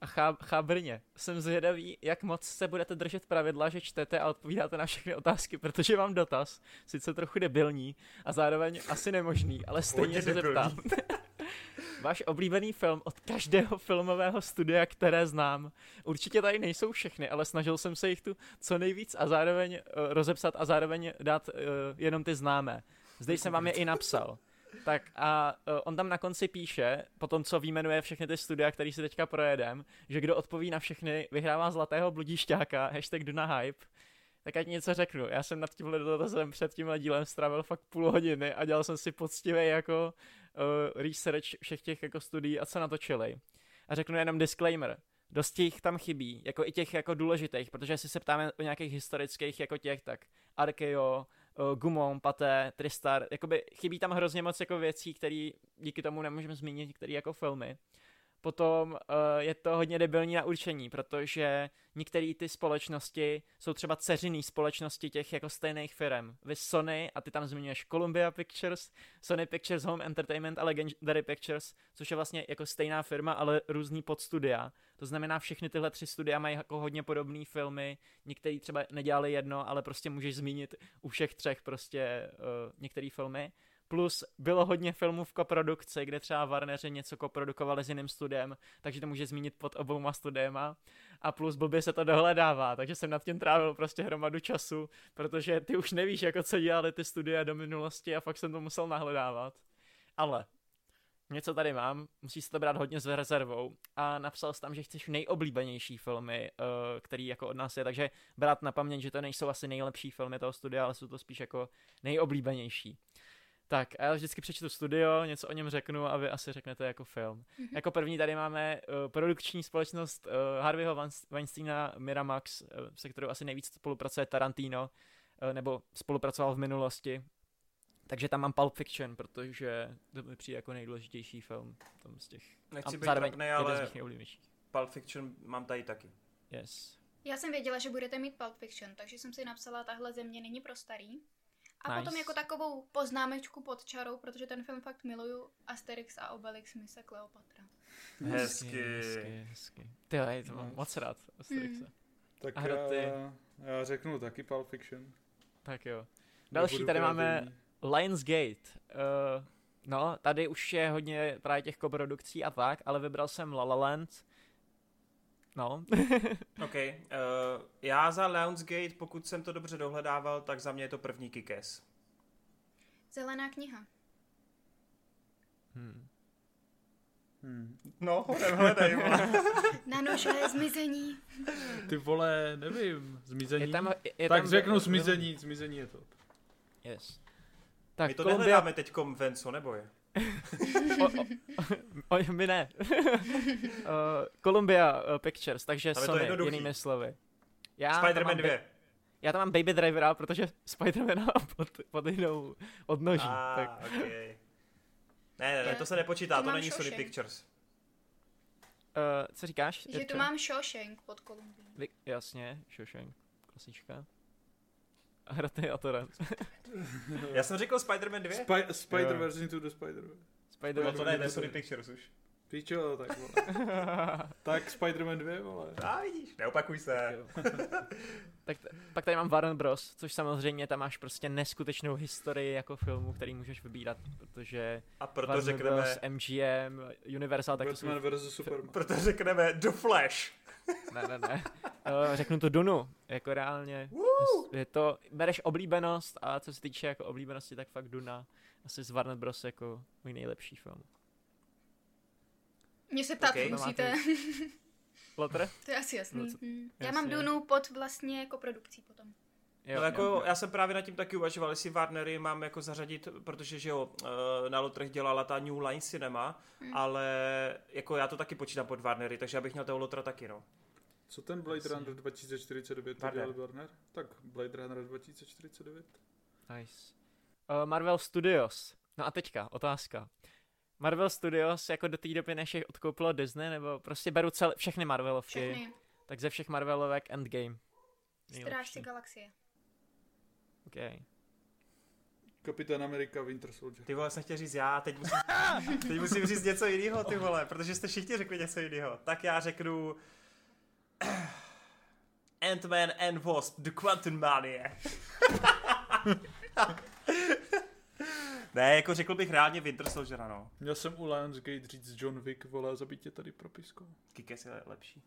A chá, chábrně. Jsem zvědavý, jak moc se budete držet pravidla, že čtete a odpovídáte na všechny otázky, protože mám dotaz, sice trochu debilní a zároveň asi nemožný, ale stejně se zeptám. *laughs* Váš oblíbený film od každého filmového studia, které znám. Určitě tady nejsou všechny, ale snažil jsem se jich tu co nejvíc a zároveň uh, rozepsat a zároveň dát uh, jenom ty známé. Zde jsem vám je i napsal. Tak a uh, on tam na konci píše, po tom, co výjmenuje všechny ty studia, který si teďka projedem, že kdo odpoví na všechny, vyhrává zlatého bludíšťáka, hashtag Duna Hype. Tak ať něco řeknu. Já jsem nad tímhle dotazem před tímhle dílem strávil fakt půl hodiny a dělal jsem si poctivý jako uh, research všech těch jako studií a co natočili. A řeknu jenom disclaimer. Dost jich tam chybí, jako i těch jako důležitých, protože jestli se ptáme o nějakých historických jako těch, tak Arkeo, Gumon, Paté, Tristar, jakoby chybí tam hrozně moc jako věcí, které díky tomu nemůžeme zmínit některé jako filmy. Potom uh, je to hodně debilní na určení, protože některé ty společnosti jsou třeba ceřiný společnosti těch jako stejných firm. Vy Sony, a ty tam zmiňuješ Columbia Pictures, Sony Pictures Home Entertainment a Legendary Pictures, což je vlastně jako stejná firma, ale různý podstudia. To znamená, všechny tyhle tři studia mají jako hodně podobné filmy, některý třeba nedělali jedno, ale prostě můžeš zmínit u všech třech prostě uh, některé filmy. Plus bylo hodně filmů v koprodukci, kde třeba Warneri něco koprodukovali s jiným studiem, takže to může zmínit pod obouma studiema. A plus blbě se to dohledává, takže jsem nad tím trávil prostě hromadu času, protože ty už nevíš, jako co dělali ty studia do minulosti a fakt jsem to musel nahledávat. Ale něco tady mám, musí se to brát hodně s rezervou a napsal jsi tam, že chceš nejoblíbenější filmy, uh, který jako od nás je, takže brát na paměť, že to nejsou asi nejlepší filmy toho studia, ale jsou to spíš jako nejoblíbenější. Tak, a já vždycky přečtu studio, něco o něm řeknu a vy asi řeknete jako film. Mm-hmm. Jako první tady máme uh, produkční společnost uh, Harveyho Weinsteina Miramax, uh, se kterou asi nejvíc spolupracuje Tarantino, uh, nebo spolupracoval v minulosti. Takže tam mám Pulp Fiction, protože to mi přijde jako nejdůležitější film. Tam z těch, Nechci a být zároveň trapnej, ale. Pulp Fiction mám tady taky. Yes. Já jsem věděla, že budete mít Pulp Fiction, takže jsem si napsala, tahle země není pro starý. A Nice. potom jako takovou poznámečku pod čarou, protože ten film fakt miluju, Asterix a Obelix mise Kleopatra. Hezky. hezky, hezky. Ty to mám moc rád, Asterixa. Hmm. Tak A kdo ty? já, já řeknu taky Pulp Fiction. Tak jo. Další tady máme. Lionsgate. Uh, no, tady už je hodně právě těch koprodukcí a tak, ale vybral jsem La La Land. No, *laughs* OK. Uh, já za Lionsgate, pokud jsem to dobře dohledával, tak za mě je to první Kikes. Zelená kniha. hmm. Hmm. No, hledej, *laughs* Nanožové zmizení. Ty vole, nevím, zmizení. je tam, je, je tak tam, řeknu zmizení, zmizení je to. Yes. Tak My to Columbia, nehledáme teďkom ven, co nebo je? O, o, o, my ne. *laughs* uh, Columbia uh, Pictures, takže Tam je to Sony, jednoduchý. jinými slovy. Já Spider-Man mám 2. Ba- já tam mám Baby Drivera, protože Spider-Mana pod, pod jinou odnoží. Ah, tak, okay. Ne, ne, ne, to se nepočítá, to to není Sony. Pictures. uh, co říkáš? Že tu mám Shawshank pod Kolumbií. Vy, jasně, Shawshank, klasička. A Hraty a Torrent. Já jsem řekl Spider-Man 2? Spy, Spider-Verse into the Spider-Verse. Spider-Man. No to ne, to je Sony Pictures už. Píčo, tak vole. *laughs* tak Spider-Man 2, vole. A vidíš, neopakuj se. *laughs* tak t- pak tady mám Warner Bros, což samozřejmě tam máš prostě neskutečnou historii jako filmu, který můžeš vybírat, protože A proto Warner řekneme, Bros, MGM, Universal, tak to jsou... Batman vs. Superman. proto řekneme The Flash. *laughs* Ne, ne, ne. Uh, řeknu to Dunu, jako reálně. Je to, bereš oblíbenost a co se týče jako oblíbenosti, tak fakt Duna asi z Warner Bros jako můj nejlepší film. Mě se ptát Ok. okay. musíte. *laughs* Lotr? to je asi jasný. No, co- Hmm. Já jasně. mám Dunu pod vlastně jako produkcí potom. Jo, No jako, jo. já jsem právě nad tím taky uvažoval, jestli Warnery mám jako zařadit, protože že jo, eh, na Lotrech dělala ta New Line Cinema, Hmm. ale jako já to taky počítám pod Warnery, takže já bych měl toho Lotra taky, no. Co ten Blade Asi. Runner 2049 to Warner. dělal Warner? Tak Blade Runner 2049. Nice. Uh, Marvel Studios. No a teďka, otázka. Marvel Studios jako do té doby, než je odkoupilo Disney, nebo prostě beru celé, všechny Marvelovky, Všechny. tak ze všech Marvelovek Endgame. Strážci galaxie. Okay. Kapitán Amerika Winter Soldier. Ty vole, jsem chtěl říct já, teď musím, *laughs* teď musím říct něco jiného, ty vole, protože jste všichni řekli něco jiného. Tak já řeknu... Ant-Man and Wasp, The Quantum Mania. *laughs* ne, jako řekl bych reálně Winter Soldier, no. Měl jsem u Lionsgate říct John Wick, vole, zabít tě tady propiskou. Kikes je lepší.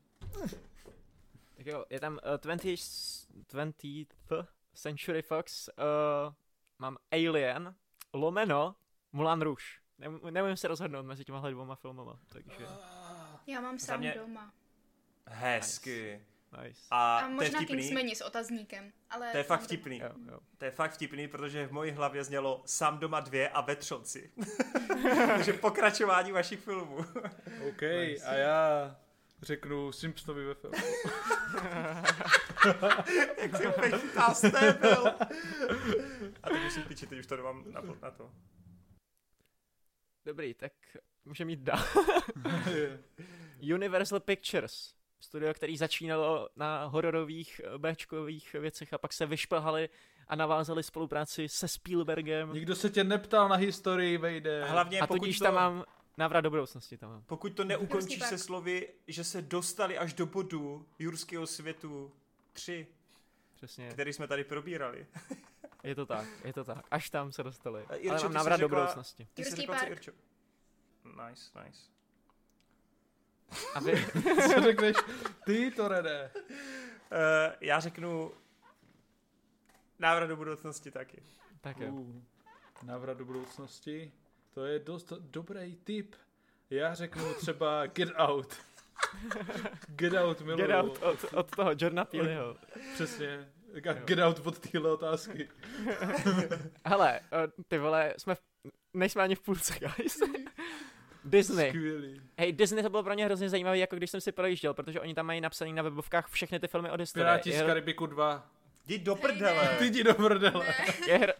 Tak jo, je tam uh, 20, 20th Century Fox, uh, mám Alien, Lomeno, Mulan Rouge. Nem, nemůžu se rozhodnout mezi těma dvouma filmama, takže Já mám sám mě- doma. Hezky. nice. A, A to je možná vtipný. Kingsmani s otazníkem. Ale To je fakt vtipný. Jo, jo. To je fakt vtipný, protože v mojí hlavě znělo sám doma dvě a vetřonci. *laughs* Takže pokračování vašich filmů. *laughs* OK, a já řeknu Simpsonovi ve filmu. *laughs* Jak si úplně chytá stébel. A teď už si piči, teď už to mám na, na to. Dobrý, tak můžeme jít dál. Universal Pictures, studio, který začínalo na hororových eh, Bčkových věcech a pak se vyšplhali a navázali spolupráci se Spielbergem. Nikdo se tě neptal na historii, vejde. A hlavně A pokud tudíž to, tam mám návrat do budoucnosti. Tam mám. pokud to neukončíš Jurský se slovy, že se dostali až do bodu Jurského světu 3, Přesně, který jsme tady probírali. *laughs* je to tak, je to tak. Až tam se dostali. A Irčo, Ale mám návrat do budoucnosti. Ty jsi Jurský řekla. Irčo? Nice, nice. A vy, *laughs* Co řekneš? Ty to rede. Uh, já řeknu návrat do budoucnosti taky. tak jo. Uh, návrat do budoucnosti. To je dost dobrý tip. Já řeknu třeba Get Out. Get Out, miluju. Get out od, od toho Jordana Peeleho. Přesně. Get Out od téhle otázky. *laughs* Hele, eh, ty vole, jsme v, nejsme ani v půlce, guys. *laughs* Disney. Skvělý. Hej, Disney to bylo pro mě hrozně zajímavé, jako když jsem si projížděl, protože oni tam mají napsaný na webovkách všechny ty filmy od historie. Piráti z Karibiku 2. Jdi do prdele. Ty jdi do prdele. je, hro-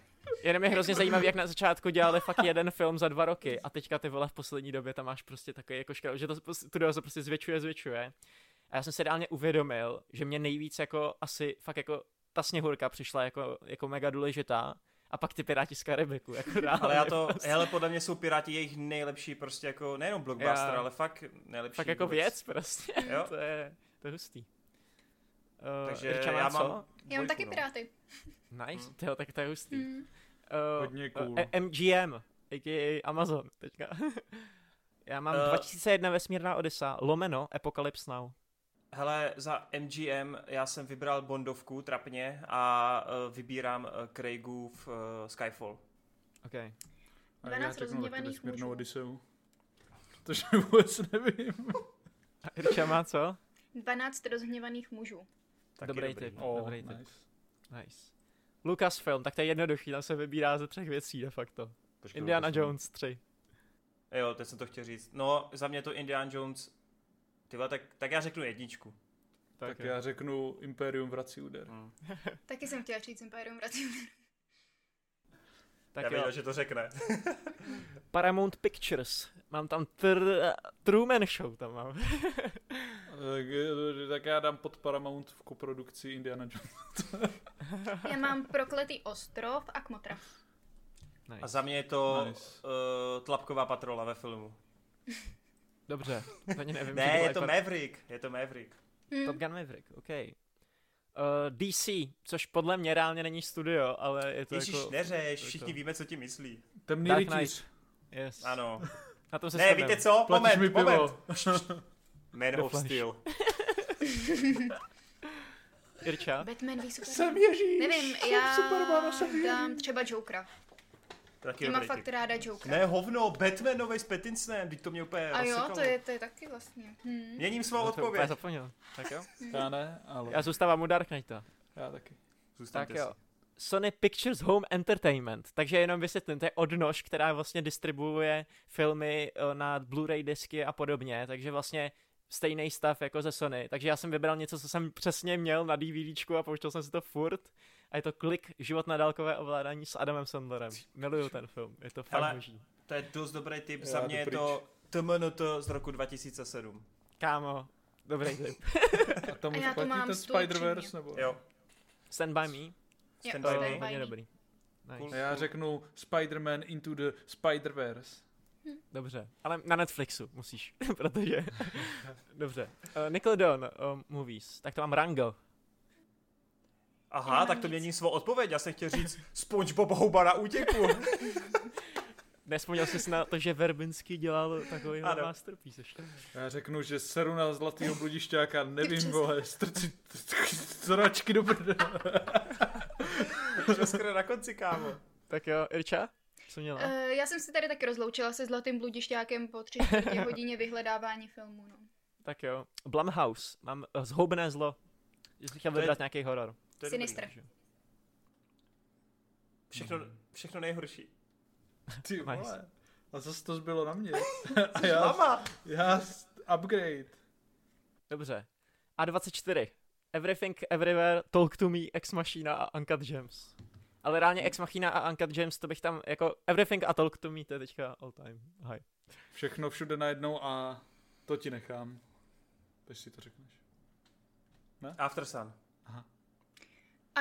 jenom je hrozně zajímavý, jak na začátku dělali fakt jeden film za dva roky a teďka ty vole v poslední době tam máš prostě takový jako škál, že to studio se prostě zvětšuje, zvětšuje. A já jsem si reálně uvědomil, že mě nejvíc jako asi fakt jako ta sněhurka přišla jako, jako mega důležitá a pak ty Piráti z Karibiku, jako. *laughs* Ale já to, hele, podle mě jsou Piráti jejich nejlepší prostě jako, nejenom blockbuster, Já- ale fakt nejlepší. Fakt jako vůbec. věc prostě, Jo. *laughs* to je, to je hustý. Uh, Takže Irča já co? mám Já mám taky no. Piráty. Nice, Mm. tyjo, tak to je hustý. Mm. Uh, Hodně cool. uh, MGM, a.k.a. Amazon, teďka. *laughs* Já mám Eh. 2001 Vesmírná Odysa, lomeno Apocalypse Now. Hele, za MGM já jsem vybral Bondovku trapně a uh, vybírám uh, Craigův uh, Skyfall. OK. A já 12 řeknu taky rozhněvaných mužů. Odiseu. *laughs* Protože vůbec nevím. A Irča má co? 12 rozhněvaných mužů. Taky Dobrý dobrý. tip. Oh, Dobrý tip. nice. Nice. Lucasfilm, tak to je jednoduchý, tam se vybírá ze třech věcí de facto. Počkej, Indiana Jones 3. Jo, teď jsem to chtěl říct. No, za mě to Indiana Jones, ty tak, tak já řeknu jedničku. Tak, jo. já řeknu Imperium vrací úder. Hmm. *laughs* Taky jsem chtěla říct Imperium Vracím. Tak já jo. věděl, že to řekne. *laughs* Paramount Pictures. Mám tam tr- Truman Show tam mám. *laughs* Tak, tak já dám pod Paramount v koprodukci Indiana Jones. Já mám Prokletý ostrov a Kmotra. Nice. A za mě je to Nice. uh, tlapková patrola ve filmu. Dobře, to ani nevím. Ne, je to jako- Maverick, je to Maverick. Hm. Top Gun Maverick, OK. Uh, DC, což podle mě reálně není studio, ale je to Ježíš, jako... neřeš, to- všichni víme, co ti myslí. Temný Dark rytíř. Yes. Ano. Na tom se Ne, shodneme. víte co? Platíš mi Moment, moment. *laughs* pivo. Man The of Flash. Steel. Irča? Batman v Superman. Jsem Ježíš. Nevím, jsem já Superman, jsem dám třeba Jokera. Taky Já mám dobrý fakt tip. ráda Jokera. Ne, hovno, Batman novej s Pattinsonem, teď to mě úplně A jo, rozsekalo. to je, to je taky vlastně. Hm. Měním svou No, odpověď. zapomněl. Tak jo. Já ne, ale Já zůstávám u Dark Knighta. já taky. Zůstaňte Tak jo. si. Sony Pictures Home Entertainment. Takže jenom vysvětlím, to je odnož, která vlastně distribuuje filmy eh, na Blu-ray disky a podobně, takže vlastně stejný stav jako ze Sony. Takže já jsem vybral něco, co jsem přesně měl na DVDčku a pouštěl jsem si to furt. A je to Klik, život na dálkové ovládání s Adamem Sandlerem. Miluju ten film, je to fakt Hele, boží. To je dost dobrý tip. Za mě je to TMNT z roku 2007. Kámo, dobrý tip. *laughs* A tam A už já to platí ten Spider-Verse, nebo? Jo. Stand by me. Stand Jo, by me. hodně dobrý. Nice. A já řeknu Spider-Man Into the Spider-Verse. Dobře, ale na Netflixu musíš, *laughs* protože... *laughs* Dobře. Uh, Nickelodeon uh, Movies, tak to mám Rango. Aha, tak to nic. mění svou odpověď. Já jsem chtěl říct SpongeBob houba na útěku. *laughs* Nespomněl jsi na to, že Verbinský dělal takový masterpiece ještě? Já řeknu, že seru na zlatýho bludišťáka, nevím, vole, strci zračky do prdele. Skoro na konci, kámo. Tak jo, Irča? Co měla? Uh, já jsem se tady taky rozloučila se Zlatým bludišťákem po tři *laughs* hodině vyhledávání filmu. No. Tak jo. Blumhouse, mám zhoubené zlo. Jestli chtěl vybrat nějaký horor. To je Sinister. dobrý. Všechno, všechno nejhorší. *laughs* Ty Nice. vole. A zase to zbylo na mě. *laughs* A já, Mama! já upgrade. Dobře. A24. Everything Everywhere, Talk to Me, Ex Machina a Uncut Gems. Ale reálně Ex Machina a Uncut Gems, to bych tam jako Everything a Talk to Me, to je teďka all time high. Všechno všude najednou a to ti nechám. Když si to řekneš. After Sun.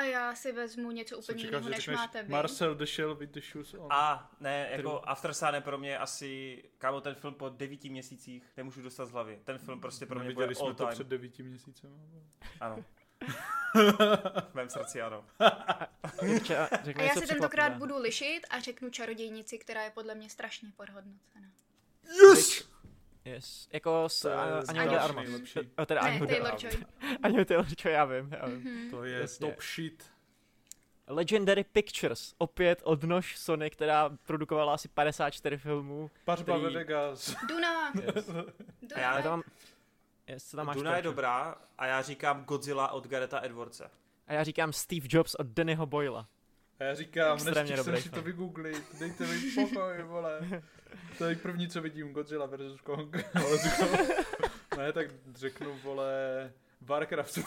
A já si vezmu něco úplně jiného, než řekneš máte vy. Marcel the Shell with the shoes on. A ne, jako True. After Sun je pro mě asi, kámo, ten film po devíti měsících nemůžu dostat z hlavy. Ten film prostě pro mě bude Neviděli all jsme to time. před devíti měsícemi. Ano. v mém srdci ano. *laughs* A já se tentokrát budu lišit a řeknu čarodějnici, která je podle mě strašně podhodnocená. Yes! Yes. Jako s Aňou de Armas. Eh, Teda de Taylor. Joy. Aňou *laughs* Taylor Joy, já vím, já vím. Mhm. To je Jasně. top shit. Legendary Pictures, opět odnož Sony, která produkovala asi 54 filmů. Pařba Který- ve Vegas. *laughs* Duna. Yes. A já- Duna. tam. Yes, tam máš Duna je dobrá a já říkám Godzilla od Gareta Edwardse. A já říkám Steve Jobs od Dannyho Boyla. A já říkám, Extrémně nestihl jsem si to vygooglit, dejte mi pokoj, vole. To je první, co vidím, Godzilla versus Kong. *laughs* Ne, tak řeknu, vole, Warcraft.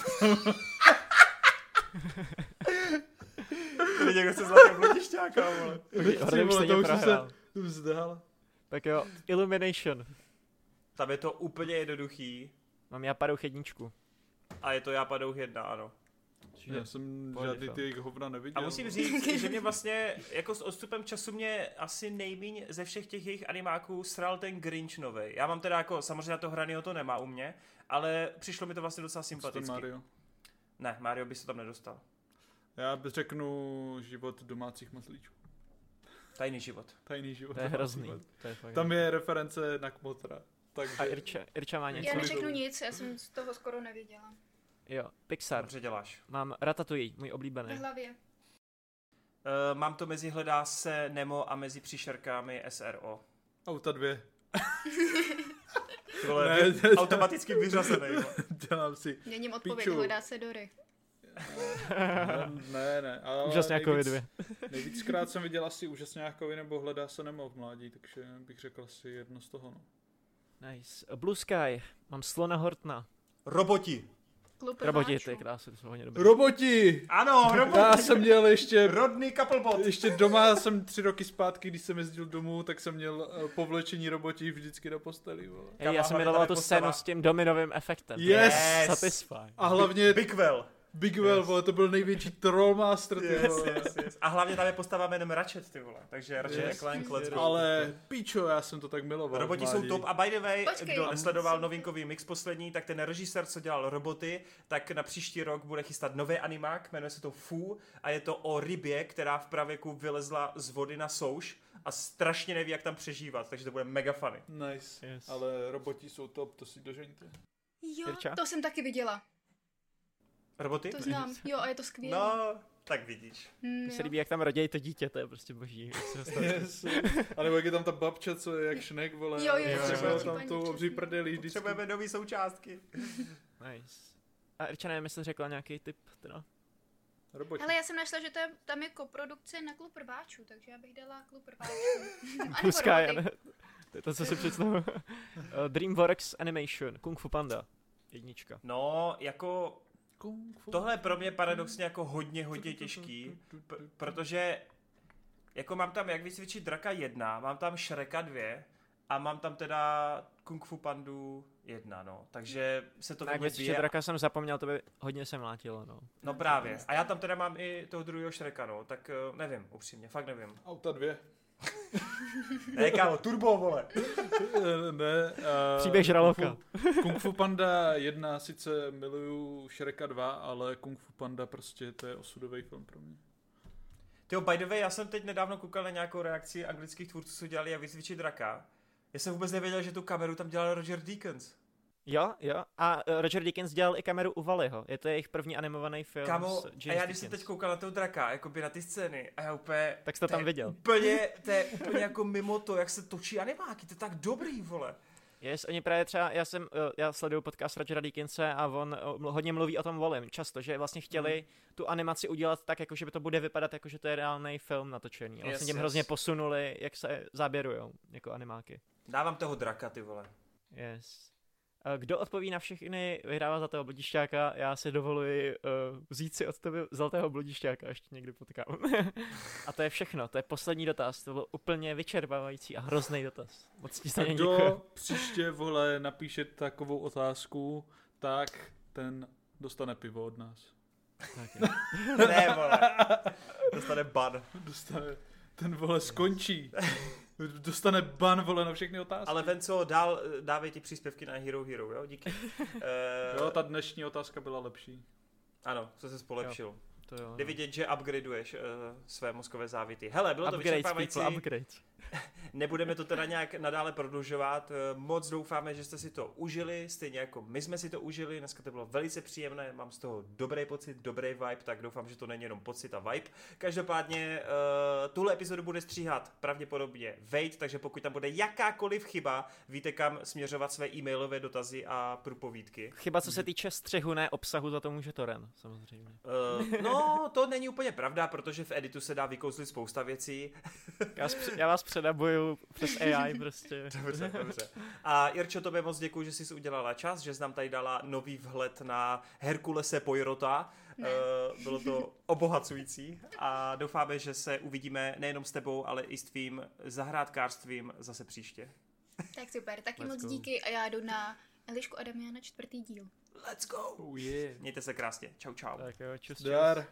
Tady někdo se zlatý bludišťáka, vole. *laughs* Už vole, to už jsem se vzdal. Tak jo, Illumination. Tam je to úplně jednoduchý Mám já padou jedničku. a je to já padou jedna, ano. Já jsem Pohodě žádný film. ty jejich hovna neviděl. A musím říct, *laughs* že mě vlastně jako s odstupem času mě asi nejmíň ze všech těch jejich animáků sral ten Grinch novej. Já mám teda jako, samozřejmě to hranýho to nemá u mě, ale přišlo mi to vlastně docela sympaticky. Mario. Ne, Mario by se tam nedostal. Já bych řeknu život domácích mazlíčů. Tajný život. Tajný život To je hrozný. mazlíčů. To je fakt Tam je reference na Kmotra. Takže A Irča, Irča má něco. Já neřeknu to- nic, já jsem z toho skoro nevěděla. Jo, Pixar. Dobře děláš. Mám Ratatouille, můj oblíbený. hlavě. Uh, mám to mezi hledá se Nemo a mezi příšerkami SRO. auta dvě. Ty vole, Ne, vy- ne, ne. automaticky vyřazený. Dělám si. Měním odpověď, Piču. hledá se Dory. Ne, ne. Ale Úžasně jako vy dvě. Nejvíckrát jsem viděl asi úžasňákovi nebo hledá se Nemo v mládí, takže bych řekl asi jedno z toho. No. Nice. Blue Sky, mám Slona Hortna. Roboti. Klub Roboti, rváčů. ty krásy, to jsou hodně dobré. Roboti! Ano, roboti. Já jsem měl ještě Rodný couplebot. Ještě doma jsem tři roky zpátky, když jsem jezdil domů, tak jsem měl eh, povlečení robotí vždycky do posteli. Hej, já jsem miloval tu postava. scénu s tím dominovým efektem. Yes! Satisfy. A hlavně Big. Big Well, Yes. vole, to byl největší trollmaster, ty Yes, vole. yes, yes. A hlavně tam je postava jménem Ratchet, ty vole. Takže Ratchet Yes. Clank, let's go. Ale pičo, já jsem to tak miloval. Roboti jsou top a by the way, Počkej. kdo nesledoval novinkový mix poslední, tak ten režisér, co dělal roboty, tak na příští rok bude chystat nový animák, jmenuje se to Fu a je to o rybě, která v pravěku vylezla z vody na souš a strašně neví, jak tam přežívat, takže to bude mega funny. Nice. Yes. Ale roboti jsou top, to si dožeňte. Jo, Jirča? to jsem taky viděla. Roboty? To znám. *laughs* Jo, a je to skvělé. No, tak vidíš. Hmm, Mně se líbí, jak tam rodějí to dítě, to je prostě boží. se. Yes. A nebo jak je tam ta babča, co je jak šnek, vole. Jo, jo, a jo, třeba jo. tam tou obří prdeli vždycky. Potřebujeme nový součástky. Nice. A Irča, nevím, jestli řekla nějaký tip, teda. Roboti. Hele, já jsem našla, že to je, tam je koprodukce na klub rváčů, takže já bych dala klub rváčů. *laughs* Roboty. ne? To je to, co si představuji. Uh, *laughs* Dreamworks Animation, Kung Fu Panda. Jednička. No, jako Kung fu. tohle je pro mě paradoxně jako hodně, hodně těžký, p- protože jako mám tam jak vycvičit draka jedna, mám tam Shreka dvě a mám tam teda Kung Fu Pandu jedna, no. Takže se to Tak věc, že draka jsem zapomněl, to by hodně se mlátilo, no. No právě. A já tam teda mám i toho druhého Shreka, no. Tak eh, nevím, upřímně, fakt nevím. Auta dvě. *laughs* Ne, kámo, turbo, vole. *laughs* Ne. Uh, Příběh žraloka. Kung Fu, Kung Fu Panda 1 sice miluju Shreka 2, ale Kung Fu Panda prostě to je osudový film pro mě. Tyjo, by the way, já jsem teď nedávno koukal na nějakou reakci anglických tvůrců, co dělali jak vycvičit draka. Já jsem vůbec nevěděl, že tu kameru tam dělal Roger Deakins. Jo, jo. A eh, Roger Dickens dělal i kameru u Valiho. Je to jejich první animovaný film James a já když jsem teď koukal na toho draka, jakoby na ty scény, a já úplně... Tak jsi to to je tam viděl. Úplně, to je úplně jako mimo to, jak se točí animáky, to je tak dobrý, vole. Yes, oni právě třeba, já jsem, eh, já sleduju podcast Rogera Dickinse a on eh, hodně mluví o tom Volim, často, že vlastně chtěli Mhm. tu animaci udělat tak, jako že by to bude vypadat, jako že to je reálný film natočený. A vlastně Yes, tím yes. hrozně posunuli, jak se záběrujou, jako animáky. Dávám toho draka, ty vole. Yes. Eh, Kdo odpoví na všechny vyhrává za toho bludišťáka, já si dovoluji uh, vzít si od tebe zlatého bludišťáka, ještě někdy potkám. *laughs* a to je všechno, to je poslední dotaz, to byl úplně vyčerpávající a hrozný dotaz. Moc ti se děkuji. kdo příště, vole, napíše takovou otázku, tak ten dostane pivo od nás. Tak jo. Ne, vole. Dostane ban. Dostane, ten, vole, skončí. *laughs* Dostane ban, vole, na všechny otázky. Ale Venco, dál dávej ty příspěvky na Hero Hero, jo? Díky. Uh, *laughs* Jo, ta dnešní otázka byla lepší. Ano, co se polepšil. To jo. Jde vidět, že upgradeuješ uh, své mozkové závity. Hele, bylo to Upgrades, vyčerpávající. people, upgrades. *laughs* Nebudeme to teda nějak nadále prodlužovat. Eh, Moc doufáme, že jste si to užili, stejně jako my jsme si to užili. Dneska to bylo velice příjemné, mám z toho dobrý pocit, dobrý vibe, tak doufám, že to není jenom pocit a vibe. Každopádně uh, tuhle epizodu bude stříhat pravděpodobně Vejt, takže pokud tam bude jakákoliv chyba, víte kam směřovat své e-mailové dotazy a průpovídky. Chyba, co se týče střehu, ne obsahu, za to může Toren, samozřejmě. Uh, no, to není úplně pravda, protože v editu se dá vykouzlit spousta věcí. Já, vás, já vás předabuju přes *laughs* AI prostě. Dobře, dobře. A Jirčo, tobě moc děkuji, že jsi udělala čas, že jsi nám tady dala nový vhled na Herkulese Poirota. Ne. Uh, bylo to obohacující a doufáme, že se uvidíme nejenom s tebou, ale i s tvým zahrádkářstvím zase příště. Tak super, taky Let's moc go. díky a já jdu na Elišku a Damiana čtvrtý díl. Let's go! Oh yeah. Mějte se krásně. Čau, čau. Tak jo, čus, čus. Dar.